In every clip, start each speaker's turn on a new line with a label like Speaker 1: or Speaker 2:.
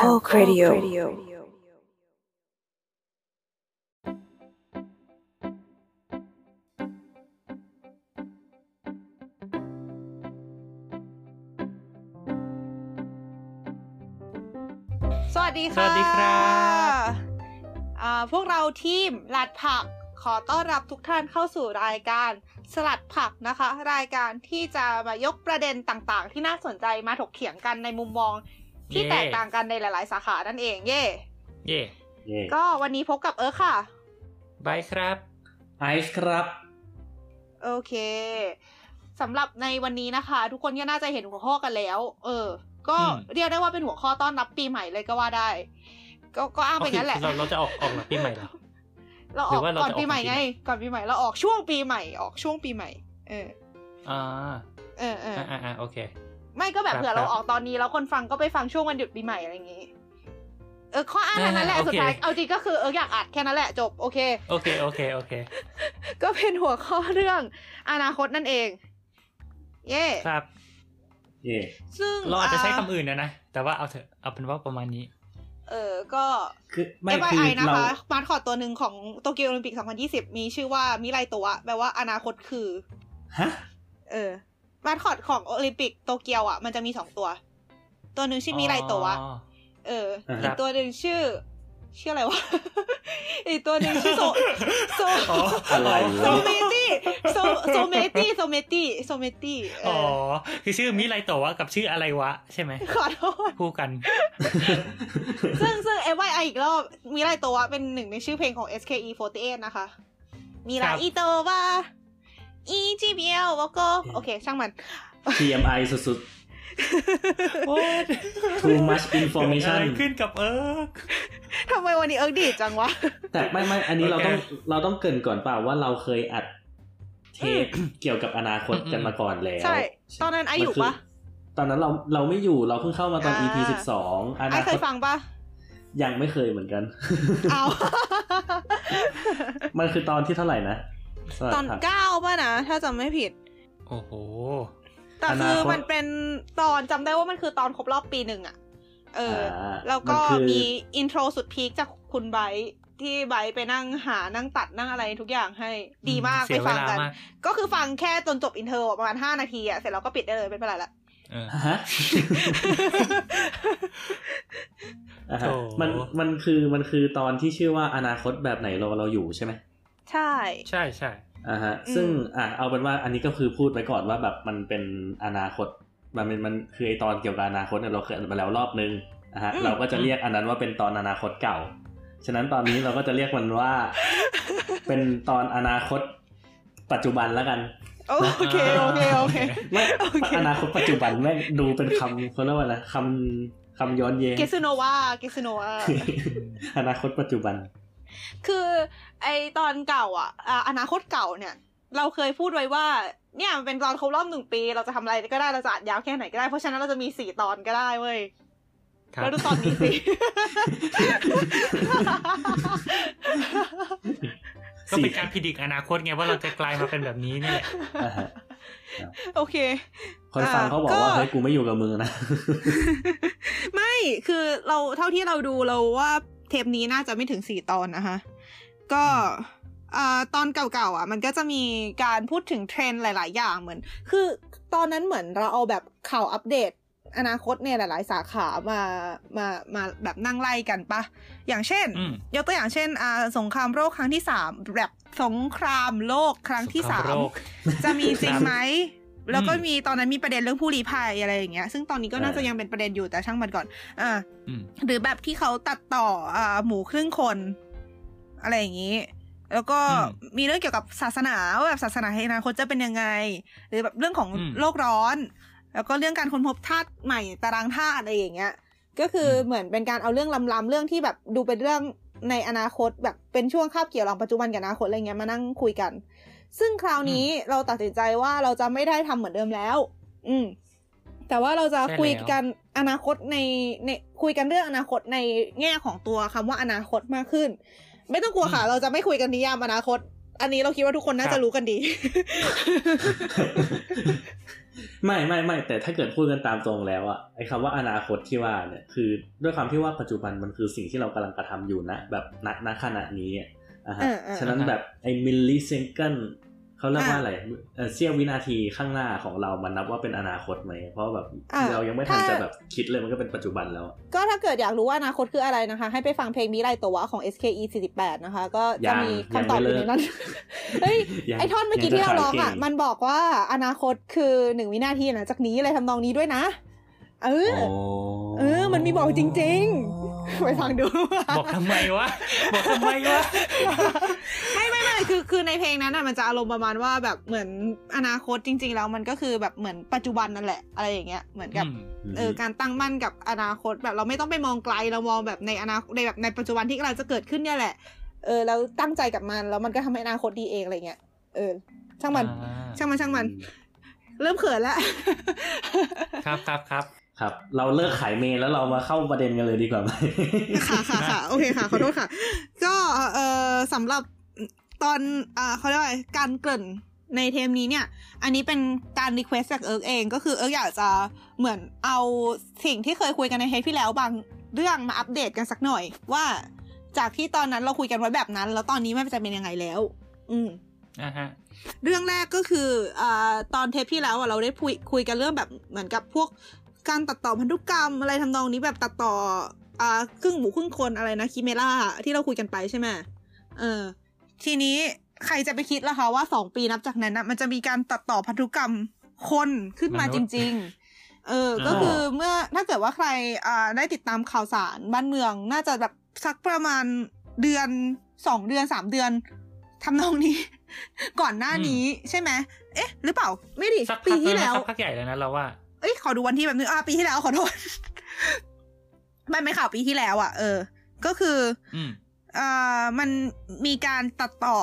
Speaker 1: Talk Radio
Speaker 2: สวัสดี
Speaker 3: ส
Speaker 2: ค่ะ
Speaker 3: วัสดีครับ
Speaker 2: อ่าพวกเราทีมหลัดผักขอต้อนรับทุกท่านเข้าสู่รายการสลัดผักนะคะ รายการที่จะมายกประเด็นต่างๆ ที่น่าสนใจมาถกเถียงกันในมุมมอง ที่
Speaker 3: เย่
Speaker 2: แตกต่างกันในหลาย ๆ สาขานั่นเอง เย่
Speaker 3: เย่
Speaker 4: เย่
Speaker 2: ก็วันนี้พบกับเอิร์ธค่ะ
Speaker 3: บายครับ
Speaker 4: ไอซ์ครับ
Speaker 2: โอเคสำหรับในวันนี้นะคะ ทุกคนก็น่าจะเห็นหัวข้อกันแล้ว เออ ก็
Speaker 3: อืม
Speaker 2: เรียกได้ว่าเป็นหัวข้อต้อนรับปีใหม่เลยก็ว่าได้ ก็ก็อ้างไปงั้นแหละ
Speaker 3: เราเราจะออกออกหลังปีใหม่เหรอ
Speaker 2: เราอ
Speaker 3: หรือ
Speaker 2: อก
Speaker 3: ว่าเรา
Speaker 2: ก่อน
Speaker 3: จะออก
Speaker 2: ปีใหม่
Speaker 3: ก่อนปี
Speaker 2: ไง
Speaker 3: ใหม่
Speaker 2: ก่อนปีใหม่เราออกช่วงปีใหม่ออกช่วงปีใหม่ เออ
Speaker 3: อ่า
Speaker 2: เออเออ
Speaker 3: อ่าอ่าอ่าโอเค
Speaker 2: ไม่ก็แบบ
Speaker 3: ครับ
Speaker 2: เผื่อเรา
Speaker 3: ครับ
Speaker 2: ออกตอนนี้แล้วคนฟังก็ไปฟังช่วงวันหยุดปีใหม่อะไรอย่างงี้ เออข้ออ้างเท่านั้นแหละ
Speaker 3: อ่าโอเค
Speaker 2: สุดท้ายเอาจริงก็คือเอออยากอัดแค่นั้นแหละจบโอเค
Speaker 3: โอเคโอเคโอเค
Speaker 2: ก็เป็นหัวข้อเรื่องอนาคตนั่นเอง เย่
Speaker 3: ครับ
Speaker 4: เย่
Speaker 2: ซึ่ง
Speaker 3: เราอาจจะใช้คำอื่นนะนะ แต่ว่าเอาเถอะเอาเป็นว่าประมาณนี้
Speaker 2: เออก็
Speaker 4: คือไม่คือ
Speaker 2: FYI นะ
Speaker 4: เรา
Speaker 2: คะมาร์คอร์ดตัวหนึ่งของโตเกียวโอลิมปิก 2020 มีชื่อว่ามิไรตัวแปลว่าอนาคตคือ
Speaker 4: ฮะ
Speaker 2: เออ มาร์คอร์ดของโอลิมปิกโตเกียวอะ มันจะมีสองตัว ตัวหนึ่งชื่อมิไรตัว
Speaker 3: อ๋อ
Speaker 2: เออ
Speaker 4: อ่า
Speaker 2: อีกตัวหนึ่งชื่อ ชื่ออะไรวะ อีกตัวหนึ่งชื่อโซโซ
Speaker 3: อ๋อ
Speaker 4: อะไร
Speaker 2: โซ
Speaker 4: วะ
Speaker 2: เมตี้โซโซเมตี้โซเมตี้โซเมตี้เอ
Speaker 3: อ๋อ
Speaker 2: อ
Speaker 3: คือชื่อมิไรโตะกับชื่ออะไรวะ ใช่ไหม
Speaker 2: ขอโทษ
Speaker 3: คู่กัน
Speaker 2: ซึ่งซึ่ง FYI อีกรอบมิไรตัวเป็นหนึ่งในชื่อเพลงของ SKE48 นะคะ มี
Speaker 3: ค
Speaker 2: ลา
Speaker 3: รับ
Speaker 2: อีโตวา อีจีบีเอลวโกโอเค ช่างมัน
Speaker 4: TMI สุด
Speaker 3: โอ้ย
Speaker 4: ๆ too much
Speaker 3: เกิด
Speaker 4: information
Speaker 3: อะไรขึ้นกับเอิร์ก
Speaker 2: ทำไมวันนี้เอิร์กดีดจังวะ
Speaker 4: แต่ไม่ไม่อันนี้เรา
Speaker 3: โอเค
Speaker 4: ต้องเราต้องเกรินก่อนเปล่าว่าเราเคยอัดเทปเกี่ยวกับอนาคตกันมาก่อนแล้ว
Speaker 2: ใช่ ตอนนั้นไออยู่ปะ
Speaker 4: มันคืตอนนั้นเราเราไม่อยู่เราเพิ่งเข้ามาตอน
Speaker 2: อ่า
Speaker 4: EP สิบสองอ
Speaker 2: ไอ
Speaker 4: นา
Speaker 2: เค
Speaker 4: ค
Speaker 2: ย
Speaker 4: ต
Speaker 2: ฟังปะ
Speaker 4: ยังไม่เคยเหมือนกัน
Speaker 2: เอา
Speaker 4: มันคือตอนที่เท่าไหร่นะสลัด
Speaker 2: ตอน
Speaker 4: ผัก
Speaker 2: เก้าป่ะนะ ถ้าจำไม่ผิด
Speaker 3: โอ้โห
Speaker 2: แต่
Speaker 4: อนา
Speaker 2: คือ
Speaker 4: คต
Speaker 2: มันเป็นตอนจำได้ว่ามันคือตอนครบรอบปีหนึ่งอะเอออาแล้วก็
Speaker 4: มันคือ
Speaker 2: มีอินโทรสุดพีคจากคุณไบร์ทที่ไบร์ทไปนั่งหานั่งตัดนั่งอะไรทุกอย่างให้ดีมาก
Speaker 3: เสี
Speaker 2: ไป
Speaker 3: ยเว
Speaker 2: ฟัง
Speaker 3: ลา
Speaker 2: กัน
Speaker 3: มาก
Speaker 2: ก็คือฟังแค่จนจบอินเทอร์ประมาณห้านาทีอะเสร็จแล้วก็ปิดได้เลยไม่เป็นไรละ
Speaker 3: เออ
Speaker 4: ฮะอ่าฮะ
Speaker 3: โถ
Speaker 4: มันมันคือมันคือตอนที่ชื่อว่าอนาคตแบบไหนเราเราอยู่ใช่ไหม
Speaker 2: ใช่
Speaker 3: ใช่ใช่
Speaker 4: อ่าฮะ
Speaker 2: อืม
Speaker 4: ซึ่งอะเอาเป็นว่าอันนี้ก็คือพูดไปก่อนว่าแบบมันเป็นอนาคต มันเป็นมันคือไอตอนเกี่ยวกับอนาคตเนี่ยเราเคยอ่านมาแล้วรอบนึงนะฮะเราก็จะเรียกอันนั้นว่าเป็นตอนอนาคตเก่า ฉะนั้นตอนนี้เราก็จะเรียกมันว่า เป็นตอนอนาคตปัจจุบันแล้วกัน
Speaker 2: โอเคโอเคโอเค
Speaker 4: ไม่
Speaker 2: โอเค
Speaker 4: อนาคตปัจจุบันแม่งดูเป็นคำเขาเรียกว่าอะไรคำคำย้อนแย้ง
Speaker 2: เกสโนวาเกสโนวา
Speaker 4: อนาคตปัจจุบัน
Speaker 2: คือไอตอนเก่าอะอ่าอนาคตเก่าเนี่ย เราเคยพูดไว้ว่า เนี่ยมันเป็นตอนครบรอบหนึ่งปี เราจะทำอะไรก็ได้เราจะอัดยาวแค่ไหนก็ได้ เพราะฉะนั้นเราจะมีสี่ตอนก็ได้เว้ย
Speaker 3: ครับ
Speaker 2: แล้วดูตอนนี้สิ
Speaker 3: ก็เป็นการพิจิตรอนาคตไงว่าเราจะกลายมาเป็นแบบนี้นี่แหละ
Speaker 4: อ่าฮะ
Speaker 2: โอเค
Speaker 4: คนฟังเขาบอก
Speaker 2: ก็
Speaker 4: ว่าเฮ้ยกูไม่อยู่กับมึงนะ
Speaker 2: ไม่คือเราเท่าที่เราดูเราว่า เทปนี้น่าจะไม่ถึงสี่ตอนนะคะ ก็อ่าตอนเก่าๆอะ มันก็จะมีการพูดถึงเทรนด์หลาย ๆ อย่างเหมือน คือตอนนั้นเหมือนเราเอาแบบข่าวอัปเดต อนาคตในหลาย ๆ สาขามามามาแบบนั่งไล่กันปะอย่างเช่น
Speaker 3: อืม
Speaker 2: ยกตัวอย่างเช่นอ่าสงครามโลกครั้งที่สามแบบสงครามโลกครั้งที่สาม
Speaker 3: โรค
Speaker 2: จะมีจริงไหม แล้วก็
Speaker 3: อืม
Speaker 2: มีตอนนั้นมีประเด็นเรื่องผู้ลี้ภัยอะไรอย่างเงี้ย ซึ่งตอนนี้ก็น่าจะ
Speaker 4: อ่ายั
Speaker 2: ยังเป็นประเด็นอยู่แต่ช่างมันก่อน อ่า
Speaker 3: อืม
Speaker 2: หรือแบบที่เขาตัดต่ออ่าหมูครึ่งคน อะไรอย่างนี้ แล้วก็
Speaker 3: อืม
Speaker 2: มีเรื่องเกี่ยวกับศาสนาว่าแบบศาสนาในอนาคตจะเป็นยังไง หรือแบบเรื่องของ
Speaker 3: อืม
Speaker 2: โลกร้อน แล้วก็เรื่องการค้นพบธาตุใหม่ตารางธาตุอะไรอย่างเงี้ย ก็คืออ
Speaker 3: ม
Speaker 2: เหมือนเป็นการเอาเรื่องล้ำๆเรื่องที่แบบดูเป็นเรื่องในอนาคตแบบเป็นช่วงคาบเกี่ยวระหว่างปัจจุบันกับอนาคตอะไรเงี้ยมานั่งคุยกัน ซึ่งคราวนี้เราตัดสินใจว่าเราจะไม่ได้ทำเหมือนเดิมแล้ว อืม แต่ว่าเราจะ
Speaker 3: ใช่
Speaker 2: คุย
Speaker 3: แล้ว
Speaker 2: กันอนาคตในในคุยกันเรื่องอนาคตในแง่ของตัวคำว่าอนาคตมากขึ้น ไม่ต้องกลัวค่ะ เราจะไม่คุยกันนิยามอนาคต อันนี้เราคิดว่าทุกคนน่า
Speaker 3: ครั
Speaker 2: จะ
Speaker 3: บ
Speaker 2: รู้กันดี
Speaker 4: ไม่ไม่ไม่แต่ถ้าเกิดพูดกันตามตรงแล้วอะไอ้คำว่าอนาคตที่ว่าเนี่ยคือ ด้วยความที่ว่าปัจจุบันมันคือสิ่งที่เรากำลังกระทำอยู่นะแบบณณขณะนี้ อะอะฮะ
Speaker 2: เออเออ
Speaker 4: ฉะนั้น
Speaker 3: อ่าฮะ
Speaker 4: แบบไอ้มิลลิเซนเกิลเขาเรียกว่า
Speaker 2: อะ
Speaker 4: อะไรเอ่อเสี้ยววินาทีข้างหน้าของเรามันนับว่าเป็นอนาคตไหม เพราะแบบ
Speaker 2: อะ
Speaker 4: เรายังไม่ทัน
Speaker 2: ถ้า
Speaker 4: จะแบบคิดเลยมันก็เป็นปัจจุบันแล้วอะ
Speaker 2: ก็ถ้าเกิดอยากรู้ว่าอนาคตคืออะไรนะคะ ให้ไปฟังเพลงมิไรตัวของ SKE 48 นะคะ ก็จะมีคำตอบอยู่ในนั้นเฮ้ย
Speaker 4: ยัง
Speaker 2: ไอท่อนเมื่อกี้
Speaker 4: ยังจะ
Speaker 2: ที่เราร้องอะ
Speaker 4: ขายเก่ง
Speaker 2: มันบอกว่าอนาคตคือหนึ่งวินาทีหลังจากนี้อะไรทำนองนี้ด้วยนะ เออ
Speaker 4: โอ้
Speaker 2: เออ มันมีบอกจริง ๆ ไปฟังดู
Speaker 3: บอกทำไมวะ บอกทำไมวะ
Speaker 2: ไม่ไม่ไม่คือคือในเพลงนั้นอะมันจะอารมณ์ประมาณว่าแบบเหมือนอนาคตจริง ๆ แล้วมันก็คือแบบเหมือนปัจจุบันนั่นแหละ อะไรอย่างเงี้ย เหมือนกับ
Speaker 3: อืม
Speaker 2: เออการตั้งมั่นกับอนาคตแบบเราไม่ต้องไปมองไกลเรามองแบบในอนาคตในแบบในปัจจุบันที่กำลังจะเกิดขึ้นเนี่ยแหละ เออแล้วตั้งใจกับมันแล้วมันก็ทำให้อนาคตดีเองอะไรเงี้ย เออ ช่างมัน
Speaker 3: อ่า
Speaker 2: ช่างมันช่างมัน เริ่มเขินแล้ว
Speaker 3: ครับครับครับ
Speaker 4: ครับ เราเลิกขายเมนแล้วเรามาเข้าประเด็นกันเลยดีกว่าไหม
Speaker 2: ค่ะค่ะค่ะโอเคค่ะขอโทษค่ะ ก็เออสำหรับตอนอ่าเขาเรียกว่าการเกริ่นในเทปนี้เนี่ย อันนี้เป็นการ request จากเอิร์กเองก็คือเอิร์กอยากจะเหมือนเอาสิ่งที่เคยคุยกันในเทปที่แล้วบางเรื่องมาอัปเดตกันสักหน่อย ว่า จากที่ตอนนั้นเราคุยกันไว้แบบนั้น แล้วตอนนี้มันจะเป็นยังไงแล้ว อืม
Speaker 3: อ่าฮะ
Speaker 2: เรื่องแรกก็คืออ่าตอนเทปที่แล้วอะเราได้คุยคุยกันเรื่องแบบเหมือนกับพวก การตัดต่อพันธุกรรมอะไรทำนองนี้แบบตัดต่ออ่าครึ่งหมูครึ่งคนอะไรนะคิเมล่าที่เราคุยกันไปใช่ไหมเออ ทีนี้ใครจะไปคิดล่ะคะว่าสองปีนับจากนั้นนะมันจะมีการตัดต่อพันธุกรรมคนขึ้นมาม
Speaker 3: นุ
Speaker 2: จ
Speaker 3: ษย์
Speaker 2: ริง ๆเออ ก็คือเมื่อถ้าเกิดว่าใครอ่าได้ติดตามข่าวสารบ้านเมือง น่าจะแบบสักประมาณเดือนสองเดือนสามเดือนทำนองนี้ ก่อนหน้านี้ใช่ไหมเอ๊ะ หรือเปล่า ไม่ดิ
Speaker 3: สัก
Speaker 2: ปี
Speaker 3: พัก
Speaker 2: ที่
Speaker 3: แล้
Speaker 2: แล้วว
Speaker 3: สักพักใหญ่แล้วนะเราว่า
Speaker 2: เอ้ยขอดูวันที่แบบนึงอ่าปีที่แล้วขอโทษมันไม่ข่าวปีที่แล้วอะเออ ก็คือ
Speaker 3: อืม
Speaker 2: เอ่อมันมีการตัดต่อ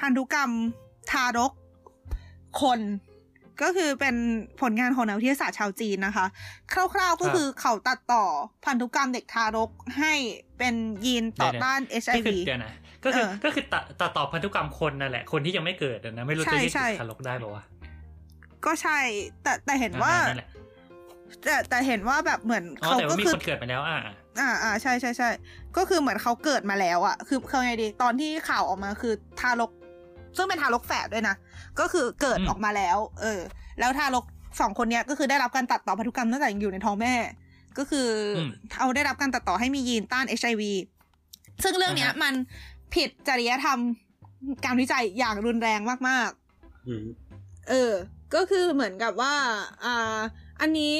Speaker 2: พันธุกรรมทารกคน ก็คือเป็นผลงานของนักวิทยาศาสตร์ชาวจีนนะคะ คร่าวๆก็คือเขาตัดต่อพันธุกรรมเด็กทารกให้เป็นยีนต่อต้าน
Speaker 3: ก็
Speaker 2: HIV
Speaker 3: คือเดี๋ยวนะก็คือ
Speaker 2: เออ
Speaker 3: ก็คือตัดตัดต่อพันธุกรรมคนนั่นแหละ คนที่ยังไม่เกิดอะนะไม่รู้
Speaker 2: ใช่
Speaker 3: จะเรียก
Speaker 2: ใช่
Speaker 3: ติดทารกได้ป่าวะ
Speaker 2: ก็ใช่ แต่แต่เห็นว่า
Speaker 3: อ่นั่น แหละ
Speaker 2: แต่แต่เห็นว่าแบบเหมือน
Speaker 3: อ๋อ
Speaker 2: เขา
Speaker 3: แต่
Speaker 2: ก็
Speaker 3: ว่ามี
Speaker 2: คือ
Speaker 3: คนเกิดมาแล้วอะ
Speaker 2: อ่าอ่าใช่ใช่ใช่ก็คือเหมือนเขาเกิดมาแล้วอะคือคือไงดี ตอนที่ข่าวออกมาคือทารก ซึ่งเป็นทารกแฝดด้วยนะ ก็คือเกิด
Speaker 3: อืม
Speaker 2: ออกมาแล้ว เออ แล้วทารกสองคนเนี้ยก็คือได้รับการตัดต่อพันธุกรรมตั้งแต่ยังอยู่ในท้องแม่ ก็คืออเอาได้รับการตัดต่อให้มียีนต้าน HIV ซึ่งเรื่องเนี้ย มันผิดจริยธรรมการวิจัยอย่างรุนแรงมากๆ
Speaker 4: อืม
Speaker 2: เออ ก็คือเหมือนกับว่า อ่า อันนี้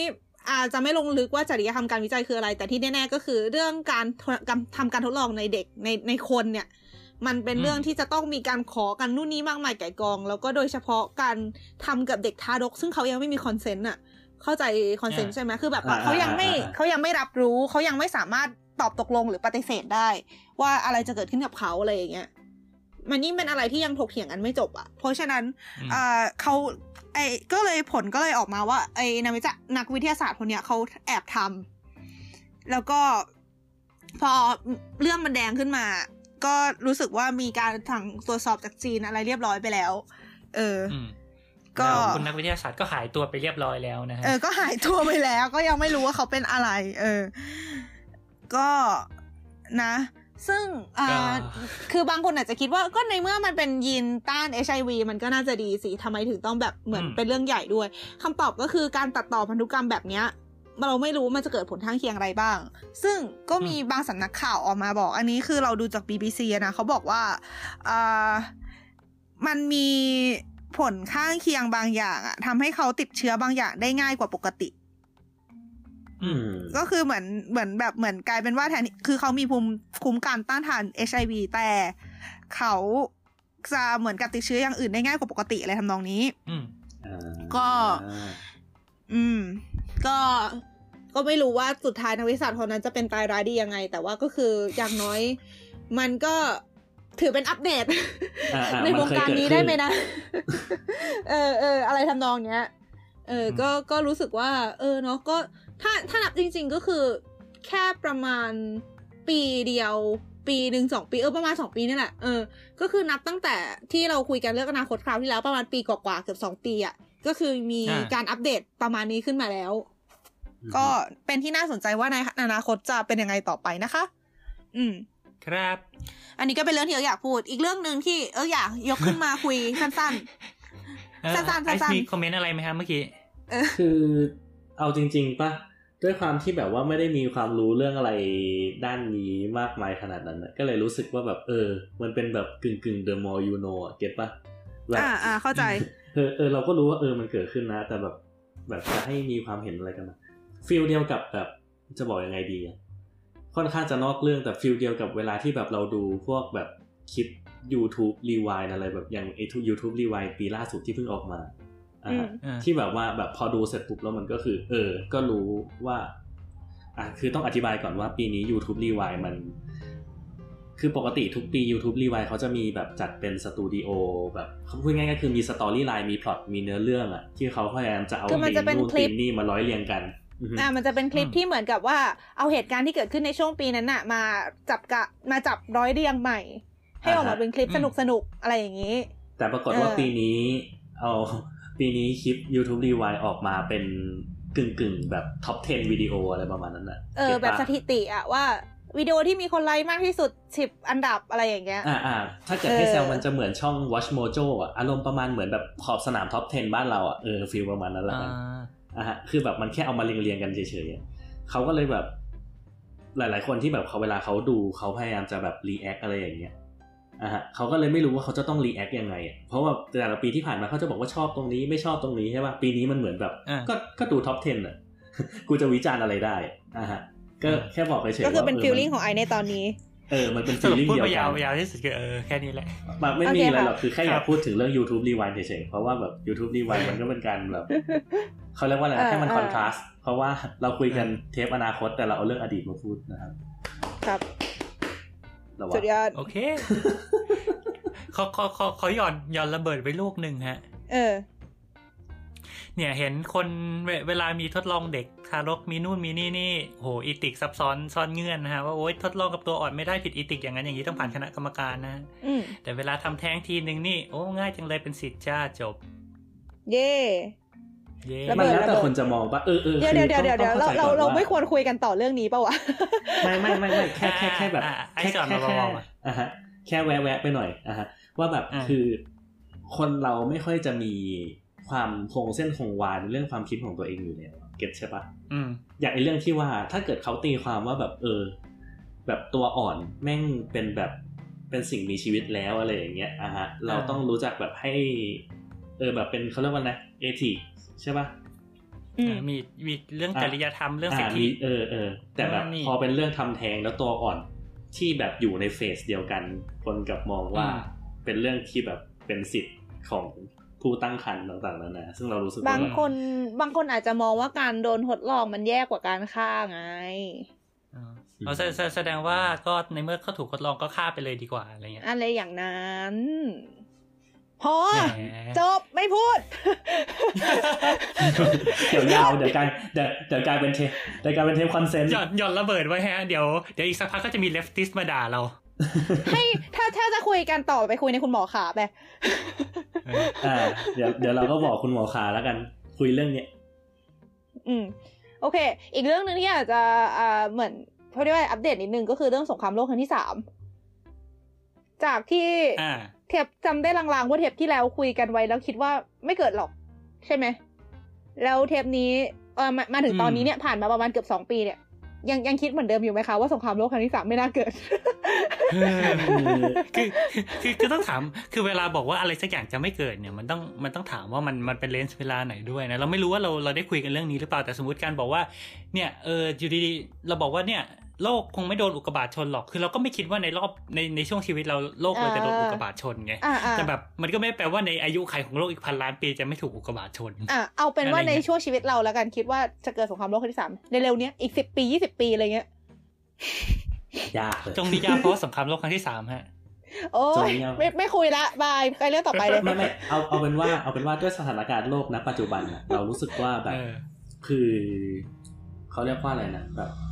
Speaker 2: อาจจะไม่ลงลึกว่าจริยธรรมการวิจัยคืออะไร แต่ที่แน่ๆก็คือเรื่องการทำทำการทดลองในเด็กในในคนเนี่ย มันเป็น
Speaker 3: อืม
Speaker 2: เรื่องที่จะต้องมีการขอกันนู่นนี่มากมายไก่กอง แล้วก็โดยเฉพาะการทำกับเด็กทารก ซึ่งเขายังไม่มี consent อะ เข้าใจ consent ใช่ไหมคือแบบว่า
Speaker 4: อ่า
Speaker 2: เขายังไม่
Speaker 4: อ่าอ่า
Speaker 2: เขายังไม่รับรู้เขายังไม่สามารถตอบตกลงหรือปฏิเสธได้ ว่าอะไรจะเกิดขึ้นกับเขาอะไรอย่างเงี้ย มันนี่เป็นอะไรที่ยังถกเถียงกันไม่จบอะ เพราะฉะนั้น
Speaker 3: อืม
Speaker 2: อ่าเขาไอ้ก็เลยผลก็เลยออกมาว่า ไอ้นักวิจัยนักวิทยาศาสตร์คนเนี้ยเขาแอบทำแล้วก็พอเรื่องมันแดงขึ้นมา ก็รู้สึกว่ามีการสั่งตรวจสอบจากจีนอะไรเรียบร้อยไปแล้ว เอออ
Speaker 3: อืม
Speaker 2: ก็
Speaker 3: แล้วคุณนักวิทยาศาสตร์ก็หายตัวไปเรียบร้อยแล้วนะฮะ
Speaker 2: เออก็หายตัวไปแล้ว ก็ยังไม่รู้ว่าเขาเป็นอะไร เออ ก็นะ ซึ่งอ่า
Speaker 3: ก็
Speaker 2: คือบางคนอาจจะคิดว่าก็ในเมื่อมันเป็นยีนต้าน HIV มันก็น่าจะดีสิทำไมถึงต้องแบบเหมือนเป็นเรื่องใหญ่ด้วยคำตอบก็คือการตัดต่อพันธุกรรมแบบเนี้ยเราไม่รู้ว่ามันจะเกิดผลข้างเคียงอะไรบ้าง ซึ่งก็มีบางสำนักข่าวออกมาบอก อันนี้คือเราดูจาก BBC อะนะเขาบอกว่าอ่ามันมีผลข้างเคียงบางอย่างอะทำให้เขาติดเชื้อบางอย่างได้ง่ายกว่าปกติ
Speaker 3: อื
Speaker 4: อื
Speaker 3: ม
Speaker 4: ม
Speaker 2: ก็คือเหมือนเหมือนแบบเหมือนกลายเป็นว่าแทนคือเขามีภูมิคุ้มกันต้านทาน HIV แต่เขาจะเหมือนกับติดเชื้ออย่างอื่นได้ง่ายกว่าปกติอะไรทำนองนี้
Speaker 3: อืม
Speaker 4: อ่า
Speaker 2: ก็ อืม ก็ก็ไม่รู้ว่าสุดท้ายนักวิทยาศาสตร์คนนั้นจะเป็นตายร้ายดียังไง แต่ว่าก็คืออย่างน้อย มันก็ถือเป็นอัปเดต
Speaker 4: อ่าอ่า
Speaker 2: ใน
Speaker 4: มั
Speaker 2: วง
Speaker 4: เคย
Speaker 2: การ
Speaker 4: เด
Speaker 2: นี้
Speaker 4: ขึ้
Speaker 2: ได้ไหมนะ เออเอออะไรทำนองเนี้ย เออ ก็ก็รู้สึกว่า เออเนาะก็ ถ้าถ้านับจริง ๆก็คือ แค่ประมาณปีเดียว ปีหนึ่งสองปีเออประมาณสองปีนี่แหละเออก็คือนับตั้งแต่ที่เราคุยกันเรื่องอนาคตคราวที่แล้วประมาณปีกว่าๆเกือบสองปีอะก็คือมี
Speaker 3: อ่า
Speaker 2: การอัปเดตประมาณนี้ขึ้นมาแล้ว ก็เป็นที่น่าสนใจว่าในอนาคตจะเป็นยังไงต่อไปนะคะ อืม
Speaker 3: ครับ
Speaker 2: อันนี้ก็เป็นเรื่องที่เอออยากพูด อีกเรื่องหนึ่งที่เอออยากยกขึ้นมาคุยสั้น
Speaker 3: เออ
Speaker 2: สั้นๆ
Speaker 3: ไอซ์
Speaker 2: สั้นๆ
Speaker 3: มี comment อะไรไหมครับเมื่อกี้
Speaker 2: ๆเออ
Speaker 4: คือเอาจริง ๆปะ ด้วยความที่แบบว่าไม่ได้มีความรู้เรื่องอะไรด้านนี้มากมายขนาดนั้นน่ะก็เลยรู้สึกว่าแบบเออ มันเป็นแบบกึ่งกึ่ง the more you know อะ get ปะแบบ
Speaker 2: อ่าอ่าเข้าใจ
Speaker 4: เออเออเราก็รู้ว่าเออมันเกิดขึ้นนะ แต่แบบแบบจะให้มีความเห็นอะไรกันนะ feel เดียวกับแบบจะบอกยังไงดีอะค่อนข้างจะนอกเรื่องแต่ feel เดียวกับเวลาที่แบบเราดูพวกแบบคลิป YouTube รีวายอะไรแบบอย่างไอ้ทุก YouTube รีวายปีล่าสุดที่เพิ่งออกมาอ่าฮะ
Speaker 3: อืม
Speaker 4: ที่แบบว่าแบบพอดูเสร็จปุ๊บแล้วมันก็คือ เออ ก็รู้ว่า อะคือต้องอธิบายก่อนว่าปีนี้ YouTube Rewind มัน คือปกติทุกปี YouTube Rewind เขาจะมีแบบจัดเป็นสตูดิโอแบบเขาพูดง่ายๆก็คือมี storyline มีพล็อตมีเนื้อเรื่องอะที่เขาพยายามจะเอา
Speaker 2: คือมันจะเป็น
Speaker 4: นู่น
Speaker 2: คลิป
Speaker 4: ธีมนี่มาร้อยเรียงกันอือฮึ
Speaker 2: อ่ามันจะเป็นคลิป
Speaker 3: อืม
Speaker 2: ที่เหมือนกับว่าเอาเหตุการณ์ที่เกิดขึ้นในช่วงปีนั้นน่ะ มาจับกะมาจับร้อยเรียงใหม่ ให้ออกมาเป็นคลิปสนุกสนุกๆอะไรอย่างนี้
Speaker 4: แต่ปรากฏว่า
Speaker 2: เออ
Speaker 4: ปีนี้ เอา ปีนี้คลิป YouTube Rewind ออกมาเป็นกึ่งกึ่งๆแบบ top 10 วิดีโออะไรประมาณนั้นอะ
Speaker 2: เออ
Speaker 4: ก็ต
Speaker 2: แบบ
Speaker 4: ปะ
Speaker 2: สถิติอะว่าวิดีโอที่มีคนไลค์มากที่สุดสิบอันดับอะไรอย่างเงี้ย
Speaker 4: อ่าอ่าถ้าเกิด
Speaker 2: เออ
Speaker 4: ให้แซวมันจะเหมือนช่อง Watch Mojo อะ อารมณ์ประมาณเหมือนแบบขอบสนาม top 10 บ้านเราอะ เออ feel ประมาณนั้นแหละ
Speaker 3: อ่า
Speaker 4: กันอะฮะ คือแบบมันแค่เอามาเรียงๆกันเฉยๆอะเขาก็เลยแบบ หลาย ๆ คนที่แบบเขาเวลาเขาดูเขาพยายามจะแบบรีแอคอะไรอย่างเงี้ย อะฮะเขาก็เลยไม่รู้ว่าเขาจะต้องรีแอคยังไงอะเพราะว่าแต่ละปีที่ผ่านมาเขาจะบอกว่าชอบตรงนี้ไม่ชอบตรงนี้ใช่ป่ะปีนี้มันเหมือนแบบ
Speaker 3: อ่า
Speaker 4: ก็ก็ดูท็อป 10 อะ กูจะวิจารณ์อะไรได้อะฮะก็แค่บอกเฉยๆ
Speaker 2: ก็คือเป็น
Speaker 4: ว่า
Speaker 2: ฟีลลิ่ง
Speaker 4: มั
Speaker 2: ของไอในตอนนี้
Speaker 4: เออ มันเป็น
Speaker 3: ส
Speaker 4: ฟีล
Speaker 3: รุป
Speaker 4: ลิ่ง
Speaker 3: พูด
Speaker 4: เดียว
Speaker 3: ไป
Speaker 4: กั
Speaker 3: ยาวนยาวที่สุดคือเออแค่นี้แหละ
Speaker 4: มันไม่
Speaker 2: โอ
Speaker 4: มี
Speaker 2: เค
Speaker 4: อะไร
Speaker 2: ค่ะ
Speaker 4: หรอก คือแค่อยากพูดถึงเรื่อง YouTube Rewind เฉยๆ เพราะว่าแบบ YouTube Rewind มันก็เป็นการแบบเขาเรียกว่าอะไรนะให้มัน
Speaker 2: เออ
Speaker 4: คอนทราสต์เพราะว่าเราคุยกันเทปอนาคตแต่เราเอาเรื่องอดีตมาพูดนะครับ
Speaker 2: ครับ
Speaker 4: ระวั
Speaker 2: สุ
Speaker 4: ง
Speaker 2: ดยอด
Speaker 3: โอเคเขาเขาเขาเขาหย่อนหย่อนระเบิดไว้ลูกหนึ่งฮะ
Speaker 2: เออ
Speaker 3: เนี่ยเห็นคนเวเวลามีทดลองเด็กทารกมีนู่นมีนี่นี่โหอีติกซับซ้อนซ่อนเงื่อนนะฮะว่าโอ๊ยทดลองกับตัวอ่อนไม่ได้ผิดอีติกอย่างนั้นอย่างนี้ต้องผ่านคณะกรรมการนะ
Speaker 2: อืม
Speaker 3: แต่เวลาทำแท้งทีนึงนี่โอ้ง่ายจังเลยเป็นสิทธิ์จ้าจบ
Speaker 2: เย่
Speaker 3: เย้
Speaker 2: ระเบิ
Speaker 4: มัน
Speaker 2: ด
Speaker 4: แล้วแต่
Speaker 2: ระเบิด
Speaker 4: คนจะมองปะเออเออ
Speaker 2: เดี๋ยว
Speaker 4: คื
Speaker 2: เดี๋ยว
Speaker 4: อ
Speaker 2: เดี๋ยวเดี๋ยว
Speaker 4: ต้อง
Speaker 2: เรา
Speaker 4: ข้ใจ
Speaker 2: เรา
Speaker 4: ก่อน
Speaker 2: เรา
Speaker 4: ว่
Speaker 2: ไม่ควรคุยกันต่อเรื่องนี้ปะวะ
Speaker 4: ไม่ไม่ไม่ไม่แค่แค่แค่แบบ
Speaker 3: อ่าไอ้
Speaker 4: แค่
Speaker 3: จอด
Speaker 4: แค่
Speaker 3: มา
Speaker 4: แค่
Speaker 3: เบาๆอะ
Speaker 4: อะฮะแค่แวะแวะไปหน่อยอะฮะว่าแบบ
Speaker 3: อ่า
Speaker 4: คือคนเราไม่ค่อยจะมีความคงเส้นคงวาในเรื่องความคิดของตัวเองอยู่แล้วเก็ตใช่ปะ
Speaker 3: อืม
Speaker 4: อย่างไอเรื่องที่ว่าถ้าเกิดเขาตีความว่าแบบเออ แบบตัวอ่อนแม่งเป็นแบบเป็นสิ่งมีชีวิตแล้วอะไรอย่างเงี้ยอะฮะเราต้องรู้จักแบบให้เออแบบเป็นเขาเรียกว่านะเอทิกใช่ปะ
Speaker 2: อืม
Speaker 3: มีมีเรื่อง
Speaker 4: อะ
Speaker 3: จริยธรรมเรื่องสิท
Speaker 4: อ่า
Speaker 3: ธิ
Speaker 4: มีเออเออแต่แบบ
Speaker 3: อ่านี่
Speaker 4: พอเป็นเรื่องทำแท้งแล้วตัวอ่อนที่แบบอยู่ในเฟสเดียวกันคนกลับมองว่า
Speaker 3: อืม
Speaker 4: เป็นเรื่องที่แบบเป็นสิทธิ์ของผู้ตั้งครรภ์ต่างๆนานาซึ่งเรารู้สึกว่า
Speaker 2: บางคนบางคนอาจจะมองว่าการโดนทดลองมันแย่กว่าการฆ่าไง
Speaker 3: อ๋อเอาแสแสแสดงว่าก็ในเมื่อเขาถูกทดลองก็ฆ่าไปเลยดีกว่าอะไรเงี้ย
Speaker 2: อะไรอย่างนั้น พอ
Speaker 3: แหม
Speaker 2: จบไม่พูด
Speaker 4: เดี๋ยวยาวเดี๋ยวกลายเดี๋ยวเดี๋ยวกลายเป็นเทปเดี๋ยวกลายเป็นเทปคอนเซนต์
Speaker 3: หย่อนหย่อนระเบิดไว้ฮะเดี๋ยวเดี๋ยวอีกสักพักก็จะมีเลฟติสมาด่าเรา
Speaker 2: ให้ถ้าถ้าจะคุยกันต่อไปคุยในคุณหมอขาไป
Speaker 3: เออ
Speaker 4: อ่าเดี๋ยวเดี๋ยวเราก็บอกคุณหมอขาแล้วกัน คุยเรื่องเนี้ย
Speaker 2: อืม โอเค อีกเรื่องหนึ่งที่อาจจะอ่าเหมือนเขาเรียกว่าอัปเดตนิดนึงก็คือเรื่องสงครามโลกครั้งที่สาม จากที่
Speaker 3: อ่า
Speaker 2: เทปจำได้ลางๆว่าเทปที่แล้วคุยกันไว้แล้วคิดว่าไม่เกิดหรอก ใช่ไหม แล้วเทปนี้เออมามาถึงตอนนี้เนี่ยผ่านมาประมาณเกือบสองปีเนี่ยยังยังคิดเหมือนเดิมอยู่ไหมคะว่าสงครามโลกครั้งที่สามไม่น่าเกิด
Speaker 3: คือคือคือต้องถามคือเวลาบอกว่าอะไรสักอย่างจะไม่เกิดเนี่ยมันต้องมันต้องถามว่ามันมันเป็นเลนส์เวลาไหนด้วยนะเราไม่รู้ว่าเราเราได้คุยกันเรื่องนี้หรือเปล่าแต่สมมติการบอกว่าเนี่ยเอออยู่ดีๆเราบอกว่าเนี่ยโลกคงไม่โดนอุกกาบาตชนหรอก คือเราก็ไม่คิดว่าในรอบในในช่วงชีวิตเราโลกเราจะโดนอุกกาบาตชนไง
Speaker 2: อ่าอ่า
Speaker 3: แต่แบบมันก็ไม่ได้แปลว่าในอายุขัยของโลกอีกพันล้านปีจะไม่ถูกอุกกาบาตชน
Speaker 2: อะเอาเป็นว่า
Speaker 3: อะไร
Speaker 2: ใน
Speaker 3: เงี้ย
Speaker 2: ช่วงชีวิตเราแล้วกันคิดว่าจะเกิดสงครามโลกครั้งที่สามในเร็วเนี้ยอีกสิบปียี่สิบปีอะไรเงี้ย
Speaker 4: ยากเลย
Speaker 3: จงนิยามเพราะว่าสงครามโลกครั้งที่สามฮะ
Speaker 2: โอ้
Speaker 4: จ
Speaker 2: ย
Speaker 4: งยัง
Speaker 2: ไม่ไม่คุยละบายไปเรื่องต่อไปเลย
Speaker 4: ไม่ไม่เอาเอาเป็นว่าเอาเป็นว่าด้วยสถานการณ์โลกณปัจจุบันน่ะเรารู้สึกว่าแบบ
Speaker 3: เออ
Speaker 4: คือเขาเรียกว่าอะไรนะแบบค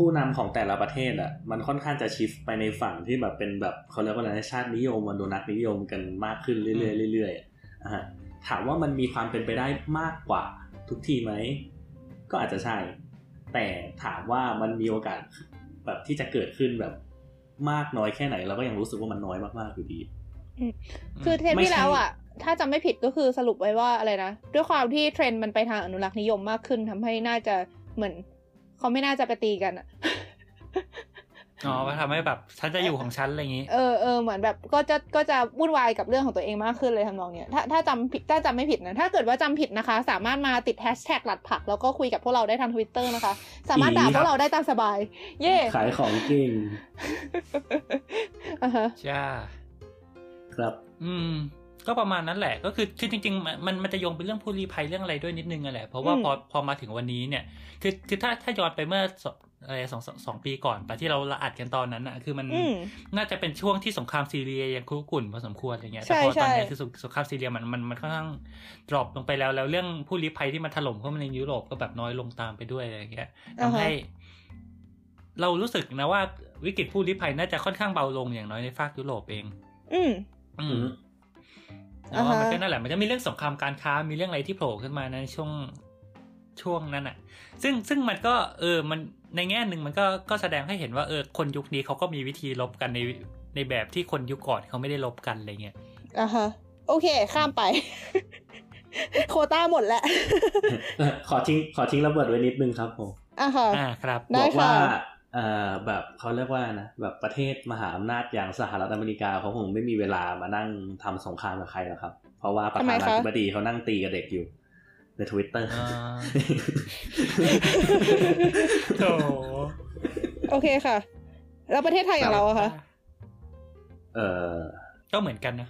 Speaker 4: ผู้นำของแต่ละประเทศอะมันค่อนข้างจะชิฟไปในฝั่งที่แบบเป็นแบบเขาเรียกว่าอะไรนะชาตินิยมมนโดนักนิยมกันมากขึ้นเรื่อยๆเรื่อยๆอะฮะถามว่ามันมีความเป็นไปได้มากกว่าทุกทีไหมก็อาจจะใช่ แต่ถามว่ามันมีโอกาสแบบที่จะเกิดขึ้นแบบมากน้อยแค่ไหนเราก็ยังรู้สึกว่ามันน้อยมากๆอยู่ดี
Speaker 2: คือเทป
Speaker 3: ไม่
Speaker 2: ที่
Speaker 3: ใช่
Speaker 2: แล้วอะ ถ้าจำไม่ผิดก็คือสรุปไว้ว่าอะไรนะ ด้วยความที่เทรนด์มันไปทางอนุรักษ์นิยมมากขึ้นทำให้น่าจะเหมือน เขาไม่น่าจะไปตีกันอะ
Speaker 3: อ๋อว่าทำให้แบบฉันจะอยู่ของฉันอะไรอย่างงี้
Speaker 2: เออเออเหมือนแบบก็จะก็จะวุ่นวายกับเรื่องของตัวเองมากขึ้นเลยทำนองเนี้ยถ้าถ้าจำผิดถ้าจำไม่ผิดนะถ้าเกิดว่าจำผิดนะคะ สามารถมาติดแฮชแท็กหลัดผัก แล้วก็คุยกับพวกเราได้ทางทวิตเตอร์นะคะ สามารถด่า
Speaker 4: อี
Speaker 2: พวกเราได้ตามสบาย เย่
Speaker 4: ขายของเก่ง
Speaker 2: อ่าฮะ
Speaker 3: จ้า
Speaker 4: ครับ
Speaker 3: อืม ก็ประมาณนั้นแหละ ก็คือคือจริงๆมันมันมันจะโยงเป็นเรื่องผู้ลี้ภัยเรื่องอะไรด้วยนิดนึงอะแหละเพราะว่าพอพอมาถึงวันนี้เนี่ย คือคือถ้าถ้าย้อนไปเมื่อสองอะไรสองสองสองปีก่อนไปที่เราละอัดกันตอนนั้นอะคือมัน
Speaker 2: อืม
Speaker 3: น่าจะเป็นช่วงที่สงครามซีเรียยังคุกรุ่นพอสมควรอะไรเงี้ย
Speaker 2: ใช่
Speaker 3: แต่พอตอนนี้
Speaker 2: ใช่
Speaker 3: คือสงสงครามซีเรียมันมันมันค่อนข้างดรอปลงไปแล้วแล้วเรื่องผู้ลี้ภัยที่มันถล่มเข้ามาในยุโรปก็แบบน้อยลงตามไปด้วยอะไรเงี้ย
Speaker 2: อ่า
Speaker 3: ทำ
Speaker 2: ฮะ
Speaker 3: ให้เรารู้สึกนะว่าวิกฤตผู้ลี้ภัยน่าจะค่อนข้างเบาลงอย่างน้อยในฝากยุโรปเอง
Speaker 2: อืม
Speaker 3: อื
Speaker 4: อื
Speaker 3: ม
Speaker 4: ม
Speaker 3: แต่ว่ามัน
Speaker 2: อ่าฮะ
Speaker 3: ก็นั่นแหละมันจะมีเรื่องสงครามการค้ามีเรื่องอะไรที่โผล่ขึ้นมาในช่วงช่วงนั้นอะ ซึ่งซึ่งมันก็เออมันในแง่หนึ่งมันก็ก็แสดงให้เห็นว่าเออคนยุคนี้เขาก็มีวิธีลบกันในในแบบที่คนยุคก่อนเขาไม่ได้ลบกันอะไรเงี้ย
Speaker 2: อ่าฮะ โอเค ข้ามไป โควต้าหมดแล้ว
Speaker 4: ขอทิ้งขอทิ้งระเบิดไว้นิดนึงครับผม
Speaker 2: อ่าค่ะ
Speaker 3: อ่าครับ
Speaker 2: ได้
Speaker 4: บอกว่า
Speaker 2: ค่ะ
Speaker 4: เอ่อแบบเขาเรียกว่านะแบบประเทศมหาอำนาจอย่างสหรัฐอเมริกาเขาคงไม่มีเวลามานั่งทำสงครามกับใครหรอกครับ เพราะว่าประ
Speaker 2: ทำไม
Speaker 4: ธานา
Speaker 2: คะ
Speaker 4: ธิบดีเขานั่งตีกับเด็กอยู่ในทวิตเตอร์
Speaker 3: อ่าโถ
Speaker 2: โอเคค่ะ แล้วประเทศไทยอย่างเราอะคะ
Speaker 4: เออ
Speaker 3: ก็เหมือนกันนะ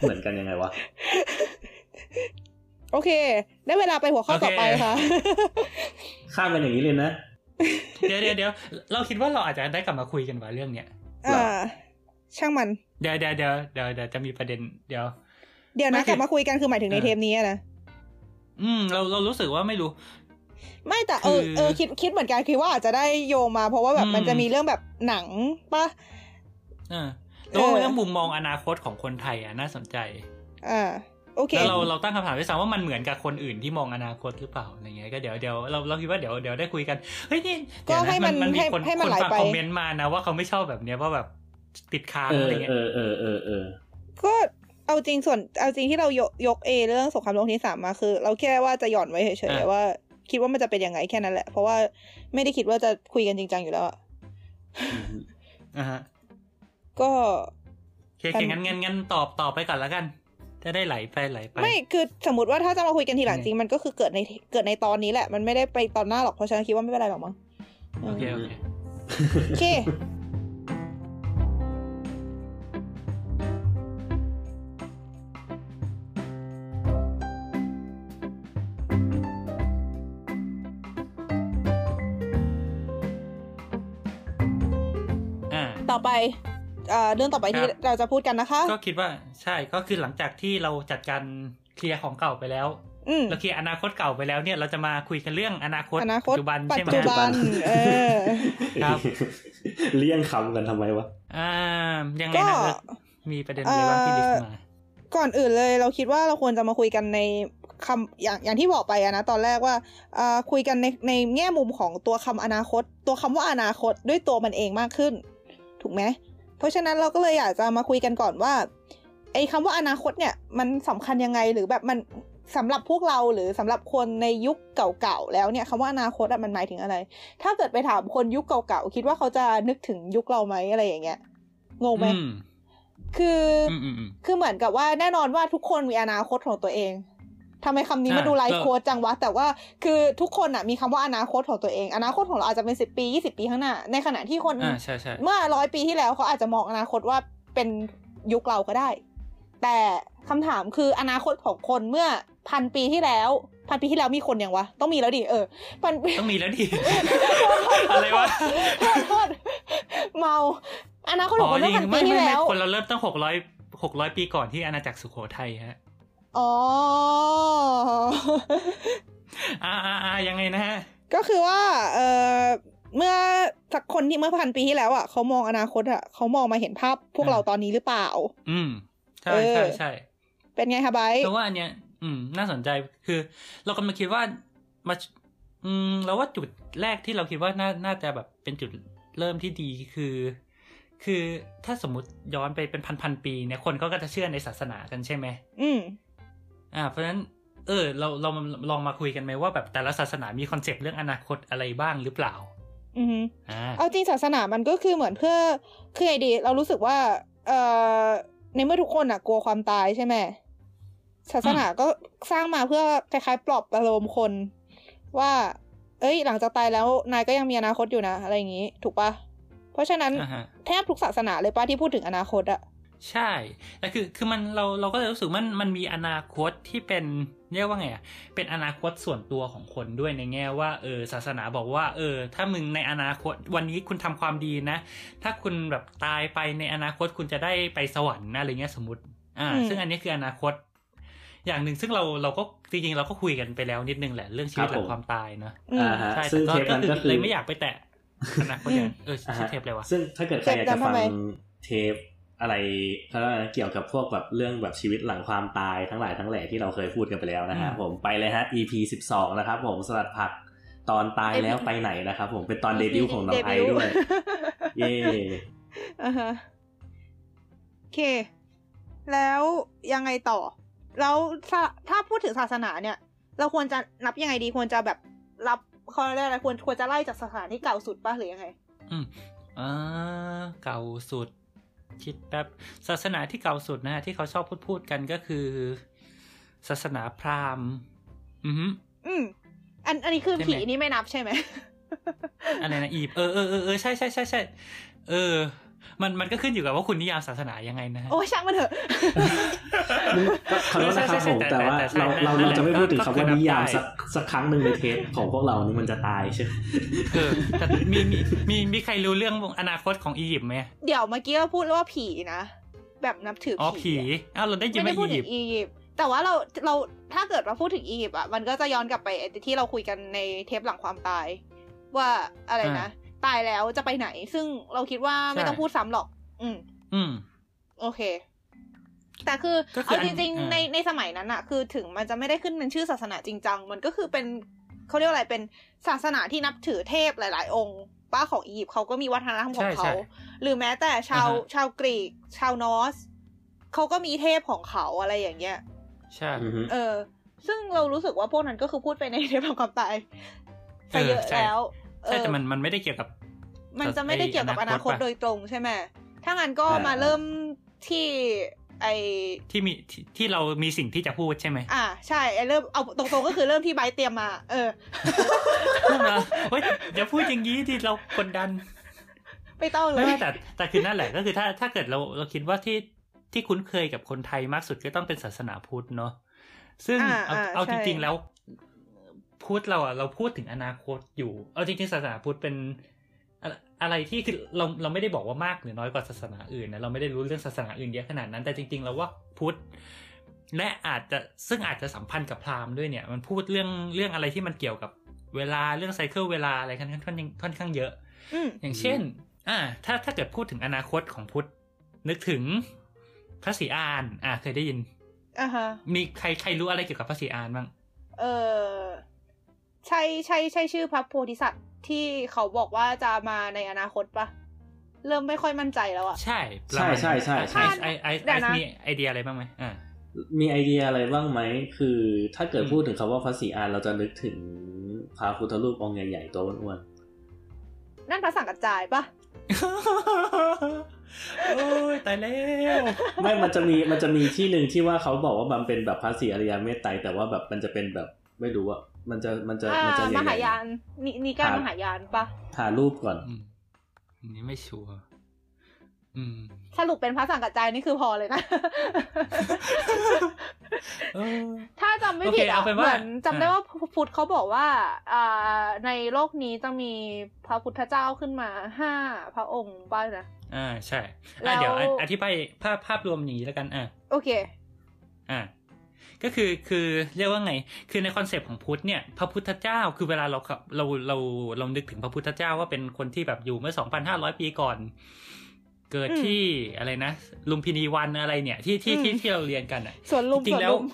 Speaker 4: เหมือนกันยังไงวะ
Speaker 2: โอเค ได้เวลาไปหัวข้อต่อไปค่ะ
Speaker 4: ข้ามกันอย่างนี้เลยนะ
Speaker 3: เดี๋ยวเดี๋ยวเดี๋ยวเราคิดว่าเราอาจจะได้กลับมาคุยกันว่าเรื่องเนี้ย
Speaker 2: อ่าช่างมัน
Speaker 3: เดี๋ยวเดี๋ยวเดี๋ยวเดี๋ยวเดี๋ยวจะมีประเด็นเดี๋ยว
Speaker 2: เดี๋ยว
Speaker 3: ไม่
Speaker 2: นะ
Speaker 3: คื
Speaker 2: ก
Speaker 3: อ
Speaker 2: ลับมาคุยกันคือหมายถึงใน
Speaker 3: เออ
Speaker 2: เทปนี้อะนะ
Speaker 3: อืม เราเรารู้สึกว่าไม่รู้
Speaker 2: ไม่แต่เออ
Speaker 3: คือ
Speaker 2: เออคิดคิดเหมือนกันคิดว่าอาจจะได้โยงมาเพราะว่าแบบ
Speaker 3: อืม
Speaker 2: มันจะมีเรื่องแบบหนังปะ
Speaker 3: เออแล้วว่า
Speaker 2: เออ
Speaker 3: เรื่องมุมมองอนาคตของคนไทยอะน่าสนใจ
Speaker 2: อ่า โอเค
Speaker 3: แล้วเราเราตั้งคำถามด้วยซ้ำว่ามันเหมือนกับคนอื่นที่มองอนาคตหรือเปล่าอะไรเงี้ยก็เดี๋ยวเดี๋ยวเราเราคิดว่าเดี๋ยวเดี๋ยวได้คุยกันเฮ้ยนี่
Speaker 2: ก็
Speaker 3: เดี๋ยวะ
Speaker 2: ให้มัน
Speaker 3: มี
Speaker 2: ให้
Speaker 3: คน
Speaker 2: ให้มัน
Speaker 3: คน
Speaker 2: ไหล
Speaker 3: ฟัง
Speaker 2: ไป
Speaker 3: คอมเมนต์มานะว่าเขาไม่ชอบแบบเนี้ยว่าแบบติดค้าง
Speaker 4: เอ
Speaker 3: อะไร
Speaker 4: อ
Speaker 3: เงี้ย
Speaker 4: เออเออเออเออ
Speaker 2: ก็เอาจริงส่วนเอาจริงที่เรายกยกเอเรื่องสงครามโลกที่สามมาคือ เราแค่ว่าจะหย่อนไว้เฉย
Speaker 3: อะ
Speaker 2: ๆว่า คิดว่ามันจะเป็นยังไงแค่นั้นแหละ เพราะว่าไม่ได้คิดว่าจะคุยกันจริงจังอยู่แล้วอะ
Speaker 3: อ่าฮะ
Speaker 2: ก็
Speaker 3: โอเคโอเคงั้นงั้นงั้นตอบตอบไปก่อนแล้วกัน จะได้ไหลไปไหลไป
Speaker 2: ไม่คือสมมติว่าถ้าจะมาคุยกันทีหลัง
Speaker 3: อืม
Speaker 2: จริงมันก็คือเกิดในเกิดในตอนนี้แหละ มันไม่ได้ไปตอนหน้าหรอกเพราะฉะนั้นคิดว่าไม่เป็นไรหรอกมั้ง
Speaker 3: โอเคโอเค
Speaker 2: โอเค
Speaker 3: อ่า
Speaker 2: ต่อไป เอ่อเรื่องต่อไปที่
Speaker 3: ครับ
Speaker 2: เราจะพูดกันนะคะ
Speaker 3: ก็คิดว่าใช่ก็คือหลังจากที่เราจัดการเคลียร์ของเก่าไปแล้ว
Speaker 2: อืม
Speaker 3: เราเคลียร์อนาคตเก่าไปแล้วเนี่ยเราจะมาคุยกันเรื่องอนาคต
Speaker 2: อนาคต
Speaker 3: ปัจจุบัน
Speaker 2: ปัจ
Speaker 3: ใช่ไหม
Speaker 2: จุบันเออ
Speaker 3: ครับ
Speaker 4: เลี่ยงคำกันทำไมวะ
Speaker 3: อ่ายังไง
Speaker 2: ก็
Speaker 3: นะเอิร์ธมีประเด็นอะไรบ้างที่ลิสต์มา
Speaker 2: ก่อนอื่นเลยเราคิดว่าเราควรจะมาคุยกันในคำอย่างอย่างที่บอกไปอะนะตอนแรกว่าเอ่อคุยกันในในแง่มุมของตัวคำอนาคต ตัวคำว่าอนาคตด้วยตัวมันเองมากขึ้น ถูกไหม เพราะฉะนั้นเราก็เลยอยากจะมาคุยกันก่อนว่าไอ้คำว่าอนาคตเนี่ยมันสำคัญยังไงหรือแบบมันสำหรับพวกเราหรือสำหรับคนในยุคเก่าๆแล้วเนี่ยคำว่าอนาคตอะมันหมายถึงอะไร ถ้าเกิดไปถามคนยุคเก่าๆคิดว่าเขาจะนึกถึงยุคเราไหมอะไรอย่างเงี้ยงงไหม
Speaker 3: อืม
Speaker 2: คืออ
Speaker 3: อืมอืมอืม
Speaker 2: คือเหมือนกับว่าแน่นอนว่าทุกคนมีอนาคตของตัวเอง ทำไมคำนี้
Speaker 3: อะ
Speaker 2: มันดูไลฟ์
Speaker 3: ก็
Speaker 2: โค้ดจังวะ แต่ว่าคือทุกคนอะมีคำว่าอนาคตของตัวเอง อนาคตของเราอาจจะเป็นสิบปียี่สิบปีข้างหน้า ในขณะที่คน
Speaker 3: อ่าใช่ใช่
Speaker 2: เมื่อร้อยปีที่แล้วเขาอาจจะมองอนาคตว่าเป็นยุคเราก็ได้ แต่คำถามคืออนาคตของคนเมื่อพันปีที่แล้วพันปีที่แล้วมีคนยังวะ ต้องมีแล้วดิเออพัน
Speaker 3: ต้องมีแล้วดิอะไรวะ
Speaker 2: โทษโทษเมาอนาคตของคนเมื่อพันปี
Speaker 3: ไม่
Speaker 2: ที่
Speaker 3: ไม่ไม่
Speaker 2: แล้ว
Speaker 3: คนเราเริ่มตั้งหกร้อยหกร้อยปีก่อนที่อาณาจักรสุโขทัยฮะ
Speaker 2: อ๋อ
Speaker 3: อ่าอ่าอ่ายังไงนะฮะ
Speaker 2: ก็คือว่า เออเมื่อสักคนที่เมื่อพันปีที่แล้วอะเขามองอนาคตอะเขามองมาเห็นภาพพวกเราตอนนี้หรือเปล่า
Speaker 3: อืม ใช่
Speaker 2: เออ
Speaker 3: ใช่ใช่
Speaker 2: เป็นไงคะไบร์ท
Speaker 3: เพราะว่าอันเนี้ย อืม น่าสนใจคือ เรากำลังคิดว่ามาอืมเราว่าจุดแรกที่เราคิดว่าน่าน่าจะแบบเป็นจุดเริ่มที่ดีคือ คือถ้าสมมติย้อนไปเป็นพันพันๆปีเนี่ยคนก็จะเชื่อในศาสนากันใช่ไหม
Speaker 2: อืม
Speaker 3: อ่าเพราะฉะนั้นเออเราเรามาลองมาคุยกันไหมว่าแบบแต่ละศาสนามีคอนเซปต์เรื่องอนาคตอะไรบ้างหรือเปล่า
Speaker 2: อือฮึ
Speaker 3: อ่า
Speaker 2: เอาจริงศาสนามันก็คือเหมือนเพื่อคือไงดีเรารู้สึกว่าเอ่อในเมื่อทุกคนอะกลัวความตายใช่ไหมศาสนาก็สร้างมาเพื่อคล้ายๆ ปลอบประโลมคน ว่า เอ้ย หลังจากตายแล้วนายก็ยังมีอนาคตอยู่นะ อะไรอย่างนี้ ถูกปะเพราะฉะนั้น
Speaker 3: อ่าฮะ
Speaker 2: แทบทุกศาสนาเลยปะที่พูดถึงอนาคตอะ
Speaker 3: ใช่แต่คือคือมันเราเราก็เลยรู้สึกมันมันมีอนาคตที่เป็นเรียกว่าไงอะเป็นอนาคตส่วนตัวของคนด้วยในแง่ว่าเออศาสนาบอกว่า เออ ถ้ามึงในอนาคตวันนี้คุณทำความดีนะ ถ้าคุณแบบตายไปในอนาคตคุณจะได้ไปสวรรค์นะอะไรเงี้ยสมมติ อ่า ซึ่งอันนี้คืออนาคต อย่างหนึ่งซึ่งเราเราก็จริงๆเราก็คุยกันไปแล้วนิดนึงแหละเรื่องชีวิตหลังความตายเนอะ
Speaker 2: อืม
Speaker 4: อ่าฮะ
Speaker 3: ใช่
Speaker 4: ซึ่ง
Speaker 3: แต่
Speaker 4: เทป
Speaker 3: ก็
Speaker 4: นั้น
Speaker 3: คือ
Speaker 4: ก็คือ
Speaker 3: เลยไม่อยากไปแตะอนาคตอย่างนั้นเออ
Speaker 4: อ่า
Speaker 3: ชื่อ
Speaker 4: ฮะ
Speaker 3: เทปอะไรวะ
Speaker 4: ซึ่งถ้าเกิดใครอยากจะ
Speaker 2: เทปนั้น
Speaker 4: ฟัง
Speaker 2: ทำไม
Speaker 4: เทป อะไรเขาเรียกว่าอะไรนะเกี่ยวกับพวกแบบเรื่องแบบชีวิตหลังความตายทั้งหลายทั้งแหล่ที่เราเคยพูดกันไปแล้วนะฮะ
Speaker 3: อืม
Speaker 4: ผมไปเลยฮะ EP สิบสองนะครับผมสลัดผักตอนตายแล้วไปไหนนะครับผมเป็นตอนเดบิวต์ของน้องไอซ์ด้วย เย่
Speaker 2: อ่าฮะโอเค แล้วยังไงต่อ แล้วถ้าถ้าพูดถึงศาสนาเนี่ย เราควรจะนับยังไงดีควรจะแบบรับเขาเรียกอะไรควรควรจะไล่จากศาสนาที่เก่าสุดป่ะหรือยังไง
Speaker 3: อืมอ่าเก่าสุด คิดแป๊บศาสนาที่เก่าสุดนะฮะที่เขาชอบพูดพูดกันก็คือ ศาสนาพราหมณ์ อือฮึ
Speaker 2: อืมอันอันนี้คือ
Speaker 3: ใช่ไหม
Speaker 2: ผีนี่ไม่นับใช่ไหม
Speaker 3: อะไรนะอีบเออเออเออเออใช่ใช่ใช่ใช่เออ มันมันก็ขึ้นอยู่กับว่าคุณนิยามศาสนายังไงนะฮะ
Speaker 2: โอ้ยช่างมันเถอะ
Speaker 4: ขอโทษนะครับผม
Speaker 3: แต่
Speaker 4: แต่ว่า
Speaker 3: แต่ใช่
Speaker 4: เรา
Speaker 3: แต่
Speaker 4: เรา
Speaker 3: นั่นแหละ
Speaker 4: เราจะไม่พูดถึง
Speaker 3: ก็
Speaker 4: คำ
Speaker 3: คือ
Speaker 4: ว่า
Speaker 3: นับ
Speaker 4: นิยาม
Speaker 3: ได้
Speaker 4: สักสักครั้งหนึ่งในเทปของพวกเรานี่มันจะตายใช่ไหม
Speaker 3: เออแต่มีมีมีมีใครรู้เรื่องอนาคตของอียิปต์ไหม
Speaker 2: เดี๋ยวเมื่อกี้เราพูดว่าผีนะแบบนับถือ
Speaker 3: อ๋อ
Speaker 2: ผี
Speaker 3: ผี
Speaker 2: อะ
Speaker 3: อ้าวเราได้ยิน
Speaker 2: ไม่
Speaker 3: ว่า
Speaker 2: ได้พู
Speaker 3: อี
Speaker 2: ดถึ
Speaker 3: ยิป
Speaker 2: ง
Speaker 3: ต์
Speaker 2: อียิปต์แต่ว่าเราเราถ้าเกิดมาพูดถึงอียิปต์อะมันก็จะย้อนกลับไปไอ้ที่เราคุยกันในเทปหลังความตาย ว่าอะไรนะ ตายแล้วจะไปไหน ซึ่งเราคิดว่าไม่ต้องพูดซ้ำหรอก อืม
Speaker 3: อืม
Speaker 2: โอเค แต่คือ
Speaker 3: ก็คือ
Speaker 2: เอา
Speaker 3: อั
Speaker 2: จ
Speaker 3: น
Speaker 2: ริง
Speaker 3: อ่า
Speaker 2: ๆในในสมัยนั้นอะคือถึงมันจะไม่ได้ขึ้นเป็นชื่อศาสนาจริงจังมันก็คือเป็นเขาเรียกว่าอะไรเป็นศาสนาที่นับถือเทพหลาย ๆ องค์ป้าของอียิปต์เขาก็มีวัฒนธรรมของ
Speaker 3: ใช่
Speaker 2: เขา
Speaker 3: ใช่
Speaker 2: หรือแม้แต่ชาว
Speaker 3: อ่าฮะ
Speaker 2: ชาวกรีก ชาวนอร์สเขาก็มีเทพของเขาอะไรอย่างเงี้ย
Speaker 3: ใช่
Speaker 4: อือฮึ
Speaker 2: เออ ซึ่งเรารู้สึกว่าพวกนั้นก็คือพูดไปในเทปของความตายซะเยอะ
Speaker 3: ใช่
Speaker 2: แล้ว
Speaker 3: ใช่แต่
Speaker 2: เออ
Speaker 3: มันมันไม่ได้เกี่ยวกับ
Speaker 2: มันจะไม่ได้เกี่ยวกับอนาคต
Speaker 3: ไอ้อนาคตปะ
Speaker 2: โดยตรงใช่ไหมถ้างั้นก็
Speaker 4: อ่าม
Speaker 2: มาเริ่มที่ไอ
Speaker 3: ที่มีที่ที่เรามีสิ่งที่จะพูดใช่ไหม
Speaker 2: อ่าใช่ไอเริ่มเอาตรงๆก็คือเริ่มที่ไบร์ทเตรียมมา เออ
Speaker 3: พูดมาเฮ้ยอย่าพูดอย่างนี้ที่เรากดดัน
Speaker 2: ไม่ต้องเล
Speaker 3: ไม่
Speaker 2: ย
Speaker 3: ไม่แต่แต่คือนั่นแหละก็คือถ้าถ้าเกิดเราเราคิดว่าที่ที่คุ้นเคยกับคนไทยมากสุดก็ต้องเป็นศาสนาพุทธเนาะซึ่ง
Speaker 2: อ่า
Speaker 3: เอา
Speaker 2: อ่า
Speaker 3: เอา
Speaker 2: ใช่
Speaker 3: จริงๆแล้ว พุทธเราอะเราพูดถึงอนาคตอยู่เอาจริงๆศาสนาพุทธเป็นอะอะไรที่คือเราเราไม่ได้บอกว่ามากหรือน้อยกว่าศาสนาอื่นนะเราไม่ได้รู้เรื่องศาสนาอื่นเยอะขนาดนั้น แต่จริงๆแล้วว่าพุทธและอาจจะซึ่งอาจจะสัมพันธ์กับพราหมณ์ด้วยเนี่ยมันพูดเรื่องเรื่องอะไรที่มันเกี่ยวกับเวลาเรื่องไซเคิลเวลาอะไรค่อนข้างค่อนข้างค่อนข้างเยอะ
Speaker 2: อืม
Speaker 3: อย่างเช่น อ่า ถ้าถ้าเกิดพูดถึงอนาคตของพุทธนึกถึงพระศรีอาน อ่าเคยได้ยิน
Speaker 2: อ่าฮะ
Speaker 3: มีใครใครรู้อะไรเกี่ยวกับพระศรีอานบ้าง
Speaker 2: เออ ใช่ใช่ใช่ชื่อพระโพธิสัตว์ที่เขาบอกว่าจะมาในอนาคตปะเริ่มไม่ค่อยมั่นใจแล้วอะ
Speaker 3: ใช่
Speaker 4: ใช่ใช่ใช่ใช่
Speaker 3: ไอไอ
Speaker 2: เดี๋
Speaker 3: ไอ
Speaker 2: ยวนะ
Speaker 3: มีไอเดียอะไรบ้างไหมอ่า
Speaker 4: มีไอเดียอะไรบ้างไหม คือถ้าเกิด
Speaker 3: อืม
Speaker 4: พูดถึงคำว่าพระศรีอานเราจะนึกถึงพระพุทธรูปองค์ใหญ่ๆตัวอ้วน
Speaker 2: นั่นพระสังกัจจายปะ
Speaker 3: โอ้ยตายแล้ว
Speaker 4: ๆไม่มันจะมีมันจะมีที่หนึ่งที่ว่าเขาบอกว่ามันเป็นแบบพระศรีอริยเมตไตรแต่ว่าแบบมันจะเป็นแบบไม่รู้อะ มันจะมันจะ
Speaker 2: อ่า
Speaker 4: มันจะให
Speaker 2: ม
Speaker 4: ญ่
Speaker 2: หายานนี่นี่การ
Speaker 4: ครับ
Speaker 2: มหายานปะ
Speaker 4: ๆหารูปก่อน
Speaker 3: อืมอันนี้ไม่ชัวร์อืม
Speaker 2: สรุปเป็นพระสังกัจจายนี่คือพอเลยนะ
Speaker 3: เออ
Speaker 2: ถ้าจำไม่
Speaker 3: โอเค
Speaker 2: ผิดอะ
Speaker 3: เอาเป็น
Speaker 2: เห
Speaker 3: ว่า
Speaker 2: มือนจำได้
Speaker 3: อ่า
Speaker 2: ว่าพุทธเขาบอกว่าอ่าในโลกนี้จะมีพระพุทธเจ้าขึ้นมาห้าพระองค์ป้านะ
Speaker 3: อ่าใช่
Speaker 2: แล้
Speaker 3: อะ
Speaker 2: ว
Speaker 3: เดี๋ยวออธิบายภาพภาพรวมอย่างนี้แล้วกันอะ
Speaker 2: โอเค
Speaker 3: อะ ก็คือคือเรียกว่าไง คือในคอนเซปต์ของพุทธเนี่ยพระพุทธเจ้าคือเวลาเราเราเราเรานึกถึงพระพุทธเจ้าว่าเป็นคนที่แบบอยู่เมื่อ 2,500 ปีก่อน เกิดที่อะไรนะลุมพินีวันอะไรเนี่ยที่ที่ที่ที่เราเรียนกันอะ
Speaker 2: สวนลุม
Speaker 3: จริ
Speaker 2: สว
Speaker 3: ง
Speaker 2: น
Speaker 3: แล้ว
Speaker 2: ลุม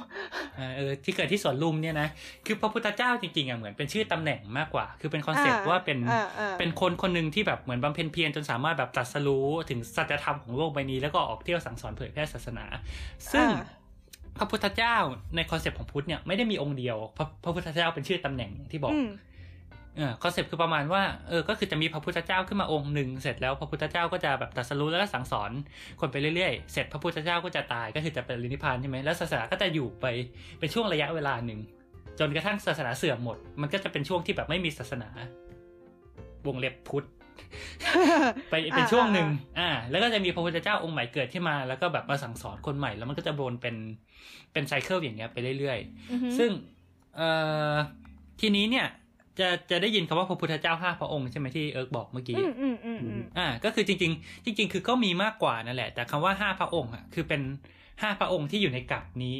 Speaker 3: เออที่เกิดที่สวนลุมเนี่ยนะคือพระพุทธเจ้าจริงๆอะเหมือนเป็นชื่อตำแหน่งมากกว่า คือเป็นคอนเซปต์ว่าเป็น
Speaker 2: อ่าอ่า
Speaker 3: เป็นคนคนหนึ่งที่แบบเหมือนบำเพ็ญเพียรจนสามารถแบบตรัสรู้ถึงสัจธรรมของโลกใบนี้แล้วก็ออกเที่ยวสั่งสอนเผยแพร่ศาสนา ซึ่ง
Speaker 2: อ่า
Speaker 3: พระพุทธเจ้าในคอนเซปต์ของพุทธเนี่ยไม่ได้มีองค์เดียวพระพระพุทธเจ้าเป็นชื่อตำแหน่งอย่างที่บอก
Speaker 2: อืม
Speaker 3: เออคอนเซปต์คือประมาณว่าเออก็คือจะมีพระพุทธเจ้าขึ้นมาองค์หนึ่งเสร็จแล้วพระพุทธเจ้าก็จะแบบตรัสรู้แล้วก็สั่งสอนคนไปเรื่อยๆ เสร็จพระพุทธเจ้าก็จะตายก็คือจะเป็นลินิพพานใช่ไหมแล้วศาสนาก็จะอยู่ไปเป็นช่วงระยะเวลาหนึ่งจนกระทั่งศาสนาเสื่อมหมด มันก็จะเป็นช่วงที่แบบไม่มีศาสนาวงเล็บพุทธไปเป็นช่วงหนึ่งอ่า แล้วก็จะมีพระพุทธเจ้าองค์ใหม่เกิดขึ้นมา แล้วก็แบบมาสั่งสอนคนใหม่ แล้วมันก็จะวนเป็น เป็น cycle อย่างเงี้ยไปเรื่อยๆ
Speaker 2: อือฮึ
Speaker 3: ซึ่งเอ่อทีนี้เนี่ยจะจะได้ยินคำว่าพระพุทธเจ้าห้าพระองค์ใช่ไหมที่เอิร์กบอกเมื่อกี้
Speaker 2: อืมอืมอืมอืม
Speaker 3: อ่า ก็คือจริง ๆ จริง ๆ คือก็มีมากกว่านั่นแหละ แต่คำว่าห้าพระองค์อะคือเป็นห้าพระองค์ที่อยู่ในกัปนี้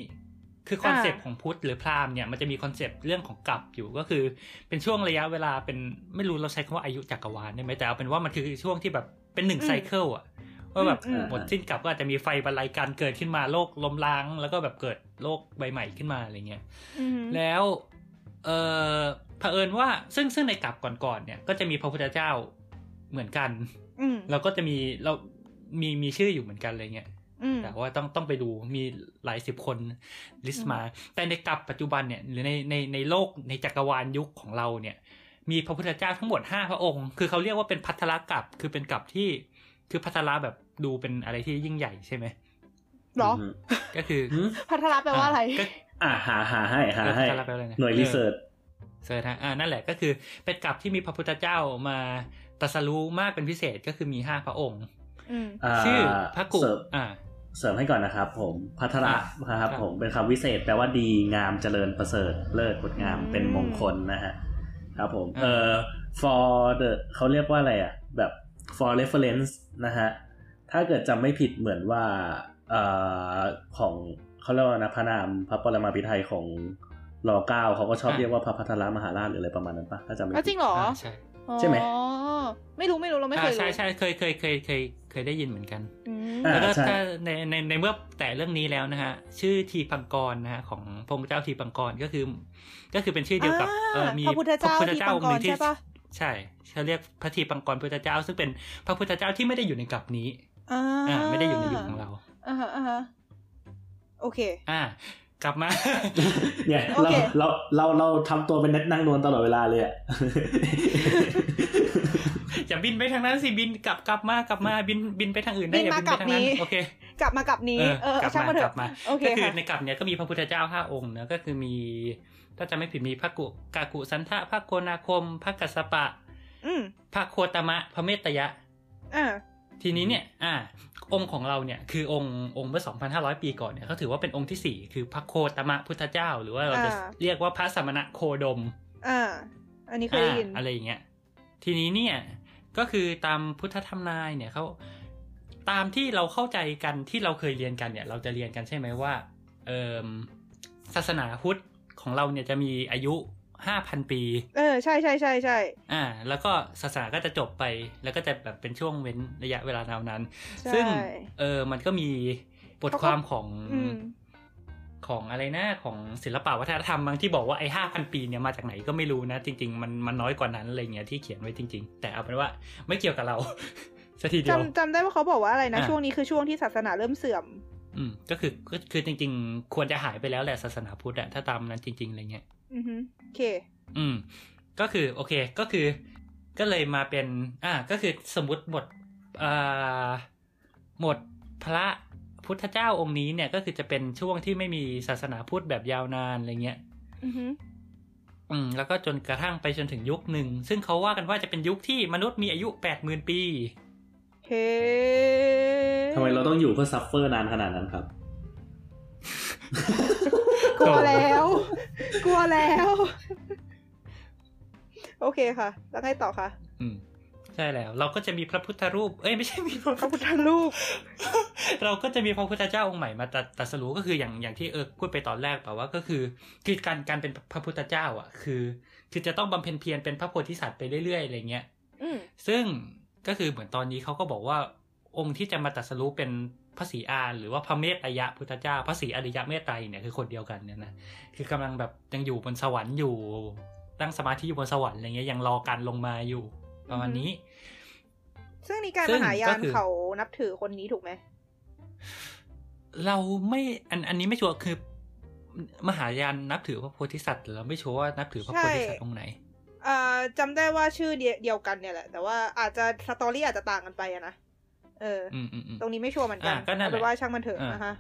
Speaker 3: คือคอนเซปต์ของพุทธหรือพราหมณ์เนี่ยมันจะมีคอนเซปต์เรื่องของกัปอยู่ก็คือ เป็นช่วงระยะเวลาเป็นไม่รู้เราใช้คำว่าอายุจักรวาลได้ไหมแต่เอาเป็นว่ามันคือช่วงที่แบบเป็นหนึ่งไซเคิลอะ ว่าแบบ
Speaker 2: อืม
Speaker 3: หมดสิ้นกลับก็อาจจะมีไฟบรรลัยการเกิดขึ้นมาโลกล้มล้าง แล้วก็แบบเกิดโลกใบใหม่ขึ้นมาอะไรเงี้ย
Speaker 2: อืม
Speaker 3: แล้วเออเผอิญว่าซึ่งซึ่งในกลับก่อนๆเนี่ย ก็จะมีพระพุทธเจ้าเหมือนกัน
Speaker 2: อืม
Speaker 3: เราก็จะมีเรามีมีชื่ออยู่เหมือนกันอะไรเงี้ย
Speaker 2: อืม
Speaker 3: แต่ว่าต้องต้องไปดูมีหลายสิบคนลิสต์มา แต่ในกลับปัจจุบันเนี่ยหรือในในในโลกในจักรวาลยุคของเราเนี่ย มีพระพุทธเจ้าทั้งหมดห้าพระองค์ คือเขาเรียกว่าเป็นพัทธกลับคือเป็นกลับที่ คือพัทธะแบบดูเป็นอะไรที่ยิ่งใหญ่ใช่ไหม
Speaker 2: เหรอ
Speaker 4: ม
Speaker 3: ก็คือ
Speaker 4: หืม
Speaker 2: พัทรแปลว่าอะไร
Speaker 3: ก็
Speaker 4: อ่าหาหาให้หา
Speaker 3: เออ
Speaker 4: ให้
Speaker 3: พัทธะแปลว่าอะไรนะ
Speaker 4: หน่วยรีเสิร์ช
Speaker 3: เสิร์ชฮะอ่านั่นแหละก็คือเป็นกลับที่มีพระพุทธเจ้ามาตรัสรู้มากเป็นพิเศษก็คือมีห้าพระองค์
Speaker 2: อืม
Speaker 4: อ่า
Speaker 3: ชื่อพระกุ
Speaker 4: เสริม
Speaker 3: อ่า
Speaker 4: เสริมให้ก่อนนะครับผมพัทระ
Speaker 3: อ่า
Speaker 4: นะครับ
Speaker 3: ครับ
Speaker 4: ผมเป็นคำวิเศษแปลว่าดีงามเจริญประเสริฐเลิศงดงาม
Speaker 2: อืม
Speaker 4: เป็นมงคลนะฮะครับผมเอ่อ for the เขาเรียกว่าอะไรอะ แบบ for reference นะฮะ ถ้าเกิดจำไม่ผิดเหมือนว่าเอ่อของเขาเรียกว่านะพระนามพระปรมาภิไธยของรอเก้าเขาก็ชอบ
Speaker 3: อ่า
Speaker 4: เรียกว่าพระพัทรมหาราชหรืออะไรประมาณนั้นปะถ้าจำไม่
Speaker 2: เอาจ
Speaker 4: ผิ
Speaker 2: ริ
Speaker 4: ด
Speaker 2: งเหรอ
Speaker 3: อ่าใช่
Speaker 4: ใช่ไหม
Speaker 2: อ๋อไม่รู้ไม่รู้เราไม่เค
Speaker 3: อ่าย
Speaker 2: รู้
Speaker 3: ใช่ใช่เคยเคยเคยเคยเคยได้ยินเหมือนกัน
Speaker 2: อืม
Speaker 4: อ่า
Speaker 3: แล้วก็
Speaker 4: ใช่
Speaker 3: ถ้าในในในเมื่อแต่เรื่องนี้แล้วนะฮะ ชื่อทีปังกรนะฮะของพระองค์เจ้าทีปังกรก็คือ ก็คือเป็นชื่อเดียวกับเออมี
Speaker 2: พระพุทธเจ้า
Speaker 3: พระพุทธ
Speaker 2: ที่
Speaker 3: เจ้า
Speaker 2: ปั
Speaker 3: องงค์หนึ่ง
Speaker 2: กร
Speaker 3: ที่
Speaker 2: ใช่ปะ
Speaker 3: ใช่เขาเรียกพระทีปังกรพุทธเจ้า ซึ่งเป็นพระพุทธเจ้าที่ไม่ได้อยู่ในกลับนี้
Speaker 2: อ่า
Speaker 3: อ่าไม่ได้อยู่ในยุคของเรา
Speaker 2: อ่าฮะอ่าฮะโอเค
Speaker 3: อ่ากลับมา
Speaker 4: เนี่ย
Speaker 2: โอ
Speaker 4: เรา
Speaker 2: เค
Speaker 4: เราเราเราทำตัวเป็นนักนั่งนวลตลอดเวลาเลยอะ
Speaker 3: อย่าบินไปทางนั้นสิบินกลับกลับมากลับมาบินบินไปทางอื่นได้
Speaker 2: บิน
Speaker 3: อย่า
Speaker 2: มา
Speaker 3: บินไปทางนั้น
Speaker 2: กลับนี้
Speaker 3: โอเค
Speaker 2: กลับมากับนี้เออก
Speaker 3: ลับ
Speaker 2: ช่าง
Speaker 3: มา
Speaker 2: มาเถ
Speaker 3: ก
Speaker 2: อะ
Speaker 3: ลับมา
Speaker 2: โอเค
Speaker 3: ก็คือ
Speaker 2: ค่ะ
Speaker 3: ในกลับเนี่ยก็มีพระพุทธเจ้าห้าองค์นะก็คือมี ถ้าจะไม่ผิดมีพระกุกากุสันทะพระโกนาคมพระกัสสปะ
Speaker 2: อืม
Speaker 3: พระโคตมะพระเมตยะ
Speaker 2: อ่า
Speaker 3: ทีนี้เนี่ย อ่า องค์ของเราเนี่ย คือองค์องค์เมื่อ 2,500 ปีก่อนเนี่ยเขาถือว่าเป็นองค์ที่สี่คือพระโคตมะพุทธเจ้า หรือว่าเราจะ
Speaker 2: อ่า
Speaker 3: เรียกว่าพระสมณะโคดม
Speaker 2: อ่า อันนี้เคยได้ยิน
Speaker 3: อ่าอะไรอย่างเงี้ย ทีนี้เนี่ย ก็คือตามพุทธธรรมนายเนี่ยเขาตามที่เราเข้าใจกันที่เราเคยเรียนกันเนี่ย เราจะเรียนกันใช่ไหมว่า เออศาสนาพุทธ ของเราเนี่ยจะมีอายุห้าพันปี
Speaker 2: เออใช่ใช่ใช่ใช่
Speaker 3: อ่า แล้วก็ศาสนาก็จะจบไป แล้วก็จะแบบเป็นช่วงเว้นระยะเวลานาวนั้น
Speaker 2: ใช่
Speaker 3: ซึ่งเออมันก็มีบทความของ
Speaker 2: อืม
Speaker 3: ของอะไรนะของศิลปะวัฒนธรรมบางที่บอกว่าไอ้ห้าพันปีเนี่ยมาจากไหนก็ไม่รู้นะ จริง ๆ มันมันน้อยกว่านั้นอะไรเงี้ยที่เขียนไว้จริง ๆ แต่เอาเป็นว่าไม่เกี่ยวกับเราสักทีเดียว
Speaker 2: จำจำได้ว่าเขาบอกว่าอะไรนะ
Speaker 3: อะ
Speaker 2: ช่วงนี้คือช่วงที่ศาสนาเริ่มเสื่อม
Speaker 3: อืมก็คือก็คือจริง ๆ ควรจะหายไปแล้วแหละศาสนาพุทธอะถ้าตามนั้นจริง ๆอะไรเงี้ย
Speaker 2: อือฮึโอเค
Speaker 3: อืม ก็คือโอเคก็คือ ก็เลยมาเป็น อ่า ก็คือสมมติหมดอ่าหมดพระพุทธเจ้าองค์นี้เนี่ยก็คือจะเป็นช่วงที่ไม่มีศาสนาพุทธแบบยาวนานอะไรเงี้ย
Speaker 2: อือฮึ
Speaker 3: อืมแล้วก็จนกระทั่งไปจนถึงยุคหนึ่ง ซึ่งเขาว่ากันว่าจะเป็นยุคที่มนุษย์มีอายุแปดหมื่นปี
Speaker 2: เฮ้
Speaker 4: ทำไมเราต้องอยู่เพื่อ suffer นานขนาดนั้นครับ
Speaker 2: กลัวแล้ว กลัวแล้ว โอเคค่ะ แล้วไงต่อคะ
Speaker 3: อืมใช่แล้วเราก็จะมีพระพุทธรูป เอ้ยไม่ใช่มีพระ
Speaker 2: พระพุทธรูป
Speaker 3: เราก็จะมีพระพุทธเจ้าองค์ใหม่มาตรัตรัสรู้ก็คืออย่างอย่างที่เออพูดไปตอนแรกแบบว่าก็คือคือการการเป็นพระพุทธเจ้า อะ คือ คือจะต้องบำเพ็ญเพียรเป็นพระโพธิสัตว์ไปเรื่อยๆอะไรเงี้ย
Speaker 2: อืม
Speaker 3: ซึ่ง ก็คือเหมือนตอนนี้เขาก็บอกว่าองค์ที่จะมาตรัสรู้เป็นพระศรีอานหรือว่าพระเมตตยะพุทธเจ้าพระศรีอริยะเมตไตรเนี่ยคือคนเดียวกันเนี่ยนะคือกำลังแบบยังอยู่บนสวรรค์อยู่ตั้งสมาธิอยู่บนสวรรค์อะไรเงี้ยยังรอการลงมาอยู่ประมาณนี้
Speaker 2: ซึ่งนิกาย
Speaker 3: ซึ่
Speaker 2: ม
Speaker 3: ง
Speaker 2: หายา
Speaker 3: ก็
Speaker 2: น
Speaker 3: คือ
Speaker 2: เขานับถือคนนี้ถูกไหม
Speaker 3: เราไม่อันอันนี้ไม่ชัวร์คือ มหายานนับถือพระโพธิสัตว์แต่เราไม่ชัวร์ว่านับถือพระโพธิสัตว์องค์ไหน
Speaker 2: เอ่อจำได้ว่าชื่อเดียเดียวกันเนี่ยแหละ แต่ว่าอาจจะสตอรี่อาจจะต่างกันไปอะนะเอออ
Speaker 3: อืมอืมอืม
Speaker 2: ตรงนี้ไม่ชัวร์เหมือนกัน
Speaker 3: อะก็นั่นแหละ
Speaker 2: เอาเป็นว่าช่างมันเถอะ
Speaker 3: อะ
Speaker 2: นะคะ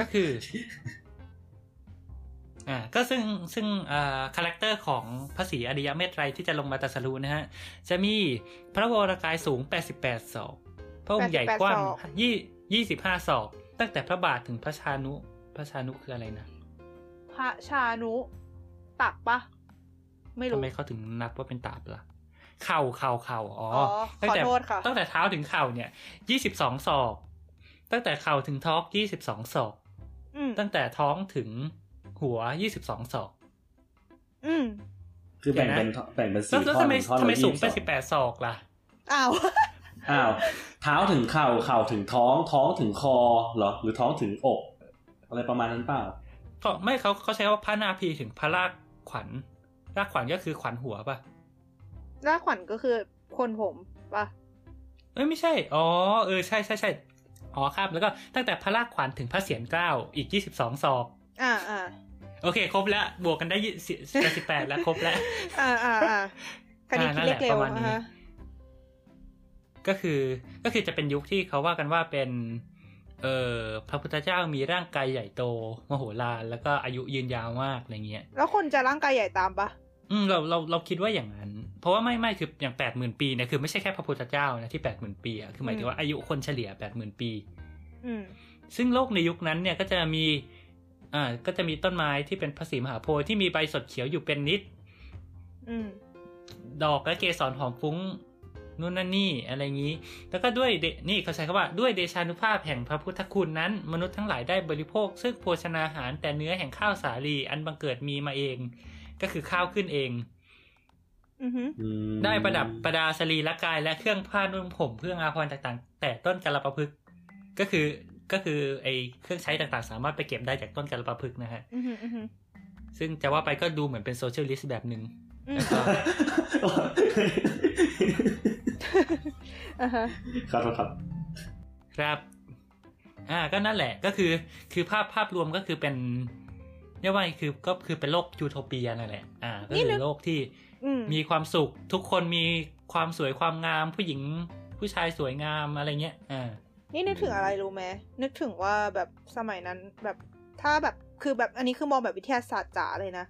Speaker 3: ก็คืออ่าก็ซึ่งซึ่งอ่าคาแรคเตอร์ของพระศรีอริยเมตไตรที่จะลงมาตรัสรู้นะฮะ จะมีพระวรกายสูง 88 ศอก พระองค์ใหญ่กว้างยี่ยี่สิบห้าศอก ตั้งแต่พระบาทถึงพระชานุ พระชานุคืออะไรนะ
Speaker 2: พระชานุ ตักปะ ไม่รู้
Speaker 3: ทำไมเขาถึงนับว่าเป็นตักล่ะเข่าเข่าเข่าอ๋อ
Speaker 2: อ๋อ
Speaker 3: ตั้งแต่
Speaker 2: ขอโทษค่ะ
Speaker 3: ตั้งแต่เท้าถึงเข่าเนี่ยยี่สิบสองศอกตั้งแต่เข่าถึงท้องยี่สิบสองศอก
Speaker 2: อืม
Speaker 3: ตั้งแต่ท้องถึงหัวยี่สิบสองศอก
Speaker 2: อืม
Speaker 4: คือแบ่งเป็น
Speaker 3: เดี๋ยวนะ
Speaker 4: แบ่งเป็น
Speaker 3: แล้ว
Speaker 4: สี่
Speaker 3: แล้ว
Speaker 4: ท่อน
Speaker 3: ทำไม
Speaker 4: ท่อน
Speaker 3: ทำไม
Speaker 4: ละ
Speaker 3: สูง
Speaker 4: ยี่
Speaker 3: แป
Speaker 4: สิ
Speaker 3: ด
Speaker 4: บ
Speaker 3: สิบแปดศอกล่ะ
Speaker 2: อ้าว
Speaker 4: อ้าวเท้าถึงเข่าเข่าถึงท้องท้องถึงคอเหรอ หรือท้องถึงอก อะไรประมาณนั้นเปล่า
Speaker 3: ก็ไม่เขาเขาใช้ว่าพระนาพีถึงพระรากขวัญ รากขวัญก็คือขวัญหัวป่ะ
Speaker 2: รากขวัญก็คือคนผมปะ
Speaker 3: เอ้ยไม่ใช่ อ๋อ เออ ใช่ใช่ใช่อ๋อครับ แล้วก็ตั้งแต่พระรากขวัญถึงพระเศียรเกล้าอีกยี่สิบสองศอก
Speaker 2: อ่าอ่า
Speaker 3: โอเค ครบแล้ว บวกกันได้ยี่สิบแปดแล้วครบแล้ว
Speaker 2: อ่าอ่าอ่าคดี
Speaker 3: อ่านั่
Speaker 2: คิด
Speaker 3: นแห
Speaker 2: เล
Speaker 3: ละ
Speaker 2: ขเร็
Speaker 3: ป
Speaker 2: ว
Speaker 3: ระมาณนี้
Speaker 2: นะคะ
Speaker 3: ก็คือก็คือจะเป็นยุคที่เขาว่ากันว่าเป็น เอ่อพระพุทธเจ้ามีร่างกายใหญ่โตมโหฬารแล้วก็อายุยืนยาวมากอะไรเงี้ย
Speaker 2: แล้วคนจะร่างกายใหญ่ตามปะ
Speaker 3: อืมเราเราเราคิดว่าอย่างนั้น เพราะว่าไม่ไม่คืออย่างแปดหมื่นปีเนี่ยคือไม่ใช่แค่พระพุทธเจ้านะที่แปดหมื่นปีอะคือหมายถึงว่าอายุคนเฉลี่ยแปดหมื่นปี
Speaker 2: อืม
Speaker 3: ซึ่งโลกในยุคนั้นเนี่ยก็จะมีอ่าก็จะมีต้นไม้ที่เป็นพระศรีมหาโพธิ์ที่มีใบสดเขียวอยู่เป็นนิด
Speaker 2: อืม
Speaker 3: ดอกและเกสรหอมฟุ้งนู่นนั่นนี่อะไรอย่างนี้ แล้วก็ด้วยเดนี่เขาใช้คำว่าด้วยเดชานุภาพแห่งพระพุทธคุณนั้น มนุษย์ทั้งหลายได้บริโภคซึ่งโภชนาหารแต่เนื้อแห่งข้าวสาลีอันบังเกิดมีมาเอง ก็คือข้าวขึ้นเอง
Speaker 2: อือหือ
Speaker 4: อืม
Speaker 3: ได้ประดับประดาสรีละกายและเครื่องผ้านุ่งผมเครื่องอาภรณ์ต่างๆ แต่ต้นกาลปะพึกษ์ก็คือก็คือไอเครื่องใช้ต่างๆ สามารถไปเก็บได้จากต้นกาลปะพึกษ์นะฮะ
Speaker 2: อือหืออือหือ
Speaker 3: ซึ่งจะว่าไปก็ดูเหมือนเป็นโซเชียลิสต์แบบหนึ่ง
Speaker 2: อืม
Speaker 3: แล้วก็
Speaker 2: อ่าฮะ
Speaker 4: ครับครับ
Speaker 3: ครับ อ่าก็นั่นแหละก็คือคือภาพภาพรวมก็คือเป็นเรียกว่าไงคือก็คือเป็นโลกยูโทเปียนั่นแหละอ่าก็คือโลกที่
Speaker 2: อืม
Speaker 3: มีความสุขทุกคนมีความสวยความงาม ผู้หญิงผู้ชายสวยงามอะไรเงี้ยอ่า
Speaker 2: นี่นึกถึงอะไรรู้ไหมนึกถึงว่าแบบสมัยนั้นแบบถ้าแบบคือแบบอันนี้คือมองแบบวิทยาศาสตร์จ๋าเลยนะ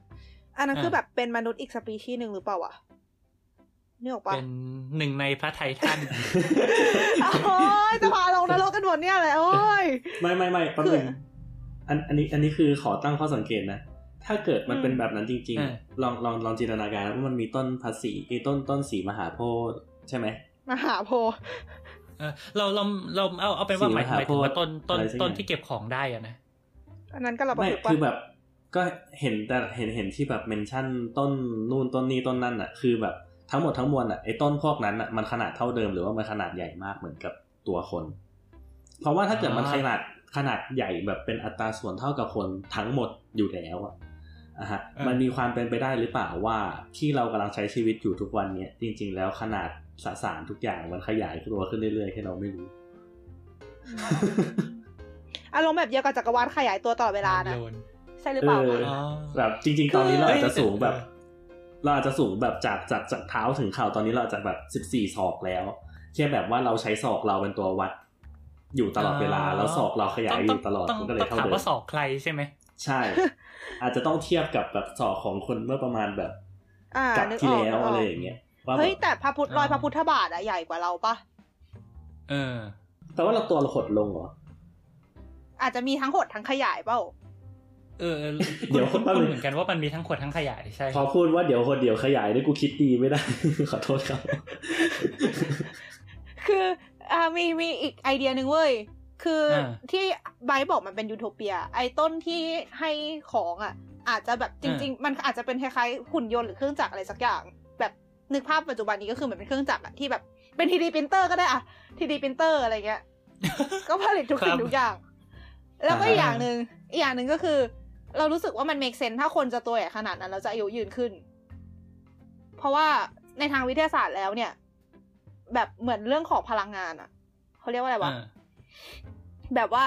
Speaker 2: อันนั้น
Speaker 3: อ่า
Speaker 2: คือแบบเป็นมนุษย์อีกสปีชีส์หนึ่งหรือเปล่าวะนี่ออกปะ
Speaker 3: เป็นหนึ่งในพระไททัน
Speaker 2: โอ้ยจะพาลงนรกกันหมดเนี่ยแหละโอ้ย
Speaker 4: ไม่ไม่ไม่แป๊บนึง อันอันนี้อันนี้คือขอตั้งข้อสังเกตนะ ถ้าเกิดมันเป็นแบบนั้นจริง
Speaker 3: อ่า
Speaker 4: ๆลองลองลองจินตนาการว่ามันมีต้นภาษีไอ้ต้นต้นสีมหาโพธิ์ใช่ไหม
Speaker 2: มหาโพธิ์
Speaker 3: เออเราเราเราเอาเอาเป็นว่า
Speaker 4: สี
Speaker 3: หมาย
Speaker 4: มหา
Speaker 3: หมายถึงว่าต้นต้น
Speaker 4: อะไรสักอย่าง
Speaker 3: ต้นที่เก็บของได้อะนะ
Speaker 2: อันนั้นก็เรา
Speaker 4: ไม่
Speaker 2: ถึกปะ
Speaker 4: คือแบบก็เห็นแต่เห็นเห็นที่แบบเมนชั่นต้นนู่นต้นนี้ต้นนั่นอะ คือแบบทั้งหมดทั้งมวลอะไอ้ต้นพวกนั้นอะมันขนาดเท่าเดิมหรือว่ามันขนาดใหญ่มากเหมือนกับตัวคน เพราะว่าถ้าเกิดมัน
Speaker 3: อ่า
Speaker 4: ขนาด ขนาดใหญ่แบบเป็นอัตราส่วนเท่ากับคนทั้งหมดอยู่แล้วอะอะฮะมันมีความเป็นไปได้หรือเปล่าว่าที่เรากำลังใช้ชีวิตอยู่ทุกวันเนี้ยจริง ๆ แล้วขนาดสสารทุกอย่างมันขยายตัวขึ้นเรื่อยๆแค่เราไม่รู้
Speaker 2: อารมณ์แบบเดียวกับจักรวาลขยายตัวตลอดเวลานะ
Speaker 3: โดน
Speaker 2: ใช่หรือเปล่า
Speaker 4: เออ
Speaker 3: อ๋อ
Speaker 4: แบบจริง ๆ ตอนนี้เราอาจจะสูงแบบ
Speaker 3: เออ
Speaker 4: เราอาจจะสูงแบบจากจากจากเท้าถึงเข่าตอนนี้เราอาจจะแบบสิบสี่ศอกแล้วแค่แบบว่าเราใช้ศอกเราเป็นตัววัด อยู่ตลอดเวลาแล้วศอกเราขยายอยู่ตลอด
Speaker 3: ต้อง
Speaker 4: มันก็เล
Speaker 3: ต้
Speaker 4: ย
Speaker 3: อง
Speaker 4: เท่า
Speaker 3: ถาม
Speaker 4: เดิ
Speaker 3: ว่ามสอกใครใช่ไหม
Speaker 4: ใช่ อาจจะต้องเทียบกับแบบศอกของคนเมื่อประมาณแบบ
Speaker 2: อ่า
Speaker 4: กับ
Speaker 2: นึก
Speaker 4: ที่
Speaker 2: ออก
Speaker 4: แล้ว
Speaker 2: นึกอ
Speaker 4: อะ
Speaker 2: อก
Speaker 4: ไรอย่างเงี้ยว่าแบ
Speaker 2: เฮ้ย
Speaker 4: บ
Speaker 2: แต่พระพุทธรอยพระพุทธบาทอะใหญ่กว่าเราปะ
Speaker 3: เออ
Speaker 4: แต่ว่าเราตัวเราหดลงเหรอ
Speaker 2: อาจจะมีทั้งขดทั้งขยายเปล่า
Speaker 3: เออ
Speaker 4: เดี๋ยว
Speaker 3: คุณ
Speaker 4: แป๊บ
Speaker 3: คุณ
Speaker 4: นึง
Speaker 3: เหมือนกันว่ามันมีทั้งขดทั้งขยายใช่
Speaker 4: พอพูดว่าเดี๋ยวคนเดี๋ยวขยายนี่กูคิดดีไม่ได้ขอโทษครับ
Speaker 2: คือ อ่ามีมีอีกไอเดียหนึ่งเว้ย คืออาที่ไบร์ทบอกมันเป็นยูโทเปีย ไอต้นที่ให้ของอะ อาจจะแบบจริง ๆ มันอาจจะเป็นคล้ายๆหุ่นยนต์หรือเครื่องจักรอะไรสักอย่าง แบบนึกภาพปัจจุบันนี้ก็คือเหมือนเป็นเครื่องจักรอะที่แบบเป็นทีดีพิมพ์เตอร์ก็ได้อะทีดีพิมพ์เตอร์อะไรเงี้ย ก็ผลิตทุกสิ่งทุกอย่าง แล้วก็อีกอย่างหนึ่งอีกอย่างหนึ่งก็คือ เรารู้สึกว่ามัน make sense ถ้าคนจะตัวใหญ่ขนาดนั้นเราจะอายุยืนขึ้น เพราะว่าในทางวิทยาศาสตร์แล้วเนี่ย แบบเหมือนเรื่องของพลังงานอะเขาเรียกว่าอะไรวะ
Speaker 3: อ่า
Speaker 2: แบบว่า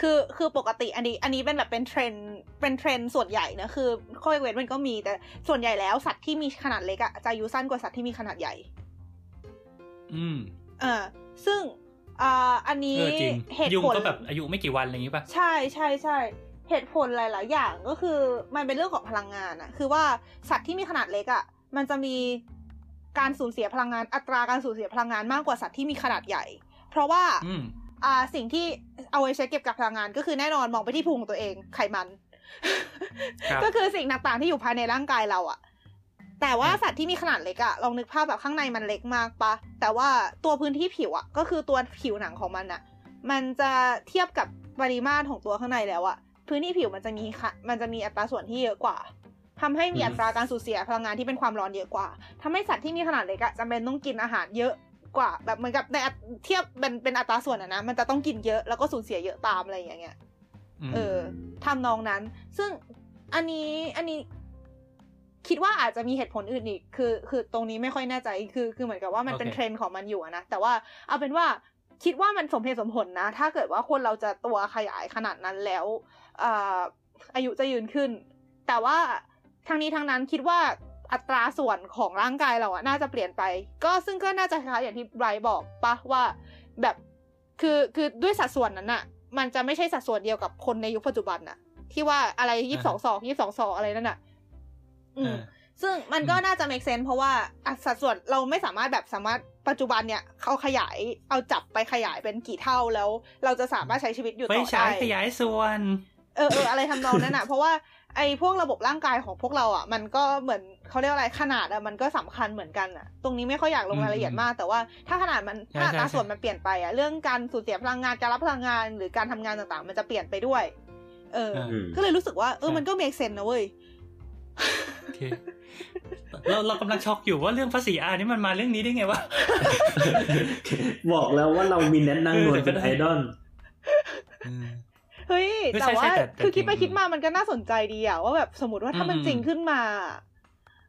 Speaker 2: คือคือปกติอันนี้ อันนี้เป็นแบบเป็นเทรนด์เป็นเทรนด์ส่วนใหญ่นะคือข้อยกเว้นมันก็มีแต่ส่วนใหญ่แล้วสัตว์ที่มีขนาดเล็กอะจะอายุสั้นกว่าสัตว์ที่มีขนาดใหญ่
Speaker 3: อืม
Speaker 2: เออซึ่งอ่าอันนี้
Speaker 3: เออจริง
Speaker 2: เหตุ
Speaker 3: ยุง
Speaker 2: ผล
Speaker 3: ก็แบบอายุไม่กี่วันอะไรอย่างงี้ป่ะ
Speaker 2: ใช่ใช่ใช่เหตุผลหลาย ๆ อย่างก็คือมันเป็นเรื่องของพลังงานอะคือว่าสัตว์ที่มีขนาดเล็กอะมันจะมี การสูญเสียพลังงานอัตราการสูญเสียพลังงานมากกว่าสัตว์ที่มีขนาดใหญ่ เพราะว่า
Speaker 3: อืม
Speaker 2: อ่าสิ่งที่เอาไว้ใช้เก็บกับพลังงาน ก็คือแน่นอนมองไปที่พุงของตัวเองไขมัน
Speaker 3: ครับ
Speaker 2: ก็คือสิ่งต่างๆที่อยู่ภายในร่างกายเราอะแต่ว่า
Speaker 3: อืม
Speaker 2: สัตว์ที่มีขนาดเล็กอะลองนึกภาพแบบข้างในมันเล็กมากปะแต่ว่าตัวพื้นที่ผิวอะก็คือตัวผิวหนังของมันอะมันจะเทียบกับปริมาตรของตัวข้างในแล้วอะพื้นที่ผิวมันจะมีค่ะมันจะมีอัตราส่วนที่เยอะกว่า ทำให้มี
Speaker 4: อืม
Speaker 2: อัตราการสูญเสียพลังงานที่เป็นความร้อนเยอะกว่าทำให้สัตว์ที่มีขนาดเล็กอะจำเป็นต้องกินอาหารเยอะกว่าแบบเหมือนกับในอัตเทียบเป็นเป็นอัตราส่วนอะนะมันจะต้องกินเยอะแล้วก็สูญเสียเยอะตามอะไรอย่างเงี้ย
Speaker 3: ม
Speaker 2: เออทำนองนั้น ซึ่งอันนี้อันนี้คิดว่าอาจจะมีเหตุผลอื่นอีก คือ คือตรงนี้ไม่ค่อยแน่ใจ คือ คือเหมือนกับว่ามันเป็น
Speaker 3: โอเค
Speaker 2: เทรนด์ของมันอยู่อะนะ แต่ว่าเอาเป็นว่าคิดว่ามันสมเหตุสมผลนะ ถ้าเกิดว่าคนเราจะตัวขยายขนาดนั้นแล้วอ่าอายุจะยืนขึ้น แต่ว่า ทั้งนี้ทั้งนั้นคิดว่าอัตราส่วนของร่างกายเราอะน่าจะเปลี่ยนไป ก็ซึ่งก็น่าจะคล้ายอย่างที่ไบรท์บอกปะว่าแบบคือคือด้วยสัดส่วนนั้นอะมันจะไม่ใช่สัดส่วนเดียวกับคนในยุคปัจจุบันอะที่ว่าอะไรยี่สิบสองศอกยี่สิบสองศอกอะไรนั่นอะอื
Speaker 3: เอ
Speaker 2: ม
Speaker 3: อ
Speaker 2: ซึ่งมันก็
Speaker 3: อืม
Speaker 2: น่าจะ make sense เพราะว่าอะสัดส่วนเราไม่สามารถแบบสามารถปัจจุบันเนี่ยเขาขยายเอาจับไปขยายเป็นกี่เท่าแล้ว เราจะสามารถใช้ชีวิตอยู่
Speaker 3: ไฟ
Speaker 2: ต่อ
Speaker 3: ฉา
Speaker 2: ได้
Speaker 3: ยขยายส่วน
Speaker 2: เออเอออะไรทำนองนั้นอะเพราะว่า ไอ้พวกระบบร่างกายของพวกเราอะ มันก็เหมือนเขาเรียกว่าอะไรขนาดอะมันก็สำคัญเหมือนกันอะ ตรงนี้ไม่ค่อยอยากลงรายละเอียดมาก แต่ว่าถ้าขนาดมัน
Speaker 3: ใช่
Speaker 2: ถ้าอัตรา
Speaker 3: ใช่
Speaker 2: ส่วนมันเปลี่ยนไปอะเรื่องการสูญเสียพลังงานการรับพลังงานหรือการทำงานต่างๆ มันจะเปลี่ยนไปด้วย เออ
Speaker 4: อืม
Speaker 2: ก็เลยรู้สึกว่าเออ
Speaker 3: ใช่
Speaker 2: มันก็ make sense นะเว้ย
Speaker 3: โอเคเราเรากำลังช็อกอยู่ว่าเรื่องภาษีอานี่มันมาเรื่องนี้ได้ไงวะ
Speaker 4: บอกแล้วว่าเรามีแนทนั่งนวลเป็นไอดอล
Speaker 2: เฮ้ย
Speaker 3: ไม่
Speaker 2: แต่
Speaker 3: ใช่
Speaker 2: ว่า
Speaker 3: ใช่แต่แต่
Speaker 2: คือคิดไป
Speaker 3: จริง
Speaker 2: คิดมามันก็น่าสนใจดีอะว่าแบบสมมติว่าถ้ามัน
Speaker 3: อืม
Speaker 2: จริงขึ้นมา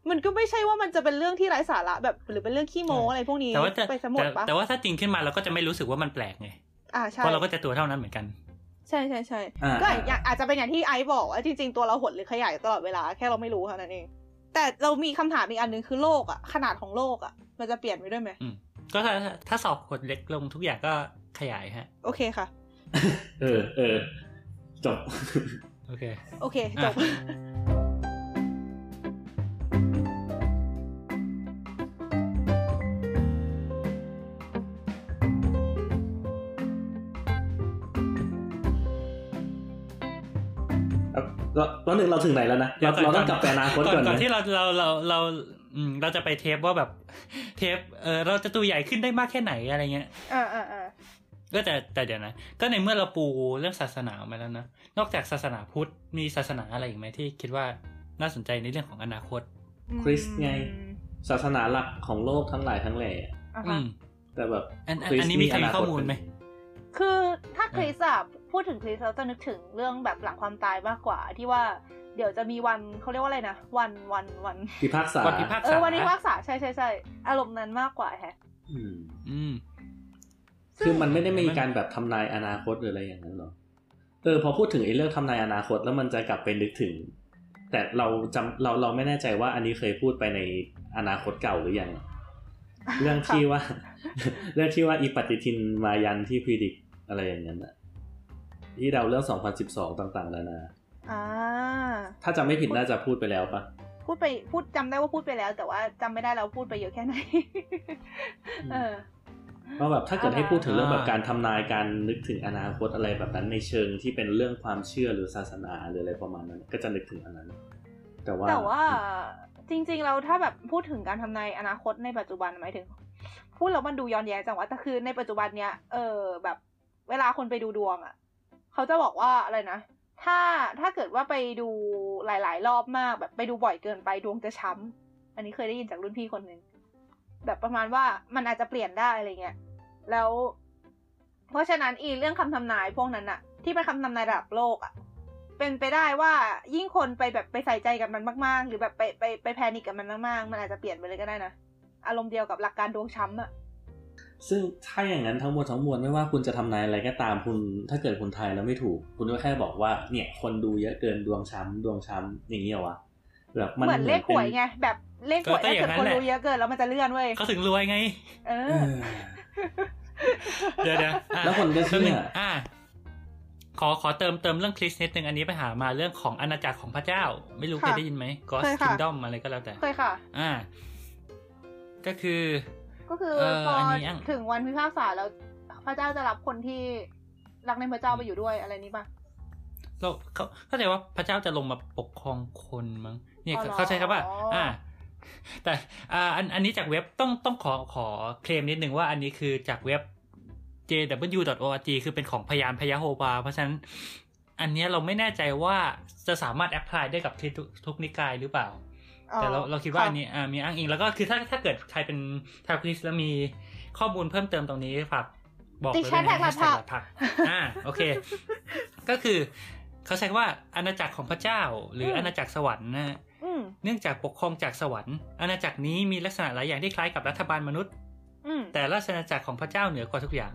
Speaker 2: มันก็ไม่ใช่ว่ามันจะเป็นเรื่องที่ไร้สาระแบบหรือเป็นเรื่องขี้โม้
Speaker 3: ใช่
Speaker 2: อะไรพวกนี้
Speaker 3: แต่ว่าจะ
Speaker 2: ไปสมด
Speaker 3: แต่
Speaker 2: ปะ
Speaker 3: แต่ว่าถ้าจริงขึ้นมาเราก็จะไม่รู้สึกว่ามันแปลกไง
Speaker 2: อ่าใช่
Speaker 3: เพราะเราก็จะตัวเท่านั้นเหมือนกัน
Speaker 2: ใช่ใช่ใช่
Speaker 4: อ่า
Speaker 2: ก็อย่างอาจจะเป็นอย่างที่ไอซ์บอกว่าจริง ๆ ตัวเราหดหรือขยายตลอดเวลาแค่เราไม่รู้เท่านั้นเองแต่เรามีคำถามอีกอันหนึ่งคือโลกอะขนาดของโลกอะมันจะเปลี่ยนไปด้วยไหม
Speaker 3: อืมก็ถ้าถ้าสอบกดเล็กลงทุกอย่างก็ขยายฮะ
Speaker 2: โอเคค่ะ
Speaker 4: เออเออ จบ
Speaker 3: โอเค
Speaker 2: โอเค จบ
Speaker 3: อะ
Speaker 4: เราตอนหนึ่งเราถึงไหนแล้วนะ เราเราต้องกลับไปอนาคตก่อน
Speaker 3: ก่อน
Speaker 4: นะ
Speaker 3: ที่เราเราเราเราอืมเราจะไปเทปว่าแบบ เทปเออเราจะตัวใหญ่ขึ้นได้มากแค่ไหนอะไรเงี้ย
Speaker 2: อ่าอ่าอ่า
Speaker 3: ก็แต่แต่เดี๋ยวนะ ก็ในเมื่อเราปูเรื่องศาสนามาแล้วนะ นอกจากศาสนาพุทธมีศาสนาอะไรอีกไหมที่คิดว่าน่าสนใจในเรื่องของอนาคต
Speaker 4: คริสต์ไง ศาสนาหลักของโลกทั้งหลายทั้งแหล่
Speaker 2: อ่า
Speaker 3: อื
Speaker 2: ฮะ
Speaker 3: ม
Speaker 4: แต่แบบ
Speaker 3: อันอัน
Speaker 4: คริส
Speaker 3: อันนี้
Speaker 4: ต์
Speaker 3: มีใครมี
Speaker 4: นา
Speaker 3: ข้อมูลไหม
Speaker 2: คือถ้าคริสอะพูดถึงคริสเราจะนึกถึงเรื่องแบบหลังความตายมากกว่าที่ว่าเดี๋ยวจะมีวันเขาเรียกว่าอะไรนะ วันวันวัน
Speaker 4: พิพากษา
Speaker 3: วันพิพาก
Speaker 2: เอ
Speaker 3: ษา
Speaker 2: อวันนี้ภาคษาใช่ใช่ใช่อารมณ์นั้นมากกว่าแฮะ
Speaker 4: อืม
Speaker 3: อืม
Speaker 4: คือมันไม่ได้มีการแบบทำนายอนาคตหรืออะไรอย่างนั้นหรอเออพอพูดถึงไอ้เรื่องทำนายอนาคตแล้วมันจะกลับไปนึกถึง แต่เราจำเราเราไม่แน่ใจว่าอันนี้เคยพูดไปในอนาคตเก่าหรือยังเรื่องที่ว่า เรื่องที่ว่าอีปฏิทินมายันที่พิดิกอะไรอย่างนั้นอะที่เดาเรื่อง 2012 ต่างๆนานา
Speaker 2: อ่า
Speaker 4: ถ้าจำไม่ผิดน่าจะพูดไปแล้วปะ
Speaker 2: พูดไปพูดจำได้ว่าพูดไปแล้ว แต่ว่าจำไม่ได้แล้วพูดไปเยอะแค่ไหนเออ
Speaker 4: ว่าแบบถ้าเกิดให้พูดถึงเรื่องแบบการทำนายการนึกถึงอนาคตอะไรแบบนั้นในเชิงที่เป็นเรื่องความเชื่อหรือศาสนาหรืออะไรประมาณนั้น ก็จะนึกถึงอันนั้น แต่ว่า
Speaker 2: แต่ว่าจริงๆเราถ้าแบบพูดถึงการทำนายอนาคตในปัจจุบันหมายถึง พูดแล้วมันดูย้อนแย้งจังวะแต่คือในปัจจุบันเนี้ยเออแบบเวลาคนไปดูดวงอะ่ะเขาจะบอกว่าอะไรนะถ้าถ้าเกิดว่าไปดูหลาย ๆ รอบมากแบบไปดูบ่อยเกินไปดวงจะช้ำอันนี้เคยได้ยินจากรุ่นพี่คนหนึ่ง แบบประมาณว่ามันอาจจะเปลี่ยนได้อะไรเงี้ยแล้ว เพราะฉะนั้นอีเรื่องคำทำนายพวกนั้นอะที่เป็นคำทำนายระดับโลกอะเป็นไปได้ว่ายิ่งคนไปแบบไปใส่ใจกับมันมากๆ หรือแบบไปไปไปแพนิคกับมันมากๆ มันอาจจะเปลี่ยนไปเลยก็ได้นะอารมณ์เดียวกับหลักการดวงช้ำอะ
Speaker 4: ซึ่งถ้าอย่างนั้นทั้งหมดทั้งมวลไม่ว่าคุณจะทำนายอะไรก็ตามคุณ ถ้าเกิดคุณทายแล้วไม่ถูก คุณก็แค่บอกว่า เนี่ย คนดูเยอะเกินดวงช้ำดวงช้ำอย่างนี้เหรอวะแบบมัน
Speaker 2: เหมือนเลขหวยไงแบบ เลขหวย
Speaker 3: ก็
Speaker 2: ถ้า
Speaker 3: อย่า
Speaker 2: เกิด
Speaker 3: งนั้น
Speaker 2: คน
Speaker 3: แหละ
Speaker 2: ดูเยอะเกินแล้วมันจะเลื่อนเว้ย
Speaker 3: เขาถึงรวยไง
Speaker 2: เอ
Speaker 4: เอ
Speaker 2: อ
Speaker 4: อ
Speaker 3: เดี๋ยวเดี๋ยวอะ
Speaker 4: แล้วคนก็เชื่อ
Speaker 3: แป๊บนึงอ่าขอขอเติมเติมเรื่องคริสนิดนึงอันนี้ไปหามาเรื่องของอาณาจักรของพระเจ้า ไม่รู้เคยได้ยินไหม God's
Speaker 2: เคยค่ะ
Speaker 3: Kingdom อะไรก็แล้วแต่
Speaker 2: เคยค่ะ
Speaker 3: อ่า ก็คือ
Speaker 2: ก็คือ
Speaker 3: เออ
Speaker 2: พออน
Speaker 3: นี้อะ
Speaker 2: ถึงวันพิพากษาแล้ว พระเจ้าจะรับคนที่รักในพระเจ้าไปอยู่ด้วยอะไรนี้ป่ะ
Speaker 3: เราเขาเข้าใจว่าพระเจ้าจะลงมาปกครองคนมั้งเนี่ย
Speaker 2: อ๋อเหรอ
Speaker 3: เข้าใจครับว่า อ่า แต่อ่าอันอันนี้จากเว็บต้องต้องขอขอเคลมนิดนึงว่าอันนี้คือจากเว็บ jw.org คือเป็นของพยานพยาโฮวาเพราะฉะนั้นอันเนี้ยเราไม่แน่ใจว่าจะสามารถแอพพลายได้กับคริสต์ทุกทุกนิกายหรือเปล่า แต่เราเราคิดว่าอันนี้อ่ามีอ้างอิง แล้วก็คือถ้าถ้าเกิดใครเป็นชาวคริสต์แล้วมีข้อมูลเพิ่มเติมตรงนี้ฝากบอก
Speaker 2: ติด
Speaker 3: เลย
Speaker 2: แชทแท็กหลั
Speaker 3: นะ
Speaker 2: ดผัก
Speaker 3: ผักอ่าโอเค ก็คือเขาใช้คำว่าอาณาจักรของพระเจ้า หรืออาณาจักรสวรรค์นะฮะ
Speaker 2: อืม
Speaker 3: เนื่องจากปกครองจากสวรรค์ อาณาจักรนี้มีลักษณะหลายอย่างที่คล้ายกับรัฐบาลมนุษย์
Speaker 2: อืม
Speaker 3: แต่ราชอาณาจักรของพระเจ้าเหนือกว่าทุกอย่าง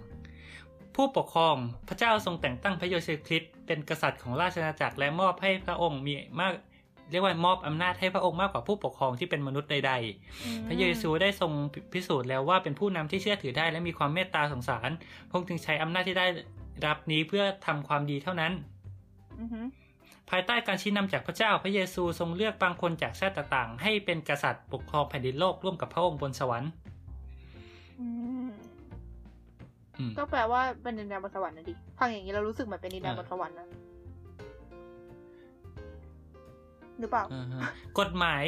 Speaker 3: ผู้ปกครองพระเจ้าทรงแต่งตั้งพระโยเซคริสต์เป็นกษัตริย์ของราชอาณาจักรและมอบให้พระองค์มีมากเรียกว่ามอบอำนาจให้พระองค์มากกว่าผู้ปกครองที่เป็นมนุษย์ใด
Speaker 2: อืม
Speaker 3: ๆพระเยซูได้ทรงพิสูจน์แล้วว่าเป็นผู้นำที่เชื่อถือได้และมีความเมตตาสงสารพระองค์จึงใช้อำนาจที่ได้รับนี้เพื่อทำความดีเท่านั้น
Speaker 2: อือหือ
Speaker 3: ภายใต้การชี้นำจากพระเจ้าพระเยซูทรงเลือกบางคนจากชาติต่างๆ ให้เป็นกษัตริย์ปกครองแผ่นดินโลกร่วมกับพระองค์บนสวรรค์
Speaker 2: อืม
Speaker 3: อืม
Speaker 2: ก็แปลว่าเป็นดินแดนบนสวรรค์นะดิฟังอย่างนี้เรารู้สึกเหมือนเป็นดินแดนบนสวรรค์นะหรือเปล่า
Speaker 3: อ่าฮะกฎหมาย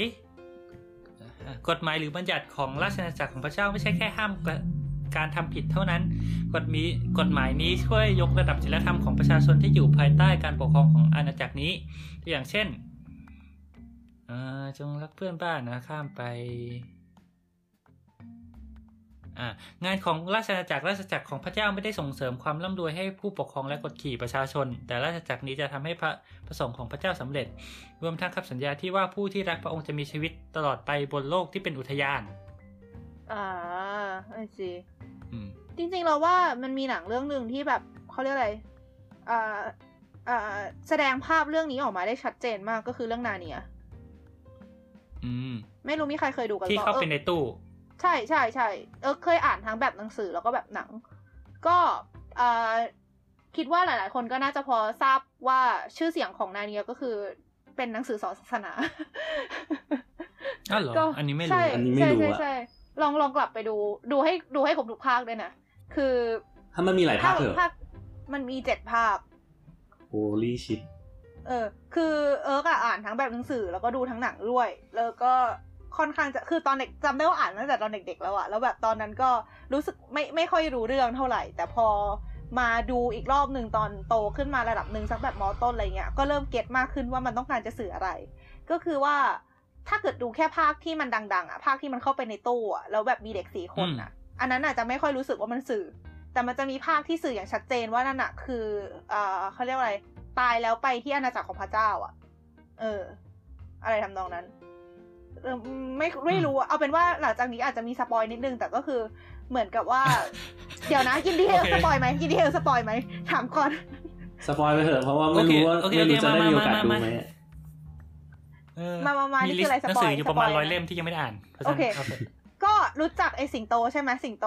Speaker 3: เอ่อกฎหมายหรือบัญญัติของราชอาณาจักรของพระเจ้าไม่ใช่แค่ห้าม การทำผิดเท่านั้น กฎมีกฎหมายนี้ช่วยยกระดับศีลธรรมของประชาชนที่อยู่ภายใต้การปกครองของอาณาจักรนี้ ตัวอย่างเช่นจงรักเพื่อนบ้านนะข้ามไปงานของราชอาณาจักรราชอาณาจักรของพระเจ้าไม่ได้ส่งเสริมความร่ำรวยให้ผู้ปกครองและกดขี่ประชาชน แต่ราชอาณาจักรนี้จะทำให้พระประสงค์ของพระเจ้าสำเร็จ รวมทั้งคำสัญญาที่ว่าผู้ที่รักพระองค์จะมีชีวิตตลอดไปบนโลกที่เป็นอุทยาน
Speaker 2: อ่าไอซี
Speaker 3: อืม
Speaker 2: จริงๆเราว่ามันมีหนังเรื่องหนึ่งที่แบบเขาเรียกอะไรอ่าอ่าแสดงภาพเรื่องนี้ออกมาได้ชัดเจนมากก็คือเรื่องนาเนีย
Speaker 3: อืม
Speaker 2: ไม่รู้มีใครเคยดูกันหรือ
Speaker 3: ที่
Speaker 2: เปล่า
Speaker 3: เข้าไป
Speaker 2: เออ
Speaker 3: ในตู้
Speaker 2: ใช่ใช่ใช่เออเคยอ่านทั้งแบบหนังสือแล้วก็แบบหนัง ก็อ่าคิดว่าหลายๆ คนก็น่าจะพอทราบว่าชื่อเสียงของนาเนียก็คือเป็นหนังสือสอนศาสนา
Speaker 3: อ้าวเหรอ
Speaker 2: ก็
Speaker 3: อันนี้ไม่รู้
Speaker 2: ใช่
Speaker 4: อันนี้ไม่
Speaker 2: ใช่
Speaker 4: รู้
Speaker 2: ใช่
Speaker 4: อะ
Speaker 2: ใช่ ลองลองกลับไปดู ดูให้ดูให้ครบทุกภาคด้วยนะ คือ
Speaker 4: ถ้ามันมีหลายภาคเหรอ
Speaker 2: ภาคมันมีเจ็ดภาค
Speaker 4: โ o ลี่ชิต
Speaker 2: เออ คือเอิร์กอะอ่านทั้งแบบหนังสือแล้วก็ดูทั้งหนังด้วย แล้วก็ค่อนข้างจะคือตอนเด็กจำได้ว่าอ่านตั้งแต่ตอนเด็กๆแล้วอะแล้วแบบตอนนั้นก็รู้สึกไม่ไม่ค่อยรู้เรื่องเท่าไหร่ แต่พอมาดูอีกรอบหนึ่งตอนโตขึ้นมาระดับหนึ่งสักแบบมอต้นอะไรเงี้ยก็เริ่มเก็ตมากขึ้นว่ามันต้องการจะสื่ออะไร ก็คือว่า ถ้าเกิดดูแค่ภาคที่มันดัง ๆอะภาคที่มันเข้าไปในตู้อะแล้วแบบมีเด็กสี่คนอะอันนั้นอาจจะไม่ค่อยรู้สึกว่ามันสื่อ แต่มันจะมีภาคที่สื่ออย่างชัดเจนว่านั่นอะคือ เอ่อเขาเรียกว่าอะไร ตายแล้วไปที่อาณาจักรของพระเจ้า อะ เออ อะไรทำนองนั้นเออไม่ไม่รู้อะเอาเป็นว่าหลังจากนี้อาจจะมีสปอยนิดนึง แต่ก็คือเหมือนกับว่า เดี๋ยวนะกินดีเทล
Speaker 3: โอเค
Speaker 2: สปอยไหมกินดีเทลสปอยไหมถามก่อน
Speaker 4: สปอยไปเถอะเพราะว่าไม่รู้ว่า
Speaker 3: โอเค
Speaker 4: ไม่รู้
Speaker 3: โอเค
Speaker 4: จะได้มีโอกาส
Speaker 3: มา
Speaker 4: ดู
Speaker 3: มา
Speaker 4: ไหม
Speaker 3: เออ
Speaker 2: มามามานี่
Speaker 3: ลิ
Speaker 2: คืออะไร
Speaker 3: สต์หนังสือ
Speaker 2: สปอย
Speaker 3: อยู่ประมาณ
Speaker 2: สปอย
Speaker 3: ร้อยเล่มที่ยังไม่ได้อ่านพราะฉะนั้น
Speaker 2: โอเคา
Speaker 3: ไป
Speaker 2: ก็รู้จักไอ้สิงโตใช่ไหมสิงโต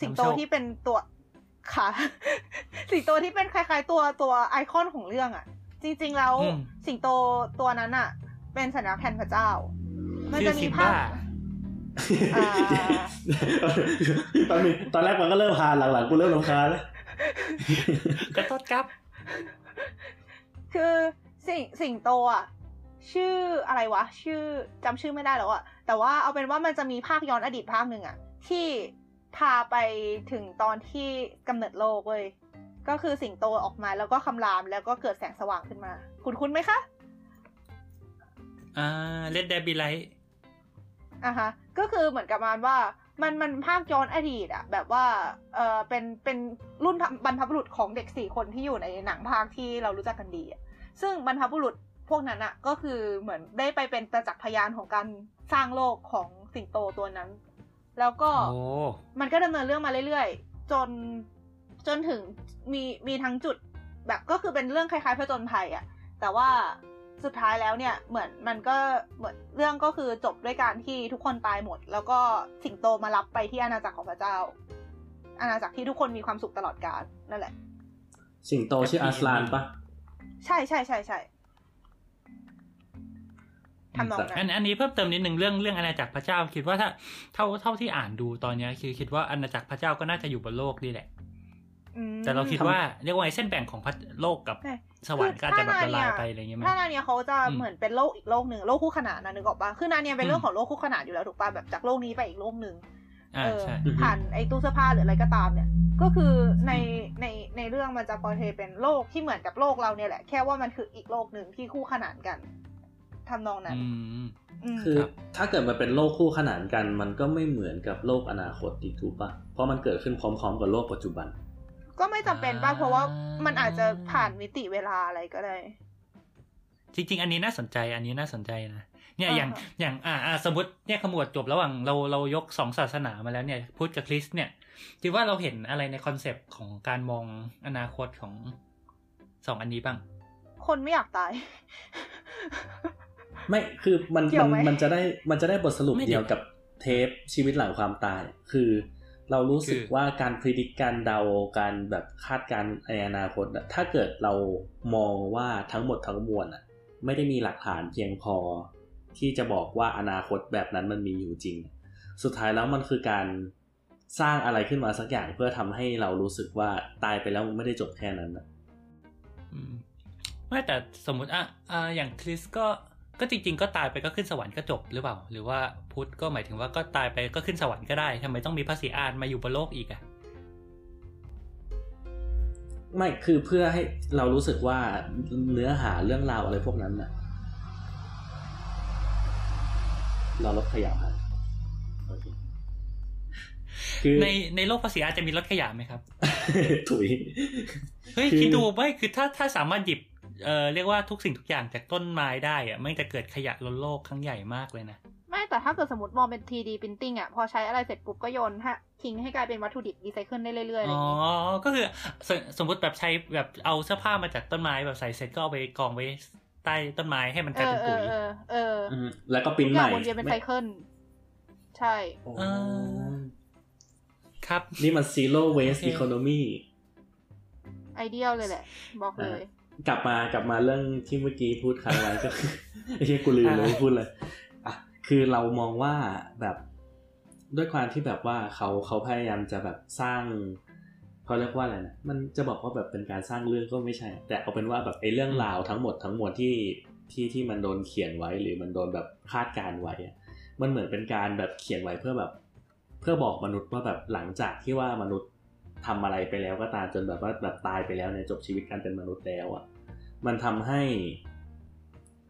Speaker 2: สิงโต
Speaker 3: นำโชค
Speaker 2: ที่เป็นตัวค่ะ สิงโตที่เป็นคล้ายๆ ตัวตัวไอคอนของเรื่องอะ จริง ๆ แล้ว
Speaker 3: อืม
Speaker 2: สิงโตตัวนั้นอะ เป็นสัญลักษณ์แทนพระเจ้า มัน
Speaker 3: ชื่
Speaker 2: จะ
Speaker 3: อ
Speaker 2: มี
Speaker 3: ซิม
Speaker 2: ภา
Speaker 3: บ้า
Speaker 2: พอ่า
Speaker 4: ตอนนี้ตอนแรกมันก็เริ่มพานหลังๆกูเริ่มรำคาญแล้ว
Speaker 3: กระโทษครับ
Speaker 2: คือสิงสิงโตอะ ชื่ออะไรวะ ชื่อจำชื่อไม่ได้แล้วอะแต่ว่าเอาเป็นว่ามันจะมีภาคย้อนอดีตภาคหนึ่งอะที่พาไปถึงตอนที่กำเนิดโลกเว้ยก็คือสิงโตออกมาแล้วก็คำรามแล้วก็เกิดแสงสว่างขึ้นมา คุณคุ้นไหมคะ
Speaker 3: อ่าเลดเดบิไลท์
Speaker 2: อะฮะก็คือเหมือนกับประมาณว่ามันมันภาคย้อนอดีตอะแบบว่าเออเป็นเป็นรุ่นบรรพบุรุษของเด็กสี่คนที่อยู่ในหนังภาคที่เรารู้จักกันดีอะซึ่งบรรพบุรุษพ วกนั้นอะก็คือเหมือนได้ไปเป็นประจักษ์พยานของการสร้างโลกของสิงโตตัวนั้น แล้วก็
Speaker 3: โอ้
Speaker 2: มันก็ดำเนินเรื่องมาเรื่อยๆ จนจนถึงมีมีทั้งจุดแบบก็คือเป็นเรื่องคล้ายๆผจญภัยอะแต่ว่าสุดท้ายแล้วเนี่ยเหมือนมันก็เหมือนเรื่องก็คือจบด้วยการที่ทุกคนตายหมด แล้วก็สิงโตมารับไปที่อาณาจักรของพระเจ้า อาณาจักรที่ทุกคนมีความสุขตลอดกาลนั่นแหละ
Speaker 4: สิงโตชื่ออาสลานปะ
Speaker 2: ใช่ใช่ใช่ใช่ ทำนองนั้
Speaker 3: อัน
Speaker 2: น
Speaker 3: อันนี้เพิ่มเติมนิดหนึ่งเรื่องเรื่องอาณาจักรพระเจ้า คิดว่าถ้าเท่าเท่าที่อ่านดูตอนเนี้ยคือคิดว่าอาณาจักรพระเจ้าก็น่าจะอยู่บนโลกนี่แหละ
Speaker 2: อืม
Speaker 3: แต่เราคิดว่าเรียกว่าไอ้เส้นแบ่งของพระโลกกับ
Speaker 2: ใช่
Speaker 3: สวรรค์ก็อาจจะแบบละลายไปอะไรอย่างเงี้ยไหม
Speaker 2: ถ้านาเนียเขาจะ
Speaker 3: อืม
Speaker 2: เหมือนเป็นโลกอีกโลกหนึ่งโลกคู่ขนานนะนึกออกปะคือนาเนียเป็น
Speaker 3: อืม
Speaker 2: เรื่องของโลกคู่ขนานอยู่แล้วถูกปะแบบจากโลกนี้ไปอีกโลกหนึ่ง
Speaker 3: อ่า
Speaker 2: เออ
Speaker 3: ใช่
Speaker 2: ผ่านไอ้ตู้เสื้อผ้าหรืออะไรก็ตามเนี่ย ก็คือในในในเรื่องมันจะพอเทเป็นโลกที่เหมือนกับโลกเราเนี่ยแหละ แค่ว่ามันคืออีกโลกหนึ่งที่คู่ขนานกัน ทำนองนั้น
Speaker 3: อืม
Speaker 2: อืม
Speaker 4: คือ
Speaker 3: ครับ
Speaker 4: ถ้าเกิดมันเป็นโลกคู่ขนานกัน มันก็ไม่เหมือนกับโลกอนาคตอีกถูกปะเพราะมันเกิดขึ้นพร้อม ๆ กับโลกปัจจุบัน
Speaker 2: ก็ไม่จำเป็นป่ะเพราะว่ามันอาจจะผ่านมิติเวลาอะไรก็ได้
Speaker 3: จริงๆ อันนี้น่าสนใจ อันนี้น่าสนใจนะ เนี่ยอย่าง
Speaker 2: อ่าฮะ
Speaker 3: อย่างอ่าอ่าสมมติเนี่ยขมวดจบระหว่างเราเรายกสองศาสนามาแล้วเนี่ยพุทธกับคริสต์เนี่ยคิดว่าเราเห็นอะไรในคอนเซปต์ของการมองอนาคตของสองอันนี้บ้าง
Speaker 2: คนไม่อยากตาย
Speaker 4: ไม่คือมัน
Speaker 2: เกี่ยว
Speaker 4: มัน
Speaker 2: ไหม
Speaker 4: มันจะได้มันจะได้บทสรุป
Speaker 3: ไม่
Speaker 4: เดียวกับเทปชีวิตหลังความตาย คือ เรารู้สึก
Speaker 3: คือ
Speaker 4: ว่าการพิจิตการเดาการแบบคาดการณ์ในอนาคตอะถ้าเกิดเรามองว่าทั้งหมดทั้งมวลอะไม่ได้มีหลักฐานเพียงพอที่จะบอกว่าอนาคตแบบนั้นมันมีอยู่จริง สุดท้ายแล้วมันคือการสร้างอะไรขึ้นมาสักอย่างเพื่อทำให้เรารู้สึกว่าตายไปแล้วมันไม่ได้จบแค่นั้นอะ
Speaker 3: อืมไม่แต่สมมติอะอ่าอย่างคริสก็ ก็จริง ๆ ก็ตายไปก็ขึ้นสวรรค์ก็จบหรือเปล่า หรือว่าพุทธก็หมายถึงว่าก็ตายไปก็ขึ้นสวรรค์ก็ได้ทำไมต้องมีพระศรีอานมาอยู่บนโลกอีกอะ
Speaker 4: ไม่คือเพื่อให้เรารู้สึกว่าเนื้อหาเรื่องราวอะไรพวกนั้นน่ะเราลดขยะครับโอเคคือ
Speaker 3: ในในโลกภาษีอาจจะมีรถขยะไหมครับ
Speaker 4: ถุย
Speaker 3: เฮ้ย
Speaker 4: คือ
Speaker 3: คิดดูไม่คือถ้าถ้าสามารถหยิบ เอ่อเรียกว่าทุกสิ่งทุกอย่างจากต้นไม้ได้อะไม่งจะเกิดขยะล้นโลกครั้งใหญ่มากเลยนะ
Speaker 2: ไม่แต่ถ้าเกิดสมมติมองเป็น 3D printing อะพอใช้อะไรเสร็จปุ๊บก็โยนฮะทิ้งให้กลายเป็นวัตถุดิบรีไซเคิลได้เรื่อยๆอะไรอ
Speaker 3: อ๋อ
Speaker 2: ย่างงี้
Speaker 3: ก็คือสสมมติแบบใช้แบบเอาเสื้อผ้ามาจากต้นไม้แบบใส่เสร็จก็เอาไปกองไว้ใต้ต้นไม้ให้มันก
Speaker 2: เอ
Speaker 3: ลาย
Speaker 2: อ
Speaker 3: เป็น
Speaker 2: เอ
Speaker 3: ปุ๋
Speaker 2: อยเออเออ
Speaker 4: อืมแล้วก็ปริ้น
Speaker 2: ทุก
Speaker 4: ให
Speaker 2: อย่า
Speaker 4: ม่
Speaker 2: งวนเวียนเป็นไซเคิลใช่
Speaker 4: โอ้
Speaker 3: อ่าครับ
Speaker 4: นี่มัน zero waste
Speaker 3: โอเค
Speaker 4: economy
Speaker 2: ไอเดียลเลยแหละ บอกเลย
Speaker 4: กลับมากลับมาเรื่องที่เมื่อกี้พูดค้างไว้ก็คือไอ้ที่กูลืมเลยว่าพูดเลยอะคือเรามองว่าแบบด้วยความที่แบบว่าเขาเขาพยายามจะแบบสร้างเขาเรียกว่าอะไรนะมันจะบอกว่าแบบเป็นการสร้างเรื่องก็ไม่ใช่ แต่เอาเป็นว่าแบบไอ้เรื่องราวทั้งหมดทั้งมวลที่ที่ที่มันโดนเขียนไว้หรือมันโดนแบบคาดการณ์ไว้อะมันเหมือนเป็นการแบบเขียนไว้เพื่อแบบ เพื่อบอกมนุษย์ว่าแบบหลังจากที่ว่ามนุษย์ ทำอะไรไปแล้วก็ตามจนแบบว่าแบบตายไปแล้วเนี่ยจบชีวิตการเป็นมนุษย์แล้วอะมันทำให้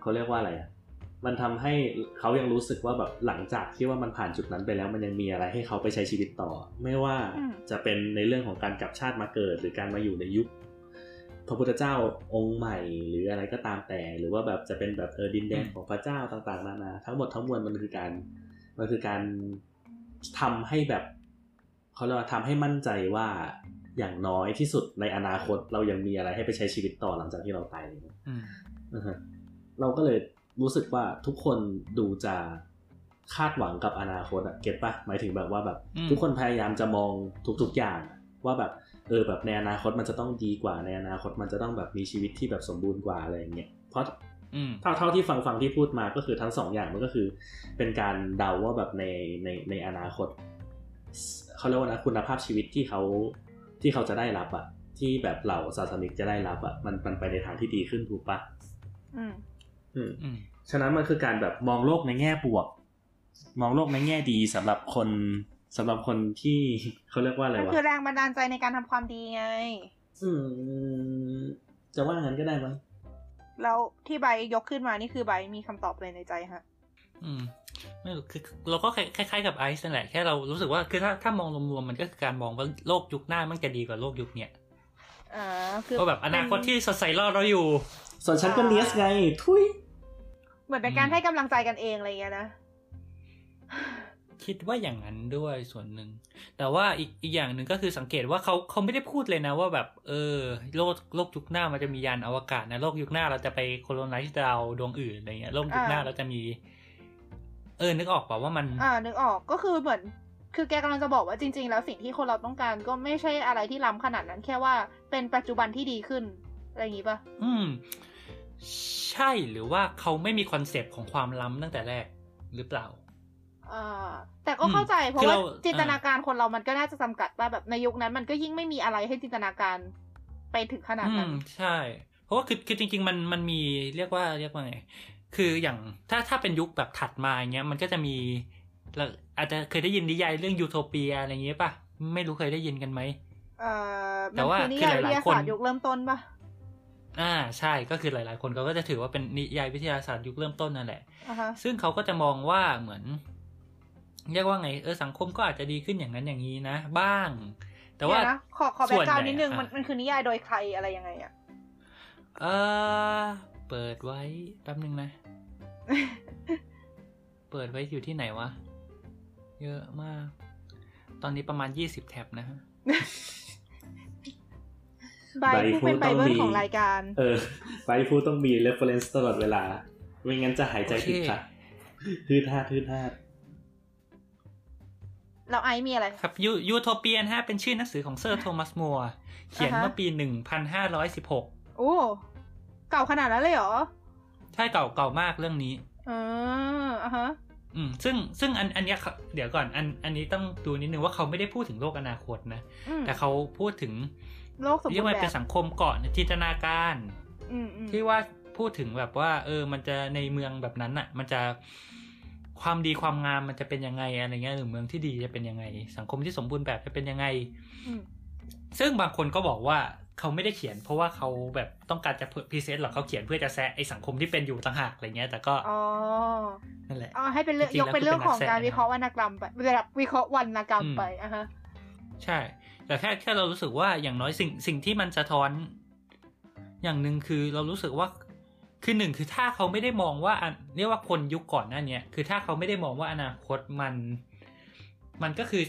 Speaker 4: เขาเรียกว่าอะไรอะมันทำให้เขายังรู้สึกว่าแบบหลังจากที่ว่ามันผ่านจุดนั้นไปแล้ว มันยังมีอะไรให้เขาไปใช้ชีวิตต่อ ไม่ว่า
Speaker 2: อืม
Speaker 4: จะเป็นในเรื่องของการกลับชาติมาเกิด หรือการมาอยู่ในยุค พระพุทธเจ้าองค์ใหม่ หรืออะไรก็ตามแต่ หรือว่าแบบจะเป็นแบบเออดินแดนของพระเจ้าต่างๆนานาทั้งหมดทั้งมวลมันคือการมันคือการทำให้แบบ เขาเรียกว่าทำให้มั่นใจว่าอย่างน้อยที่สุดในอนาคตเรายังมีอะไรให้ไปใช้ชีวิตต่อหลังจากที่เราตายเลย
Speaker 3: อืม
Speaker 4: นะฮะเราก็เลยรู้สึกว่าทุกคนดูจะคาดหวังกับอนาคตอะเก็ตปะหมายถึงแบบว่าแบบ
Speaker 3: อืม
Speaker 4: ทุกคนพยายามจะมองทุกๆอย่างอะว่าแบบ เออแบบในอนาคตมันจะต้องดีกว่าในอนาคตมันจะต้องแบบมีชีวิตที่แบบสมบูรณ์กว่าอะไรอย่างเงี้ยเพราะ
Speaker 3: อืม
Speaker 4: เท่าเท่าที่ฟังฟังที่พูดมาก็คือทั้งสองอย่างมันก็คือ เป็นการเดาว่าแบบในในในอนาคต เขาเรียกว่านะคุณภาพชีวิตที่เขาที่เขาจะได้รับอะที่แบบเหล่าศาสนิกจะได้รับอะมันมันไปในทางที่ดีขึ้นถูกปะ
Speaker 2: อืม
Speaker 4: อืม
Speaker 3: อืม
Speaker 4: ฉะนั้นมันคือการแบบมองโลกในแง่บวก มองโลกในแง่ดีสำหรับคนสำหรับคนที่เขาเรียกว่าอะไร
Speaker 2: มัน
Speaker 4: วะ
Speaker 2: คือแรงบันดาลใจในการทำความดีไง
Speaker 4: อืมจะว่างั้นก็ได้มั้ง
Speaker 2: แล้วที่ใบยกขึ้นมานี่คือใบมีคำตอบเลยในใจฮะ
Speaker 3: อืม ไม่รู้คือเราก็คล้ายๆกับไอซ์นั่นแหละแค่เรารู้สึกว่าคือถ้าถ้ามองรวมๆมันก็คือการมองว่าโลกยุคหน้ามันจะดีกว่าโลกยุคเนี้ย
Speaker 2: อ่าคือ
Speaker 3: ก็แบบอนาคตที่สดใสรอเราอยู่
Speaker 4: ส่วนฉันก็เนียสไง ทุย
Speaker 2: เหมือนเป็นการให้กำลังใจกันเองอะไรเงี้ยนะ
Speaker 3: คิดว่าอย่างนั้นด้วยส่วนหนึ่ง แต่ว่าอีกอีกอย่างหนึ่งก็คือสังเกตว่าเขาเขาไม่ได้พูดเลยนะว่าแบบ เออ โลกโลกยุคหน้ามันจะมียานอวกาศนะ โลกยุคหน้าเราจะไปโคโลไนซ์ดาวดวงอื่นอะไรเงี้ยโลกยุคหน้า
Speaker 2: อ่า
Speaker 3: เราจะมีเออนึกออกเปล่าว่ามัน
Speaker 2: อ่านึกออกก็คือเหมือน คือแกกำลังจะบอกว่าจริง ๆ แล้วสิ่งที่คนเราต้องการก็ไม่ใช่อะไรที่ล้ำขนาดนั้น แค่ว่าเป็นปัจจุบันที่ดีขึ้นอะไรอย่างงี้ปะ
Speaker 3: อืม ใช่หรือว่าเขาไม่มีคอนเซปต์ของความล้ำตั้งแต่แรกหรือเปล่า
Speaker 2: อ่าแต่ก็เข้าใจเพราะ
Speaker 3: คือ
Speaker 2: ว่า
Speaker 3: เรา
Speaker 2: จินตนาการคนเรามันก็น่าจะจำกัดว่าแบบในยุคนั้น มันก็ยิ่งไม่มีอะไรให้จินตนาการไปถึงขนาด
Speaker 3: อื
Speaker 2: นั้น
Speaker 3: มใช่ เพราะว่าคือคือจริง ๆ มันมันมีเรียกว่าเรียกว่าไง คืออย่างถ้าถ้าเป็นยุคแบบถัดมาอย่างเงี้ย มันก็จะมีเราอาจจะเคยได้ยินนิยายเรื่องยูโทเปียอะไรอย่างเงี้ยป่ะ ไม่รู้เคยได้ยินกันไหม
Speaker 2: เอ่อ
Speaker 3: แต่
Speaker 2: มัน
Speaker 3: ว่า
Speaker 2: คือนิยาย
Speaker 3: คือ
Speaker 2: วิ
Speaker 3: ห
Speaker 2: ท
Speaker 3: ลายๆ
Speaker 2: ยา
Speaker 3: คน
Speaker 2: ศาสตร์ยุคเริ่มต้นปะ
Speaker 3: อ่าใช่ก็คือหลาย ๆ คนเขาก็จะถือว่าเป็นนิยายวิทยาศาสตร์ยุคเริ่มต้นนั่นแหละ
Speaker 2: อ่าฮะ
Speaker 3: ซึ่งเขาก็จะมองว่าเหมือน เรียกว่าไงเออสังคมก็อาจจะดีขึ้นอย่างนั้นอย่างนี้นะ บ้าง แต่ว่า
Speaker 2: เดี๋ยนะขอขอ
Speaker 3: ส่
Speaker 2: แบ็
Speaker 3: วน
Speaker 2: กกราว
Speaker 3: ใหญ่
Speaker 2: นิดนึง
Speaker 3: อะ
Speaker 2: มันมันคือนิยายโดยใครอะไรยังไงอะ
Speaker 3: เออ เปิดไว้แป๊บนึงนะ เปิดไว้อยู่ที่ไหนวะ เยอะมาก ตอนนี้ประมาณยี่สิบ tab นะฮะ
Speaker 2: ใบผู้เป็นไบเบิลของรายการ
Speaker 4: เออไปพูดต้องมี reference ตลอดเวลา ไม่งั้นจะหายใจติดขัดทืดฮาดทืดฮาด
Speaker 2: แล้วไอซ์มีอะไร
Speaker 3: ครับยูยูโทเปีย นะฮะ เป็นชื่อหนังสือของเซอร์โทมัสมัวร์เขียน
Speaker 2: อ่าฮะ
Speaker 3: เมื่อปีหนึ่งพันห้าร้อยสิบหก
Speaker 2: โอ้ เก่าขนาดนั้นเลยเหรอ
Speaker 3: ใช่เก่าเก่ามากเรื่องนี้
Speaker 2: อ่าอ่าฮะ
Speaker 3: อืม ซึ่งซึ่งอันอันเนี้ยเขาเดี๋ยวก่อน อันอันนี้ต้องดูนิดนึงว่าเขาไม่ได้พูดถึงโลกอนาคตนะ
Speaker 2: อืม
Speaker 3: แต่เขาพูดถึง
Speaker 2: โลกสมบู
Speaker 3: เรีย
Speaker 2: ร
Speaker 3: กว่า
Speaker 2: ณ์แบ
Speaker 3: เป็น
Speaker 2: บ
Speaker 3: สังคมเกาะจินตนาการ
Speaker 2: อืมอืม
Speaker 3: ที่ว่าพูดถึงแบบว่า เออ มันจะในเมืองแบบนั้นอะ มันจะความดีความงามมันจะเป็นยังไงอะไรเงี้ยหรือเมืองที่ดีจะเป็นยังไง สังคมที่สมบูรณ์แบบจะเป็นยังไง
Speaker 2: อืม
Speaker 3: ซึ่งบางคนก็บอกว่า เขาไม่ได้เขียน เพราะว่าเขาแบบต้องการจะ present หรอกเขาเขียนเพื่อจะแซะไอสังคมที่เป็นอยู่ต่างหากอะไรเงี้ย แต่ก็
Speaker 2: อ๋อ
Speaker 3: นั่นแหละ
Speaker 2: อ๋อให้เป็นเรื่อง
Speaker 3: จริงๆ
Speaker 2: ยกเป็นเรื่องของการ
Speaker 3: แล้วคือเป็นนักแสดง
Speaker 2: วิเคราะห์วรรณกรรมไปแบบวิเคราะห์วรรณกรรม
Speaker 3: อืม
Speaker 2: ไปอะฮะ
Speaker 3: ใช่ แต่แค่แค่เรารู้สึกว่าอย่างน้อยสิ่งสิ่งที่มันสะท้อน อย่างหนึ่งคือเรารู้สึกว่าคือหนึ่งคือถ้าเขาไม่ได้มองว่าอันเรียกว่าคนยุคก่อนหน้าเนี้ยคือถ้าเขาไม่ได้มองว่าอนาคตมัน มันก็คือ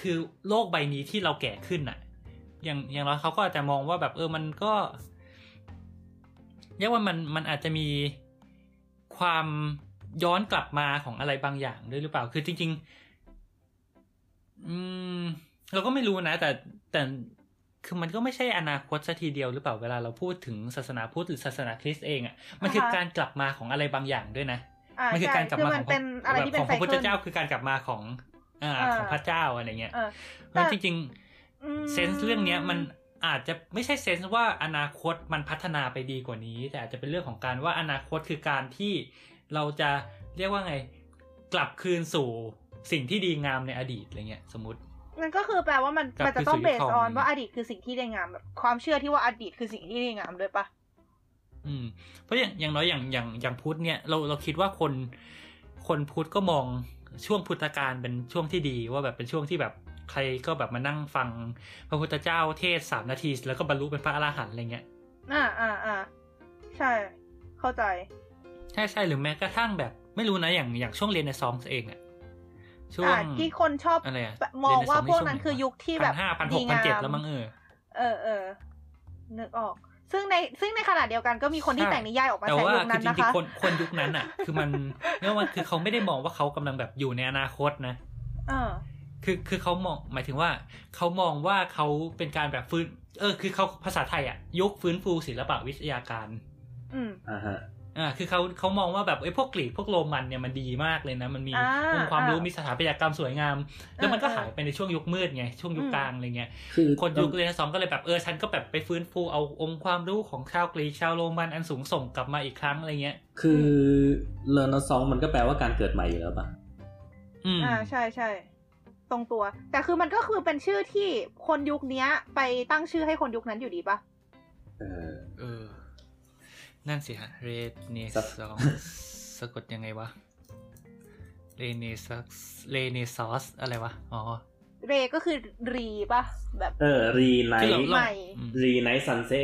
Speaker 3: คือโลกใบนี้ที่เราแก่ขึ้นอะ อย่างอย่างน้อยเขาก็อาจจะมองว่าแบบเออมันก็เรียกว่ามันมันอาจจะมีความย้อนกลับมาของอะไรบางอย่างด้วยหรือเปล่า คือจริง ๆ อืม เราก็ไม่รู้นะ แต่แต่คือมันก็ไม่ใช่อนาคตซะทีเดียวหรือเปล่าเวลาเราพูดถึงศาสนาพุทธหรือศาสนาคริสต์เองอะ่ะมันคือ
Speaker 2: อ่าฮะ
Speaker 3: การกลับมาของอะไรบางอย่างด้วยนะ
Speaker 2: อ่า
Speaker 3: มันคือ
Speaker 2: ใช่
Speaker 3: การกลับ
Speaker 2: คือ
Speaker 3: มา
Speaker 2: มั
Speaker 3: ข
Speaker 2: น
Speaker 3: อง
Speaker 2: เป็นอะไรที่เป็น
Speaker 3: ของ
Speaker 2: ไซ
Speaker 3: พระพุทธ
Speaker 2: เคิล
Speaker 3: เจ้าคือการกลับมาของอ่า
Speaker 2: อ่า
Speaker 3: ของพระเจ้าอะไรเงี้ย
Speaker 2: เออ
Speaker 3: เพราะ
Speaker 2: แต่
Speaker 3: จริง
Speaker 2: อืม
Speaker 3: ๆ เซนส์เรื่องเนี้ยมันอาจจะไม่ใช่เซนส์ว่าอนาคตมันพัฒนาไปดีกว่านี้ แต่อาจจะเป็นเรื่องของการว่าอนาคตคือการที่เราจะเรียกว่าไงกลับคืนสู่สิ่งที่ดีงามในอดีตอะไรเงี้ยสมมติ
Speaker 2: มันก็คือแปลว่ามัน
Speaker 3: กลับ
Speaker 2: มันจะต้อง
Speaker 3: คื
Speaker 2: เบ
Speaker 3: อ
Speaker 2: ส
Speaker 3: สู่ยุคท
Speaker 2: อ
Speaker 3: อง
Speaker 2: อนว่าอดีตคือสิ่งที่ดีงามแบบความเชื่อที่ว่าอดีตคือสิ่งที่ดีงามด้วยปะ
Speaker 3: อืม เพราะอย่างอย่างน้อยอย่างอย่างอย่างพุทธเนี่ยเราเราคิดว่าคนคนพุทธก็มองช่วงพุทธกาลเป็นช่วงที่ดีว่าแบบเป็นช่วงที่แบบ ใครก็แบบมานั่งฟังพระพุทธเจ้าเทศน์สามนาที แล้วก็บรรลุเป็นพระอรหันต์อะไรเงี้ย
Speaker 2: อ่าอ่าอ่าใช่ เข้าใจ
Speaker 3: ใช่ใช่หรือแม้กระทั่งแบบ ไม่รู้นะอย่างอย่างช่วงเรียนในซองเองอะช่ว
Speaker 2: อ่างที่คนชอบ
Speaker 3: อะไรอะ
Speaker 2: แบบมองว่า
Speaker 3: เรี
Speaker 2: พ
Speaker 3: ย
Speaker 2: วก
Speaker 3: ในั้
Speaker 2: นคือยุคที่แบบ
Speaker 3: ห้าพันห
Speaker 2: ดี
Speaker 3: กพัน
Speaker 2: งา
Speaker 3: เจ็ด
Speaker 2: ม
Speaker 3: แล้วมั้งเออ
Speaker 2: เออเออนึกออก ซึ่งในซึ่งในขณะเดียวกันก็มีคนที่
Speaker 3: ใช่
Speaker 2: แต่งนิยายออกมา
Speaker 3: แต่
Speaker 2: ใช้
Speaker 3: ว่า
Speaker 2: ยุค
Speaker 3: คื
Speaker 2: นั้
Speaker 3: อนจ
Speaker 2: นะ
Speaker 3: ริง
Speaker 2: คะ
Speaker 3: ๆคนคนยุคนั้นอะ คือมันเรียกว่าคือเขาไม่ได้มองว่าเขากำลังแบบอยู่ในอนาคตนะ
Speaker 2: เออ
Speaker 3: คือคือเขามองหมายถึงว่าเขามองว่าเขาเป็นการแบบฟื้น เออ คือเขาภาษาไทยอะยกฟื้นฟูศิลปะวิทยาการ
Speaker 2: อืม
Speaker 4: อ่าฮะ
Speaker 3: อ่าคือเขาเขามองว่าแบบไอ้พวกกรีกพวกโรมันเนี่ยมันดีมากเลยนะ มันมี
Speaker 2: อ่า
Speaker 3: องค์ความรู้
Speaker 2: อ่ามี
Speaker 3: มีสถาปัตยกรรมสวยงาม แล้วมันก็
Speaker 2: เออ
Speaker 3: หายไปในช่วงยุคมืดไงช่วงยุค
Speaker 2: อืม
Speaker 3: กลางอะไรเงี้ย
Speaker 4: คือ
Speaker 3: คนยุคเรเนซองส์ก็เลยแบบเออฉันก็แบบไปฟื้นฟูเอาองค์ความรู้ของชาวกรีกชาวโรมันอันสูงส่งกลับมาอีกครั้งอะไรเงี้ย
Speaker 4: คือเลนซองมันก็แปลว่าการเกิดใหม่อยู่แล้วปะ
Speaker 3: อืม
Speaker 2: อ่าใช่ใช่ ตรงตัว แต่คือมันก็คือเป็นชื่อที่คนยุคเนี้ย ไปตั้งชื่อให้คนยุคนั้นอยู่ดีปะ
Speaker 4: เออ
Speaker 3: เออ นั่นสิฮะเรเนซองสะกดยังไงวะเรเนซัสเรเนซอสอะไรวะ อ๋อ
Speaker 2: เรก็คือรีปะแบบ
Speaker 4: เออ รีไน
Speaker 3: คือเรา
Speaker 4: ท์
Speaker 2: ใหม่
Speaker 3: อืม
Speaker 4: รีไนท์ซันเซ่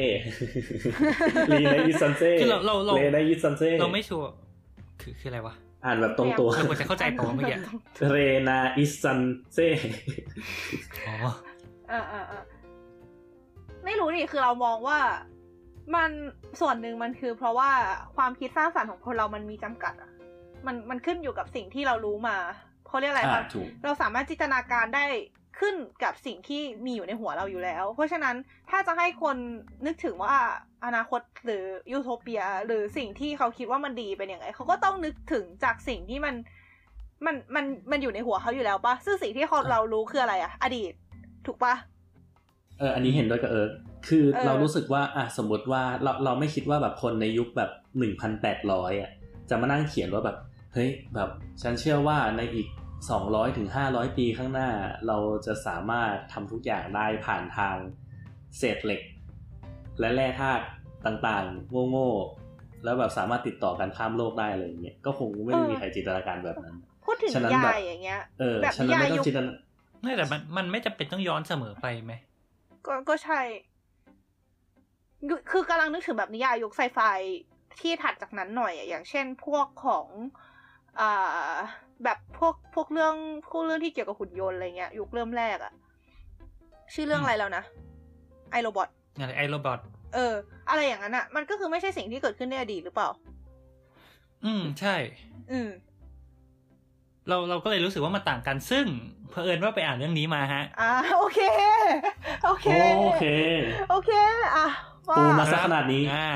Speaker 4: รีไนท์ซันเซ่
Speaker 3: คือเราเราเรา
Speaker 4: เลไนท์ซันเซ่
Speaker 3: เราไม่ชัวร์คือคืออะไรวะ
Speaker 4: อ่านแบบตรงตัว
Speaker 3: เราควรจะเข้าใจเปล่าวะเมื่อกี้
Speaker 4: เรนาอิซันเซ่
Speaker 3: อ๋อ
Speaker 2: เออเออเออไม่รู้ดิคือเรามองว่ามันส่วนหนึ่งมันคือ เพราะว่าความคิดสร้างสรรค์ของคนเรามันมีจำกัดอะ มันมันขึ้นอยู่กับสิ่งที่เรารู้มาเขาเรียกอะไร
Speaker 4: อ่า
Speaker 2: คะ
Speaker 4: ถูก
Speaker 2: เราสามารถจินตนาการได้ ขึ้นกับสิ่งที่มีอยู่ในหัวเราอยู่แล้ว เพราะฉะนั้นถ้าจะให้คนนึกถึงว่าอนาคตหรือยูโทเปีย หรือสิ่งที่เขาคิดว่ามันดีเป็นยังไงเขาก็ต้องนึกถึงจากสิ่งที่มันมันมันมันอยู่ในหัวเขาอยู่แล้วปะซึ่งสิ่งที่เขาเรารู้คืออะไรอะอดีต ถูกปะ
Speaker 4: เอออันนี้เห็นด้วยกับเอิร์กคือ
Speaker 2: เออ
Speaker 4: เรารู้สึกว่าอะสมมติว่าเราเราไม่คิดว่าแบบคนในยุคแบบหนึ่งพันแปดร้อยอะจะมานั่งเขียนว่าแบบเฮ้ยแบบฉันเชื่อว่าในอีก สองร้อยถึงห้าร้อยปีข้างหน้า เราจะสามารถทำทุกอย่างได้ผ่านทางเศษเหล็ก และแร่ธาตุต่างๆ โง่ๆ แล้วแบบสามารถติดต่อกันข้ามโลกได้อะไรอย่างเงี้ยก็คงไม่ได้มีใครจินตนาการแบบนั้น
Speaker 2: พูดถึง
Speaker 4: ฉะนั้น
Speaker 2: นิ
Speaker 4: แบบ
Speaker 2: ยายอย่างเงี้ย
Speaker 4: เออ
Speaker 2: แบบ
Speaker 4: ฉะนั้นไม่ต้อ
Speaker 2: นิยายยุ
Speaker 4: ง
Speaker 2: ค
Speaker 4: จินตนา
Speaker 3: ไม่แต่มันมันไม่จำเป็นต้องย้อนเสมอไปไหม
Speaker 2: ก็ก็ใช่ คือกำลังนึกถึงแบบนิยายยุคไซไฟที่ถัดจากนั้นหน่อยอะอย่างเช่นพวกของอ่า แบบพวกพวกเรื่องพวกเรื่องที่เกี่ยวกับหุ่นยนต์อะไรเงี้ยยุคเริ่มแรกอะชื่อเรื่องอะไรแล้วนะ I, Robotอะ
Speaker 3: ไร I, Robot
Speaker 2: เออ อะไรอย่างนั้นอะมันก็คือไม่ใช่สิ่งที่เกิดขึ้นในอดีตหรือเปล่า
Speaker 3: อืมใช่
Speaker 2: อืม
Speaker 3: เราเราก็เลยรู้สึกว่ามันต่างกันซึ่งเผอิญว่าไปอ่านเรื่องนี้มาฮะ
Speaker 2: อ่าโอเค โอเค
Speaker 4: โอเค
Speaker 2: โอเค อะว่า
Speaker 4: ปูมาซะขนาดนี้
Speaker 3: อ่า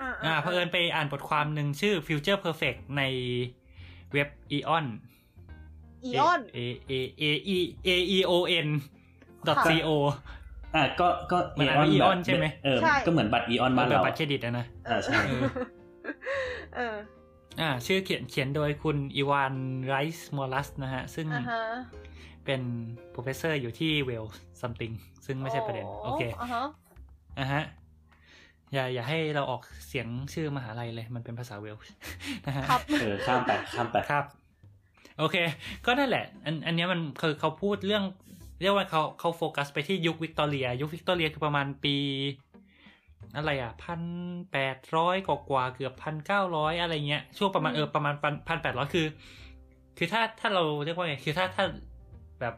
Speaker 2: อ่า
Speaker 3: อ่าเผอิญไปอ่านบทความหนึ่งชื่อ Future Perfect ใน เว็บ Eon
Speaker 2: อีออน
Speaker 3: A A A E A E O N dot c o
Speaker 4: อะก็ก็
Speaker 3: มันอ่านว่า Eon
Speaker 4: แบบ
Speaker 3: ใช่ไหม
Speaker 4: เออ
Speaker 2: ใช่
Speaker 4: ก็เหมือนบัตรอีออนบ้าน
Speaker 3: แบบ
Speaker 4: เรา
Speaker 3: บัตรเครดิตอะนะ
Speaker 4: อ่าใช่
Speaker 3: เออ
Speaker 2: เออ
Speaker 3: อ่าชื่อเขียนเขียนโดยคุณอีวานไรส์มอรัสนะฮะ ซึ่ง
Speaker 2: อ่าฮะ
Speaker 3: เป็น professor อยู่ที่เวลส์ something ซึ่งไม่ใช่ประเด็น โอเค
Speaker 2: อ่าฮะ
Speaker 3: อะฮะอย่าอย่าให้เราออกเสียงชื่อมหาลัยเลย มันเป็นภาษาเวลส์นะฮะ
Speaker 2: ครับ
Speaker 4: เออข้ามไปข้ามไป
Speaker 3: ครับ โอเค ก็นั่นแหละ อันอันเนี้ยมันคือเขาพูดเรื่อง เรียกว่าเขาเขาโฟกัสไปที่ยุควิกตอเรีย ยุควิกตอเรียคือประมาณปี อะไรอะพันแปดร้อยกว่ากว่าๆเกือบพันเก้าร้อยอะไรเงี้ย ช่วงประมาณ
Speaker 2: อืม
Speaker 3: เออประมาณพันแปดร้อยคือ คือถ้าถ้าเราเรียกว่าไงคือถ้าถ้าแบบ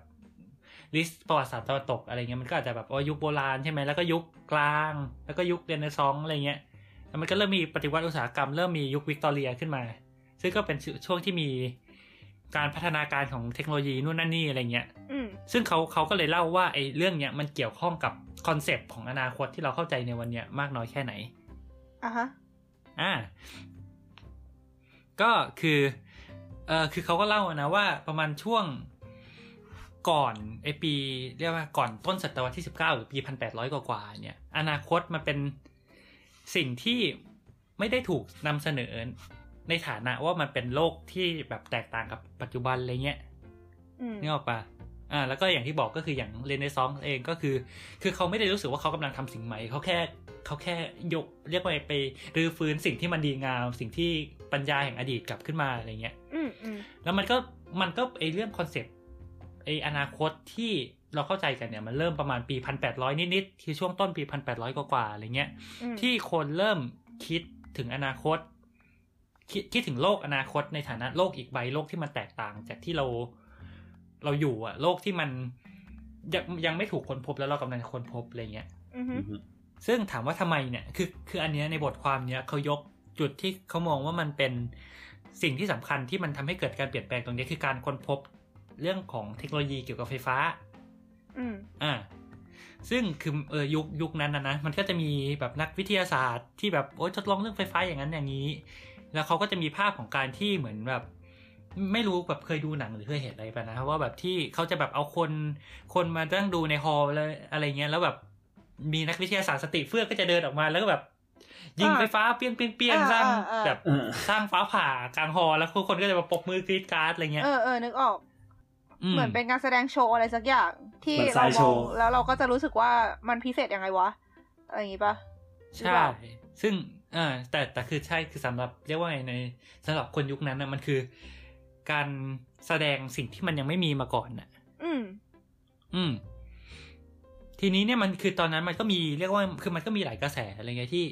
Speaker 3: list ประวัติศาสตร์ตะวันตกอะไรเงี้ยมันก็อาจจะแบบว่ายุคโบราณใช่ไหมแล้วก็ยุคกลาง แล้วก็ยุคเรเนซองส์อะไรเงี้ยแล้วมันก็เริ่มมีปฏิวัติอุตสาหกรรมเริ่มมียุควิกตอเรียขึ้นมา ซึ่งก็เป็นช่วงที่มีการพัฒนาการของเทคโนโลยีนู่นนั่นนี่อะไรเงี้ย
Speaker 2: อืม
Speaker 3: ซึ่งเขาเขาก็เลยเล่าว่าไอ้เรื่องเนี้ยมันเกี่ยวข้องกับconcept ของอนาคตที่เราเข้าใจในวันเนี้ยมากน้อยแค่ไหน
Speaker 2: อ่าฮะ
Speaker 3: อ่า ก็คือเออคือเขาก็เล่านะว่าประมาณช่วง ก่อนไอปีเรียกว่าก่อนต้นศตวรรษที่สิบเก้าหรือปีพันแปดร้อยกว่าๆเนี่ย อนาคตมันเป็นสิ่งที่ไม่ได้ถูกนำเสนอในฐานะว่ามันเป็นโลกที่แบบแตกต่างกับปัจจุบันอะไรเงี้ย
Speaker 2: อืม
Speaker 3: นึกออกปะอ่า แล้วก็อย่างที่บอกก็คืออย่างเรเนซองส์เองก็คือ คือเขาไม่ได้รู้สึกว่าเขากำลังทำสิ่งใหม่เขาแค่เขาแค่ยกเรียกว่าไปรื้อฟื้นสิ่งที่มันดีงาม สิ่งที่ปัญญาแห่งอดีตกลับขึ้นมาอะไรเงี้ย
Speaker 2: อืมอืม
Speaker 3: แล้วมันก็มันก็ไอเรื่องคอนเซปต์ ไออนาคตที่เราเข้าใจกันเนี่ยมันเริ่มประมาณปีพันแปดร้อยนิดๆคือช่วงต้นปีพันแปดร้อยกว่าๆอะไรเงี้ย
Speaker 2: อืม
Speaker 3: ที่คนเริ่มคิดถึงอนาคต คิดคิดถึงโลกอนาคตในฐานะโลกอีกใบโลกที่มันแตกต่างจากที่เรา เราอยู่อะโลกที่มันยังยังไม่ถูกค้นพบแล้วเรากำลังจะค้นพบอะไรเงี้ย
Speaker 2: อืมฮึ
Speaker 4: อือฮึ
Speaker 3: ซึ่งถามว่าทำไมเนี่ยคือคืออันเนี้ยในบทความเนี้ยเขายกจุดที่เขามองว่ามันเป็นสิ่งที่สำคัญที่มันทำให้เกิดการเปลี่ยนแปลงตรงนี้คือการค้นพบ เรื่องของเทคโนโลยีเกี่ยวกับไฟฟ้า
Speaker 2: อืม
Speaker 3: อ่าซึ่งคือเออยุคยุคนั้นนะนะมันก็จะมีแบบนักวิทยาศาสตร์ที่แบบโอ้ยทดลองเรื่องไฟฟ้าอย่างนั้นอย่างนี้ แล้วเขาก็จะมีภาพของการที่เหมือนแบบ ไม่รู้แบบเคยดูหนังหรือเคยเห็นอะไรไปนะครับว่าแบบที่เขาจะแบบเอาคนคนมาตั้งดูใน hall แล้วอะไรเงี้ยแล้วแบบมีนักวิทยาศาสตร์สติเฟื่องก็จะเดินออกมาแล้วก็แบบยิง
Speaker 2: อ่า
Speaker 3: ไฟฟ้าเปี้ยงเปี้ยงเปี้ยง
Speaker 2: อ่า
Speaker 3: สร้าง
Speaker 2: อ่าอ่า
Speaker 3: แบบ
Speaker 4: เออ
Speaker 3: สร้างฟ้าผ่ากลาง hall แล้วคนก็จะมาปรบมือกรี๊ดกร๊าดอะไรเงี้ย
Speaker 2: เออเออนึกออก เหมือนเป็นการแสดงโชว์อะไรสักอย่าง ที่
Speaker 4: เหมือน
Speaker 2: เรา
Speaker 4: สาย
Speaker 2: ม
Speaker 4: โช
Speaker 2: อง
Speaker 4: ว์
Speaker 2: แล้วเราก็จะรู้สึกว่ามันพิเศษยังไงวะอะไรอย่างงี้ปะหรือ
Speaker 3: ใช่
Speaker 2: เปล่า
Speaker 3: ซึ่งเออแต่แต่คือใช่คือสำหรับเรียกว่าไงในสำหรับคนยุคนั้นนะมันคือ การแสดงสิ่งที่มันยังไม่มีมาก่อนน่ะ
Speaker 2: อืม
Speaker 3: อืม ทีนี้เนี่ยมันคือตอนนั้นมันก็มีเรียกว่าคือมันก็มีหลายกระแสอะไรเงี้ยที่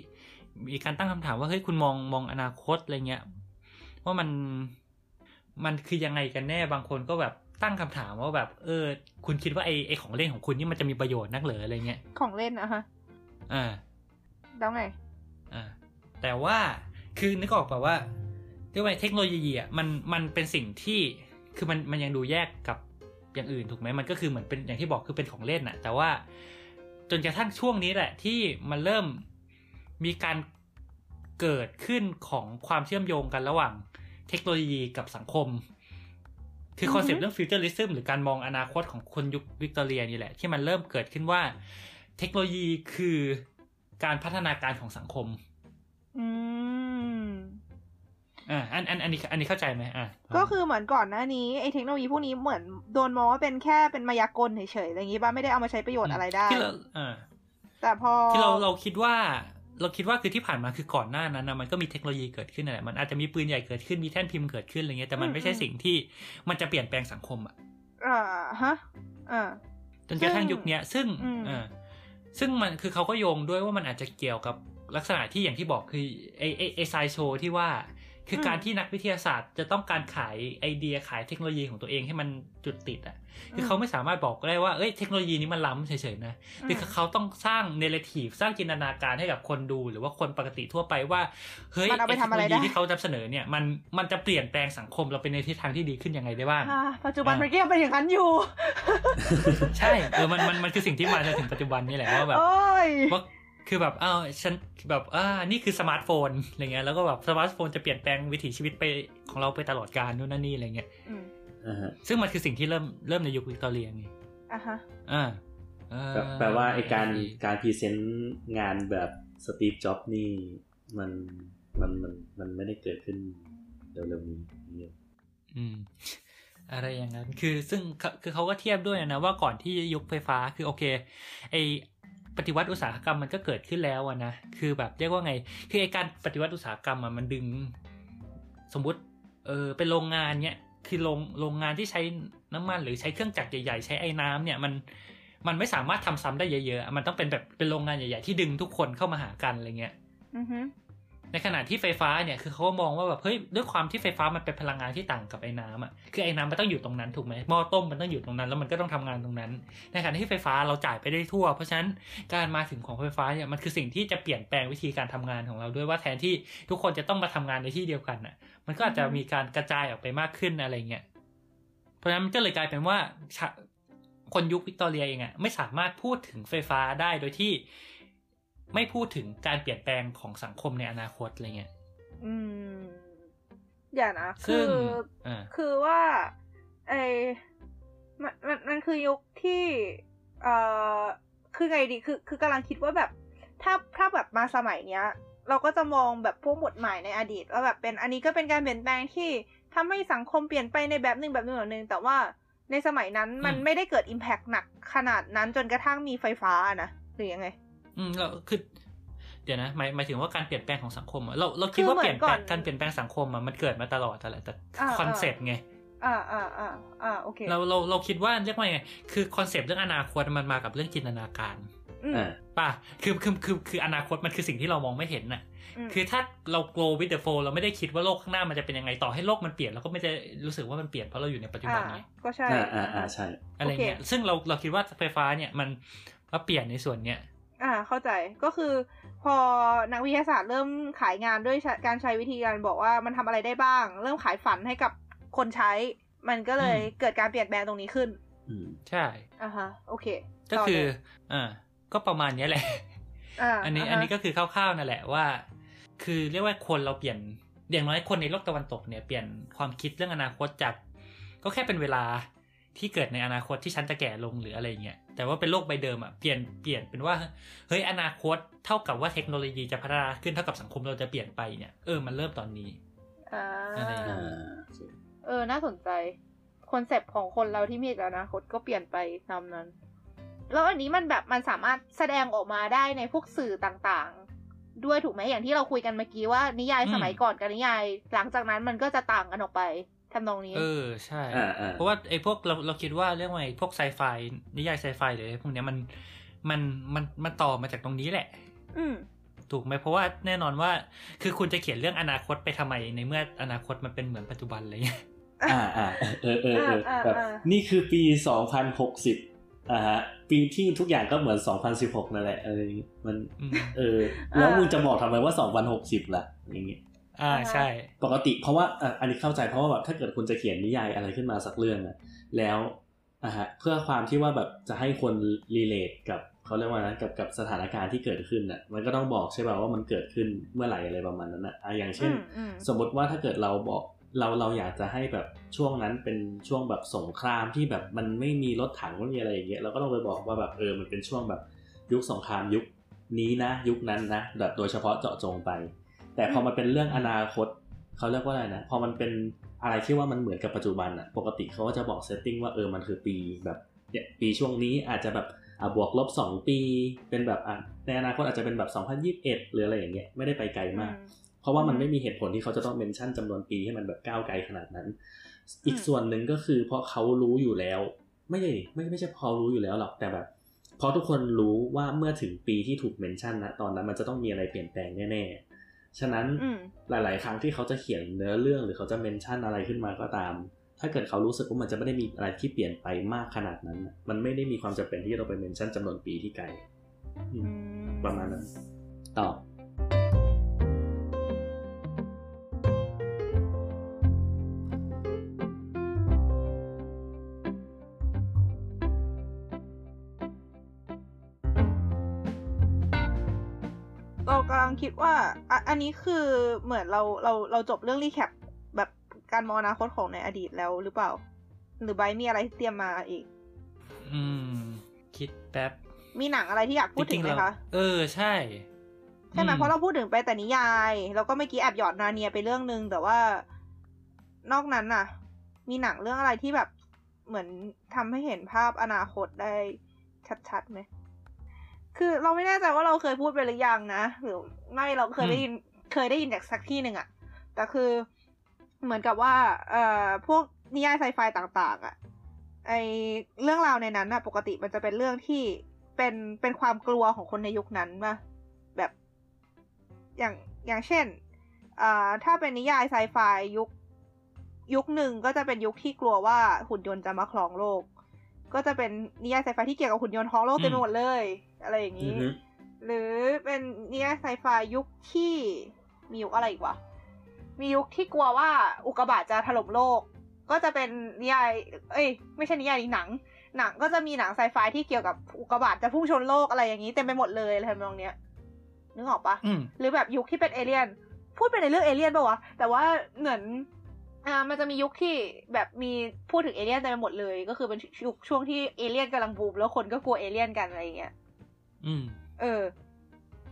Speaker 3: มีการตั้งคำถามว่าเฮ้ยคุณมองมองอนาคตอะไรเงี้ยว่ามันมันคือยังไงกันแน่บางคนก็แบบ ตั้งคำถามว่าแบบ เออ คุณคิดว่าไอไอของเล่นของคุณนี่มันจะมีประโยชน์นักเหรออะไรเงี้ย
Speaker 2: ของเล่นอะฮะ
Speaker 3: อ่า
Speaker 2: แล้วไง
Speaker 3: อ่าแต่ว่าคือนึกออกแบบว่าเรียกว่าเทคโนโลยีอะมันมันเป็นสิ่งที่คือมันมันยังดูแยกกับอย่างอื่นถูกไหมมันก็คือเหมือนเป็นอย่างที่บอกคือเป็นของเล่นอะแต่ว่าจนกระทั่งช่วงนี้แหละ ที่มันเริ่มมีการเกิดขึ้นของความเชื่อมโยงกันระหว่างเทคโนโลยีกับสังคม คือ concept เรื่อง futurism หรือการมองอนาคตของคนยุควิกตอเรียนี่แหละ ที่มันเริ่มเกิดขึ้นว่า เทคโนโลยีคือการพัฒนาการของสังคม
Speaker 2: อืม
Speaker 3: อ่าอันอันอันนี้อันนี้เข้าใจไหมอ่า
Speaker 2: ก็คือเหมือนก่อนหน้านี้ไอ้เทคโนโลยีพวกนี้เหมือนโดนมองว่าเป็นแค่เป็นมายากลเฉยๆอะไรอย่างงี้ป่ะไม่ได้เอามาใช้ประโยชน์อะไรได้
Speaker 3: ที่เราอ่า
Speaker 2: แต่พอ
Speaker 3: ที่เราเราคิดว่า เราคิดว่าคือที่ผ่านมาคือก่อนหน้านั้นนะมันก็มีเทคโนโลยีเกิดขึ้นนั่นแหละมันอาจจะมีปืนใหญ่เกิดขึ้นมีแท่นพิมพ์เกิดขึ้นอะไรเงี้ยแต่มันไม่ใช่สิ่งที่มันจะเปลี่ยนแปลงสังคมอะ
Speaker 2: อ่าฮะอ่า
Speaker 3: จนกระทั่ง
Speaker 2: ซึ่ง
Speaker 3: ยุคเนี้ยซึ่ง
Speaker 2: อืม
Speaker 3: อ่าซึ่งมันคือเขาก็โยงด้วยว่ามันอาจจะเกี่ยวกับลักษณะที่อย่างที่บอกคือไอไอไอไซโชที่ว่า คือการที่นักวิทยาศาสตร์จะต้องการขายไอเดียขายเทคโนโลยีของตัวเองให้มันจุดติดอะ คือเขาไม่สามารถบอกได้ว่าเอ้ยเทคโนโลยีนี้มันล้ำเฉยๆนะคือเขาต้องสร้าง narrative สร้างจินตนาการให้กับคนดูหรือว่าคนปกติทั่วไปว่าเฮ้ย
Speaker 2: มันเอาไปทำอะไร
Speaker 3: เทคโนโล
Speaker 2: ได้
Speaker 3: ยีที่เขานำเสนอเนี่ยมันมันจะเปลี่ยนแปลงสังคมเราเป็นในทิศทางที่ดีขึ้นยังไงได้บ้าง
Speaker 2: อ่าปัจจุบัน
Speaker 3: อ่ามั
Speaker 2: มันก็ยังเป็นอย่างนั้นอยู่
Speaker 3: ใช่เออมันมันมันคือสิ่งที่มาจนถึงปัจจุบันนี่แหละว่าแบบ
Speaker 2: โอ้ย
Speaker 3: ว่า คือแบบอ้าวฉันแบบอ่านี่คือสมาร์ทโฟนอะไรเงี้ยแล้วก็แบบสมาร์ทโฟนจะเปลี่ยนแปลงวิถีชีวิตไปของเราไปตลอดกาลนู่นนั่นนี่อะไรเงี้ย
Speaker 2: อืม
Speaker 4: อ่าฮะ
Speaker 3: ซึ่งมันคือสิ่งที่เริ่มเริ่มในยุควิกตอเรียไง
Speaker 2: อะฮะ
Speaker 3: อ่าเออ
Speaker 4: แปลแปลว่าไอการการ present งานแบบ Steve Jobs นี่มันมันมันมันไม่ได้เกิดขึ้นเร็วๆนี้เนี่ย
Speaker 3: อืม อะไรอย่างนั้น คือซึ่งเขาคือเขาก็เทียบด้วยนะว่าก่อนที่ยุคไฟฟ้าคือโอเค ไอ ปฏิวัติอุตสาหกรรมมันก็เกิดขึ้นแล้วอะนะ คือแบบเรียกว่าไง คือไอการปฏิวัติอุตสาหกรรมอะมันดึง สมมุติ เออเป็นโรงงานเนี้ยคือโรงโรงงานที่ใช้น้ำมัน หรือใช้เครื่องจักรใหญ่ๆ ใช้ไอ้น้ำเนี่ยมันมันไม่สามารถทำซ้ำได้เยอะๆ มันต้องเป็นแบบเป็นโรงงานใหญ่ๆ ที่ดึงทุกคนเข้ามาหากันอะไรเงี้ย
Speaker 2: อือฮึ
Speaker 3: ในขณะที่ไฟฟ้าเนี่ยคือเขาก็มองว่าแบบเฮ้ยด้วยความที่ไฟฟ้ามันเป็นพลังงานที่ต่างกับไอ้น้ำอะคือไอ้น้ำมันต้องอยู่ตรงนั้นถูกไหมหม้อต้มมันต้องอยู่ตรงนั้น แล้วมันก็ต้องทำงานตรงนั้น ในขณะที่ไฟฟ้าเราจ่ายไปได้ทั่ว เพราะฉะนั้นการมาถึงของไฟฟ้าเนี่ยมันคือสิ่งที่จะเปลี่ยนแปลงวิธีการทำงานของเราด้วยว่าแทนที่ทุกคนจะต้องมาทำงานในที่เดียวกันอะ มันก็อาจจะมีการกระจายออกไปมากขึ้นอะไรเงี้ยเพราะฉะนั้นมันก็เลยกลายเป็นว่าคนยุควิกตอเรียเองอะไม่สามารถพูดถึงไฟฟ้าได้โดยที่ ไม่พูดถึงการเปลี่ยนแปลงของสังคมในอนาคตอะไรเงี้ย
Speaker 2: อืม อย่านะ
Speaker 3: ซึ่
Speaker 2: คื
Speaker 3: ง
Speaker 2: อ
Speaker 3: อ่า
Speaker 2: คือว่าไอมันมันมันคือยุคที่เอ่อคือไงดี คือ คือกำลังคิดว่าแบบ ถ้าถ้าแบบมาสมัยเนี้ย เราก็จะมองแบบพวกบทหมายในอดีตว่าแบบเป็นอันนี้ก็เป็นการเปลี่ยนแปลงที่ทำให้สังคมเปลี่ยนไปในแบบหนึ่งแบบหนึ่งแบบหนึ่งแต่ว่าในสมัยนั้นมัน
Speaker 3: อืม
Speaker 2: ไม่ได้เกิดอิมแพ t หนักขนาดนั้นจนกระทั่งมีไฟฟ้าอะนะหรือยังไง
Speaker 3: อืมเราคือเดี๋ยวนะหมายหมายถึงว่าการเปลี่ยนแปลงของสังคมอะเราเราคิด
Speaker 2: คือ
Speaker 3: ว่า
Speaker 2: เหมื
Speaker 3: เป
Speaker 2: อน
Speaker 3: ลี่ยนแปลง
Speaker 2: ก่อน
Speaker 3: การเปลี่ยนแปลงสังคมอะมันเกิดมาตลอดแต่แหละแต่
Speaker 2: อ่า
Speaker 3: concept ไง
Speaker 2: อ่าอ่าอ่าอ่าโอเค
Speaker 3: เราเราเราคิดว่าเรียกว่าไงคือ concept เรื่องอนาคตมันมากับเรื่องจินตนาการ
Speaker 2: อืม
Speaker 4: อ่า
Speaker 3: ป่ะคือคือคือคืออนาคตมันคือสิ่งที่เรามองไม่เห็นน่ะ
Speaker 2: ม
Speaker 3: คือถ้าเรา go with the flow เราไม่ได้คิดว่าโลกข้างหน้ามันจะเป็นยังไงต่อให้โลกมันเปลี่ยนเราก็ไม่ได้รู้สึกว่ามันเปลี่ยนเพราะเราอยู่ในปัจจุบัน
Speaker 2: อ่า
Speaker 3: ไง
Speaker 2: ก็ใช่
Speaker 4: อ่าอ่าอ่าใช่
Speaker 3: อะไรเงี้ย
Speaker 2: โอเค
Speaker 3: ซึ่งเราเราคิดว่าไฟฟ้าเนี่ยมันมาเปลี่ยนในส่วนเนี้ย
Speaker 2: อ่าเข้าใจก็คือ พอนักวิทยาศาสตร์เริ่มขายงานด้วยใช้การใช้วิธีการบอกว่ามันทำอะไรได้บ้าง เริ่มขายฝันให้กับคนใช้ มันก็เลย
Speaker 3: อืม
Speaker 2: เกิดการเปลี่ยนแปลงตรงนี้ขึ้น
Speaker 4: อืม
Speaker 3: ใช่
Speaker 2: อ่าฮะโอเค
Speaker 3: ก็คืออ่าก็ประมาณนี้แหละ
Speaker 2: อ่า
Speaker 3: อันนี้า
Speaker 2: ฮะ
Speaker 3: อันนี้ก็คือคร่าวๆนั่นแหละว่า คือเรียกว่าคนเราเปลี่ยนอย่างน้อยคนในโลกตะวันตกเนี่ยเปลี่ยนความคิดเรื่องอนาคตจาก ก็แค่เป็นเวลาที่เกิดในอนาคตที่ฉันจะแก่ลงหรืออะไรเงี้ย แต่ว่าเป็นโลกใบเดิมอะเปลี่ยนเปลี่ยนเป็นว่าเฮ้ยอนาคตเท่ากับว่าเทคโนโลยีจะพัฒนาขึ้นเท่ากับสังคมเราจะเปลี่ยนไปเนี่ยเออมันเริ่มตอนนี้
Speaker 2: อ่า
Speaker 3: อะไรอย่างเงี้
Speaker 4: อ่า
Speaker 2: เออน่าสนใจคอนเซปต์ของคนเราที่มีอนาคตก็เปลี่ยนไปตามนั้น แล้วอันนี้มันแบบมันสามารถแสดงออกมาได้ในพวกสื่อต่างๆ ด้วยถูกไหมอย่างที่เราคุยกันเมื่อกี้ว่านิยายสมัยก่อนกับนิยาย หลังจากนั้นมันก็จะต่างกันออกไป ทำนองนี้
Speaker 3: เออใช่
Speaker 4: อ่าอ่า
Speaker 3: เพราะว่าไอ้พวกเราเราคิดว่าเรื่องอะไรพวกไซไฟนิยายไซไฟหรืออะไรพวกเนี้ยมันมันมันมันต่อมาจากตรงนี้แหละ
Speaker 2: อืม
Speaker 3: ถูกไหมเพราะว่าแน่นอนว่า คือคุณจะเขียนเรื่องอนาคตไปทำไมในเมื่ออนาคตมันเป็นเหมือนปัจจุบันอะไรเงี้ย
Speaker 4: อ่าอ่าเออเออเออ
Speaker 2: อ่า
Speaker 4: แบบ
Speaker 2: อ่า
Speaker 4: นี่คือปีสองพันหกสิบอ่าฮะปีที่ทุกอย่างก็เหมือนสองพันสิบหกนั่นแหละเออมัน
Speaker 3: อืม
Speaker 4: เออ แล้วมึงจะบอกทำไมว่าสองพันหกสิบล่ะ อย่างเงี้ย
Speaker 3: อ่าใช่
Speaker 4: ปกติเพราะว่าอะอันนี้เข้าใจเพราะว่าแบบถ้าเกิดคุณจะเขียนนิยายอะไรขึ้นมาสักเรื่องอะแล้วอะฮะเพื่อความที่ว่าแบบจะให้คนรีเลทกับเขาเรียกว่านะกับกับสถานการณ์ที่เกิดขึ้นอะมันก็ต้องบอกใช่ป่ะว่ามันเกิดขึ้นเมื่อไหร่อะไรประมาณนั้นอะอะอย่างเช่น
Speaker 2: อืมอืม
Speaker 4: สมมติว่าถ้าเกิดเราบอกเราเราอยากจะให้แบบช่วงนั้นเป็นช่วงแบบสงครามที่แบบมันไม่มีรถถังไม่มีอะไรอย่างเงี้ยเราก็ต้องไปบอกว่าแบบเออมันเป็นช่วงแบบยุคสงครามยุคนี้นะ ยุคนั้นนะแบบโดยเฉพาะเจาะจงไป แต่พอมันเป็นเรื่องอนาคตเขาเรียกว่าอะไรนะ พอมันเป็นอะไรที่ว่ามันเหมือนกับปัจจุบันอะปกติเขาก็จะบอก setting ว่าเออมันคือปีแบบเนี่ยปีช่วงนี้อาจจะแบบอะบวกลบสองปี เป็นแบบอะในอนาคตอาจจะเป็นแบบ 2021 หรืออะไรอย่างเงี้ยไม่ได้ไปไกลมาก เพราะว่ามันไม่มีเหตุผลที่เขาจะต้อง mention จำนวนปีให้มันแบบก้าวไกลขนาดนั้น อีกส่วนหนึ่งก็คือเพราะเขารู้อยู่แล้ว ไม่ใช่ไม่ไม่ใช่พอรู้อยู่แล้วหรอกแต่แบบเพราะทุกคนรู้ว่าเมื่อถึงปีที่ถูก mention นะตอนนั้นมันจะต้องมีอะไรเปลี่ยนแปลงแน่ๆ ฉะนั้น
Speaker 2: อืม
Speaker 4: หลาย ๆ ครั้งที่เขาจะเขียนเนื้อเรื่องหรือเขาจะเมนชั่นอะไรขึ้นมาก็ตาม ถ้าเกิดเขารู้สึกว่ามันจะไม่ได้มีอะไรที่เปลี่ยนไปมากขนาดนั้นน่ะมันไม่ได้มีความจำเป็นที่จะต้องไปเมนชั่นจำนวนปีที่ไกลอืม
Speaker 2: อืม
Speaker 4: ประมาณนั้นต่อ
Speaker 2: คิดว่าอะอันนี้คือเหมือนเราเราเราจบเรื่อง recap แบบการมองอนาคตของในอดีตแล้วหรือเปล่า หรือไบร์ทมีอะไรที่เตรียมมาอีก
Speaker 3: อืม คิดแป๊บ
Speaker 2: มีหนังอะไรที่อยากพูดถึงไหม
Speaker 3: จริๆ
Speaker 2: คะ
Speaker 3: เออใช่
Speaker 2: ใช่ไหม
Speaker 3: อื
Speaker 2: เพราะเราพูดถึงไปแต่นิยายแล้วก็เมื่อกี้แอบหยอดนาเนียไปเรื่องนึง แต่ว่านอกนั้นน่ะ มีหนังเรื่องอะไรที่แบบเหมือนทำให้เห็นภาพอนาคตได้ชัดๆไหม คือเราไม่แน่ใจว่าเราเคยพูดไปหรือยังนะหรือไม่เราเคยได้ยินเคยได้ยินจากสักที่หนึ่งอะแต่คือเหมือนกับว่า เอ่อพวกนิยายไซไฟต่าง ๆอะไอเรื่องราวในนั้นน่ะปกติมันจะเป็นเรื่องที่เป็นเป็นความกลัวของคนในยุคนั้นป่ะแบบอย่างอย่างเช่นอ่าถ้าเป็นนิยายไซไฟยุคยุคหนึ่งก็จะเป็นยุคที่กลัวว่าหุ่นยนต์จะมาครองโลก ก็จะเป็นนิยายไซไฟที่เกี่ยวกับหุ่นยนต์ครองโลกเต็มไปหมดเลย อะไรอย่าง
Speaker 4: อื
Speaker 2: นี้
Speaker 4: อฮึ
Speaker 2: หรือเป็นนิยายไซไฟยุคที่มียุคอะไรอีกวะ มียุคที่กลัวว่าอุกกาบาตจะถล่มโลก ก็จะเป็นนิยาย เอ้ย ไม่ใช่นิยายหนัง หนังก็จะมีหนังไซไฟที่เกี่ยวกับอุกกาบาตจะพุ่งชนโลกอะไรอย่างนี้เต็มไปหมดเลยอะไรทำนองเนี้ยนึกออกปะ
Speaker 3: อืม
Speaker 2: หรือแบบยุคที่เป็นเอเลี่ยน พูดไปในเรื่องเอเลี่ยนปะวะ แต่ว่าเหมือน อ่ามันจะมียุคที่แบบมีพูดถึงเอเลี่ยนเต็มไปหมดเลย ก็คือเป็นยุคช่วงที่เอเลี่ยนกำลังบูมแล้วคนก็กลัวเอเลี่ยนกันอะไรอย่างเงี้ย
Speaker 3: อืม
Speaker 2: เออ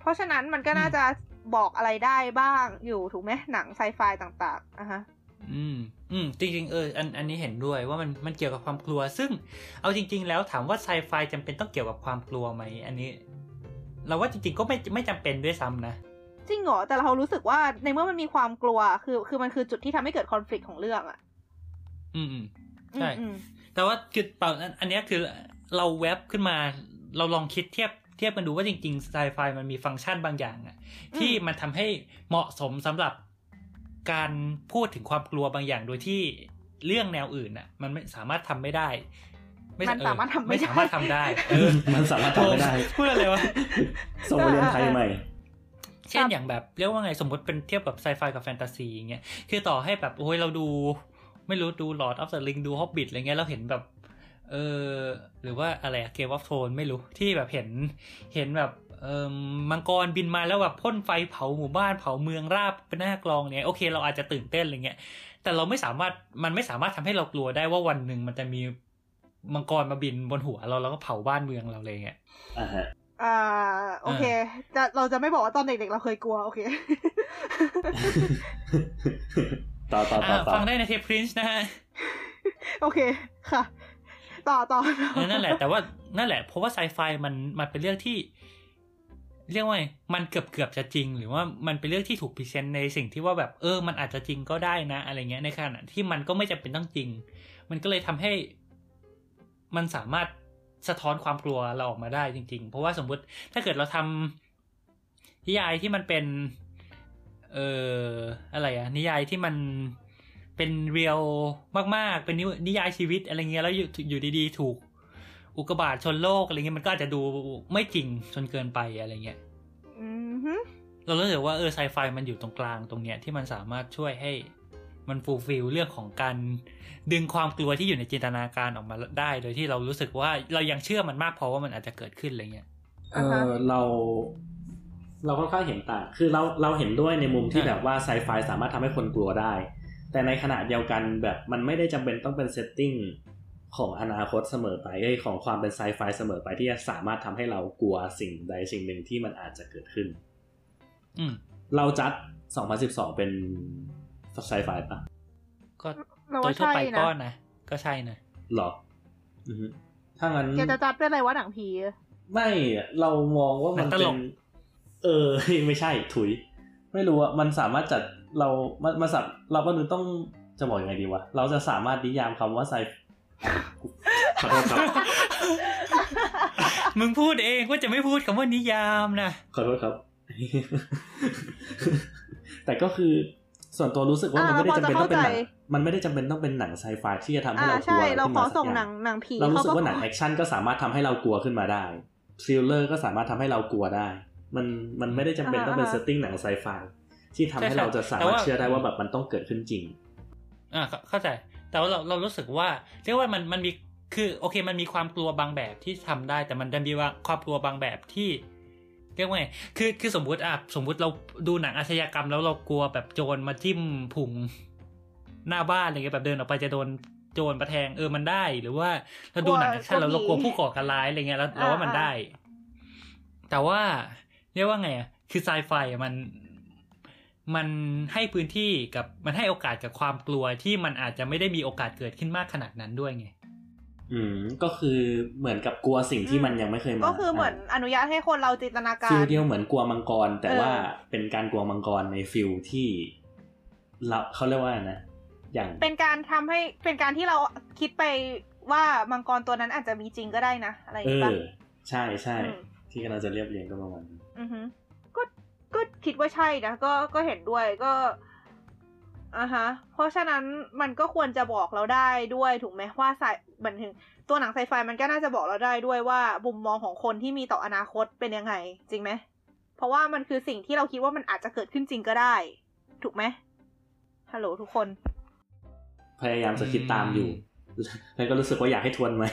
Speaker 2: เพราะฉะนั้นมันก็น่าจะบอกอะไรได้บ้างอยู่ถูกไหมหนังไซไฟต่างๆอะฮะ
Speaker 3: อืม อืม จริงๆเอออันอันนี้เห็นด้วยว่ามันมันเกี่ยวกับความกลัว ซึ่งเอาจริง ๆ แล้วถามว่าไซไฟจำเป็นต้องเกี่ยวกับความกลัวไหมอันนี้ เราว่าจริง ๆ ก็ไม่ไม่จำเป็นด้วยซ้ำนะ
Speaker 2: จริงเหรอแต่เรารู้สึกว่าในเมื่อมันมีความกลัว คือ คือมันคือจุดที่ทำให้เกิดคอน FLICT ของเรื่องอะ
Speaker 3: อืมอืมใช่
Speaker 2: อืม
Speaker 3: แต่ว่าคือเปล่าอันอันเนี้ยคือเราแว็บขึ้นมา เราลองคิดเทียบเทียบกันดูว่าจริงๆไซไฟมันมีฟังก์ชันบางอย่างอะที่มันทำให้เหมาะสมสำหรับการพูดถึงความกลัวบางอย่างโดยที่เรื่องแนวอื่นอะมันไม่สามารถทำไม่ได้ไมั
Speaker 2: นสามารถทำไม่
Speaker 3: ไม่
Speaker 2: ได้
Speaker 3: สามารถทำได้เออ
Speaker 4: มันสามารถทำไม่ได้
Speaker 3: พูดอะไรวะ
Speaker 4: ส่งไปเรียนไทยใหม่
Speaker 3: เช่นอย่างแบบเรียกว่าไงสมมติเป็นเทียบกับไซไฟกับแฟนตาซีอย่างเงี้ยคือต่อให้แบบโอ้ยเราดู ไม่รู้ดู Lord of the Ring ดู Hobbit อะไรเงี้ยเราเห็นแบบเออหรือว่าอะไรเกมวอฟโทนไม่รู้ที่แบบเห็นเห็นแบบเออมังกรบินมาแล้วแบบพ่นไฟเผาหมู่บ้านเผาเมืองราบเป็นหน้ากลองเนี่ยโอเค เราอาจจะตื่นเต้นอะไรเงี้ยแต่เราไม่สามารถมันไม่สามารถทำให้เรากลัวได้ว่าวันหนึ่งมันจะมีมังกรมาบินบนหัวเราแล้วก็เผาบ้านเมืองเราเลยเงี้ย
Speaker 4: อ่าฮะ
Speaker 2: อ่า โอเค จะเราจะไม่บอกว่าตอนเด็กๆเราเคยกลัว โอเค
Speaker 4: ต่อต่อต่อ
Speaker 3: อะ
Speaker 4: ต่อ
Speaker 3: ฟังได้ในเทปพรินช์นะฮะ
Speaker 2: โอเคค่ะ ต่อต่อ
Speaker 3: เออนั่นแหละ แต่ว่านั่นแหละ เพราะว่าไซไฟมันมันเป็นเรื่องที่ เรียกว่าไงมันเกือบเกือบจะจริง หรือว่ามันเป็นเรื่องที่ถูกพรีเซนต์ในสิ่งที่ว่าแบบเออ มันอาจจะจริงก็ได้นะ อะไรเงี้ยในขณะที่มันก็ไม่จำเป็นต้องจริง มันก็เลยทำให้ มันสามารถ สะท้อนความกลัวเราออกมาได้จริง ๆ เพราะว่าสมมุติถ้าเกิดเราทำนิยายที่มันเป็น เอ่ออะไรอะนิยายที่มันเป็นเรียลมาก ๆ เป็นนินิยายชีวิตอะไรเงี้ยแล้วอยู่อยู่ดีๆ ถูก อุกกาบาตชนโลกอะไรเงี้ยมันก็อาจจะดูไม่จริงจนเกินไปอะไรเงี้ย
Speaker 2: อืมฮึ
Speaker 3: เรารู้สึกว่าเออไซไฟมันอยู่ตรงกลางตรงเนี้ยที่มันสามารถช่วยให้ มัน fulfill เรื่องของการดึงความกลัวที่อยู่ในจินตนาการออกมาได้ โดยที่เรารู้สึกว่าเรายังเชื่อมันมากพอว่ามันอาจจะเกิดขึ้นอะไรเงี้ย
Speaker 4: เออเราเราค่อนข้างเห็นต่าง คือเราเราเห็นด้วยในมุมที่แบบว่าไซไฟสามารถทำให้คนกลัวได้ แต่ในขณะเดียวกันแบบมันไม่ได้จำเป็นต้องเป็น setting ของอนาคตเสมอไปของความเป็นไซไฟเสมอไปที่จะสามารถทำให้เรากลัวสิ่งใดสิ่งหนึ่งที่มันอาจจะเกิดขึ้น
Speaker 3: อื
Speaker 4: เราจัด 2012 เป็น ไซไฟปะ
Speaker 3: ก็
Speaker 2: เรา
Speaker 3: โด
Speaker 2: ว่าย
Speaker 3: ทั่ว
Speaker 2: ใช่
Speaker 3: ไป
Speaker 2: นะ
Speaker 3: ก็นะก็ใช่นะ
Speaker 4: หรออือฮึถ้างั้น
Speaker 2: แกจะจัดเป็นอะไรวะหนังผี
Speaker 4: ไม่อะเรามองว่ามัน
Speaker 3: หนังต
Speaker 4: เป็
Speaker 3: ล
Speaker 4: น
Speaker 3: ก
Speaker 4: เออไม่ใช่ถุย ไม่รู้อะมันสามารถจัดเรามันมันสับเราก็นึกต้องจะบอกยังไงดีวะเราจะสามารถนิยามคำว่าไซขอโทษครับ
Speaker 3: มึงพูดเองว่าจะไม่พูดคำว่านิยามนะ
Speaker 4: ขอโทษครับ แต่ก็คือ ส่วนตัวรู้สึกว่ามัน
Speaker 2: อ่า
Speaker 4: ไม่ได้จำเป็นต้องเป็นหนัง
Speaker 2: พอจะเข้าใจ
Speaker 4: มันไม่ได้จำเป็นต้องเป็นหนังไซไฟที่จะทำให้
Speaker 2: อ่า
Speaker 4: เรากลั
Speaker 2: ใช่
Speaker 4: ว
Speaker 2: เรา
Speaker 4: ขึ้น
Speaker 2: ขอ
Speaker 4: มาสัก
Speaker 2: ส่ง
Speaker 4: อย่
Speaker 2: หนังหนังผี
Speaker 4: เรารู้สึก
Speaker 2: ข
Speaker 4: ว่าหนังแอคชั่นก็สามารถทำให้เรากลัวขึ้นมาได้ทริลเลอร์ก็สามารถทำให้เรากลัวได้ มันมันไม่ได้จำเป็นต้องเป็นเซตติ้งหนังไซไฟที่ทำให้เราจะสามารถเชื่อได้ว่าแบบมันต้องเกิดขึ้นจริง
Speaker 3: อ่าเข้าเข้าใจ แต่ว่าเราเรารู้สึกว่าเรียกว่ามันมันมีคือโอเคมันมีความกลัวบางแบบที่ทำได้ แต่มันจะมีว่าความกลัวบางแบบที่ เรียกว่าไงคือคือสมมุติอะสมมุติเราดูหนังอาชญากรรมแล้วเรากลัวแบบโจรมาจิ้มผุงหน้าบ้านอะไรเงี้ยแบบเดินออกไปจะโดนโจรประแทงเออมันได้ หรือว่าเราดูหนังแอคชั่นแล้วเรากลัวผู้ก่อการร้ายอะไรเงี้ยแล้วเราว่ามันได้ แต่ว่าเรียกว่าไงอะคือไซไฟอะมันมันให้พื้นที่กับมันให้โอกาสกับความกลัวที่มันอาจจะไม่ได้มีโอกาสเกิดขึ้นมากขนาดนั้นด้วยไง
Speaker 4: อืมก็คือเหมือนกับกลัวสิ่งที่มันยังไม่เคยมา
Speaker 2: ก็คือเหมือนอนุญาตให้คนเราจินตนาการ
Speaker 4: feel เดียวเหมือนกลัวมังกร แต่
Speaker 2: เออ
Speaker 4: ว่าเป็นการกลัวมังกรใน feel ที่เราเขาเรียกว่าอะไรนะ อย่าง
Speaker 2: เป็นการทำให้เป็นการที่เราคิดไปว่ามังกรตัวนั้นอาจจะมีจริงก็ได้นะอะไรอย่าง
Speaker 4: เงี้
Speaker 2: ยปะเอ
Speaker 4: อใช่ใช่
Speaker 2: อืม
Speaker 4: ที่กำลังจะเรียบเรียงก็ประมาณนั้น
Speaker 2: อือฮึก็ก็คิดว่าใช่นะก็ก็เห็นด้วยก็อ่าฮะ เพราะฉะนั้นมันก็ควรจะบอกเราได้ด้วยถูกไหมว่าสาย บันถึงตัวหนังไซไฟมันก็น่าจะบอกเราได้ด้วยว่ามุมมองของคนที่มีต่ออนาคตเป็นยังไง จริงไหม เพราะว่ามันคือสิ่งที่เราคิดว่ามันอาจจะเกิดขึ้นจริงก็ได้ ถูกไหมฮัลโหลทุกคน
Speaker 4: พยายามจะคิดตามอยู่แล้วก็รู้สึกว่าอยากให้ทวนไหม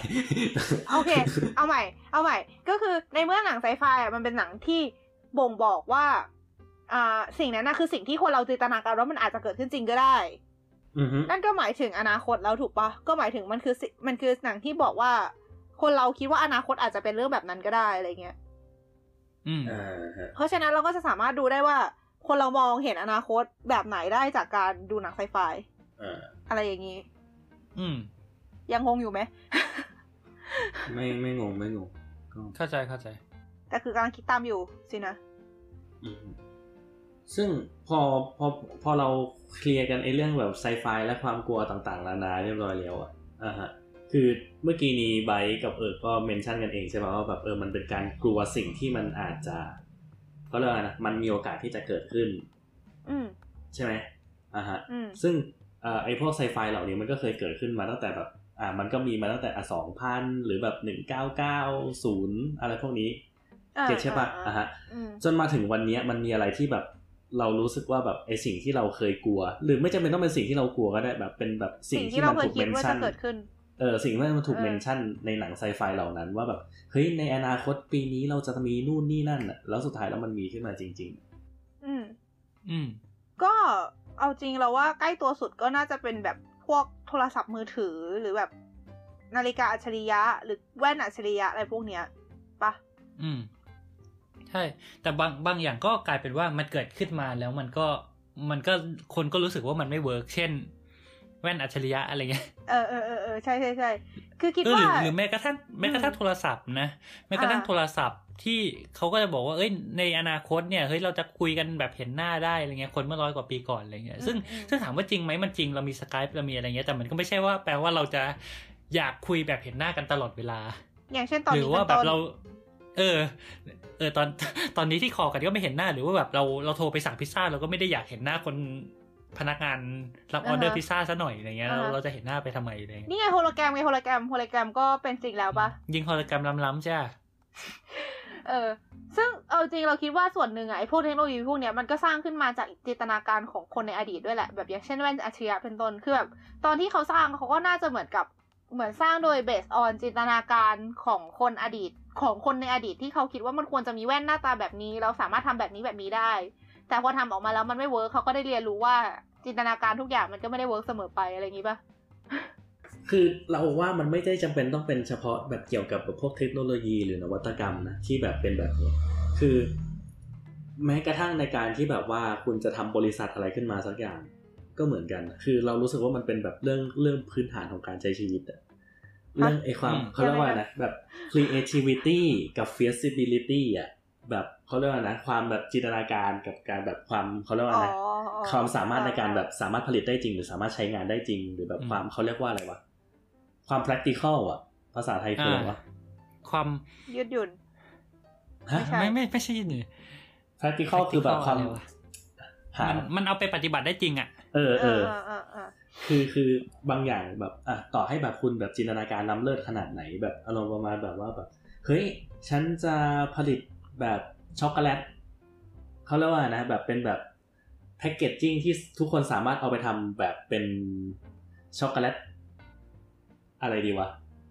Speaker 2: โอเค เอาใหม่ เอาใหม่ ก็คือในเมื่อหนังไซไฟอะมันเป็นหนังที่บ่งบอกว่า อ่า สิ่งนั้นนะคือสิ่งที่คนเราจินตนาการว่ามันอาจจะเกิดขึ้นจริงก็ได้
Speaker 4: อือฮึ
Speaker 2: นั่นก็หมายถึงอนาคตแล้วถูกปะก็หมายถึงมันคือสิมันคือหนังที่บอกว่า คนเราคิดว่าอนาคตอาจจะเป็นเรื่องแบบนั้นก็ได้อะไรเงี้ย
Speaker 3: อืม
Speaker 4: อ่าฮะ
Speaker 2: เพราะฉะนั้นเราก็จะสามารถดูได้ว่า คนเรามองเห็นอนาคตแบบไหนได้จากการดูหนังไซไฟ
Speaker 4: อ่า
Speaker 2: อะไรอย่างนี้
Speaker 3: อืม
Speaker 2: ยังงงอยู่ไหม
Speaker 4: ไม่ไม่งงไม่งงก็
Speaker 3: เข้าใจเข้าใจ
Speaker 2: แต่คือกำลังคิดตามอยู่สินะ
Speaker 4: อืม ซึ่งพอพอพอเราเคลียร์กันไอ้เรื่องแบบไซไฟและความกลัวต่างๆนานาเรียบร้อยแล้วอะอ่าฮะคือเมื่อกี้นี้ไบร์ทกับเอิร์กก็ mention กันเองใช่ไหมว่าแบบเออมันเป็นการกลัวสิ่งที่มันอาจจะเขาเรียกว่าไงนะมันมีโอกาสที่จะเกิดขึ้น
Speaker 2: อืม
Speaker 4: ใช่ไหมอ่าฮะ
Speaker 2: อืม
Speaker 4: ซึ่งเอ่อไอ้พวกไซไฟเหล่านี้มันก็เคยเกิดขึ้นมาตั้งแต่แบบอ่ามันก็มีมาตั้งแต่อะสองพันหรือแบบหนึ่งเก้าเก้าศูนย์อะไรพวกนี้
Speaker 2: อ่า
Speaker 4: เก็ตใช่ปะ
Speaker 2: อ่า
Speaker 4: อ่าฮะ
Speaker 2: อืม
Speaker 4: จนมาถึงวันเนี้ยมันมีอะไรที่แบบ เรารู้สึกว่าแบบไอ้สิ่งที่เราเคยกลัว หรือไม่จำเป็นต้องเป็นสิ่งที่เรากลัวก็ได้แบบเป็นแบบสิ่
Speaker 2: สิ่
Speaker 4: ง
Speaker 2: ง
Speaker 4: ที่
Speaker 2: ที่เรา
Speaker 4: มัน
Speaker 2: เคย
Speaker 4: ถูก
Speaker 2: คิ
Speaker 4: เม
Speaker 2: ด
Speaker 4: น
Speaker 2: ว่า
Speaker 4: ชั่
Speaker 2: จะ
Speaker 4: น
Speaker 2: เกิดขึ้น
Speaker 4: เออสิ่งที่มันถูก
Speaker 2: เออ
Speaker 4: เมนชั่นในหนังไซไฟเหล่านั้น ว่าแบบเฮ้ยในอนาคตปีนี้เราจะมีนู่นนี่นั่นอะแล้วสุดท้ายแล้วมันมีขึ้นมาจริง
Speaker 2: อืม
Speaker 3: อืม
Speaker 2: ก็เอาจริงเราว่าใกล้ตัวสุดก็น่าจะเป็นแบบพวกโทรศัพท์มือถือหรือแบบนาฬิกาอัจฉริยะ หรือแว่นอัจฉริยะอะไรพวกเนี้ยปะ
Speaker 3: อืมใช่ แต่บางบางอย่างก็กลายเป็นว่ามันเกิดขึ้นมาแล้วมันก็มันก็คนก็รู้สึกว่ามันไม่ work เช่น แว่นอัจฉริยะอะไรเงี้ย
Speaker 2: เออเออเออเออใช่ใช่ใช่คือคิด
Speaker 3: เออห
Speaker 2: ว่า
Speaker 3: รือหรือแม้กระทั่งแม้กระทั่ง
Speaker 2: อืม
Speaker 3: โทรศัพท์นะแม้กระทั่ง
Speaker 2: อ่า
Speaker 3: โทรศัพท์ที่เขาก็จะบอกว่าเอ้ยในอนาคตเนี่ยเฮ้ยเราจะคุยกันแบบเห็นหน้าได้อะไรเงี้ยคนเมื่อร้อยกว่าปีก่อนอะไรเงี้ยซึ่ง
Speaker 2: อืม
Speaker 3: ซึ่งถามว่าจริงไหมมันจริงเรามีสกายเรามีอะไรเงี้ยแต่มันก็ไม่ใช่ว่าแปลว่าเราจะอยากคุยแบบเห็นหน้ากันตลอดเวลา
Speaker 2: อย่างเช่นตอน
Speaker 3: หรื
Speaker 2: นี้
Speaker 3: อว่า
Speaker 2: เป็น
Speaker 3: แบบ
Speaker 2: ต้น
Speaker 3: เรา เออ เออตอนตอนนี้ที่คอกันก็ไม่เห็นหน้าหรือว่าแบบเราเราโทรไปสั่งพิซซ่าเราก็ไม่ได้อยากเห็นหน้าคนพนักงานรับออเดอร์พิซซ่าซะหน่อยอะไรเงี้ยเราเราจะเห็นหน้าไปทำไมอะไรเงี้ย
Speaker 2: นี่ไงโฮโลแกรมไงโฮโลแกรมโฮโลแกรมก็เป็นจริงแล้วปะ
Speaker 3: ยิงโฮโลแกรมล้ำๆใช่ปะ
Speaker 2: เออ ซึ่งเอาจริงเราคิดว่าส่วนหนึ่งอะไอ้พวกเทคโนโลยีพวกเนี้ยมันก็สร้างขึ้นมาจากจินตนาการของคนในอดีตด้วยแหละ แบบอย่างเช่นแว่นอัจฉริยะเป็นต้นคือแบบตอนที่เขาสร้างเขาก็น่าจะเหมือนกับเหมือนสร้างโดย based on จินตนาการของคนอดีต ของคนในอดีตที่เขาคิดว่ามันควรจะมีแว่นหน้าตาแบบนี้ เราสามารถทำแบบนี้แบบนี้ได้ แต่พอทำออกมาแล้วมันไม่ work เขาก็ได้เรียนรู้ว่าจินตนาการทุกอย่างมันก็ไม่ได้ work เสมอไปอะไรอย่างนี้ปะ
Speaker 4: คือเราว่ามันไม่ได้จำเป็นต้องเป็นเฉพาะแบบเกี่ยวกับแบบพวกเทคโนโลยีหรือนวัตกรรมนะที่แบบเป็นแบบนี้คือ แม้กระทั่งในการที่แบบว่าคุณจะทำบริษัทอะไรขึ้นมาสักอย่าง ก็เหมือนกัน คือเรารู้สึกว่ามันเป็นแบบเรื่องเรื่องพื้นฐานของการใช้ชีวิตอะ เรื่องไอ้ความเขาเรียกว่านะแบบ creativity กับ feasibility อะแบบเขาเรียกว่านะความแบบจินตนาการกับการแบบความเขาเรียกว่า
Speaker 2: อ๋อ
Speaker 4: นะ
Speaker 2: อ๋อ
Speaker 4: ความสามารถในการแบบสามารถผลิตได้จริง หรือสามารถใช้งานได้จริง หรือแบบความเขาเรียกว่าอะไรวะความ practical อะภาษาไทยคืออะไรวะ
Speaker 3: ความ
Speaker 2: ยืดหยุ่น
Speaker 4: ฮะ
Speaker 2: ใช่
Speaker 3: ไม่ไม่ไม่ใช่ยืนหนึ่ง
Speaker 4: practical คือแบบความ
Speaker 3: อะไรวะ
Speaker 4: หา
Speaker 3: มันมันเอาไปปฏิบัติได้จริงอะ
Speaker 4: เออ
Speaker 2: เอ
Speaker 4: เอ คือคือบางอย่างแบบอะต่อให้แบบคุณแบบจินตนาการล้ำเลิศขนาดไหน แบบอารมณ์ประมาณแบบว่าแบบเฮ้ยฉันจะผลิตแบบช็อกโกแลตเขาเรียกว่านะแบบเป็นแบบแพคเกจจิ้งที่ทุกคนสามารถเอาไปทำแบบเป็นช็อกโกแลตอะไรดีวะ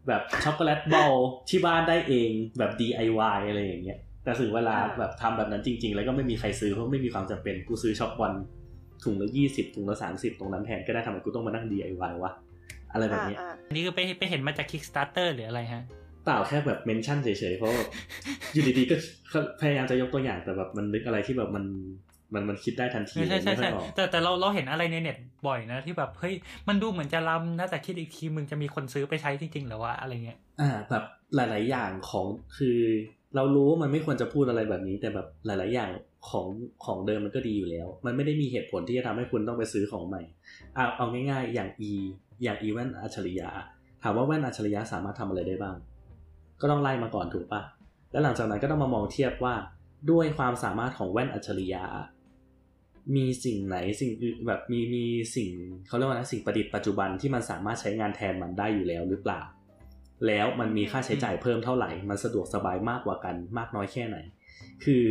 Speaker 4: แบบช็อกโกแลตบอลที่บ้านได้เองแบบ DIY อะไรอย่างเงี้ยแต่ถึงเวลาแบบทำแบบนั้นจริง ๆ แล้วก็ไม่มีใครซื้อเพราะไม่มีความจำเป็นกูซื้อช็อกบอล ถุงละยี่สิบถุงละสามสิบตรงนั้นแทนก็ได้ทำไมกูต้องมานั่ง DIY วะอะไรแบบเนี้ย
Speaker 2: อ่า
Speaker 3: อันนี้คือไปไปเห็นมาจาก Kickstarter หรืออะไรฮะ
Speaker 4: เปล่าแค่แบบเมนชั่นเฉยๆเพราะว่าอยู่ดีๆก็พยายามจะยกตัวอย่างแต่แบบมันนึกอะไรที่แบบมันมันมันคิดได้ทันที
Speaker 3: ใช่ใช่
Speaker 4: ไม่ค่
Speaker 3: ใช่
Speaker 4: อยออก
Speaker 3: แต่แต่เราเราเห็นอะไรในเน็ตบ่อยนะที่แบบเฮ้ยมันดูเหมือนจะล้ำนะแต่คิดอีกทีมึงจะมีคนซื้อไปใช้จริงๆหรือว่าอะไรเงี้ย
Speaker 4: อ่าแบบหลาย ๆ อย่างของคือ เรารู้ว่ามันไม่ควรจะพูดอะไรแบบนี้ แต่แบบหลาย ๆ อย่าง ของของเดิมมันก็ดีอยู่แล้ว มันไม่ได้มีเหตุผลที่จะทำให้คุณต้องไปซื้อของใหม่เอาเอาง่ายๆ อย่าง e อย่าง e แว่นอัจฉริยะถามว่าแว่นอัจฉริยะสามารถทำอะไรได้บ้าง ก็ต้องไล่มาก่อนถูกปะแล้วหลังจากนั้นก็ต้องมามองเทียบว่าด้วยความสามารถของแว่นอัจฉริยะมีสิ่งไหนสิ่งแบบมีมีสิ่งเขาเรียกว่านะสิ่งประดิษฐ์ปัจจุบันที่มันสามารถใช้งานแทนมันได้อยู่แล้วหรือเปล่า แล้วมันมีค่าใช้จ่ายเพิ่มเท่าไหร่ มันสะดวกสบายมากกว่ากันมากน้อยแค่ไหน คือ